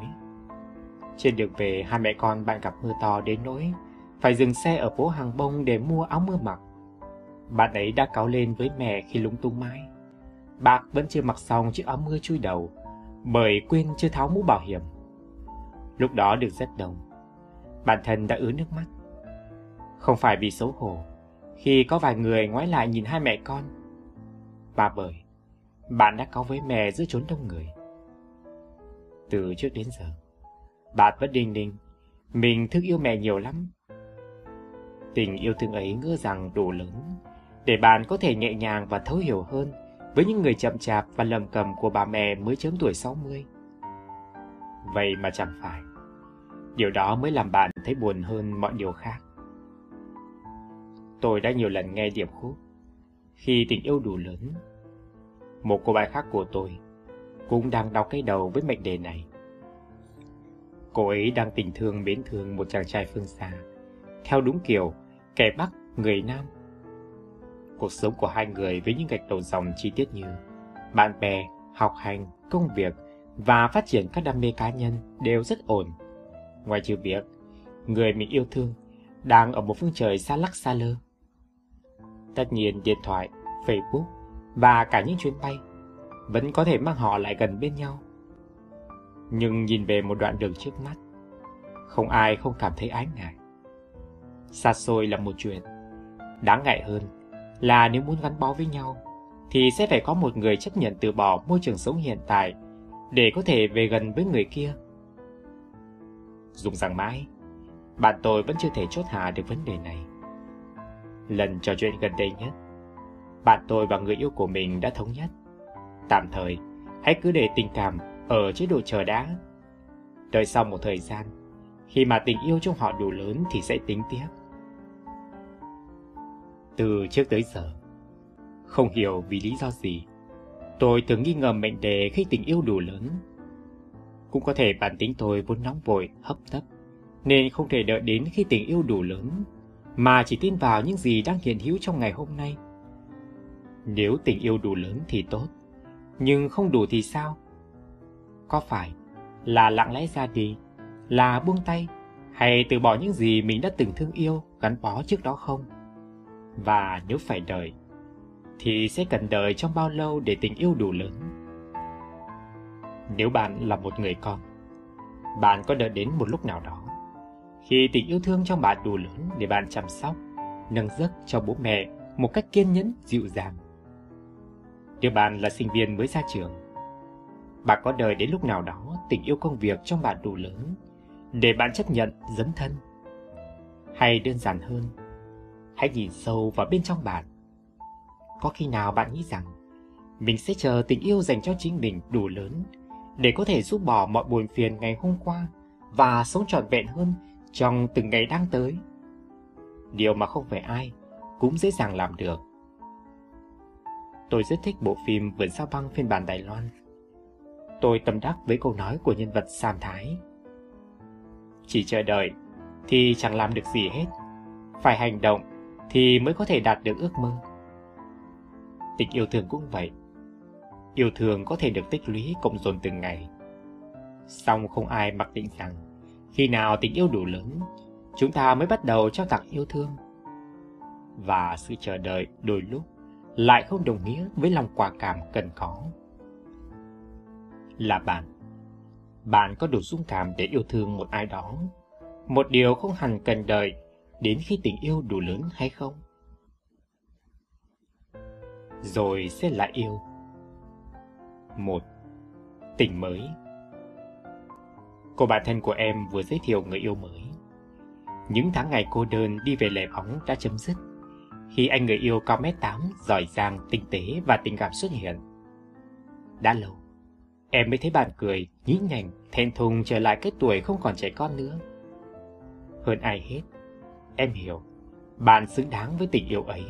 Trên đường về, hai mẹ con bạn gặp mưa to đến nỗi phải dừng xe ở phố hàng bông để mua áo mưa mặc. Bạn ấy đã cáo lên với mẹ khi lúng túng mãi. Bác vẫn chưa mặc xong chiếc áo mưa chui đầu, bởi quên chưa tháo mũ bảo hiểm. Lúc đó được rất đông, bản thân đã ứa nước mắt. Không phải vì xấu hổ, khi có vài người ngoái lại nhìn hai mẹ con, Và bởi bạn đã có với mẹ giữa chốn đông người. Từ trước đến giờ, bạn vẫn đinh đinh, mình thương yêu mẹ nhiều lắm. Tình yêu thương ấy ngỡ rằng đủ lớn, để bạn có thể nhẹ nhàng và thấu hiểu hơn với những người chậm chạp và lầm cầm của bà mẹ mới chớm tuổi 60. Vậy mà chẳng phải. Điều đó mới làm bạn thấy buồn hơn mọi điều khác. Tôi đã nhiều lần nghe điệp khúc Khi tình yêu đủ lớn Một cô bạn khác của tôi cũng đang đau cái đầu với mệnh đề này. Cô ấy đang tình thương mến thương một chàng trai phương xa, theo đúng kiểu kẻ Bắc, người Nam. Cuộc sống của hai người với những gạch đầu dòng chi tiết như bạn bè, học hành, công việc và phát triển các đam mê cá nhân đều rất ổn. Ngoài trừ việc, người mình yêu thương đang ở một phương trời xa lắc xa lơ. Tất nhiên điện thoại, Facebook và cả những chuyến bay vẫn có thể mang họ lại gần bên nhau. Nhưng nhìn về một đoạn đường trước mắt, không ai không cảm thấy ái ngại. Xa xôi là một chuyện, đáng ngại hơn là nếu muốn gắn bó với nhau thì sẽ phải có một người chấp nhận từ bỏ môi trường sống hiện tại để có thể về gần với người kia. Dùng rằng mãi, bạn tôi vẫn chưa thể chốt hạ được vấn đề này. Lần trò chuyện gần đây nhất, bạn tôi và người yêu của mình đã thống nhất. Tạm thời, hãy cứ để tình cảm ở chế độ chờ đã. Đợi sau một thời gian, khi mà tình yêu trong họ đủ lớn thì sẽ tính tiếp. Từ trước tới giờ, không hiểu vì lý do gì, tôi thường nghi ngờ mệnh đề khi tình yêu đủ lớn. Cũng có thể bản tính tôi vốn nóng vội, hấp tấp, nên không thể đợi đến khi tình yêu đủ lớn, mà chỉ tin vào những gì đang hiện hữu trong ngày hôm nay. Nếu tình yêu đủ lớn thì tốt, nhưng không đủ thì sao? Có phải là lặng lẽ ra đi, là buông tay, hay từ bỏ những gì mình đã từng thương yêu, gắn bó trước đó không? Và nếu phải đợi, thì sẽ cần đợi trong bao lâu để tình yêu đủ lớn? Nếu bạn là một người con, bạn có đợi đến một lúc nào đó, khi tình yêu thương trong bạn đủ lớn để bạn chăm sóc, nâng giấc cho bố mẹ một cách kiên nhẫn, dịu dàng. Nếu bạn là sinh viên mới ra trường, bạn có đợi đến lúc nào đó tình yêu công việc trong bạn đủ lớn để bạn chấp nhận dấn thân? Hay đơn giản hơn, hãy nhìn sâu vào bên trong bạn. Có khi nào bạn nghĩ rằng mình sẽ chờ tình yêu dành cho chính mình đủ lớn để có thể giúp bỏ mọi buồn phiền ngày hôm qua và sống trọn vẹn hơn trong từng ngày đang tới? Điều mà không phải ai cũng dễ dàng làm được. Tôi rất thích bộ phim Vườn sao băng phiên bản Đài Loan. Tôi tâm đắc với câu nói của nhân vật Sam Thái. Chỉ chờ đợi thì chẳng làm được gì hết. Phải hành động thì mới có thể đạt được ước mơ. Tình yêu thương cũng vậy. Yêu thương có thể được tích lũy cộng dồn từng ngày. Song không ai mặc định rằng khi nào tình yêu đủ lớn, chúng ta mới bắt đầu trao tặng yêu thương. Và sự chờ đợi đôi lúc lại không đồng nghĩa với lòng quả cảm cần có. Là bạn, bạn có đủ dũng cảm để yêu thương một ai đó, một điều không hẳn cần đợi đến khi tình yêu đủ lớn hay không? Rồi sẽ lại yêu. Một, tình mới. Cô bạn thân của em vừa giới thiệu người yêu mới. Những tháng ngày cô đơn đi về lẻ bóng đã chấm dứt khi anh người yêu cao mét 8, giỏi giang, tinh tế và tình cảm xuất hiện. Đã lâu, em mới thấy bạn cười, nhí nhảnh, thẹn thùng trở lại cái tuổi không còn trẻ con nữa. Hơn ai hết, em hiểu, bạn xứng đáng với tình yêu ấy.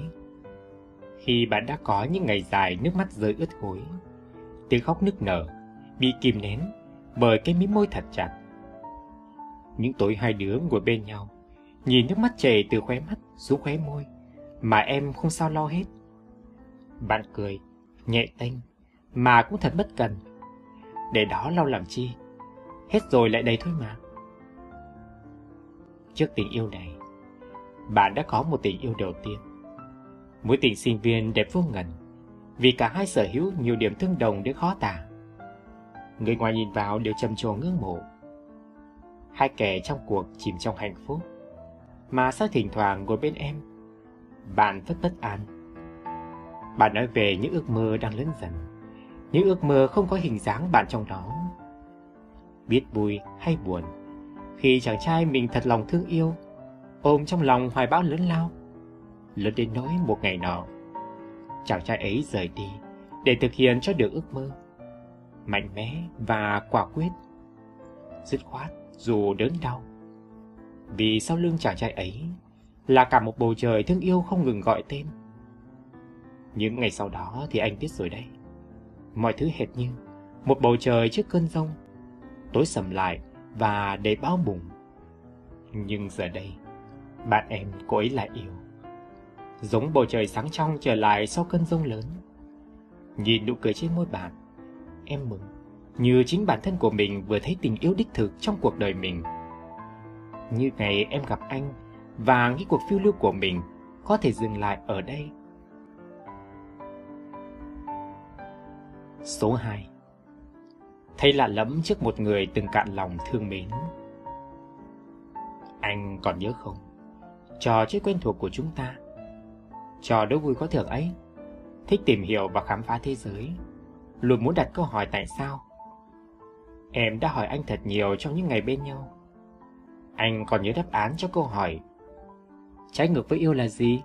Khi bạn đã có những ngày dài nước mắt rơi ướt gối, tiếng khóc nức nở, bị kìm nén bởi cái mí môi thật chặt. Những tối hai đứa ngồi bên nhau, nhìn nước mắt chảy từ khóe mắt xuống khóe môi, mà em không sao lo hết. Bạn cười, nhẹ tênh, mà cũng thật bất cần. Để đó lau làm chi, hết rồi lại đây thôi mà. Trước tình yêu này, bạn đã có một tình yêu đầu tiên. Mối tình sinh viên đẹp vô ngần, vì cả hai sở hữu nhiều điểm tương đồng đến khó tả. Người ngoài nhìn vào đều trầm trồ ngưỡng mộ. Hai kẻ trong cuộc chìm trong hạnh phúc, mà sao thỉnh thoảng ngồi bên em bạn rất bất an. Bạn nói về những ước mơ đang lớn dần, những ước mơ không có hình dáng bạn trong đó. Biết vui hay buồn, khi chàng trai mình thật lòng thương yêu, ôm trong lòng hoài bão lớn lao, lớn đến nỗi một ngày nọ, chàng trai ấy rời đi để thực hiện cho được ước mơ, mạnh mẽ và quả quyết, dứt khoát dù đớn đau. Vì sau lưng chàng trai ấy là cả một bầu trời thương yêu không ngừng gọi tên. Những ngày sau đó thì anh biết rồi đây Mọi thứ hệt như một bầu trời trước cơn rông, tối sầm lại và đầy bao bùng. Nhưng giờ đây, bạn em cô ấy lại yêu. Giống bầu trời sáng trong trở lại sau cơn rông lớn. Nhìn nụ cười trên môi bạn, em mừng, như chính bản thân của mình vừa thấy tình yêu đích thực trong cuộc đời mình. Như ngày em gặp anh và nghĩ cuộc phiêu lưu của mình có thể dừng lại ở đây. Số 2 Thấy lạ lẫm trước một người từng cạn lòng thương mến. Anh còn nhớ không? Trò chơi quen thuộc của chúng ta cho đố vui có thưởng ấy. Thích tìm hiểu và khám phá thế giới. Luôn muốn đặt câu hỏi tại sao. Em đã hỏi anh thật nhiều trong những ngày bên nhau. Anh còn nhớ đáp án cho câu hỏi Trái ngược với yêu là gì?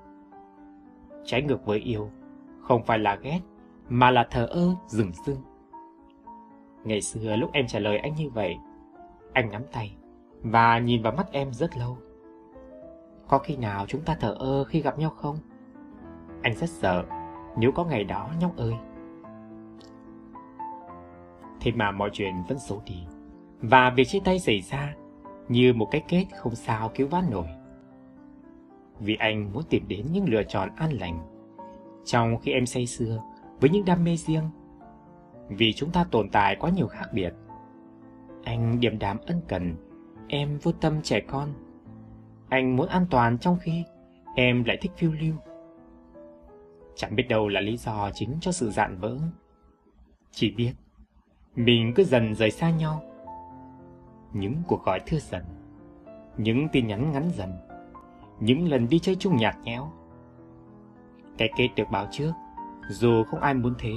Trái ngược với yêu Không phải là ghét Mà là thờ ơ, dừng dưng. Ngày xưa lúc em trả lời anh như vậy Anh nắm tay Và nhìn vào mắt em rất lâu Có khi nào chúng ta thờ ơ khi gặp nhau không? Anh rất sợ Nếu có ngày đó nhóc ơi Thế mà mọi chuyện vẫn xấu đi Và việc chia tay xảy ra Như một cái kết không sao cứu vãn nổi vì anh muốn tìm đến những lựa chọn an lành, trong khi em say sưa với những đam mê riêng. Vì chúng ta tồn tại quá nhiều khác biệt. Anh điềm đạm ân cần, em vô tâm trẻ con. Anh muốn an toàn trong khi em lại thích phiêu lưu. Chẳng biết đâu là lý do chính cho sự dạn vỡ. Chỉ biết, mình cứ dần rời xa nhau. Những cuộc gọi thưa dần, những tin nhắn ngắn dần những lần đi chơi chung nhạt nhẽo. Cái kết được báo trước, dù không ai muốn thế.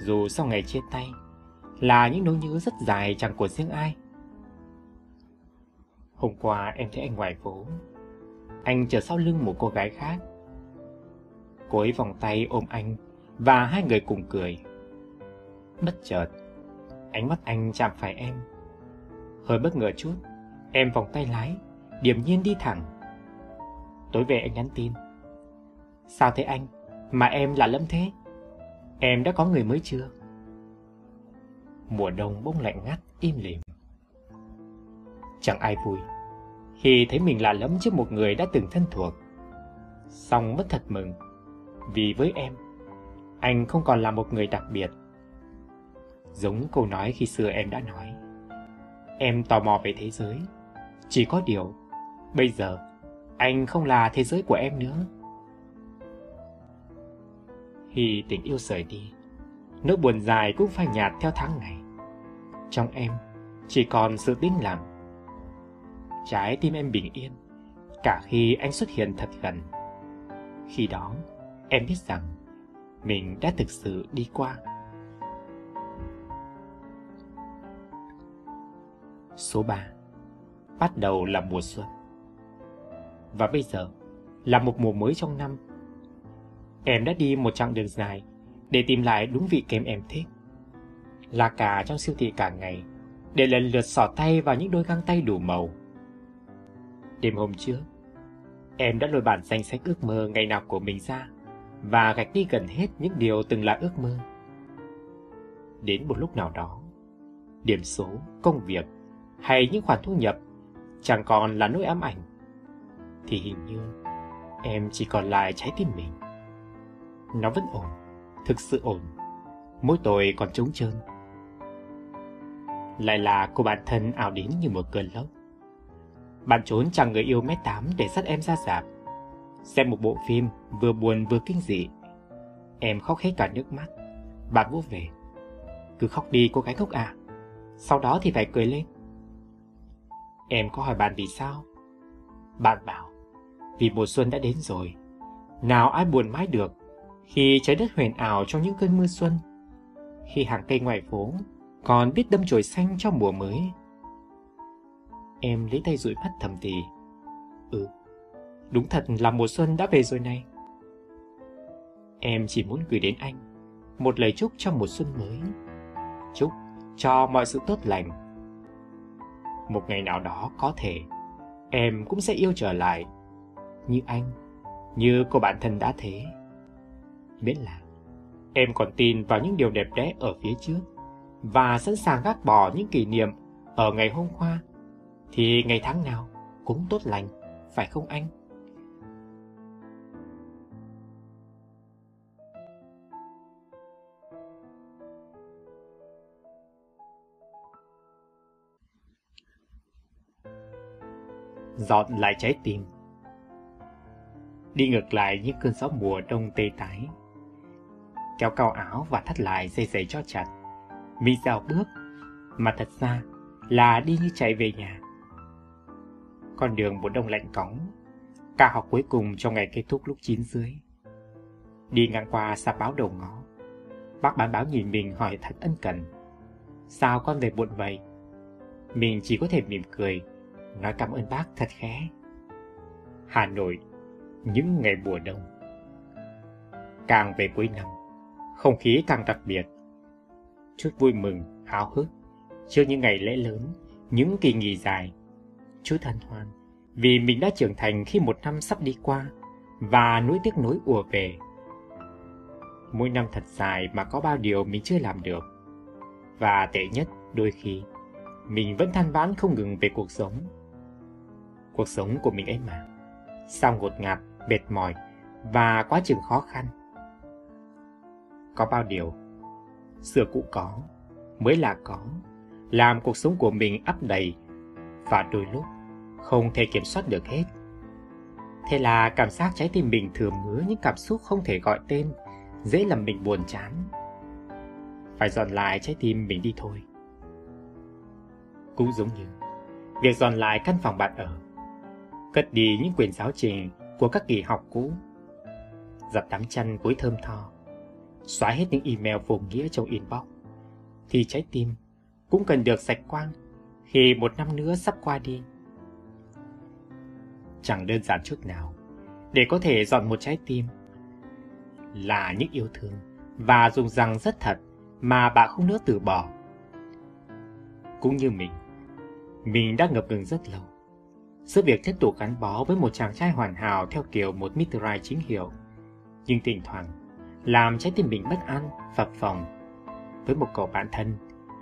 Dù sau ngày chia tay, là những nỗi nhớ rất dài chẳng của riêng ai. Hôm qua em thấy anh ngoài phố, anh chờ sau lưng một cô gái khác. Cô ấy vòng tay ôm anh và hai người cùng cười. Bất chợt, ánh mắt anh chạm phải em. Hơi bất ngờ chút, em vòng tay lái điềm nhiên đi thẳng. Tối về anh nhắn tin. Sao thế anh? Mà em lạ lẫm thế? Em đã có người mới chưa? Mùa đông bông lạnh ngắt, im lìm. Chẳng ai vui khi thấy mình lạ lẫm trước một người đã từng thân thuộc. Xong mất thật mừng, vì với em, anh không còn là một người đặc biệt. Giống câu nói khi xưa em đã nói. Em tò mò về thế giới, chỉ có điều Bây giờ, anh không là thế giới của em nữa. Khi tình yêu rời đi, nỗi buồn dài cũng phai nhạt theo tháng ngày. Trong em, chỉ còn sự tĩnh lặng. Trái tim em bình yên, cả khi anh xuất hiện thật gần. Khi đó, em biết rằng mình đã thực sự đi qua. Số 3 Bắt đầu là mùa xuân và bây giờ là một mùa mới trong năm. Em đã đi một chặng đường dài để tìm lại đúng vị kem em thích. Là cả trong siêu thị cả ngày để lần lượt xỏ tay vào những đôi găng tay đủ màu. Đêm hôm trước, em đã lôi bản danh sách ước mơ ngày nào của mình ra và gạch đi gần hết những điều từng là ước mơ. Đến một lúc nào đó, điểm số, công việc hay những khoản thu nhập chẳng còn là nỗi ám ảnh thì hình như em chỉ còn lại trái tim mình. Nó vẫn ổn, thực sự ổn. Mỗi tôi còn trống trơn. Lại là cô bạn thân ảo đến như một cơn lốc. Bạn trốn chẳng người yêu mét tám để dắt em ra dạp. Xem một bộ phim vừa buồn vừa kinh dị. Em khóc hết cả nước mắt. Bạn vô về. Cứ khóc đi cô gái ngốc à. Sau đó thì phải cười lên. Em có hỏi bạn vì sao? Bạn bảo vì mùa xuân đã đến rồi. Nào ai buồn mãi được khi trái đất huyền ảo trong những cơn mưa xuân. Khi hàng cây ngoài phố còn biết đâm chồi xanh cho mùa mới. Em lấy tay dụi mắt thầm thì. Ừ, đúng thật là mùa xuân đã về rồi này. Em chỉ muốn gửi đến anh một lời chúc cho mùa xuân mới. Chúc cho mọi sự tốt lành. Một ngày nào đó có thể em cũng sẽ yêu trở lại như anh, như cô bạn thân đã thế. Miễn là Em còn tin vào những điều đẹp đẽ ở phía trước và sẵn sàng gác bỏ những kỷ niệm ở ngày hôm qua thì ngày tháng nào cũng tốt lành, phải không anh? Dọn lại trái tim Đi ngược lại những cơn gió mùa đông tê tái Kéo cao áo và thắt lại dây giày cho chặt Mi dao bước Mà thật ra là đi như chạy về nhà con đường mùa đông lạnh cóng. Ca học cuối cùng trong ngày kết thúc lúc 9 dưới. Đi ngang qua xa báo đầu ngõ. Bác bán báo nhìn mình hỏi thật ân cần. Sao con về muộn vậy? Mình chỉ có thể mỉm cười, nói cảm ơn bác thật khẽ. Hà Nội, những ngày mùa đông. Càng về cuối năm, không khí càng đặc biệt. Chút vui mừng, háo hức, trước những ngày lễ lớn, những kỳ nghỉ dài, chút thanh hoan vì mình đã trưởng thành khi một năm sắp đi qua và nỗi tiếc nối ùa về. Mỗi năm thật dài mà có bao điều mình chưa làm được. Và tệ nhất đôi khi, mình vẫn than vãn không ngừng về cuộc sống. Cuộc sống của mình ấy mà, sao ngột ngạt, mệt mỏi và quá chừng khó khăn. Có bao điều, xưa cũ có, mới là có, làm cuộc sống của mình ấp đầy và đôi lúc không thể kiểm soát được hết. Thế là cảm giác trái tim mình thường ngứa những cảm xúc không thể gọi tên, dễ làm mình buồn chán. Phải dọn lại trái tim mình đi thôi. Cũng giống như việc dọn lại căn phòng bạn ở, cất đi những quyền giáo trình của các kỳ học cũ, dập đám chăn cuối thơm tho, xóa hết những email vô nghĩa trong inbox, thì trái tim cũng cần được sạch quang khi một năm nữa sắp qua đi. Chẳng đơn giản chút nào để có thể dọn một trái tim là những yêu thương và dùng rằng rất thật mà bạn không nỡ từ bỏ. Cũng như mình, mình đã ngập ngừng rất lâu sự việc tiếp tục gắn bó với một chàng trai hoàn hảo theo kiểu một Mitterai chính hiệu, nhưng thỉnh thoảng làm trái tim mình bất an, phập phồng với một cậu bạn thân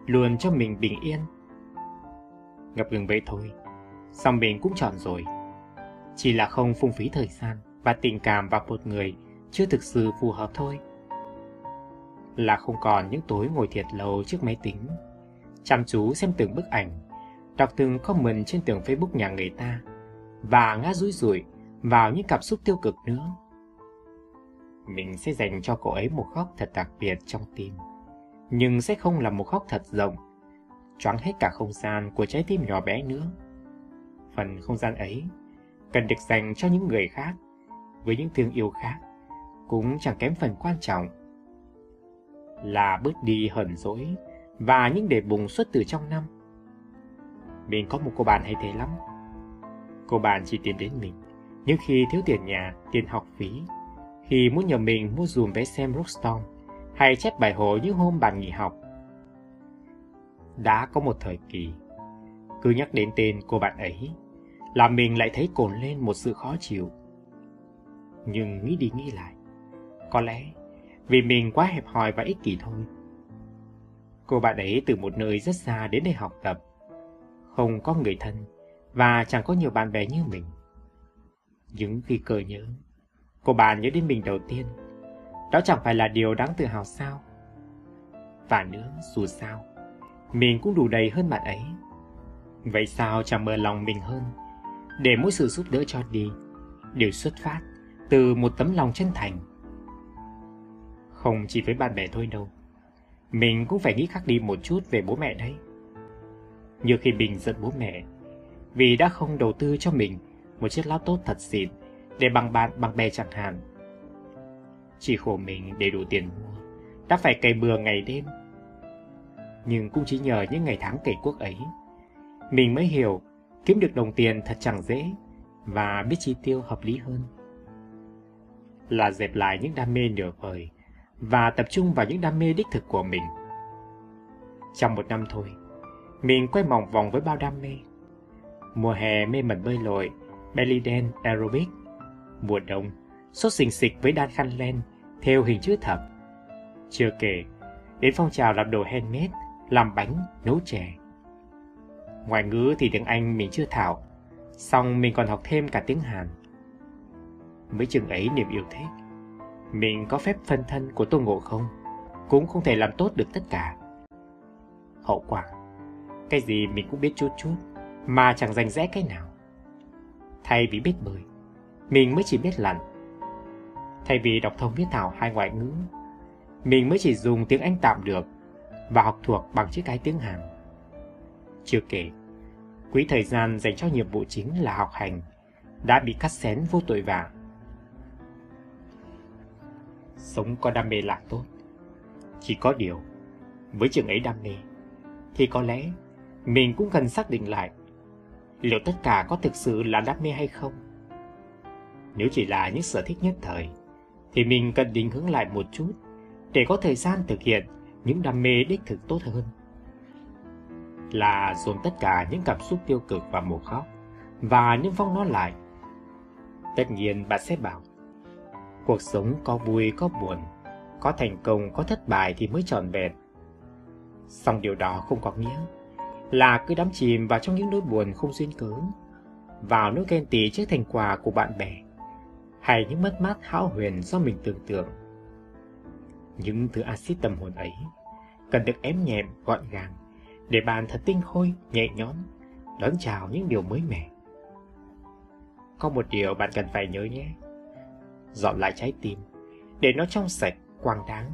luôn cho mình bình yên ngập ngừng vậy thôi. Xong mình cũng chọn rồi. Chỉ là không phung phí thời gian và tình cảm vào một người chưa thực sự phù hợp thôi. Là không còn những tối ngồi thiệt lâu trước máy tính, chăm chú xem từng bức ảnh, đọc từng comment trên tường Facebook nhà người ta và ngã rúi rủi vào những cảm xúc tiêu cực nữa. Mình sẽ dành cho cậu ấy một góc thật đặc biệt trong tim, nhưng sẽ không là một góc thật rộng choáng hết cả không gian của trái tim nhỏ bé nữa. Phần không gian ấy cần được dành cho những người khác, với những thương yêu khác, cũng chẳng kém phần quan trọng. Là bớt đi hờn dỗi và những đề bùng xuất từ trong năm. Mình có một cô bạn hay thế lắm. Cô bạn chỉ tìm đến mình, những khi thiếu tiền nhà, tiền học phí, khi muốn nhờ mình mua dùm vé xem Rockstorm, hay chép bài hộ những hôm bạn nghỉ học, đã có một thời kỳ. Cứ nhắc đến tên cô bạn ấy, là mình lại thấy cồn lên một sự khó chịu. Nhưng nghĩ đi nghĩ lại, có lẽ vì mình quá hẹp hòi và ích kỷ thôi. Cô bạn ấy từ một nơi rất xa đến đây học tập, không có người thân và chẳng có nhiều bạn bè như mình. Nhưng khi cờ nhớ, cô bạn nhớ đến mình đầu tiên, đó chẳng phải là điều đáng tự hào sao? Và nữa, dù sao, mình cũng đủ đầy hơn bạn ấy. Vậy sao chẳng mở lòng mình hơn, để mỗi sự giúp đỡ cho đi đều xuất phát từ một tấm lòng chân thành. Không chỉ với bạn bè thôi đâu, mình cũng phải nghĩ khác đi một chút về bố mẹ đấy. Như khi mình giận bố mẹ, vì đã không đầu tư cho mình một chiếc laptop thật xịn để bằng bạn bằng bè chẳng hạn. Chỉ khổ mình để đủ tiền mua, đã phải cày bừa ngày đêm nhưng cũng chỉ nhờ những ngày tháng kể quốc ấy. Mình mới hiểu kiếm được đồng tiền thật chẳng dễ và biết chi tiêu hợp lý hơn. Là dẹp lại những đam mê nửa vời và tập trung vào những đam mê đích thực của mình. Trong một năm thôi, mình quay mòng vòng với bao đam mê. Mùa hè mê mẩn bơi lội, belly dance aerobic. Mùa đông, sốt xình xịch với đan khăn len theo hình chữ thập. Chưa kể, đến phong trào làm đồ handmade, làm bánh, nấu chè. Ngoại ngữ thì tiếng Anh mình chưa thạo, xong mình còn học thêm cả tiếng Hàn. Mấy chừng ấy niềm yêu thích, mình có phép phân thân của Tô Ngộ không, cũng không thể làm tốt được tất cả. Hậu quả, cái gì mình cũng biết chút chút, mà chẳng rành rẽ cái nào. Thay vì biết bơi, mình mới chỉ biết lặn. Thay vì đọc thông viết thảo hai ngoại ngữ, mình mới chỉ dùng tiếng Anh tạm được và học thuộc bằng chiếc cái tiếng Hàn. Chưa kể, quỹ thời gian dành cho nhiệm vụ chính là học hành đã bị cắt xén vô tội vạ. Sống có đam mê là tốt. Chỉ có điều, với trường ấy đam mê, thì có lẽ mình cũng cần xác định lại liệu tất cả có thực sự là đam mê hay không. Nếu chỉ là những sở thích nhất thời, thì mình cần định hướng lại một chút để có thời gian thực hiện những đam mê đích thực tốt hơn. Là dồn tất cả những cảm xúc tiêu cực vào một khóc và niêm phong nó lại. Tất nhiên bạn sẽ bảo, cuộc sống có vui có buồn, có thành công có thất bại thì mới tròn vẹn. Song điều đó không có nghĩa là cứ đắm chìm vào trong những nỗi buồn không duyên cớ, vào nỗi ghen tị trước thành quả của bạn bè, hay những mất mát hão huyền do mình tưởng tượng. Những thứ axit tâm hồn ấy cần được ém nhẹm gọn gàng để bạn thật tinh khôi, nhẹ nhõm, đón chào những điều mới mẻ. Có một điều bạn cần phải nhớ nhé. Dọn lại trái tim để nó trong sạch, quang đáng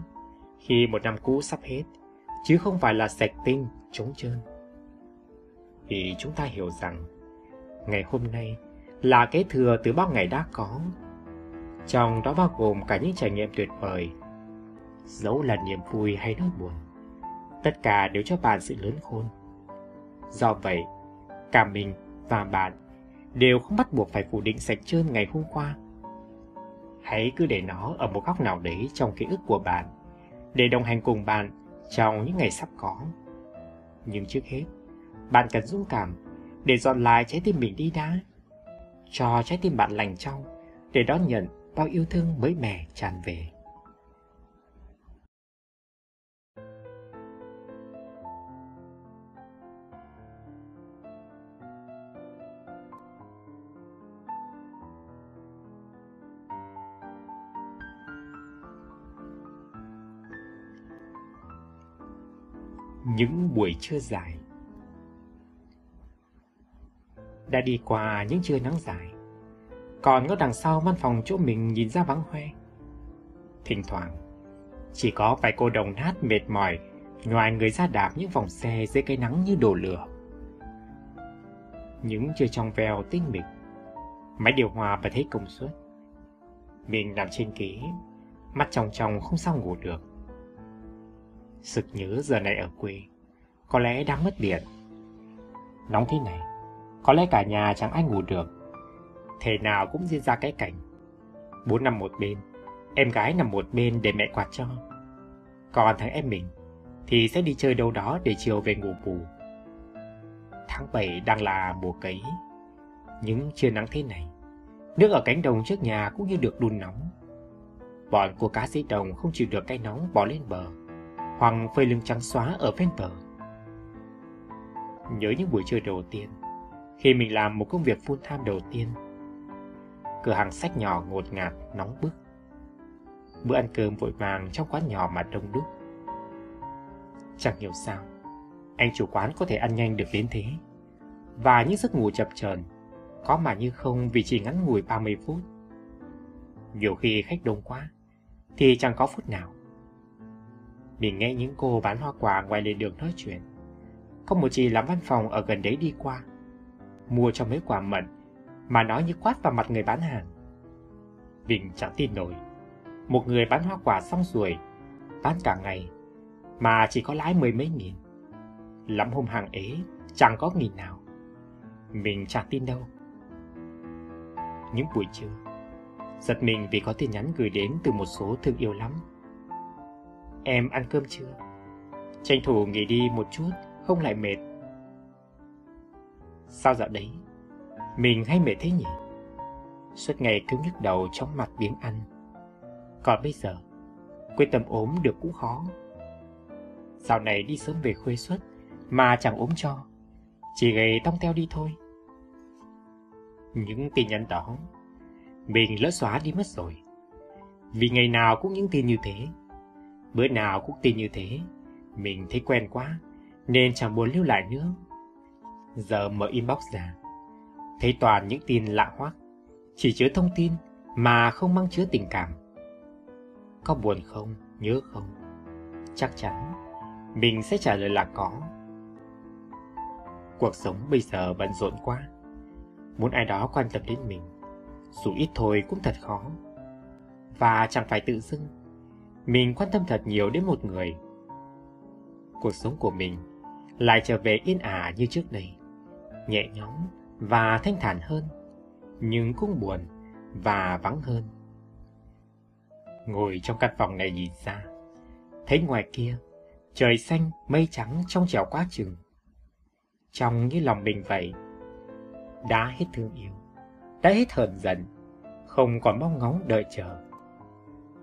khi một năm cũ sắp hết, chứ không phải là sạch tinh, trống trơn. Vì chúng ta hiểu rằng ngày hôm nay là kế thừa từ bao ngày đã có. Trong đó bao gồm cả những trải nghiệm tuyệt vời, dẫu là niềm vui hay nỗi buồn. Tất cả đều cho bạn sự lớn khôn. Do vậy, cả mình và bạn đều không bắt buộc phải phủ định sạch trơn ngày hôm qua. Hãy cứ để nó ở một góc nào đấy trong ký ức của bạn, để đồng hành cùng bạn trong những ngày sắp có. Nhưng trước hết, bạn cần dũng cảm để dọn lại trái tim mình đi đã. Cho trái tim bạn lành trong để đón nhận bao yêu thương mới mẻ tràn về. những buổi trưa dài đã đi qua những trưa nắng dài. Còn ngó đằng sau văn phòng chỗ mình nhìn ra vắng hoe. Thỉnh thoảng, chỉ có vài cô đồng nát mệt mỏi ngoài người ra đạp những vòng xe dưới cái nắng như đổ lửa. Những trưa trong veo tinh mịch, máy điều hòa bật hết công suất. Mình nằm trên ghế, mắt trong trong không sao ngủ được. Sực nhớ giờ này ở quê, Có lẽ đang mất điện. Nóng thế này có lẽ cả nhà chẳng ai ngủ được. Thế nào cũng diễn ra cái cảnh. Bố nằm một bên Em gái nằm một bên để mẹ quạt cho. Còn thằng em mình Thì sẽ đi chơi đâu đó để chiều về ngủ bù. Tháng 7 đang là mùa cấy. Những trưa nắng thế này Nước ở cánh đồng trước nhà cũng như được đun nóng. Bọn của cá sĩ đồng không chịu được cái nóng bỏ lên bờ hoặc phơi lưng trắng xóa ở ven bờ. Nhớ những buổi trưa đầu tiên, khi mình làm một công việc full time đầu tiên. Cửa hàng sách nhỏ ngột ngạt, nóng bức. Bữa ăn cơm vội vàng trong quán nhỏ mà đông đúc. Chẳng hiểu sao, anh chủ quán có thể ăn nhanh được đến thế. Và những giấc ngủ chập chờn có mà như không vì chỉ ngắn ngủi 30 phút. Nhiều khi khách đông quá, thì chẳng có phút nào mình nghe những cô bán hoa quả ngoài lề đường nói chuyện. Có một chị làm văn phòng ở gần đấy đi qua. Mua cho mấy quả mận, mà nói như quát vào mặt người bán hàng. Mình chẳng tin nổi. Một người bán hoa quả xong rồi, bán cả ngày, mà chỉ có lãi mười mấy nghìn. Lắm hôm hàng ế, chẳng có nghìn nào. Mình chẳng tin đâu. Những buổi trưa, giật mình vì có tin nhắn gửi đến từ một số thương yêu lắm Em ăn cơm chưa? Tranh thủ nghỉ đi một chút, không lại mệt. Sao dạo đấy? Mình hay mệt thế nhỉ? Suốt ngày cứ nhức đầu chóng mặt biếng ăn. Còn bây giờ, quyết tâm ốm được cũng khó. Sau này đi sớm về khuê suốt mà chẳng ốm cho, chỉ gầy tông teo đi thôi. Những tin nhắn đó, mình lỡ xóa đi mất rồi. Vì ngày nào cũng những tin như thế, bữa nào cũng tin như thế, mình thấy quen quá, nên chẳng muốn lưu lại nữa. Giờ mở inbox ra, thấy toàn những tin lạ hoắc, chỉ chứa thông tin mà không mang chứa tình cảm. Có buồn không, nhớ không? Chắc chắn, mình sẽ trả lời là có. Cuộc sống bây giờ bận rộn quá. Muốn ai đó quan tâm đến mình, dù ít thôi cũng thật khó. Và chẳng phải tự dưng, mình quan tâm thật nhiều đến một người. Cuộc sống của mình lại trở về yên ả như trước đây, nhẹ nhõm và thanh thản hơn, nhưng cũng buồn và vắng hơn. Ngồi trong căn phòng này nhìn ra, thấy ngoài kia, trời xanh, mây trắng trong trẻo quá chừng. Trong như lòng mình vậy, đã hết thương yêu, đã hết hờn giận, không còn mong ngóng đợi chờ.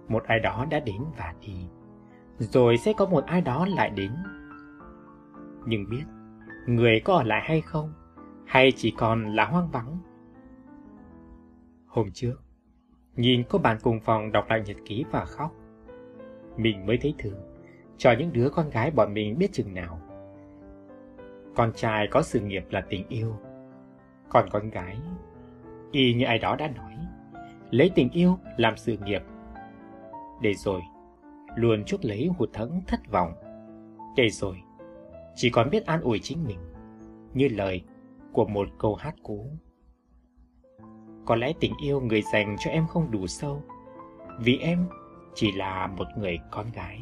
Một ai đó đã đến và đi, rồi sẽ có một ai đó lại đến. Nhưng biết, người có ở lại hay không, hay chỉ còn là hoang vắng. Hôm trước, nhìn cô bạn cùng phòng đọc lại nhật ký và khóc. Mình mới thấy thương, cho những đứa con gái bọn mình biết chừng nào. Con trai có sự nghiệp là tình yêu, còn con gái, y như ai đó đã nói, lấy tình yêu làm sự nghiệp. Để rồi, luôn chuốc lấy hụt thẫn thất vọng. Để rồi, chỉ còn biết an ủi chính mình, như lời của một câu hát cũ. Có lẽ tình yêu người dành cho em không đủ sâu, vì em chỉ là một người con gái.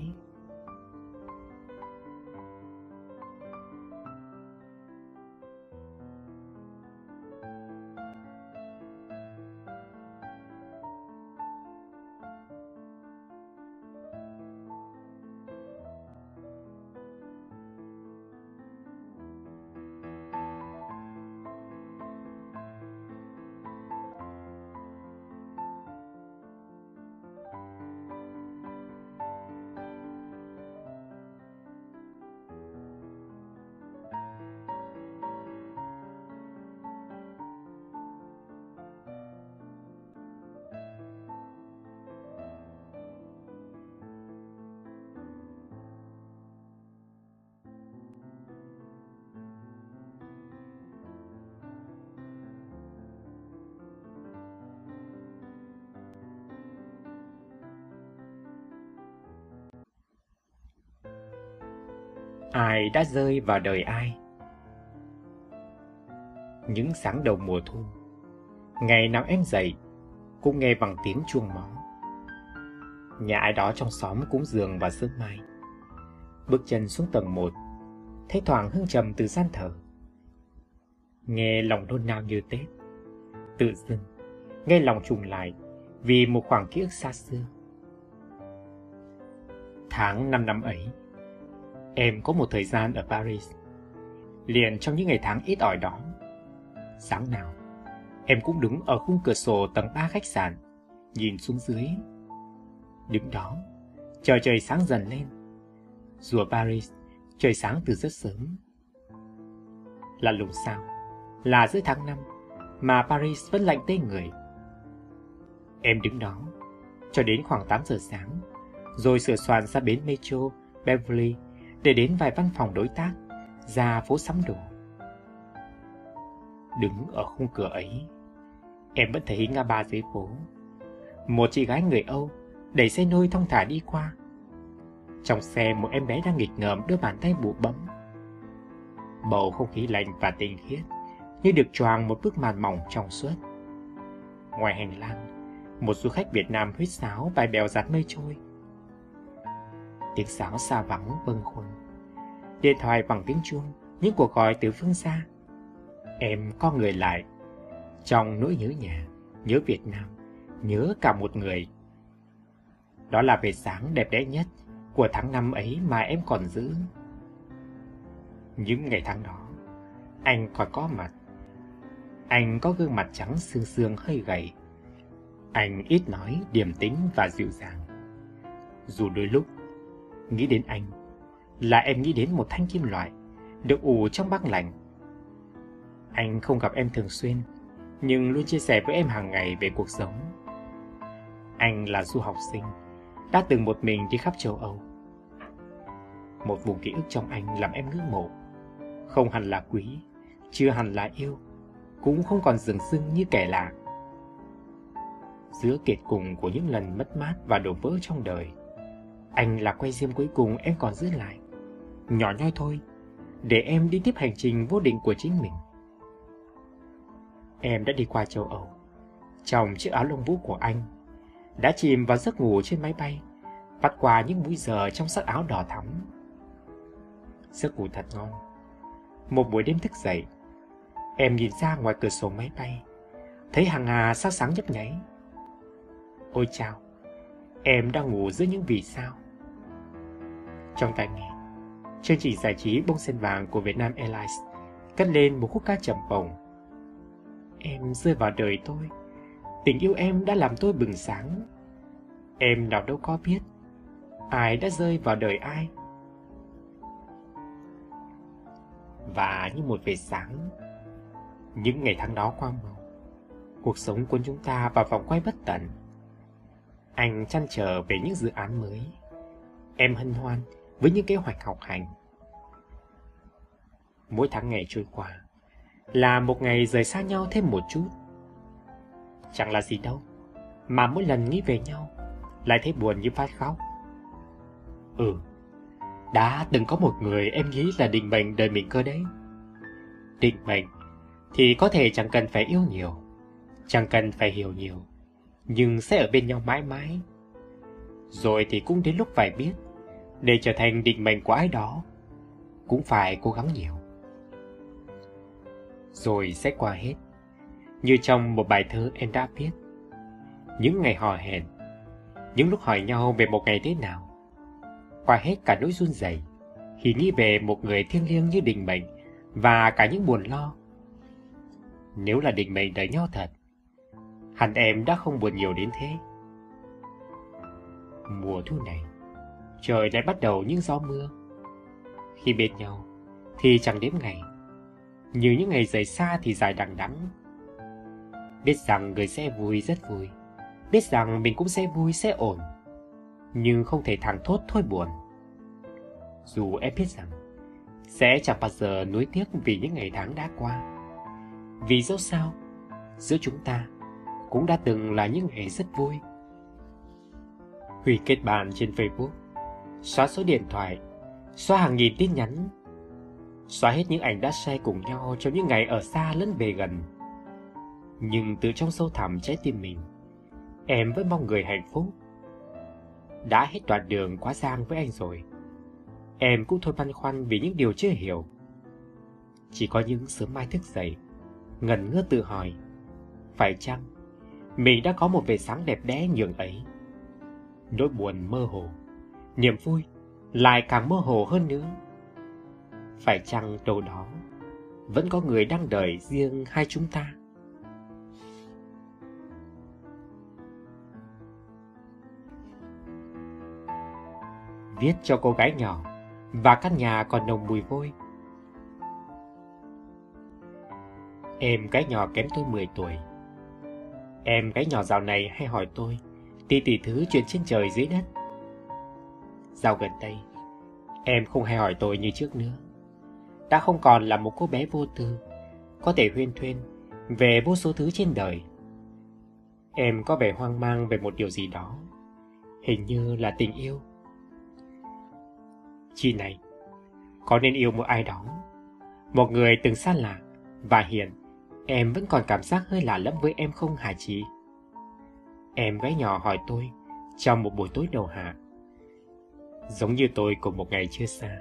Đã rơi vào đời ai. Những sáng đầu mùa thu, ngày nào em dậy cũng nghe bằng tiếng chuông mõ, Nhà ai đó trong xóm cúng giường và sớm mai. Bước chân xuống tầng một, thấy thoảng hương trầm từ gian thờ. Nghe lòng nôn nao như Tết, tự dưng, nghe lòng trùng lại vì một khoảng ký ức xa xưa. Tháng năm năm ấy, Em có một thời gian ở Paris. Liền trong những ngày tháng ít ỏi đó. Sáng nào, em cũng đứng ở khung cửa sổ tầng 3 khách sạn, nhìn xuống dưới. Đứng đó, chờ trời sáng dần lên. Dù ở Paris, trời sáng từ rất sớm. Là lùng sao, là giữa tháng 5, mà Paris vẫn lạnh tê người. Em đứng đó, cho đến khoảng 8 giờ sáng, rồi sửa soạn ra bến metro Beverly để đến vài văn phòng đối tác, ra phố sắm đồ. Đứng ở khung cửa ấy, em vẫn thấy ngã ba dưới phố. Một chị gái người Âu đẩy xe nôi thong thả đi qua. Trong xe một em bé đang nghịch ngợm đưa bàn tay bụ bấm. Bầu không khí lạnh và tinh khiết như được choàng một bức màn mỏng trong suốt. Ngoài hành lang, một du khách Việt Nam huýt sáo bài bèo giặt mây trôi tiếng sáo xa vắng vâng khuâng. Điện thoại bằng tiếng chuông, những cuộc gọi từ phương xa. Em co người lại, trong nỗi nhớ nhà, nhớ Việt Nam, nhớ cả một người. Đó là về sáng đẹp đẽ nhất của tháng năm ấy mà em còn giữ. Những ngày tháng đó, anh còn có mặt. Anh có gương mặt trắng xương xương hơi gầy. Anh ít nói, điềm tĩnh và dịu dàng Dù đôi lúc, nghĩ đến anh là em nghĩ đến một thanh kim loại được ủ trong băng lạnh. Anh không gặp em thường xuyên, nhưng luôn chia sẻ với em hàng ngày về cuộc sống. Anh là du học sinh, đã từng một mình đi khắp châu Âu. Một vùng ký ức trong anh làm em ngưỡng mộ. Không hẳn là quý, chưa hẳn là yêu, cũng không còn dừng dưng như kẻ lạ. Giữa kiệt cùng của những lần mất mát và đổ vỡ trong đời, anh là quay diêm cuối cùng em còn giữ lại. Nhỏ nhoi thôi, để em đi tiếp hành trình vô định của chính mình. Em đã đi qua châu Âu, trong chiếc áo lông vũ của anh, đã chìm vào giấc ngủ trên máy bay, vắt qua những múi giờ trong sắc áo đỏ thắm. Giấc ngủ thật ngon. Một buổi đêm thức dậy, em nhìn ra ngoài cửa sổ máy bay, thấy hàng hà sao sáng nhấp nháy. Ôi chao, em đang ngủ giữa những vì sao. Trong tai nghe, chương trình giải trí bông sen vàng của Vietnam Airlines cất lên một khúc ca trầm bổng. Em rơi vào đời tôi, tình yêu em đã làm tôi bừng sáng. Em nào đâu có biết, ai đã rơi vào đời ai. Và như một vệt sáng, những ngày tháng đó qua màu, cuộc sống của chúng ta vào vòng quay bất tận. Anh chăn trở về những dự án mới. Em hân hoan với những kế hoạch học hành. Mỗi tháng ngày trôi qua là một ngày rời xa nhau thêm một chút. Chẳng là gì đâu, mà mỗi lần nghĩ về nhau lại thấy buồn như phát khóc. Ừ, đã từng có một người em nghĩ là định mệnh đời mình cơ đấy. Định mệnh thì có thể chẳng cần phải yêu nhiều, chẳng cần phải hiểu nhiều, nhưng sẽ ở bên nhau mãi mãi. Rồi thì cũng đến lúc phải biết để trở thành định mệnh của ai đó cũng phải cố gắng nhiều rồi sẽ qua hết. Như trong một bài thơ em đã viết những ngày hò hẹn những lúc hỏi nhau về một ngày thế nào qua hết cả nỗi run rẩy khi nghĩ về một người thiêng liêng như định mệnh và cả những buồn lo. Nếu là định mệnh đời nhau thật hẳn em đã không buồn nhiều đến thế. Mùa thu này trời lại bắt đầu những gió mưa. Khi bên nhau thì chẳng đếm ngày, như những ngày rời xa thì dài đằng đẵng. Biết rằng người sẽ vui rất vui, biết rằng mình cũng sẽ vui sẽ ổn, nhưng không thể thẳng thốt thôi buồn. Dù em biết rằng sẽ chẳng bao giờ nuối tiếc vì những ngày tháng đã qua. Vì dẫu sao, giữa chúng ta cũng đã từng là những ngày rất vui. Huy kết bạn trên Facebook xóa số điện thoại, xóa hàng nghìn tin nhắn, xóa hết những ảnh đã share cùng nhau trong những ngày ở xa lẫn về gần. Nhưng từ trong sâu thẳm trái tim mình, em vẫn mong người hạnh phúc. Đã hết đoạn đường quá giang với anh rồi, em cũng thôi băn khoăn vì những điều chưa hiểu. Chỉ có những sớm mai thức dậy, ngần ngơ tự hỏi, phải chăng mình đã có một về sáng đẹp đẽ nhường ấy? Nỗi buồn mơ hồ niềm vui lại càng mơ hồ hơn nữa. Phải chăng đâu đó vẫn có người đang đợi riêng hai chúng ta? Viết cho cô gái nhỏ và căn nhà còn nồng mùi vôi. Em gái nhỏ kém tôi 10 tuổi. Em gái nhỏ dạo này hay hỏi tôi tí tỷ thứ chuyện trên trời dưới đất. Dạo gần đây, em không hay hỏi tôi như trước nữa. Đã không còn là một cô bé vô tư, có thể huyên thuyên về vô số thứ trên đời. Em có vẻ hoang mang về một điều gì đó, hình như là tình yêu. Chị này, có nên yêu một ai đó, một người từng xa lạ và hiện em vẫn còn cảm giác hơi lạ lẫm với em không hả chị? Em gái nhỏ hỏi tôi trong một buổi tối đầu hạ. Giống như tôi cùng một ngày chưa xa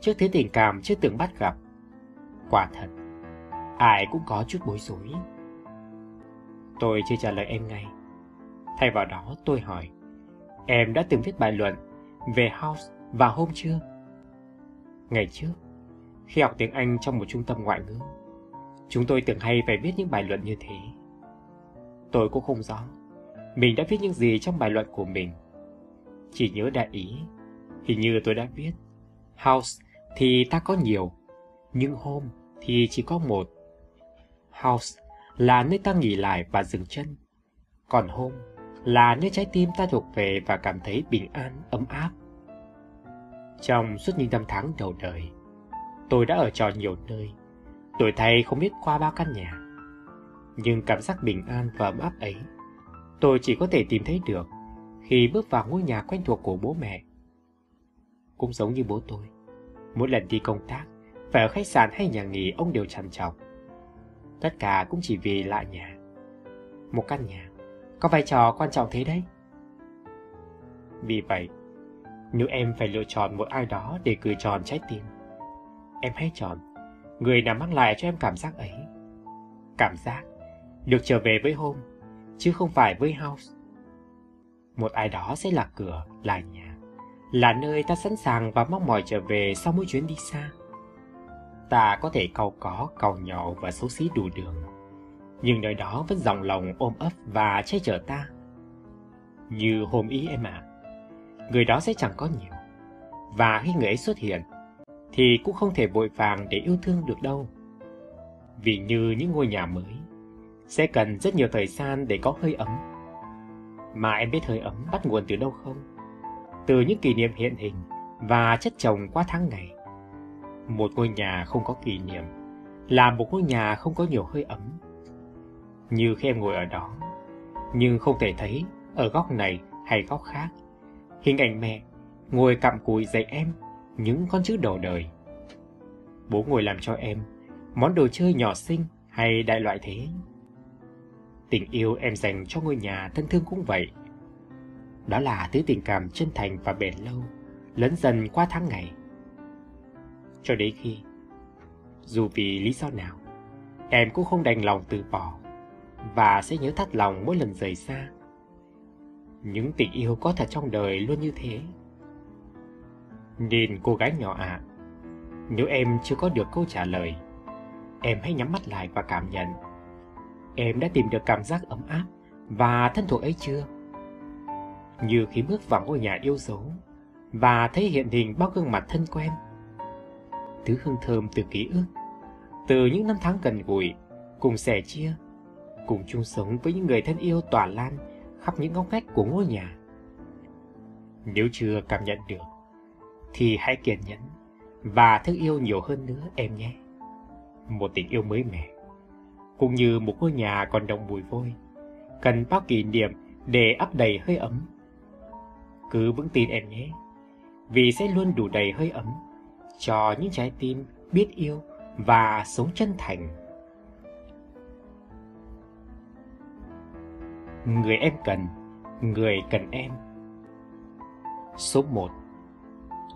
Trước thế tình cảm chưa từng bắt gặp. Quả thật Ai cũng có chút bối rối. Tôi chưa trả lời em ngay. Thay vào đó tôi hỏi Em đã từng viết bài luận Về House vào hôm chưa? Ngày trước Khi học tiếng Anh trong một trung tâm ngoại ngữ Chúng tôi thường hay phải viết những bài luận như thế. Tôi cũng không rõ Mình đã viết những gì trong bài luận của mình. Chỉ nhớ đại ý, hình như tôi đã viết, House thì ta có nhiều, nhưng home thì chỉ có một. House là nơi ta nghỉ lại và dừng chân. Còn home là nơi trái tim ta thuộc về và cảm thấy bình an, ấm áp. Trong suốt những năm tháng đầu đời, tôi đã ở trò nhiều nơi. Tuổi thay không biết qua bao căn nhà. Nhưng cảm giác bình an và ấm áp ấy, tôi chỉ có thể tìm thấy được khi bước vào ngôi nhà quen thuộc của bố mẹ. Cũng giống như bố tôi, mỗi lần đi công tác, phải ở khách sạn hay nhà nghỉ ông đều trằn trọc. Tất cả cũng chỉ vì lại nhà. Một căn nhà, có vai trò quan trọng thế đấy. Vì vậy, nếu em phải lựa chọn một ai đó để cười tròn trái tim, em hãy chọn người nào mang lại cho em cảm giác ấy. Cảm giác được trở về với home, chứ không phải với house. Một ai đó sẽ là cửa, là nhà, là nơi ta sẵn sàng và mong mỏi trở về sau mỗi chuyến đi xa. Ta có thể cầu có, cầu nhỏ và xấu xí đủ đường, nhưng nơi đó vẫn dòng lòng ôm ấp và che chở ta. Như hôm ý em ạ, à, người đó sẽ chẳng có nhiều. Và khi người ấy xuất hiện, thì cũng không thể vội vàng để yêu thương được đâu. Vì như những ngôi nhà mới, sẽ cần rất nhiều thời gian để có hơi ấm. Mà em biết hơi ấm bắt nguồn từ đâu không? Từ những kỷ niệm hiện hình và chất chồng qua tháng ngày. Một ngôi nhà không có kỷ niệm là một ngôi nhà không có nhiều hơi ấm. Như khi em ngồi ở đó, nhưng không thể thấy ở góc này hay góc khác Hình ảnh mẹ ngồi cặm cụi dạy em những con chữ đầu đời. Bố ngồi làm cho em món đồ chơi nhỏ xinh hay đại loại thế. Tình yêu em dành cho ngôi nhà thân thương cũng vậy. Đó là thứ tình cảm chân thành và bền lâu, lớn dần qua tháng ngày. Cho đến khi, dù vì lý do nào, em cũng không đành lòng từ bỏ và sẽ nhớ thắt lòng mỗi lần rời xa những tình yêu có thật trong đời luôn như thế. Nên cô gái nhỏ ạ, à, nếu em chưa có được câu trả lời, em hãy nhắm mắt lại và cảm nhận. Em đã tìm được cảm giác ấm áp và thân thuộc ấy chưa? Như khi bước vào ngôi nhà yêu dấu và thấy hiện hình bao gương mặt thân quen. Thứ hương thơm từ ký ức, từ những năm tháng gần gũi, cùng sẻ chia, cùng chung sống với những người thân yêu tỏa lan khắp những ngóc ngách của ngôi nhà. Nếu chưa cảm nhận được, thì hãy kiên nhẫn và thương yêu nhiều hơn nữa em nhé. Một tình yêu mới mẻ, cũng như một ngôi nhà còn đồng mùi vôi, cần bao kỷ niệm để ấp đầy hơi ấm. Cứ vững tin em nhé, vì sẽ luôn đủ đầy hơi ấm cho những trái tim biết yêu và sống chân thành. Người em cần, người cần em. Số 1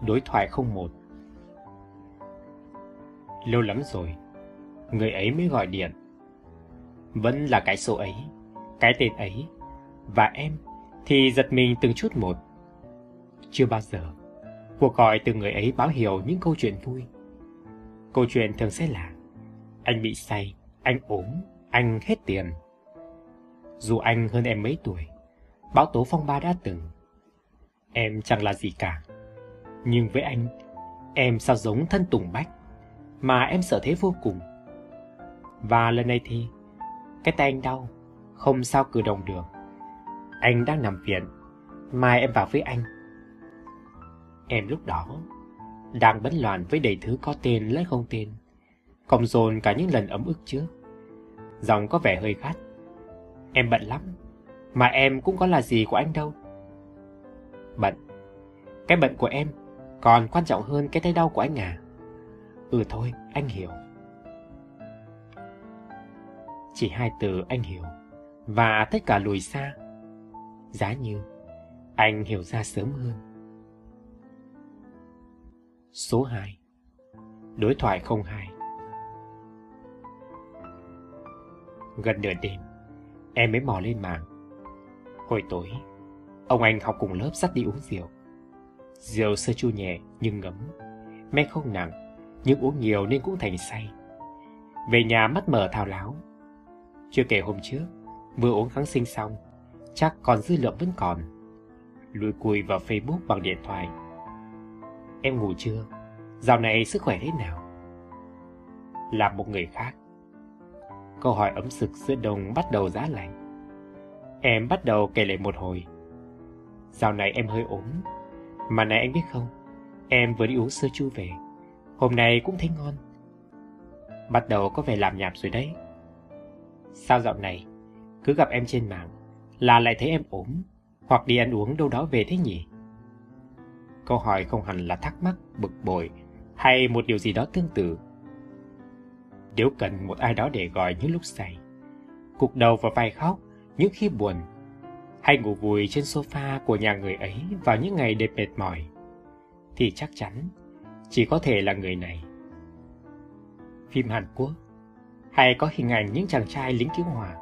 Đối thoại 01 Lâu lắm rồi, người ấy mới gọi điện. Vẫn là cái số ấy, cái tên ấy, và em thì giật mình từng chút một. Chưa bao giờ, cuộc gọi từ người ấy báo hiệu những câu chuyện vui. Câu chuyện thường sẽ là Anh bị say, anh ốm, anh hết tiền dù anh hơn em mấy tuổi, bão tố phong ba đã từng. Em chẳng là gì cả. Nhưng với anh, em sao giống thân Tùng Bách, mà em sợ thế vô cùng. Và lần này thì, cái tay anh đau, không sao cử động được. Anh đang nằm viện, mai em vào với anh. Em lúc đó đang bấn loạn với đầy thứ có tên lẫn không tên, cộng dồn cả những lần ấm ức trước. Giọng có vẻ hơi gắt, Em bận lắm, mà em cũng có là gì của anh đâu. Bận. Cái bận của em còn quan trọng hơn cái tay đau của anh à? Ừ thôi, anh hiểu. Chỉ hai từ anh hiểu, và tất cả lùi xa. Giá như anh hiểu ra sớm hơn. Số 2 Đối thoại 02 Gần nửa đêm Em mới mò lên mạng. Hồi tối, ông anh học cùng lớp dắt đi uống rượu. Rượu sơ chua nhẹ nhưng ngấm, men không nặng, nhưng uống nhiều nên cũng thành say. Về nhà mắt mở thao láo. Chưa kể hôm trước, vừa uống kháng sinh xong, chắc còn dư lượng vẫn còn. lùi cùi vào Facebook bằng điện thoại. Em ngủ chưa? Dạo này sức khỏe thế nào? Là một người khác. Câu hỏi ấm sực giữa đông bắt đầu giá lạnh. Em bắt đầu kể lại một hồi. Dạo này em hơi ốm. Mà này anh biết không, em vừa đi uống sơ chu về. Hôm nay cũng thấy ngon. Bắt đầu có vẻ làm nhảm rồi đấy. Sao dạo này, cứ gặp em trên mạng là lại thấy em ốm hoặc đi ăn uống đâu đó về thế nhỉ? Câu hỏi không hẳn là thắc mắc, bực bội hay một điều gì đó tương tự. Nếu cần một ai đó để gọi những lúc say, cục đầu vào vai khóc những khi buồn, hay ngủ vùi trên sofa của nhà người ấy vào những ngày đẹp mệt mỏi, thì chắc chắn chỉ có thể là người này. Phim Hàn Quốc hay có hình ảnh những chàng trai lính cứu hỏa,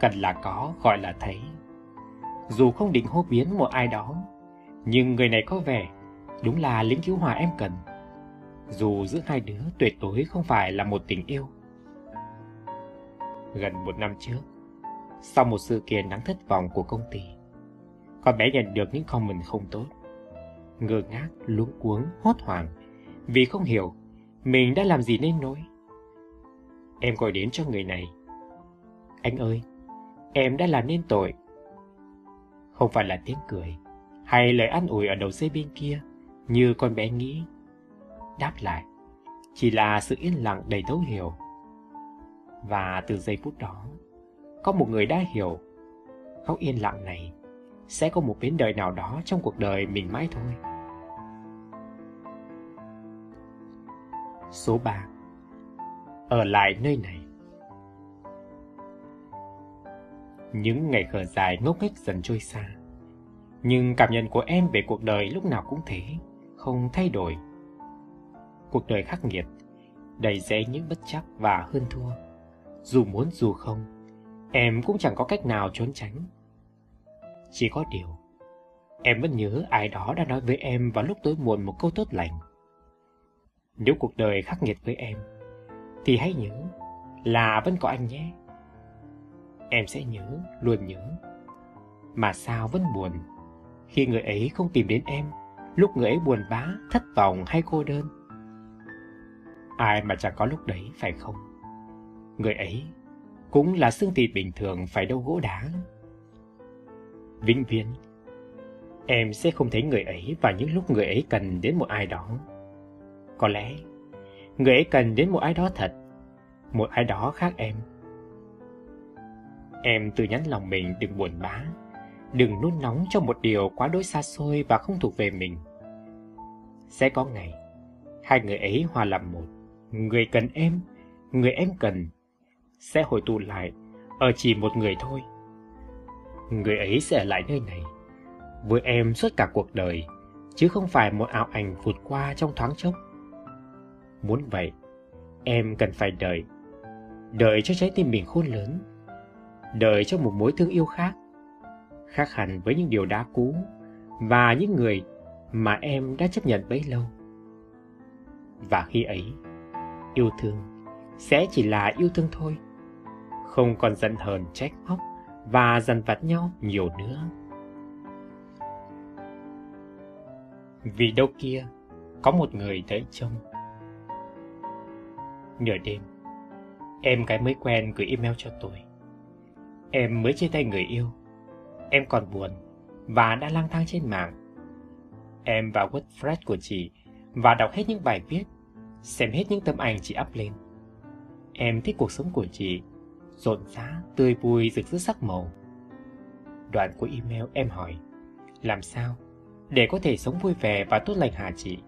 cần là có gọi là thấy. Dù không định hô biến một ai đó, nhưng người này có vẻ đúng là lính cứu hỏa em cần. Dù giữa hai đứa tuyệt đối không phải là một tình yêu. Gần một năm trước, sau một sự kiện đáng thất vọng của công ty, con bé nhận được những comment không tốt. Ngơ ngác, luống cuống, hốt hoảng vì không hiểu mình đã làm gì nên nỗi. Em gọi đến cho người này. Anh ơi, em đã làm nên tội. Không phải là tiếng cười hay lời an ủi ở đầu dây bên kia như con bé nghĩ. Đáp lại, chỉ là sự yên lặng đầy thấu hiểu. Và từ giây phút đó, có một người đã hiểu khóc yên lặng này sẽ có một bến đời nào đó trong cuộc đời mình mãi thôi. Số 3 Ở lại nơi này Những ngày khờ dài ngốc nghếch dần trôi xa nhưng cảm nhận của em về cuộc đời lúc nào cũng thế Không thay đổi. Cuộc đời khắc nghiệt Đầy rẫy những bất chắc và hơn thua. Dù muốn dù không Em cũng chẳng có cách nào trốn tránh. Chỉ có điều Em vẫn nhớ ai đó đã nói với em vào lúc tối muộn một câu tốt lành. Nếu cuộc đời khắc nghiệt với em Thì hãy nhớ là vẫn có anh nhé. Em sẽ nhớ, luôn nhớ. Mà sao vẫn buồn? Khi người ấy không tìm đến em Lúc người ấy buồn bã, thất vọng hay cô đơn Ai mà chẳng có lúc đấy phải không? Người ấy cũng là xương thịt bình thường phải đâu gỗ đá. Vĩnh viễn Em sẽ không thấy người ấy vào những lúc người ấy cần đến một ai đó. Có lẽ người ấy cần đến một ai đó thật, một ai đó khác em. Em tự nhắn lòng mình đừng buồn bã, đừng nôn nóng cho một điều quá đối xa xôi và không thuộc về mình. Sẽ có ngày, hai người ấy hòa làm một, người cần em, người em cần, sẽ hồi tụ lại ở chỉ một người thôi. Người ấy sẽ ở lại nơi này, với em suốt cả cuộc đời, chứ không phải một ảo ảnh vụt qua trong thoáng chốc. Muốn vậy, em cần phải đợi. Đợi cho trái tim mình khôn lớn. Đợi cho một mối thương yêu khác. Khác hẳn với những điều đã cũ và những người mà em đã chấp nhận bấy lâu. Và khi ấy, yêu thương sẽ chỉ là yêu thương thôi. Không còn giận hờn trách móc và dằn vặt nhau nhiều nữa. Vì đâu kia, có một người thấy trông Nửa đêm Em gái mới quen gửi email cho tôi Em mới chia tay người yêu Em còn buồn Và đã lang thang trên mạng Em vào WordPress của chị Và đọc hết những bài viết Xem hết những tấm ảnh chị up lên Em thích cuộc sống của chị Rộn rã, tươi vui, rực rỡ sắc màu Đoạn của email em hỏi Làm sao để có thể sống vui vẻ và tốt lành hả chị?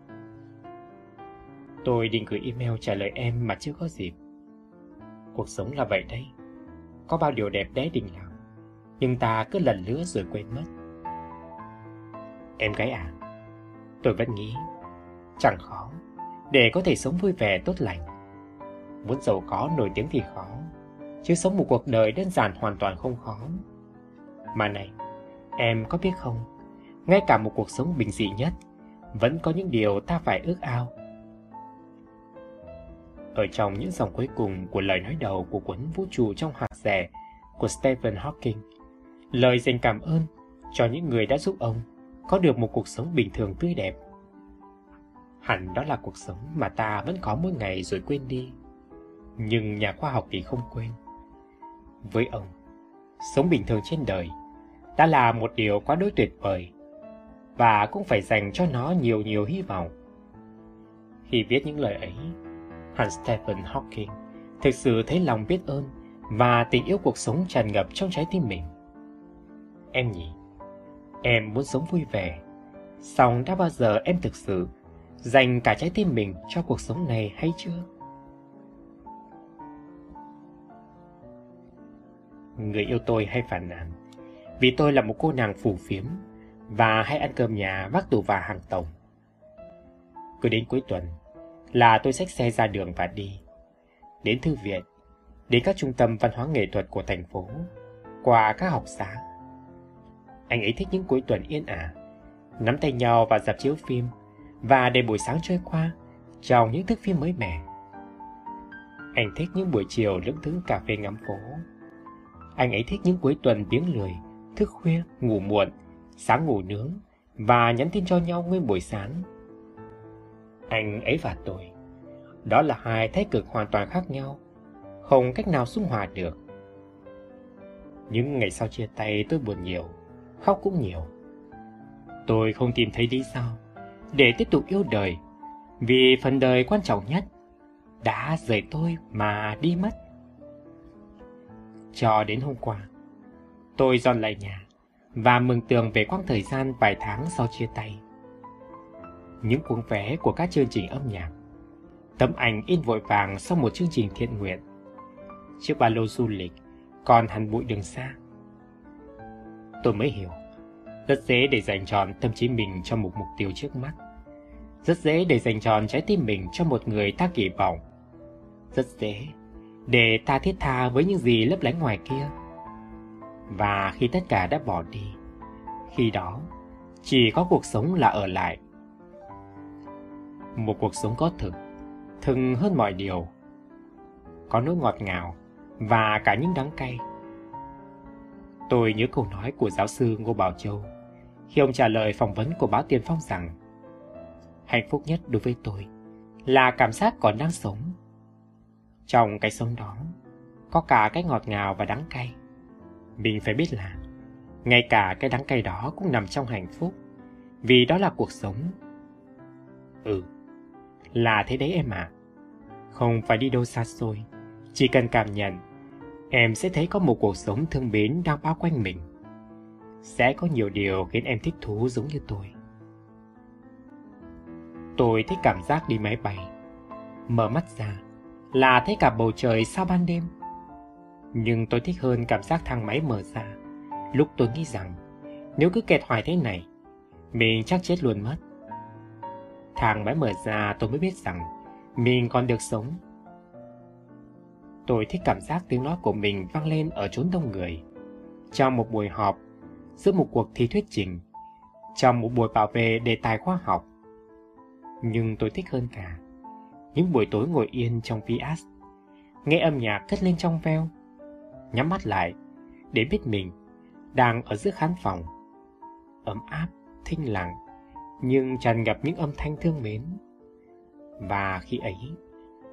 Tôi định gửi email trả lời em mà chưa có dịp. Cuộc sống là vậy đấy. Có bao điều đẹp đẽ định làm, nhưng ta cứ lần nữa rồi quên mất. Em gái à, tôi vẫn nghĩ chẳng khó để có thể sống vui vẻ tốt lành. Muốn giàu có nổi tiếng thì khó, chứ sống một cuộc đời đơn giản hoàn toàn không khó. Mà này, em có biết không, ngay cả một cuộc sống bình dị nhất vẫn có những điều ta phải ước ao ở trong những dòng cuối cùng của lời nói đầu của cuốn Vũ trụ trong hạt rẻ của Stephen Hawking. Lời dành cảm ơn cho những người đã giúp ông có được một cuộc sống bình thường tươi đẹp. Hẳn đó là cuộc sống mà ta vẫn có mỗi ngày rồi quên đi. Nhưng nhà khoa học thì không quên. Với ông, sống bình thường trên đời đã là một điều quá đối tuyệt vời và cũng phải dành cho nó nhiều nhiều hy vọng. Khi viết những lời ấy, Hans Stephen Hawking thực sự thấy lòng biết ơn và tình yêu cuộc sống tràn ngập trong trái tim mình. Em nhỉ, em muốn sống vui vẻ, song đã bao giờ em thực sự dành cả trái tim mình cho cuộc sống này hay chưa? Người yêu tôi hay phản nàn vì tôi là một cô nàng phù phiếm và hay ăn cơm nhà vác tù và hàng tổng. Cứ đến cuối tuần là tôi xách xe ra đường và đi. Đến thư viện, đến các trung tâm văn hóa nghệ thuật của thành phố, qua các học xá. Anh ấy thích những cuối tuần yên ả, nắm tay nhau và dạp chiếu phim và để buổi sáng trôi qua trong những thước phim mới mẻ. Anh thích những buổi chiều lững thững cà phê ngắm phố. Anh ấy thích những cuối tuần tiếng lười, thức khuya, ngủ muộn, sáng ngủ nướng và nhắn tin cho nhau nguyên buổi sáng. Anh ấy và tôi, đó là hai thái cực hoàn toàn khác nhau, không cách nào xung hòa được. Những ngày sau chia tay tôi buồn nhiều, khóc cũng nhiều. Tôi không tìm thấy lý do để tiếp tục yêu đời, vì phần đời quan trọng nhất đã rời tôi mà đi mất. Cho đến hôm qua, tôi dọn lại nhà và mừng tường về quãng thời gian vài tháng sau chia tay. Những cuốn vé của các chương trình âm nhạc, tấm ảnh in vội vàng sau một chương trình thiện nguyện, chiếc ba lô du lịch còn hẳn bụi đường xa. Tôi mới hiểu, rất dễ để dành tròn tâm trí mình cho một mục tiêu trước mắt. Rất dễ để dành tròn trái tim mình cho một người ta kỳ vọng. Rất dễ để ta thiết tha với những gì lấp lánh ngoài kia. Và khi tất cả đã bỏ đi, khi đó chỉ có cuộc sống là ở lại. Một cuộc sống có thực, thực hơn mọi điều. Có nỗi ngọt ngào và cả những đắng cay. Tôi nhớ câu nói của giáo sư Ngô Bảo Châu khi ông trả lời phỏng vấn của báo Tiền Phong rằng hạnh phúc nhất đối với tôi là cảm giác còn đang sống. Trong cái sống đó, có cả cái ngọt ngào và đắng cay. Mình phải biết là, ngay cả cái đắng cay đó cũng nằm trong hạnh phúc, vì đó là cuộc sống. Ừ, là thế đấy em ạ. À. Không phải đi đâu xa xôi, chỉ cần cảm nhận, em sẽ thấy có một cuộc sống thương mến đang bao quanh mình. Sẽ có nhiều điều khiến em thích thú giống như tôi. Tôi thích cảm giác đi máy bay. Mở mắt ra là thấy cả bầu trời sau ban đêm. Nhưng tôi thích hơn cảm giác thang máy mở ra. Lúc tôi nghĩ rằng nếu cứ kẹt hoài thế này, mình chắc chết luôn mất. Thang máy mở ra tôi mới biết rằng mình còn được sống. Tôi thích cảm giác tiếng nói của mình vang lên ở chốn đông người. Trong một buổi họp, giữa một cuộc thi thuyết trình, trong một buổi bảo vệ đề tài khoa học, nhưng tôi thích hơn cả những buổi tối ngồi yên trong Vias, nghe âm nhạc cất lên trong veo, nhắm mắt lại để biết mình đang ở giữa khán phòng, ấm áp, thinh lặng, nhưng tràn ngập những âm thanh thương mến. Và khi ấy,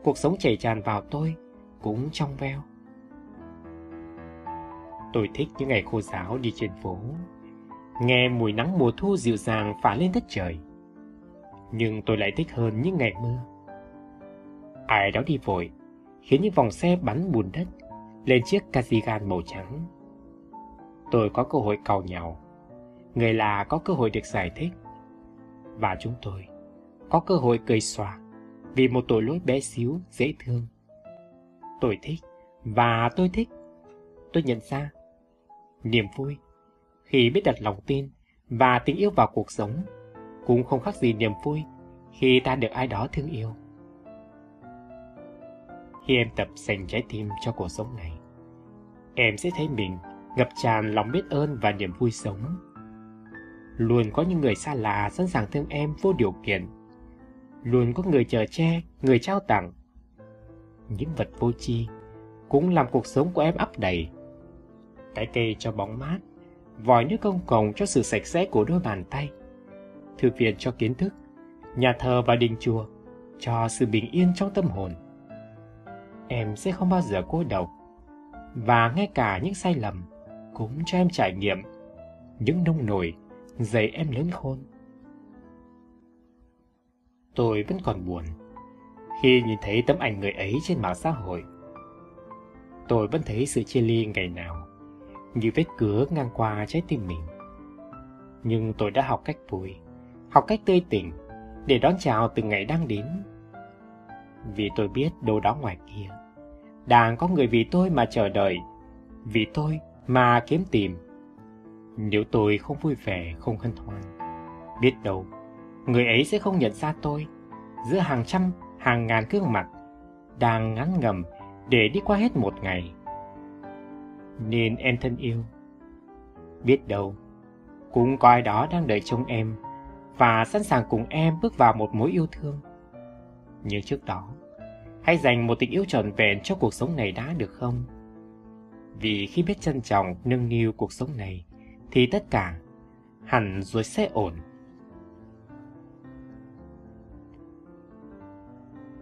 cuộc sống chảy tràn vào tôi cũng trong veo. Tôi thích những ngày khô giáo đi trên phố, nghe mùi nắng mùa thu dịu dàng phả lên đất trời nhưng tôi lại thích hơn những ngày mưa. Ai đó đi vội, khiến những vòng xe bắn bùn đất lên chiếc cardigan màu trắng. Tôi có cơ hội cầu nhau, người là có cơ hội được giải thích. Và chúng tôi có cơ hội cười xòa vì một tội lỗi bé xíu, dễ thương. Tôi thích, và tôi thích. Tôi nhận ra niềm vui khi biết đặt lòng tin và tình yêu vào cuộc sống cũng không khác gì niềm vui khi ta được ai đó thương yêu. Khi em tập dành trái tim cho cuộc sống này, em sẽ thấy mình ngập tràn lòng biết ơn và niềm vui sống. Luôn có những người xa lạ sẵn sàng thương em vô điều kiện. Luôn có người chờ che, người trao tặng. Những vật vô tri cũng làm cuộc sống của em ấp đầy. Cái cây cho bóng mát, vòi nước công cộng cho sự sạch sẽ của đôi bàn tay – thư viện cho kiến thức, nhà thờ và đình chùa cho sự bình yên trong tâm hồn. Em sẽ không bao giờ cô độc, và ngay cả những sai lầm cũng cho em trải nghiệm những nông nổi dày em lớn khôn. Tôi vẫn còn buồn khi nhìn thấy tấm ảnh người ấy trên mạng xã hội. Tôi vẫn thấy sự chia ly ngày nào như vết cứa ngang qua trái tim mình. Nhưng tôi đã học cách vui, học cách tươi tỉnh để đón chào từng ngày đang đến. Vì tôi biết đâu đó ngoài kia, đang có người vì tôi mà chờ đợi, vì tôi mà kiếm tìm. Nếu tôi không vui vẻ, không hân hoan, biết đâu, người ấy sẽ không nhận ra tôi giữa hàng trăm, hàng ngàn gương mặt đang ngắn ngầm để đi qua hết một ngày. Nên em thân yêu, biết đâu, cũng có ai đó đang đợi trông em và sẵn sàng cùng em bước vào một mối yêu thương. Nhưng trước đó, hãy dành một tình yêu trọn vẹn cho cuộc sống này đã được không? Vì khi biết trân trọng nâng niu cuộc sống này, thì tất cả hẳn rồi sẽ ổn.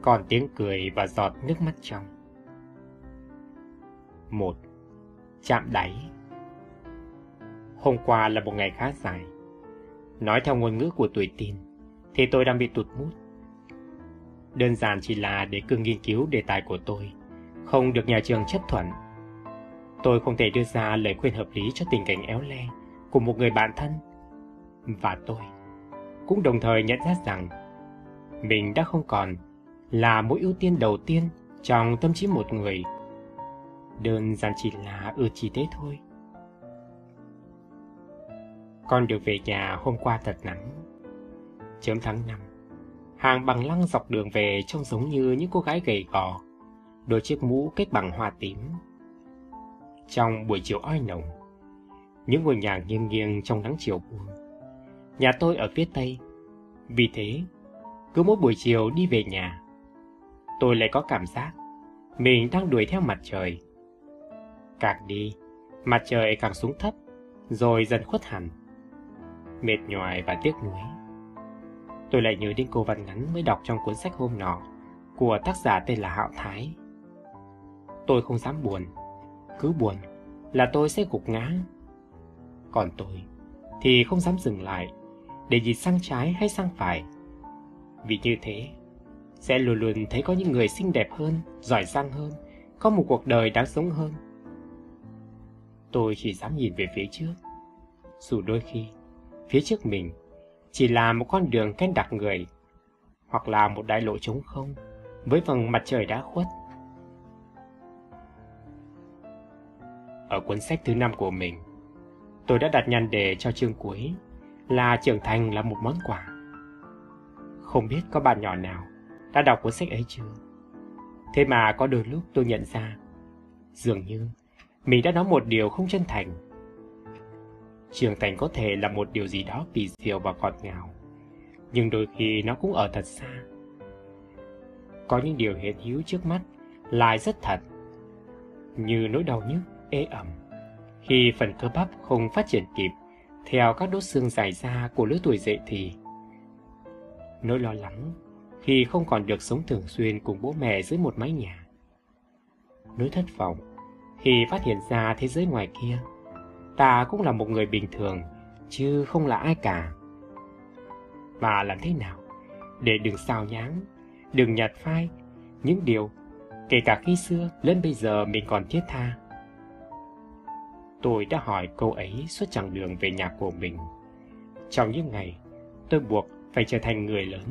Còn tiếng cười và giọt nước mắt trong. một Chạm đáy Hôm qua là một ngày khá dài. Nói theo ngôn ngữ của tuổi tin, thì tôi đang bị tụt mút. Đơn giản chỉ là để cương nghiên cứu đề tài của tôi, không được nhà trường chấp thuận. Tôi không thể đưa ra lời khuyên hợp lý cho tình cảnh éo le của một người bạn thân. Và tôi cũng đồng thời nhận ra rằng mình đã không còn là mối ưu tiên đầu tiên trong tâm trí một người. Đơn giản chỉ là ưa chỉ thế thôi. Con được về nhà hôm qua thật nắng. Chớm tháng năm. hàng bằng lăng dọc đường về trông giống như những cô gái gầy gò, đôi chiếc mũ kết bằng hoa tím. Trong buổi chiều oi nồng, những ngôi nhà nghiêng nghiêng trong nắng chiều buông. Nhà tôi ở phía tây, vì thế, cứ mỗi buổi chiều đi về nhà, tôi lại có cảm giác mình đang đuổi theo mặt trời. Càng đi, mặt trời càng xuống thấp, rồi dần khuất hẳn mệt nhoài và tiếc nuối. Tôi lại nhớ đến cô văn ngắn mới đọc trong cuốn sách hôm nọ của tác giả tên là Hạo Thái. Tôi không dám buồn, cứ buồn là tôi sẽ gục ngã. Còn tôi thì không dám dừng lại để nhìn sang trái hay sang phải. Vì như thế, sẽ luôn luôn thấy có những người xinh đẹp hơn, giỏi giang hơn, có một cuộc đời đáng sống hơn. Tôi chỉ dám nhìn về phía trước, dù đôi khi phía trước mình chỉ là một con đường kén đặc người, hoặc là một đại lộ trống không với vầng mặt trời đã khuất. Ở cuốn sách thứ năm của mình, tôi đã đặt nhan đề cho chương cuối là trưởng thành là một món quà. Không biết có bạn nhỏ nào đã đọc cuốn sách ấy chưa? Thế mà có đôi lúc tôi nhận ra, dường như mình đã nói một điều không chân thành trưởng thành có thể là một điều gì đó kỳ diệu và ngọt ngào, nhưng đôi khi nó cũng ở thật xa. Có những điều hiện hữu trước mắt lại rất thật, như nỗi đau nhức, ê ẩm, khi phần cơ bắp không phát triển kịp theo các đốt xương dài ra của lứa tuổi dậy thì. Nỗi lo lắng khi không còn được sống thường xuyên cùng bố mẹ dưới một mái nhà. Nỗi thất vọng khi phát hiện ra thế giới ngoài kia ta cũng là một người bình thường, chứ không là ai cả. Và làm thế nào để đừng sao nháng, đừng nhạt phai những điều kể cả khi xưa lên bây giờ mình còn thiết tha. Tôi đã hỏi câu ấy suốt chặng đường về nhà của mình. Trong những ngày, tôi buộc phải trở thành người lớn.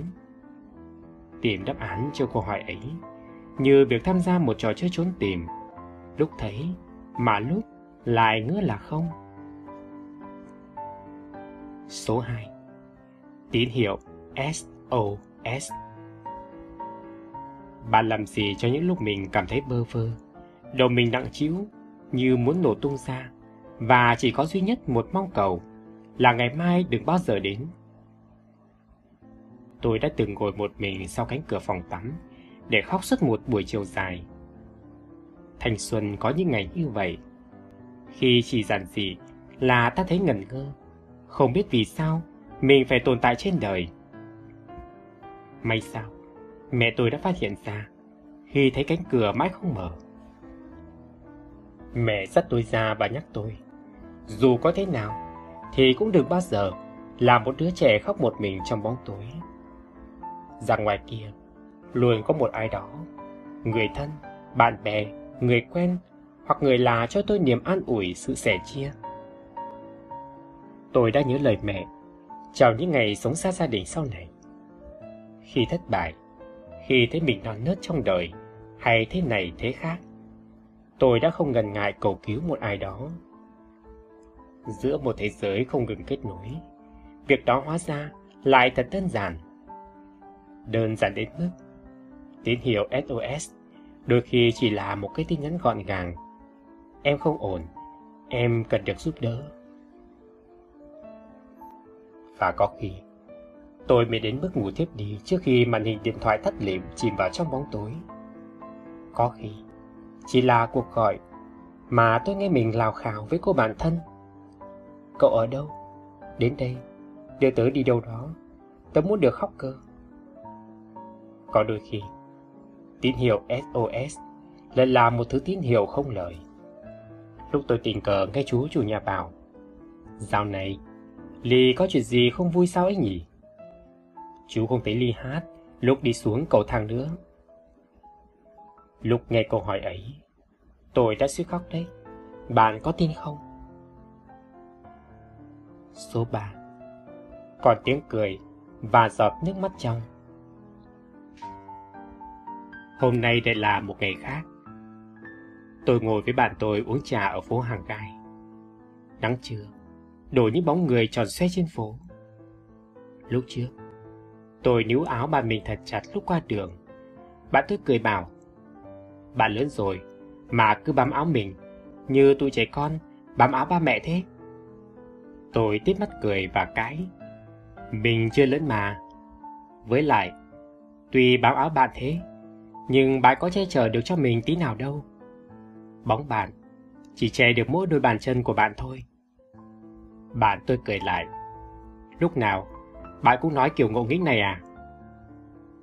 Tìm đáp án cho câu hỏi ấy, như việc tham gia một trò chơi trốn tìm, lúc thấy mà lúc lại ngứa là không. Số 2 Tín hiệu SOS Bạn làm gì cho những lúc mình cảm thấy bơ vơ, đầu mình nặng trĩu như muốn nổ tung ra và chỉ có duy nhất một mong cầu là ngày mai đừng bao giờ đến. Tôi đã từng ngồi một mình sau cánh cửa phòng tắm để khóc suốt một buổi chiều dài. Thanh xuân có những ngày như vậy khi chỉ giản dị là ta thấy ngẩn ngơ, không biết vì sao mình phải tồn tại trên đời. May sao, mẹ tôi đã phát hiện ra khi thấy cánh cửa mãi không mở. Mẹ dắt tôi ra và nhắc tôi, dù có thế nào thì cũng đừng bao giờ làm một đứa trẻ khóc một mình trong bóng tối. Rằng ngoài kia luôn có một ai đó, người thân, bạn bè, người quen hoặc người là cho tôi niềm an ủi sự sẻ chia. Tôi đã nhớ lời mẹ chào những ngày sống xa gia đình sau này. Khi thất bại, khi thấy mình non nớt trong đời, hay thế này thế khác, tôi đã không ngần ngại cầu cứu một ai đó. Giữa một thế giới không ngừng kết nối, việc đó hóa ra lại thật đơn giản. Đơn giản đến mức tín hiệu SOS đôi khi chỉ là một cái tin nhắn gọn gàng. Em không ổn, em cần được giúp đỡ. Và có khi, tôi mới đến mức ngủ thiếp đi trước khi màn hình điện thoại tắt lịm chìm vào trong bóng tối. Có khi, chỉ là cuộc gọi mà tôi nghe mình lào khào với cô bạn thân. Cậu ở đâu? Đến đây, đưa tớ đi đâu đó. Tớ muốn được khóc cơ. Có đôi khi, tín hiệu SOS lại là một thứ tín hiệu không lời. Lúc tôi tình cờ nghe chú chủ nhà bảo, dạo này Ly có chuyện gì không vui sao ấy nhỉ? Chú không thấy Ly hát lúc đi xuống cầu thang nữa. Lúc nghe câu hỏi ấy, tôi đã suýt khóc đấy. Bạn có tin không? Số 3 Còn tiếng cười và giọt nước mắt trong. Hôm nay lại là một ngày khác. Tôi ngồi với bạn tôi uống trà ở phố Hàng Gai. Nắng trưa, đổ những bóng người tròn xe trên phố. Lúc trước, tôi níu áo bạn mình thật chặt lúc qua đường. Bạn tôi cười bảo, bạn lớn rồi mà cứ bám áo mình như tụi trẻ con bám áo ba mẹ thế. Tôi tiếp mắt cười và cái. Mình chưa lớn mà. Với lại, tuy bám áo bạn thế, nhưng bạn có che chở được cho mình tí nào đâu. Bóng bạn chỉ che được mỗi đôi bàn chân của bạn thôi. Bạn tôi cười lại. Lúc nào, bạn cũng nói kiểu ngộ nghĩnh này à?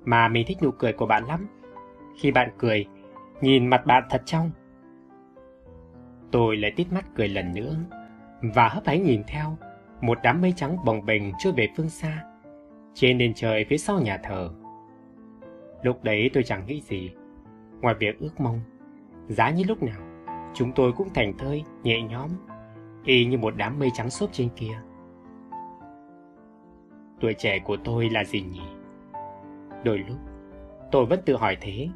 Mà mình thích nụ cười của bạn lắm. Khi bạn cười, nhìn mặt bạn thật trong. Tôi lại tít mắt cười lần nữa và hấp ánh nhìn theo một đám mây trắng bồng bềnh trôi về phương xa trên nền trời phía sau nhà thờ. Lúc đấy tôi chẳng nghĩ gì ngoài việc ước mong giá như lúc nào chúng tôi cũng thành thơi nhẹ nhõm y như một đám mây trắng xốp trên kia. Tuổi trẻ của tôi là gì nhỉ? Đôi lúc, tôi vẫn tự hỏi thế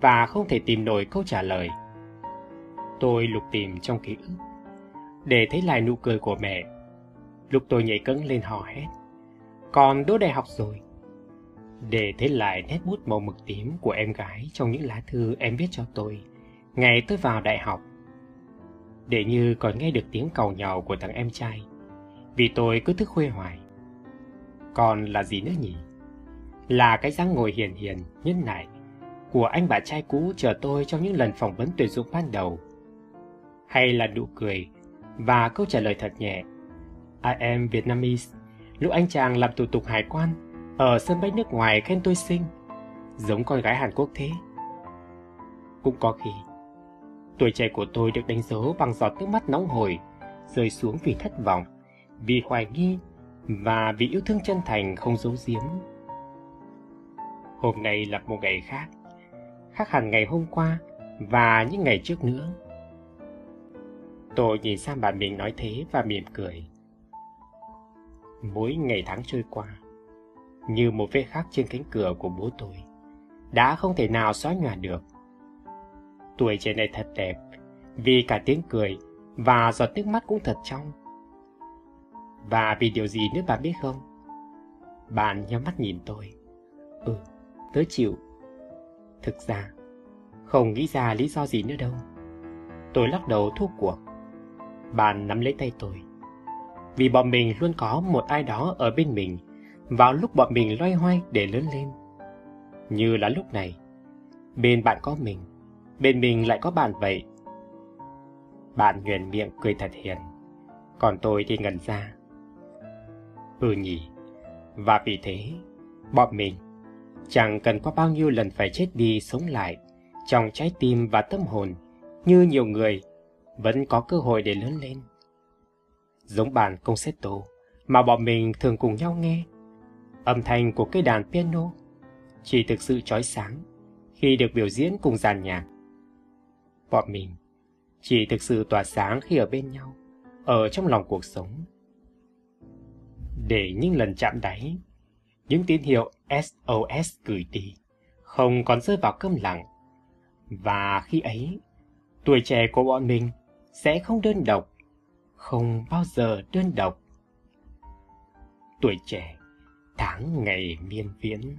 và không thể tìm nổi câu trả lời. Tôi lục tìm trong ký ức để thấy lại nụ cười của mẹ. Lúc tôi nhảy cẫng lên hò hét. Còn đỗ đại học rồi. Để thấy lại nét bút màu mực tím của em gái trong những lá thư em viết cho tôi ngày tôi vào đại học để như còn nghe được tiếng cầu nhàu của thằng em trai. Vì tôi cứ thức khuya hoài. Còn là gì nữa nhỉ? Là cái dáng ngồi hiền hiền, nhân nại của anh bạn trai cũ chờ tôi trong những lần phỏng vấn tuyển dụng ban đầu. Hay là nụ cười và câu trả lời thật nhẹ. I am Vietnamese. Lúc anh chàng làm thủ tục hải quan ở sân bay nước ngoài khen tôi xinh, giống con gái Hàn Quốc thế. Cũng có khi Tuổi trẻ của tôi được đánh dấu bằng giọt nước mắt nóng hổi, rơi xuống vì thất vọng, vì hoài nghi và vì yêu thương chân thành không giấu giếm. Hôm nay là một ngày khác, khác hẳn ngày hôm qua và những ngày trước nữa. Tôi nhìn sang bạn mình nói thế và mỉm cười. Mỗi ngày tháng trôi qua, như một vết khắc trên cánh cửa của bố tôi, đã không thể nào xóa nhòa được. Tuổi trẻ này thật đẹp, vì cả tiếng cười và giọt nước mắt cũng thật trong. Và vì điều gì nữa bạn biết không? Bạn nhắm mắt nhìn tôi. Ừ, tớ chịu. Thực ra, không nghĩ ra lý do gì nữa đâu. Tôi lắc đầu thua cuộc. Bạn nắm lấy tay tôi. Vì bọn mình luôn có một ai đó ở bên mình vào lúc bọn mình loay hoay để lớn lên. Như là lúc này, bên bạn có mình, bên mình lại có bạn vậy. Bạn nhuền miệng cười thật hiền, còn tôi thì ngẩn ra. Ừ nhỉ, Và vì thế, bọn mình chẳng cần có bao nhiêu lần phải chết đi sống lại trong trái tim và tâm hồn như nhiều người vẫn có cơ hội để lớn lên. Giống bản concerto mà bọn mình thường cùng nhau nghe, âm thanh của cây đàn piano chỉ thực sự chói sáng khi được biểu diễn cùng dàn nhạc. Bọn mình chỉ thực sự tỏa sáng khi ở bên nhau, ở trong lòng cuộc sống. Để những lần chạm đáy, những tín hiệu SOS gửi đi, không còn rơi vào câm lặng. Và khi ấy, tuổi trẻ của bọn mình sẽ không đơn độc, không bao giờ đơn độc. Tuổi trẻ, tháng ngày miên viễn.